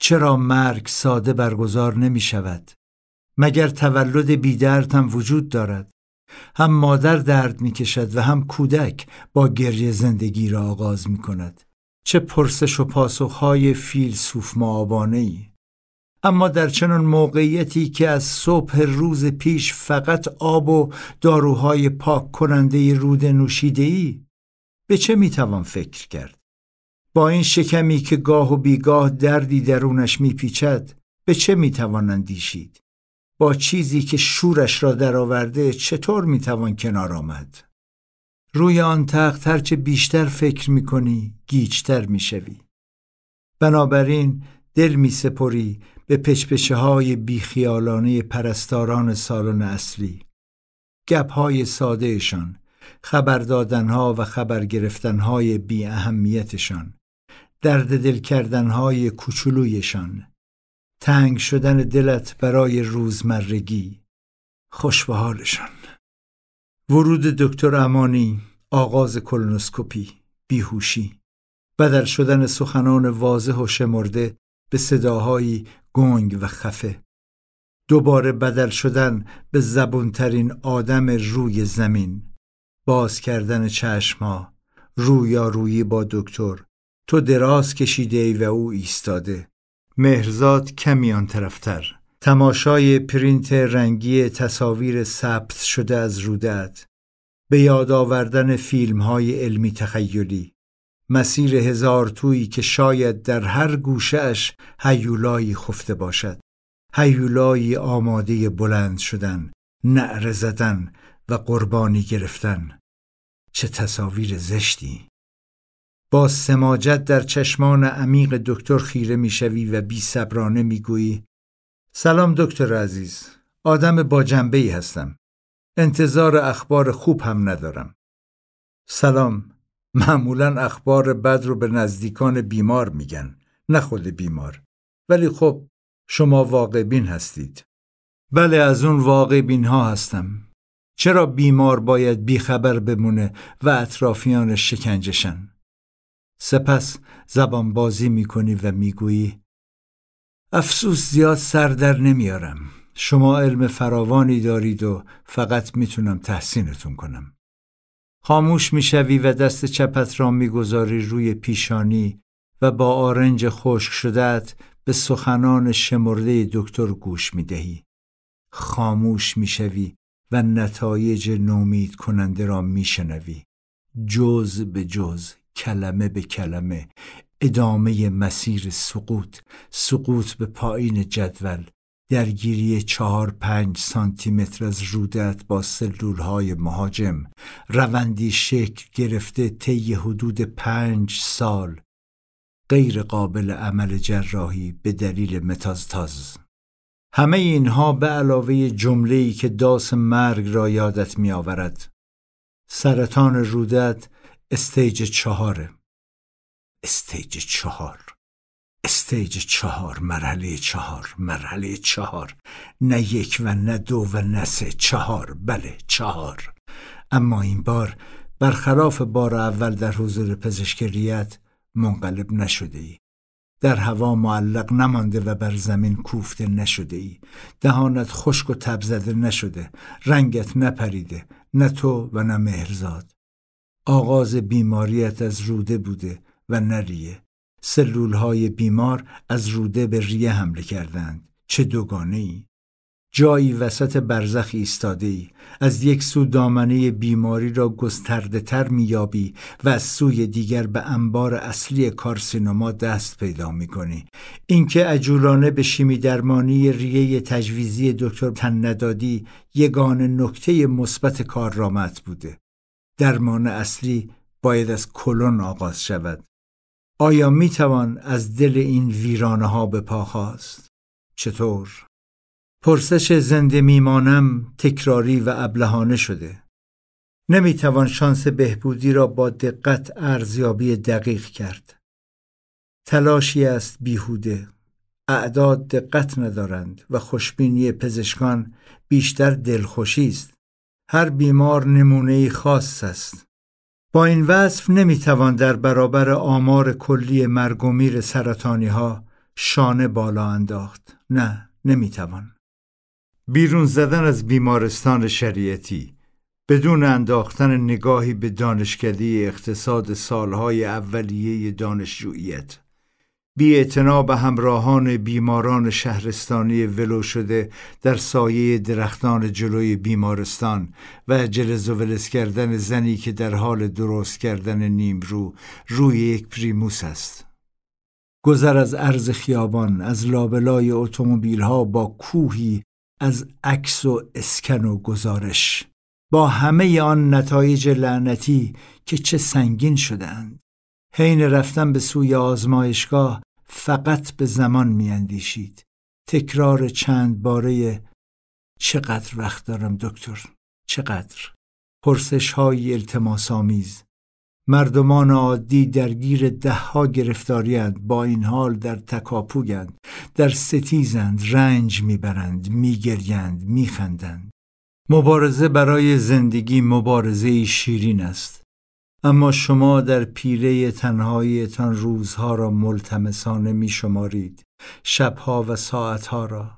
چرا مرگ ساده برگزار نمی شود مگر تولد بیدرد هم وجود دارد هم مادر درد می کشد و هم کودک با گریه زندگی را آغاز می کند چه پرسش و پاسخهای فیلسوف معابانه ای اما در چنان موقعیتی که از صبح روز پیش فقط آب و داروهای پاک کننده رود نوشیده ای به چه می‌توان فکر کرد؟ با این شکمی که گاه و بیگاه دردی درونش میپیچد به چه می‌توان اندیشید؟ با چیزی که شورش را درآورده چطور می‌توان کنار آمد؟ روی آن تخت هرچه بیشتر فکر می‌کنی گیجتر می‌شوی. بنابراین دل میسپری به پچپچه های بیخیالانه پرستاران سالن اصلی. گپ های سادهشان، خبر دادنها و خبر گرفتنهای بی اهمیتشان، درد دل کردنهای کوچولویشان، تنگ شدن دلت برای روزمرگی. خوش حالشان ورود دکتر امانی آغاز کلونوسکوپی بیهوشی. بدل شدن سخنان واضح و شمرده به صداهایی گنگ و خفه. دوباره بدل شدن به زبونترین آدم روی زمین. باز کردن چشما رویارویی با دکتر. تو دراز کشیده ای و او ایستاده. مهرزاد کمی آن طرفتر. تماشای پرینت رنگی تصاویر ثبت شده از رودت. به یاد آوردن فیلم های علمی تخیلی. مسیر هزار تویی که شاید در هر گوشهش هیولایی خفته باشد. هیولایی آماده بلند شدن نعره زدن و قربانی گرفتن. چه تصاویر زشتی! با سماجت در چشمان عمیق دکتر خیره می‌شوی و بی صبرانه می‌گویی سلام دکتر عزیز آدم با جنبه ای هستم. انتظار اخبار خوب هم ندارم. سلام معمولا اخبار بد رو به نزدیکان بیمار میگن نه خود بیمار. ولی خب شما واقع بین هستید. بله از اون واقع بین ها هستم. چرا بیمار باید بیخبر بمونه و اطرافیانش شکنجشن سپس زبان بازی می‌کنی و می‌گویی افسوس زیاد سر در نمیارم شما علم فراوانی دارید و فقط می‌تونم تحسینتون کنم خاموش می‌شوی و دست چپت را می‌گذاری روی پیشانی و با آرنج خشک شدت به سخنان شمرده دکتر گوش می‌دهی. خاموش می‌شوی و نتایج نومید کننده را میشنوی. جز به جز، کلمه به کلمه، ادامه مسیر سقوط، سقوط به پایین جدول، درگیری چهار پنج سانتی متر از رودت با سلول های مهاجم روندی شکل گرفته طی حدود پنج سال غیر قابل عمل جراحی به دلیل متازتاز. همه اینها به علاوه جمله‌ای که داس مرگ را یادت می آورد سرطان ریه ات stage چهاره stage چهار. stage چهار مرحله چهار مرحله چهار. نه یک و نه دو و نه سه چهار. بله چهار. اما این بار برخلاف بار اول در حضور پزشک ریه ات منقلب نشده ای در هوا معلق نمانده و بر زمین کوفته نشده ای. دهانت خشک و تب زده نشده. رنگت نپریده نه تو و نه مهرزاد. آغاز بیماریت از روده بوده و نریه سلول های بیمار از روده به ریه حمله کردند. چه دوگانه ای جایی وسط برزخ ایستاده ای از یک سو دامنه بیماری را گسترده تر میابی و از سوی دیگر به انبار اصلی کارسینوما دست پیدا می‌کنی. اینکه عجولانه به شیمی درمانی ریه تجویزی دکتر تن ندادی یگان نکته مثبت کارآمد بوده. درمان اصلی باید از کلون آغاز شود آیا می توان از دل این ویرانه ها به پا خواست؟ چطور؟ پرسش زنده میمانم تکراری و ابلهانه شده. نمی توان شانس بهبودی را با دقت ارزیابی دقیق کرد. تلاشی است بیهوده. اعداد دقت ندارند و خوشبینی پزشکان بیشتر دلخوشی است. هر بیمار نمونه خاص است. با این وصف نمی‌توان در برابر آمار کلی مرگ و میر سرطانی ها شانه بالا انداخت نه نمی‌توان بیرون زدن از بیمارستان شریعتی بدون انداختن نگاهی به دانشکده اقتصاد سالهای اولیه دانشجوییت بی به همراهان بیماران شهرستانی ولو شده در سایه درختان جلوی بیمارستان و جلز و ولز کردن زنی که در حال درست کردن نیمرو روی یک پریموس است. گذر از عرض خیابان از لابلای اتومبیل ها با کوهی از عکس و اسکن و گزارش با همه آن نتایج لعنتی که چه سنگین شدند حین رفتن به سوی آزمایشگاه فقط به زمان میاندیشید. تکرار چند باره چقدر وقت دارم دکتر؟ چقدر؟ پرسش های التماس آمیز مردمان عادی درگیر دهها گرفتاریند با این حال در تکاپویند در ستیزند رنج می‌برند میگریند میخندند. مبارزه برای زندگی مبارزه شیرین است. اما شما در پیله تنهاییتان روزها را ملتمسانه می شمارید شبها و ساعتها را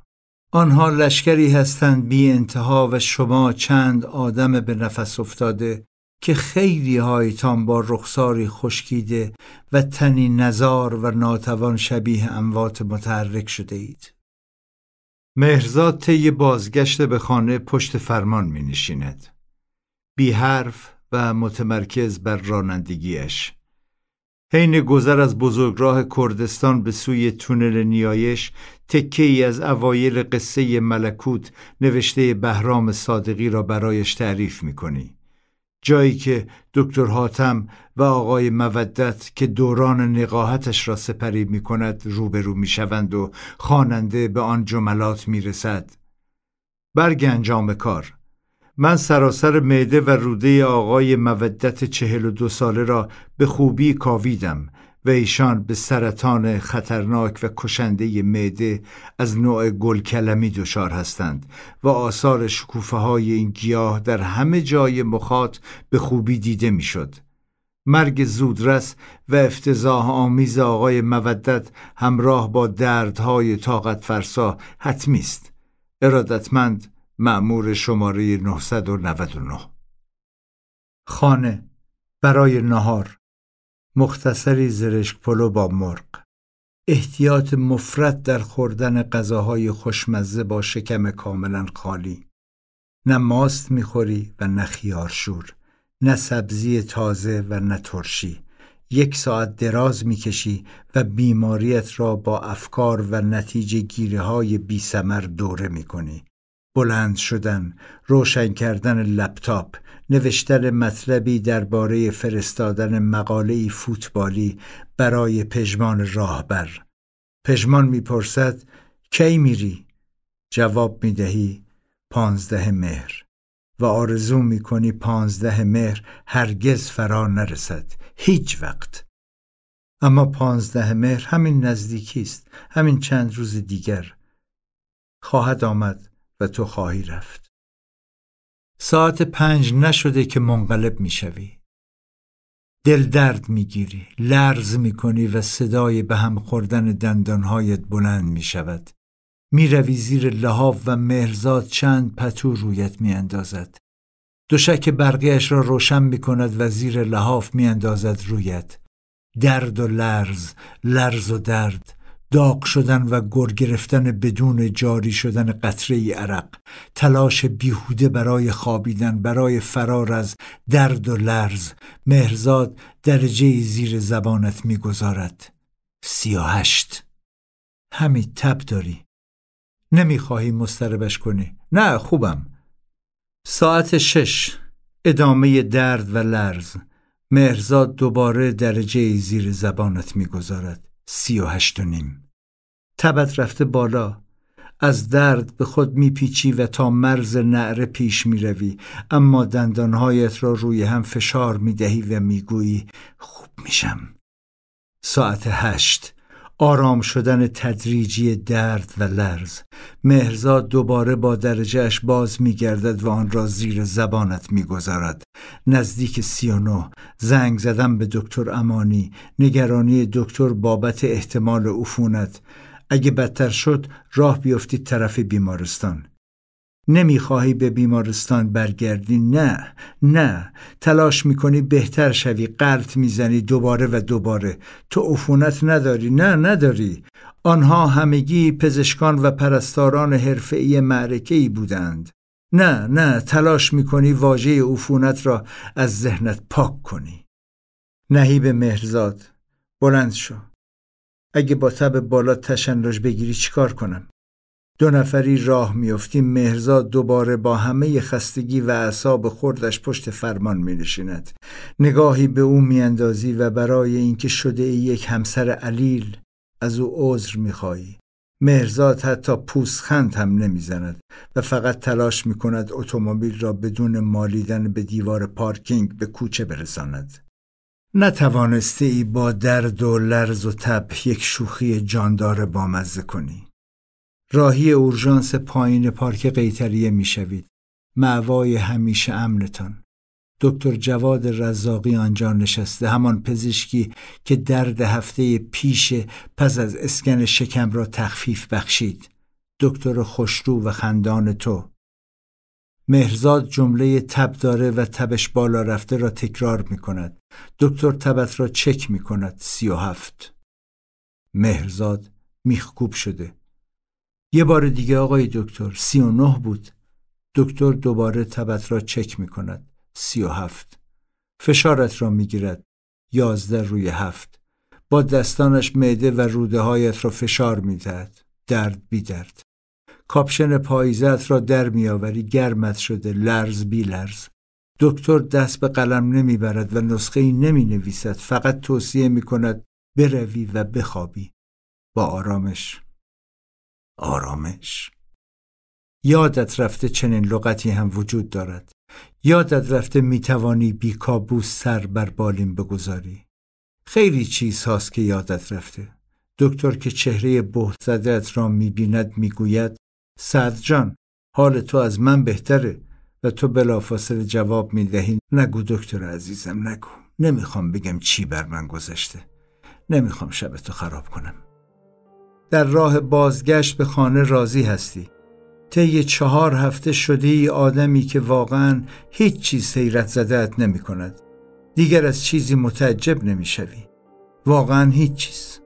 آنها لشکری هستند بی انتها و شما چند آدم به نفس افتاده که خیلی هایتان با رخساری خشکیده و تنی نزار و ناتوان شبیه اموات متحرک شده اید. مهرزاد طی بازگشت به خانه پشت فرمان می نشیند. بی حرف و متمرکز بر رانندگیش حین گذر از بزرگراه کردستان به سوی تونل نیایش تکه ای از اوایل قصه ملکوت نوشته بهرام صادقی را برایش تعریف می کنی. جایی که دکتر حاتم و آقای مودت که دوران نقاهتش را سپری می کند روبرو می شوند و خواننده به آن جملات می رسد. برگ انجام کار من سراسر معده و روده آقای مودت چهل و دو ساله را به خوبی کاویدم و ایشان به سرطان خطرناک و کشنده معده از نوع گلکلمی دچار هستند و آثار شکوفه های این گیاه در همه جای مخاط به خوبی دیده می‌شد. مرگ زودرس و افتضاح آمیز آقای مودت همراه با دردهای طاقت فرسا حتمی است. ارادتمند معمور شماره 999 خانه برای نهار. مختصری زرشک پلو با مرغ. احتیاط مفرد در خوردن غذاهای خوشمزه با شکم کاملا خالی. نه ماست می‌خوری و نه خیارشور نه سبزی تازه و نه ترشی. یک ساعت دراز می‌کشی و بیماریت را با افکار و نتیجه گیره های بی سمر دوره می‌کنی. بلند شدن، روشن کردن لپتاپ، نوشتن مطلبی درباره فرستادن مقاله فوتبالی برای پژمان راهبر. پژمان می‌پرسد کی میری؟ جواب می‌دهی پانزده مهر و آرزو می‌کنی پانزده مهر هرگز فرا نرسد هیچ وقت اما پانزده مهر همین نزدیکی است همین چند روز دیگر خواهد آمد و تو خواهی رفت. ساعت پنج نشده که منقلب می‌شوی. دل درد می‌گیری، لرز می‌کنی و صدای به هم خوردن دندانهایت بلند می‌شود. می‌روی زیر لحاف و مهرزاد چند پتو رویت میاندازد. دوشک برقیش را روشن می کند و زیر لحاف می اندازد رویت. درد و لرز، لرز و درد، داغ شدن و گر گرفتن بدون جاری شدن قطره ای عرق تلاش بیهوده برای خوابیدن برای فرار از درد و لرز مهرزاد درجه زیر زبانت می‌گذارد. سی و هشت همی تب داری. نمی‌خواهی مستربش کنی. نه خوبم. ساعت شش. ادامه درد و لرز. مهرزاد دوباره درجه زیر زبانت می‌گذارد. سی و هشت و نیم. تبت رفته بالا. از درد به خود میپیچی و تا مرز نعره پیش می‌روی. اما دندانهایت را روی هم فشار می‌دهی و می‌گویی خوب میشم. ساعت هشت. آرام شدن تدریجی درد و لرز. مهرزاد دوباره با درجهش باز میگردد و آن را زیر زبانت می‌گذارد. نزدیک سی و نه زنگ زدم به دکتر امانی. نگرانی دکتر بابت احتمال عفونت. اگه بدتر شد راه بیفتید طرف بیمارستان. نمی‌خواهی به بیمارستان برگردی؟ نه نه. تلاش می‌کنی بهتر شوی. قلط می‌زنی دوباره و دوباره. تو عفونت نداری. نه نداری. آنها همگی پزشکان و پرستاران حرفه‌ای معرکه ای بودند. نه نه. تلاش می‌کنی واژه عفونت را از ذهنت پاک کنی. نهیب مهرزاد. بلند شو. اگه با تب بالا تشنج بگیری چیکار کنم؟ دو نفری راه میافتیم مهرزاد دوباره با همه خستگی و اعصاب خوردش پشت فرمان می نشیند. نگاهی به او میاندازی و برای اینکه شده یک همسر علیل از او عذر می‌خواهی. مهرزاد حتی پوسخند هم نمی‌زند و فقط تلاش می کند اتومبیل را بدون مالیدن به دیوار پارکینگ به کوچه برساند. نتوانسته ای با درد و لرز و تب یک شوخی جاندار بامزه کنی. راهی اورژانس پایین پارک قیتریه می‌شوید. معوای همیشه امنتان. دکتر جواد رزاقی آنجا نشسته همان پزشکی که درد هفته پیش پس از اسکن شکم را تخفیف بخشید. دکتر خوشرو و خندان تو مهرزاد جمله تب داره و تبش بالا رفته را تکرار می کند. دکتر تبت را چک می کند. سی و هفت. مهرزاد میخکوب شده. یه بار دیگه آقای دکتر سی و نه بود. دکتر دوباره تبت را چک می کند. سی و هفت. فشارت را می گیرد. یازده روی هفت. با دستانش معده و روده هایت را فشار می‌دهد درد بی درد کاپشن پاییزت را در میآوری گرمت شده لرز بی لرز دکتر دست به قلم نمی‌برد و نسخه ای نمی نویسد فقط توصیه می کند بروی و بخوابی با آرامش آرامش. یادت رفته چنین لغتی هم وجود دارد. یادت رفته می توانی بی کابوس سر بر بالین بگذاری. خیلی چیز هاست که یادت رفته. دکتر که چهره بهت را می بیند می گوید جان حال تو از من بهتره. و تو بلافاصله جواب می دهی نگو دکتر عزیزم نگو. نمی‌خوام بگم چی بر من گذشته. نمی‌خوام شب تو خراب کنم. در راه بازگشت به خانه راضی هستی طی چهار هفته شده ای آدمی که واقعا هیچ چیز حیرت زدهت نمی کند. دیگر از چیزی متعجب نمی شوی. واقعا هیچ چیز.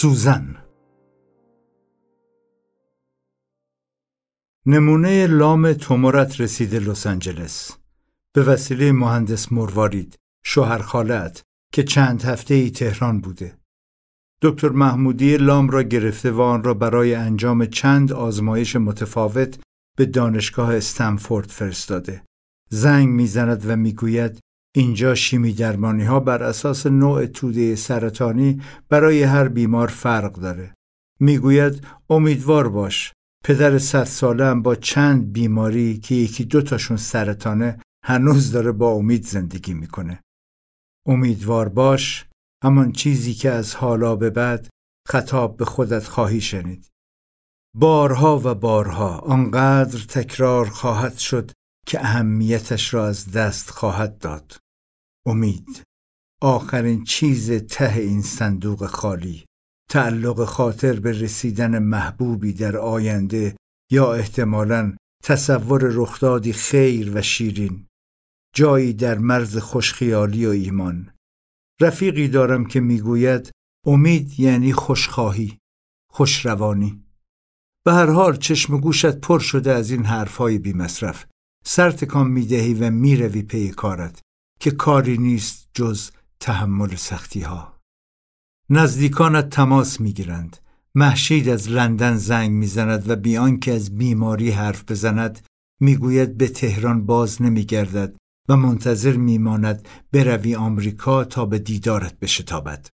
سوزن. نمونه لام تومورت رسیده لس آنجلس. به وسیله مهندس مروارید شوهر خالت که چند هفته ای تهران بوده. دکتر محمودی لام را گرفته و آن را برای انجام چند آزمایش متفاوت به دانشگاه استنفورد فرستاده. زنگ می‌زند و می‌گوید اینجا شیمی درمانی ها بر اساس نوع توده سرطانی برای هر بیمار فرق داره. می‌گوید امیدوار باش. پدر صد ساله با چند بیماری که یکی دوتاشون سرطانه هنوز داره با امید زندگی می‌کنه. امیدوار باش همان چیزی که از حالا به بعد خطاب به خودت خواهی شنید. بارها و بارها آنقدر تکرار خواهد شد که اهمیتش را از دست خواهد داد. امید. آخرین چیز ته این صندوق خالی. تعلق خاطر به رسیدن محبوبی در آینده یا احتمالا تصور رخدادی خیر و شیرین. جایی در مرز خوشخیالی و ایمان. رفیقی دارم که می‌گوید امید یعنی خوشخواهی خوشروانی. به هر حال چشم گوشت پر شده از این حرفهای بی مصرف سر تکان می‌دهی و می‌روی پی کارت. که کاری نیست جز تحمل سختی ها. نزدیکانت تماس می‌گیرند. محشید از لندن زنگ می‌زند و بیان که از بیماری حرف بزند می‌گوید به تهران باز نمیگردد و منتظر میماند بروی آمریکا تا به دیدارت بشتابد.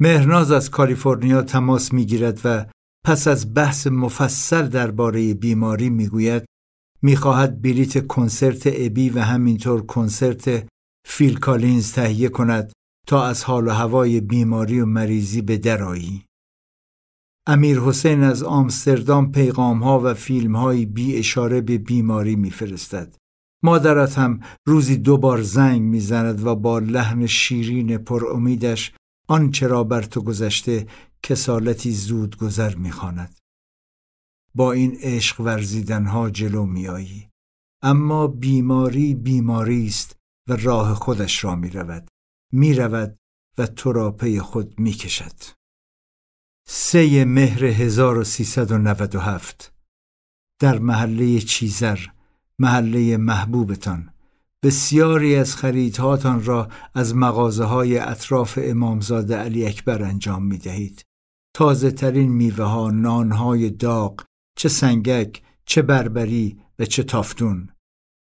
مهرناز از کالیفرنیا تماس می‌گیرد و پس از بحث مفصل درباره بیماری می‌گوید می‌خواهد بلیت کنسرت ابی و همینطور کنسرت فیل کالینز تهیه کند تا از حال و هوای بیماری و مریضی به درایی. امیر حسین از آمستردام پیغام ها و فیلم های بی اشاره به بیماری میفرستد. مادرت هم روزی دو بار زنگ می‌زند و با لحن شیرین پر امیدش آنچه را بر تو گذشته کسالتی زود گذر می‌خواند. با این عشق ورزیدنها جلو میایی. اما بیماری بیماری است و راه خودش را می رود می رود و تو را پی خود می کشد سه مهر 1397 در محله چیزر محله محبوبتان. بسیاری از خریدهاتان را از مغازه های اطراف امامزاده علی اکبر انجام می دهید. تازه ترین میوه ها، نان های داغ، چه سنگک، چه بربری و چه تافتون.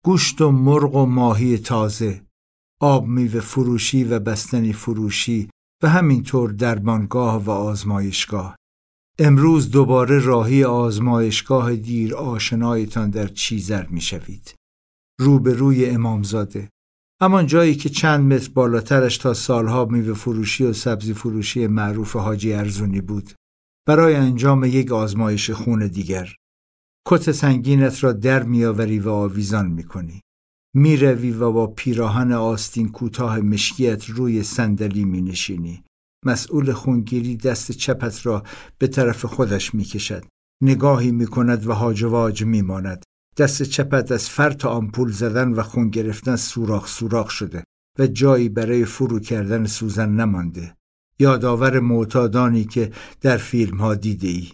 گوشت و مرغ و ماهی تازه آب میوه فروشی و بستنی فروشی و همینطور درمانگاه و آزمایشگاه. امروز دوباره راهی آزمایشگاه دیر آشنایتان در چیزر می‌شوید. روبروی امامزاده. همان جایی که چند متر بالاترش تا سالها میوه فروشی و سبزی فروشی معروف حاجی ارزونی بود. برای انجام یک آزمایش خون دیگر. کت سنگینت را در میآوری و آویزان می‌کنی. می‌روی و با پیراهن آستین کوتاه مشکیت روی صندلی مینشینی. مسئول خونگیری دست چپت را به طرف خودش می‌کشد. نگاهی می‌کند و هاج واج میماند. دست چپت از فرط آمپول زدن و خون گرفتن سوراخ سوراخ شده و جایی برای فرو کردن سوزن نمانده. یادآور معتادانی که در فیلم ها دیده ای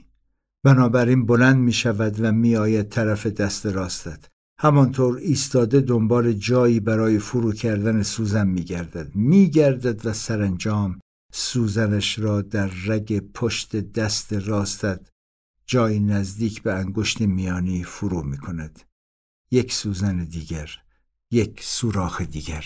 بنابراین بلند می شود و می آید طرف دست راستت. همانطور ایستاده دنبال جایی برای فرو کردن سوزن می گردد می گردد و سرانجام سوزنش را در رگ پشت دست راستت جایی نزدیک به انگشت میانی فرو می کند یک سوزن دیگر یک سوراخ دیگر.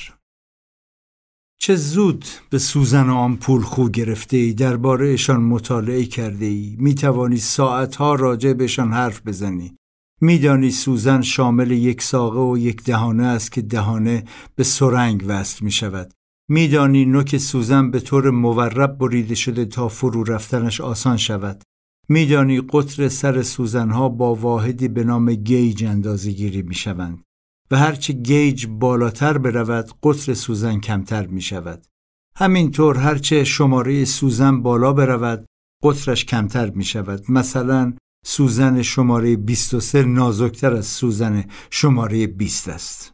چه زود به سوزن و آمپول خو گرفته ای دربارهشان مطالعه کرده ای می توانی ساعتها راجع بهشان حرف بزنی. میدانی سوزن شامل یک ساقه و یک دهانه است که دهانه به سرنگ وصل می شود میدانی نوک سوزن به طور مورب بریده شده تا فرو رفتنش آسان شود. میدانی قطر سر سوزنها با واحدی به نام گیج اندازه گیری می شوند و هرچه گیج بالاتر برود قطر سوزن کمتر می شود. همینطور هرچه شماره سوزن بالا برود قطرش کمتر می شود. مثلا سوزن شماره 23 نازکتر از سوزن شماره 20 است.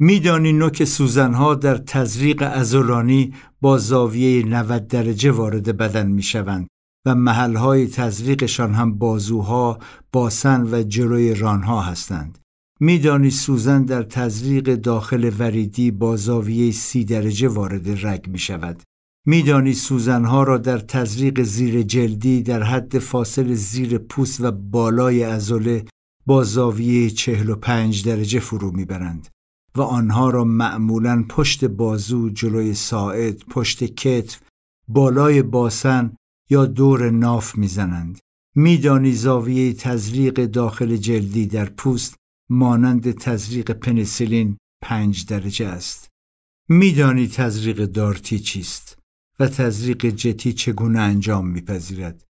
میدانی نوک سوزنها در تزریق ازولانی با زاویه 90 درجه وارد بدن می شوند و محلهای تزریقشان هم بازوها، باسن و جلوی رانها هستند. میدانی سوزن در تزریق داخل وریدی با زاویه سی درجه وارد رگ می شود. میدانی سوزنها را در تزریق زیر جلدی در حد فاصل زیر پوست و بالای ازوله با زاویه چهل و پنج درجه فرو می‌برند و آنها را معمولا پشت بازو، جلوی ساعد، پشت کتف، بالای باسن یا دور ناف می‌زنند. میدانی زاویه تزریق داخل جلدی در پوست مانند تزریق پنیسیلین پنج درجه است. میدانی تزریق دارتی چیست و تزریق جتی چگونه انجام میپذیرد.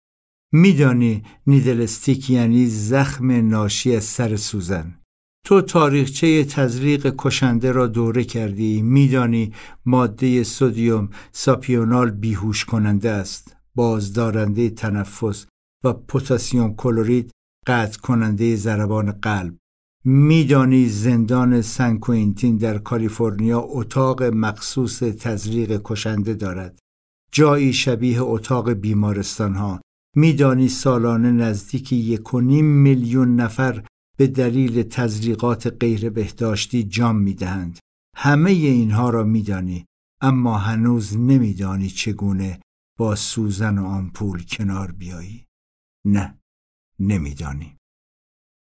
میدانی نیدلستیک یعنی زخم ناشی از سر سوزن. تو تاریخچه تزریق کشنده را دوره کردی میدانی ماده سودیوم ساپیونال بیهوش کننده است بازدارنده تنفس و پتاسیم کلورید قطع کننده ضربان قلب میدانی زندان سن کوینتین در کالیفرنیا اتاق مخصوص تزریق کشنده دارد. جایی شبیه اتاق بیمارستان ها میدانی سالانه نزدیک یک میلیون نفر به دلیل تزریقات غیر بهداشتی جام می‌دهند. همه اینها را میدانی اما هنوز نمیدانی چگونه با سوزن و آمپول کنار بیایی. نه نمیدانی.